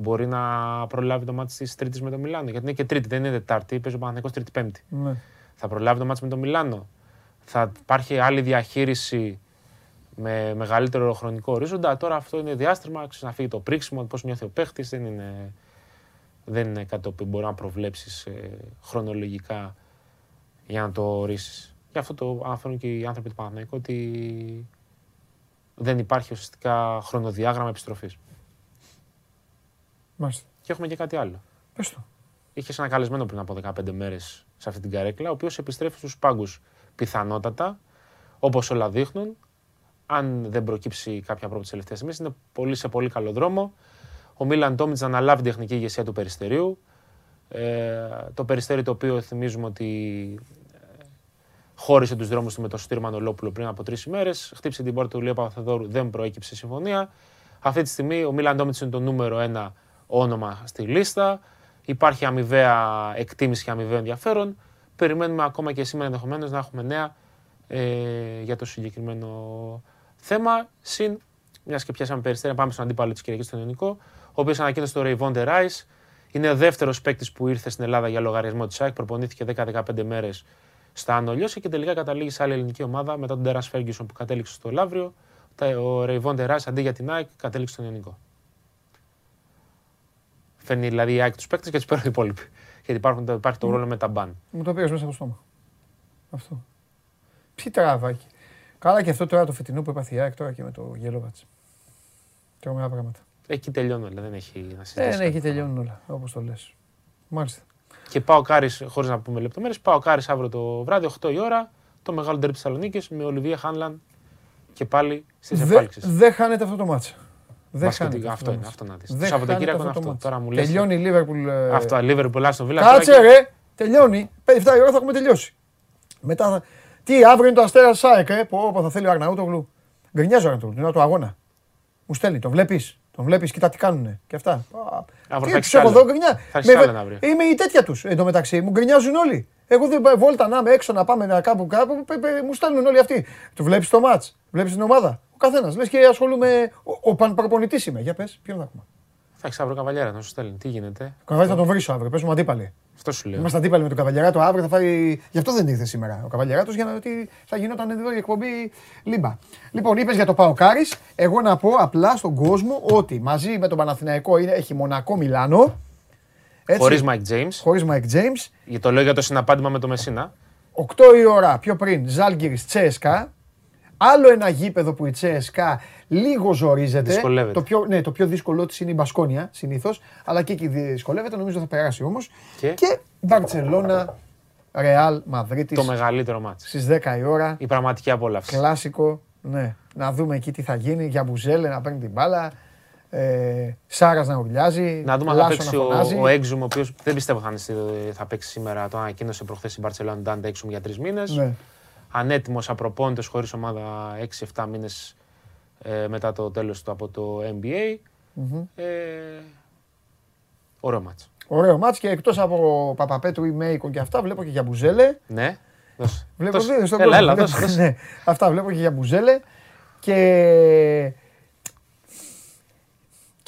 Μπορεί να προλάβει το μάτι της Τρίτης με το Μιλάνο. Γιατί είναι και Τρίτη, δεν είναι Τετάρτη, παίζει ο Παναθηναϊκός Τρίτη-Πέμπτη. Ναι. Θα προλάβει το μάτι με το Μιλάνο. Θα υπάρχει άλλη διαχείριση με μεγαλύτερο χρονικό ορίζοντα. Τώρα αυτό είναι διάστημα, ξέρεις, να φύγει το πρίξιμο, πώς νιώθει ο παίχτης. Δεν είναι, δεν είναι κάτι το οποίο μπορεί να προβλέψεις χρονολογικά για να το ορίσεις. Γι' αυτό το αναφέρουν και οι άνθρωποι του Παναθηναϊκού ότι δεν υπάρχει ουσιαστικά χρονοδιάγραμμα επιστροφής. Μάλιστα. Και έχουμε και κάτι άλλο. Πες το. Είχες ένα καλεσμένο πριν από 15 μέρες σε αυτή την καρέκλα, ο οποίος επιστρέφει στους πάγκους πιθανότατα, όπως όλα δείχνουν. Αν δεν προκύψει κάποια πρόβλημα τις τελευταίες στιγμές, είναι πολύ, σε πολύ καλό δρόμο. Ο Μίλαν Τόμιτς αναλάβει την τεχνική ηγεσία του περιστερίου. Ε, το περιστέρι το οποίο θυμίζουμε ότι ε, χώρισε τους δρόμους του με το Στήρ Μανολόπουλο πριν από τρεις ημέρες. Χτύπησε την πόρτα του Λίου Παπαθεδόρου, δεν προέκυψε συμφωνία. Αυτή τη στιγμή ο Μίλαν Τόμιτ είναι το νούμερο ένα όνομα στη λίστα. Υπάρχει αμοιβαία εκτίμηση και αμοιβαίο ενδιαφέρον. Περιμένουμε ακόμα και σήμερα ενδεχομένως να έχουμε νέα ε, για το συγκεκριμένο θέμα. Συν, μιας και πιάσαμε περιστέρια, πάμε στον αντίπαλο της Κυριακής, τον Ιωνικό, ο οποίος ανακοίνωσε το Ρεϊβόντε Ράις. Είναι ο δεύτερος παίκτης που ήρθε στην Ελλάδα για λογαριασμό της ΑΕΚ. Προπονήθηκε 10-15 μέρες στα Άνω Λιώση και τελικά καταλήγει σε άλλη ελληνική ομάδα μετά τον Τέρας Φέργκισον που κατέληξε στο Λαύριο. Ο Ρεϊβόντε Ράι αντί για την ΑΕΚ κατέληξε στον Ιωνικό. Φέρνει δηλαδή η ΑΕΚ τους παίκτες και τους παίρνουν οι υπόλοιποι. Γιατί υπάρχουν, υπάρχει το ρόλο με τα μπαν. Μου το πήρε μέσα από το στόμα. Αυτό. Ποιοι τραβάκι. Καλά και αυτό τώρα το φετινό που έπαθε η ΑΕΚ τώρα και με το Γελόβατς. Τρομερά πράγματα. Εκεί τελειώνει όλα, δεν έχει να Ε, συζητήσει. ναι, εκεί τελειώνουν όλα, όπως το λες. Μάλιστα. Και πάω Κάρις, χωρίς να πούμε λεπτομέρειες, πάω Κάρις αύριο το βράδυ, 8 η ώρα, το μεγάλο ντέρμπι Θεσσαλονίκης με Ολιβία Χάνλαν και πάλι στις Δε- εφάλξει. Δεν χάνεται αυτό το μάτσα. Δεν Μπασκετικά, χάνεται αυτό το είναι, μάτς. αυτό να δεις. Δεν Το Σαββατοκύριακο χάνεται είναι το αυτό. μάτς. Τώρα μου λες- Τελειώνει η Λίβερπουλ. ε, Αυτό, Λίβερπουλ, Άστον Βίλα. Κάτσε τώρα και- ρε, τελειώνει. 5-7 η ώρα θα έχουμε τελειώσει. Μετά, θα- τι αύριο είναι το Αστέρα Σάεκ, ε, που όπου θα θέλει ο Αρναούτογλου. Γκρινιάζει ο Αρναούτογλου, την ώρα του αγώνα. Μου στέλνει, τον βλέπεις. Τον βλέπεις, κοίτα τι κάνουνε και αυτά. Α, Αύριο Τι θα τους έχεις έχω άλλα. εδώ, γκρινιά. Θα έχεις Με- άλλα αύριο. Είμαι η τέτοια τους εν τω μεταξύ. Μου γκρινιάζουν όλοι. Εγώ δεν πάω βόλτα να είμαι έξω να πάμε να κάπου κάπου. πε- πε- Μου στέλνουν όλοι αυτοί. Του βλέπεις το ματ, βλέπεις την ομάδα. Ο καθένας. Λες και ασχολούμαι. Ο, ο πανπροπονητής είμαι. Για πες, ποιον θα έχουμε. Θα έχεις αύριο καβαλιέρα να σου στέλνει. Τι γίνεται; Καβαλιά θα τον βρίσω αύριο. Πες μου αντίπαλοι. Αυτό σου λέω. Είμαστε αντίπαλοι με τον Καβαλιαράτο αύριο. Θα φάει... Γι' αυτό δεν ήρθε σήμερα ο Καβαλιαράτος για να ότι θα γινόταν εδώ η εκπομπή λίμπα. Λοιπόν, είπες για το Παοκάρι. Εγώ να πω απλά στον κόσμο ότι μαζί με τον Παναθηναϊκό είναι, έχει Μονακό Μιλάνο. Χωρίς Mike James. Χωρίς Mike James. Για το λέω για το συναπάντημα με το Μεσίνα. 8 η ώρα πιο πριν Ζάλγκυρη Τσέσκα. Άλλο ένα γήπεδο που η Τσέσκα λίγο ζορίζεται. Δυσκολεύεται. Το πιο, ναι, το πιο δύσκολό της είναι η Μπασκόνια συνήθως. Αλλά και εκεί δυσκολεύεται. Νομίζω θα περάσει όμως. Και, Και Μπαρσελόνα, Ρεάλ Μαδρίτης. το μεγαλύτερο μάτι. Στις 10 η ώρα. Η πραγματική απόλαυση. Κλάσικο. Ναι. Να δούμε εκεί τι θα γίνει. Για Μπουζέλε να παίρνει την μπάλα. Ε, Σάρας να ουρλιάζει. Να δούμε αν θα Λάσο παίξει να ο, φωνάζει. ο Έξουμ, ο οποίος δεν πιστεύω θα, είναι στη- θα παίξει σήμερα. Το ανακοίνωσε προχθές η Μπαρσελόνα Ντάντε Έξουμ για τρεις μήνες. Ναι. Ανέτοιμος απροπόνητο χωρίς ομάδα 6-7 μήνες ε, μετά το τέλος του από το NBA. Μμμ. Ε, ωραίο μάτς. Ωραίο μάτς και εκτός από Παπαπέτρου ή Μέικον και αυτά βλέπω και για Μπουζέλε. Ναι. Δώσε. Βλέπω Δώσε. στον Έλα, κόσμο. έλα, Βλέπω- δώσε, δώσε. ναι, αυτά βλέπω και για Μπουζέλε. Και...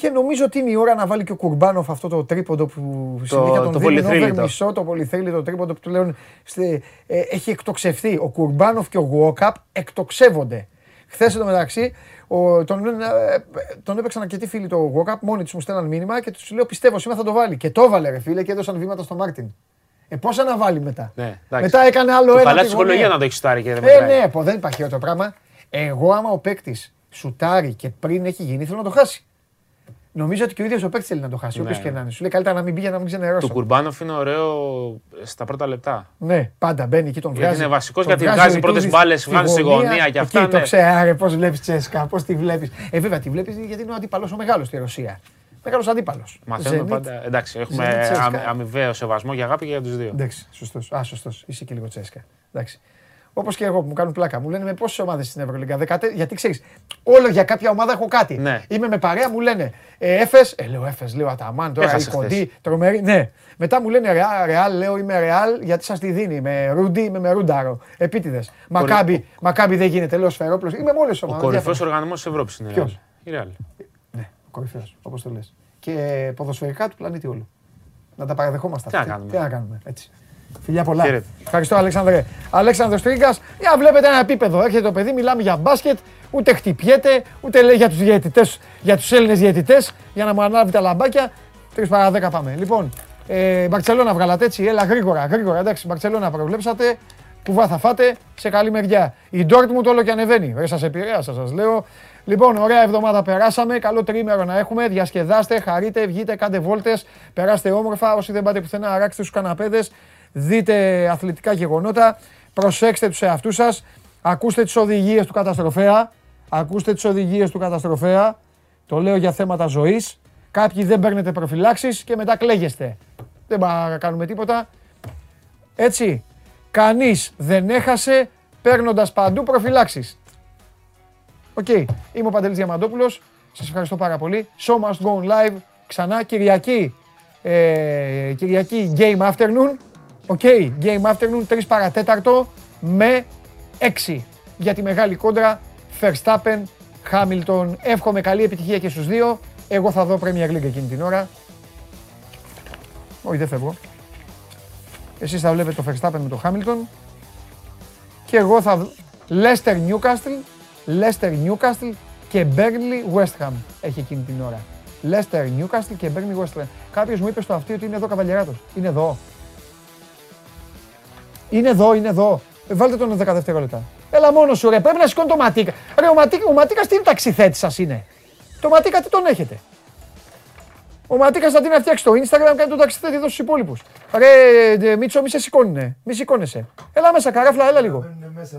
και νομίζω ότι είναι η ώρα να βάλει και ο Κουρμπάνοφ αυτό το τρίποντο που συνέχεια τον το δίνει πολυθρύλιτο. over μισό, το πολυθρύλιτο τρίποντο που του λένε στε- ε, έχει εκτοξευθεί. Ο Κουρμπάνοφ και ο Γουόκαπ εκτοξεύονται. Χθες εντωμεταξύ ο, τον, ε, τον έπαιξαν αρκετοί φίλοι το Γουόκαπ, μόνοι τους μου στέλναν μήνυμα και τους λέω πιστεύω σήμερα θα το βάλει. Και το έβαλε ρε φίλε και έδωσαν βήματα στο Μάρτιν. Ε, πόσα να βάλει μετά; Ναι, εντάξει. Μετά έκανε άλλο Του ένα. Καλά τη ψυχολογία γωνία. να το έχει σουτάρει και δεν Ε, μετράει. ναι, πω, δεν υπάρχει αυτό το πράγμα. Εγώ, άμα ο παίκτης σουτάρει και πριν έχει γίνει, θέλω να το χάσει. Νομίζω ότι και ο ίδιος ο παίκτης θέλει να το χάσει. Ναι. Όποιος και να είναι. Σου λέει καλύτερα να μην πήγε να μην ξενερώσω. Το Κουρμπάνοφ είναι ωραίο στα πρώτα λεπτά. Ναι, πάντα μπαίνει εκεί τον Γιατί βγάζει. είναι βασικός, τον γιατί βγάζει ο πρώτες Ιτούδης μπάλες, στη βγάζει στη γωνία και αυτά, Εκεί το ναι. ξέρει, πώς βλέπεις Τσέσκα, πώς τη βλέπεις. Ε, βέβαια τη βλέπεις γιατί είναι ο αντίπαλος ο μεγάλος στη Ρωσία. Μεγάλος αντίπαλος. Μαθαίνουμε πάντα. Εντάξει, έχουμε Zenit Τσέσκα. αμοι- αμοιβαίο σεβασμό για αγάπη και για τους δύο. Εντάξει, σωστός. Α, σωστός. Είσαι και λίγο Τσέσκα. Εντάξει. Όπως και εγώ που μου κάνουν πλάκα. Μου λένε με πόσες ομάδες στην Ευρωλίγκα; 14, γιατί ξέρεις, όλο για κάποια ομάδα έχω κάτι. Ναι. Είμαι με παρέα, μου λένε ε, Έφε, ε, λέω Έφε, λέω Αταμάν, τώρα Έχασες η κοντή, χθες. τρομερή. Ναι. Μετά μου λένε Ρεάλ, Ρεάλ, λέω είμαι Ρεάλ γιατί σας τη δίνει. Με Ρούντι, είμαι με Ρούνταρο. Επίτηδες. Μακάμπι, Μακάμπι δεν γίνεται, λέω Σφερόπλο. Είμαι με όλες τι Ο ομάδες. κορυφαίος οργανισμός της Ευρώπης είναι. η Ποιος; Real. Η Real. Ναι, ο κορυφαίος, όπως το λες. Και ποδοσφαιρικά του πλανήτη όλου. Να τα παραδεχόμαστε Τι να αυτά. κάνουμε; Τι να κάνουμε. Έτσι. Φιλιά πολλά. Χαίρετε. Ευχαριστώ, Αλέξανδρε. Αλέξανδρος Τρίγκας. Για να βλέπετε ένα επίπεδο. Έρχεται το παιδί, μιλάμε για μπάσκετ. Ούτε χτυπιέται, ούτε λέει για τους διαιτητές, για τους Έλληνες διαιτητές, για να μου ανάβει τα λαμπάκια. Τρεις παρά δέκα πάμε. Λοιπόν, ε, Μπαρσελόνα βγάλατε έτσι. Έλα γρήγορα, γρήγορα. Εντάξει, Μπαρσελόνα προβλέψατε. Που βά θα φάτε σε καλή μεριά. Η Ντόρτμουντ όλο και ανεβαίνει. Δεν σας επηρέασα, σας λέω. Λοιπόν, ωραία εβδομάδα περάσαμε. Καλό τρίμερο να έχουμε. Διασκεδάστε, χαρείτε, βγείτε, κάντε βόλτες. Περάστε όμορφα. Όσοι δεν πάτε πουθενά, αράξτε τους καναπέδες. Δείτε αθλητικά γεγονότα. Προσέξτε τους εαυτούς σας. Ακούστε τις οδηγίες του καταστροφέα. Ακούστε τις οδηγίες του καταστροφέα. Το λέω για θέματα ζωής. Κάποιοι δεν παίρνετε προφυλάξεις και μετά κλαίγεστε. Δεν πάμε να κάνουμε τίποτα. Έτσι. Κανείς δεν έχασε παίρνοντας παντού προφυλάξεις. Οκ. Είμαι ο Παντελής Διαμαντόπουλος. Σας ευχαριστώ πάρα πολύ. Show must go on live. Ξανά Κυριακή. Ε, Κυριακή Game Afternoon. OK. Game Afternoon 3 παρατέταρτο με 6 για τη μεγάλη κόντρα Verstappen Hamilton. Εύχομαι καλή επιτυχία και στους δύο. Εγώ θα δω Premier League εκείνη την ώρα. Όχι, δεν φεύγω. Εσείς θα βλέπετε το Verstappen με το Hamilton. Και εγώ θα δω Leicester Newcastle, Leicester Newcastle και Burnley West Ham έχει εκείνη την ώρα. Leicester Newcastle και Burnley West Ham. Κάποιος μου είπε στο αυτί ότι είναι εδώ καβαλιαράτος. Είναι εδώ. Είναι εδώ, είναι εδώ. Ε, βάλτε τον 10 δευτερόλεπτα. Έλα μόνος σου ρε, πρέπει να σηκώνει το ματίκα. Ρε, ο, ματίκα, ο Ματίκας τι ταξιθέτης σας είναι; Το Ματίκα τι τον έχετε; Ο Ματίκας θα την φτιάξει στο Instagram, κάνει τον ταξιθέτη εδώ στους υπόλοιπους. Ρε, ντε, Μίτσο, μη σε σηκώνουνε. Μη σηκώνεσαι. Έλα μέσα, καράφλα, έλα λίγο.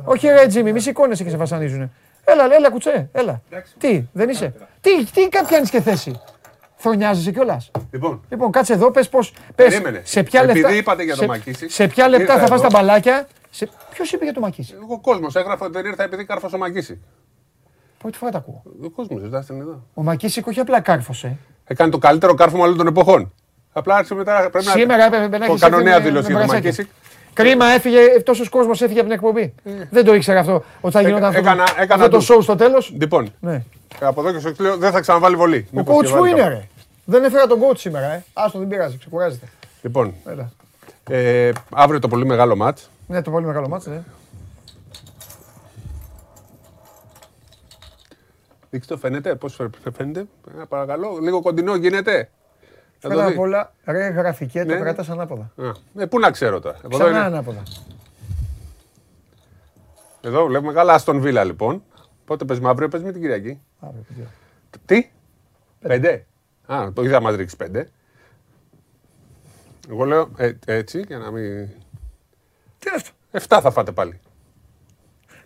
Όχι, ρε, Τζίμι, μη σηκώνεσαι και σε βασανίζουνε. Έλα, έλα, κουτσέ, έλα. Τι, δεν είσαι. Τι, τι πιάνεις και θέση; Θρονιάζεσαι κιόλας. Λοιπόν, Λοιπόν, κάτσε εδώ, πες πώ. Πες Περίμενε. σε ποια Επειδή λεπτά. είπατε για το σε- Μακίση, Σε ποια λεπτά ήρθα θα φας εδώ. τα μπαλάκια; Σε... Ποιος είπε για το Μακίση. ο κόσμος έγραφε ότι δεν ήρθα επειδή κάρφωσε ο Μακίση. Πρώτη φορά τα ακούω. Ο κόσμος, δεν είναι εδώ. Ο Μακίση όχι απλά κάρφωσε. Έκανε το καλύτερο κάρφωμα όλων των εποχών. Απλά άρχισε μετά πρέπει να. Σήμερα έπρεπε να Το έχει κάνω νέα δήλωση για το Μακίση. Κρίμα, έφυγε, τόσος κόσμος έφυγε από την εκπομπή. Δεν το ήξερα αυτό. Ότι θα γινόταν αυτό, Ε. έκανα- το- έκανα αυτό το ντου. show στο τέλος. Λοιπόν, Ναι. από εδώ και στο εξωτερικό δεν θα ξαναβάλει βολή. Ο Μήπως coach και που βάλει είναι, κάπου. ρε. Δεν έφερα τον coach σήμερα, ε. Άστο, δεν πειράζει, ξεκουράζεται. Λοιπόν, Έλα. ε, αύριο το πολύ μεγάλο μάτς. Ναι, το πολύ μεγάλο μάτς, ναι. Δείξτε το, φαίνεται, πώς φαι- φαίνεται. Ε, παρακαλώ, λίγο κοντινό γίνεται. Να το Πρώτα δει. απ' όλα, ρε γραφικέ, το Ναι. κρατάς ανάποδα. Α, ε, πού να ξέρω τώρα. Από εδώ Ξανά είναι. ανάποδα. Εδώ βλέπουμε καλά Αστον Βίλα λοιπόν. Πότε παίζουμε αύριο, παίζουμε την Κυριακή. Αύριο, παιδιά. Τι, πέντε. Α, το είδα μας ρίξει πέντε. Εγώ λέω ε, έτσι για να μην... Τι είναι αυτό; Εφτά θα φάτε πάλι.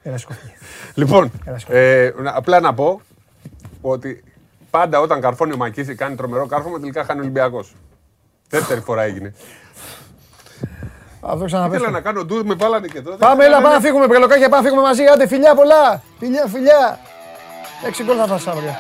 Έλα, σκοφή. Λοιπόν, Έλα, σκοφή. ε, να- απλά να πω ότι πάντα όταν καρφώνει ο Μακίση κάνει τρομερό κάρφωμα, τελικά χάνει ο Ολυμπιακός. Δεύτερη φορά έγινε. Αυτό ξαναπες. Ήθελα να κάνω ντου, με βάλανε και εδώ. Πάμε, έλα, πάμε να φύγουμε, μπρελοκάκια, πάμε να φύγουμε μαζί. Άντε, φιλιά πολλά. Φιλιά, φιλιά. Έξι γκολ θα φας αύριο.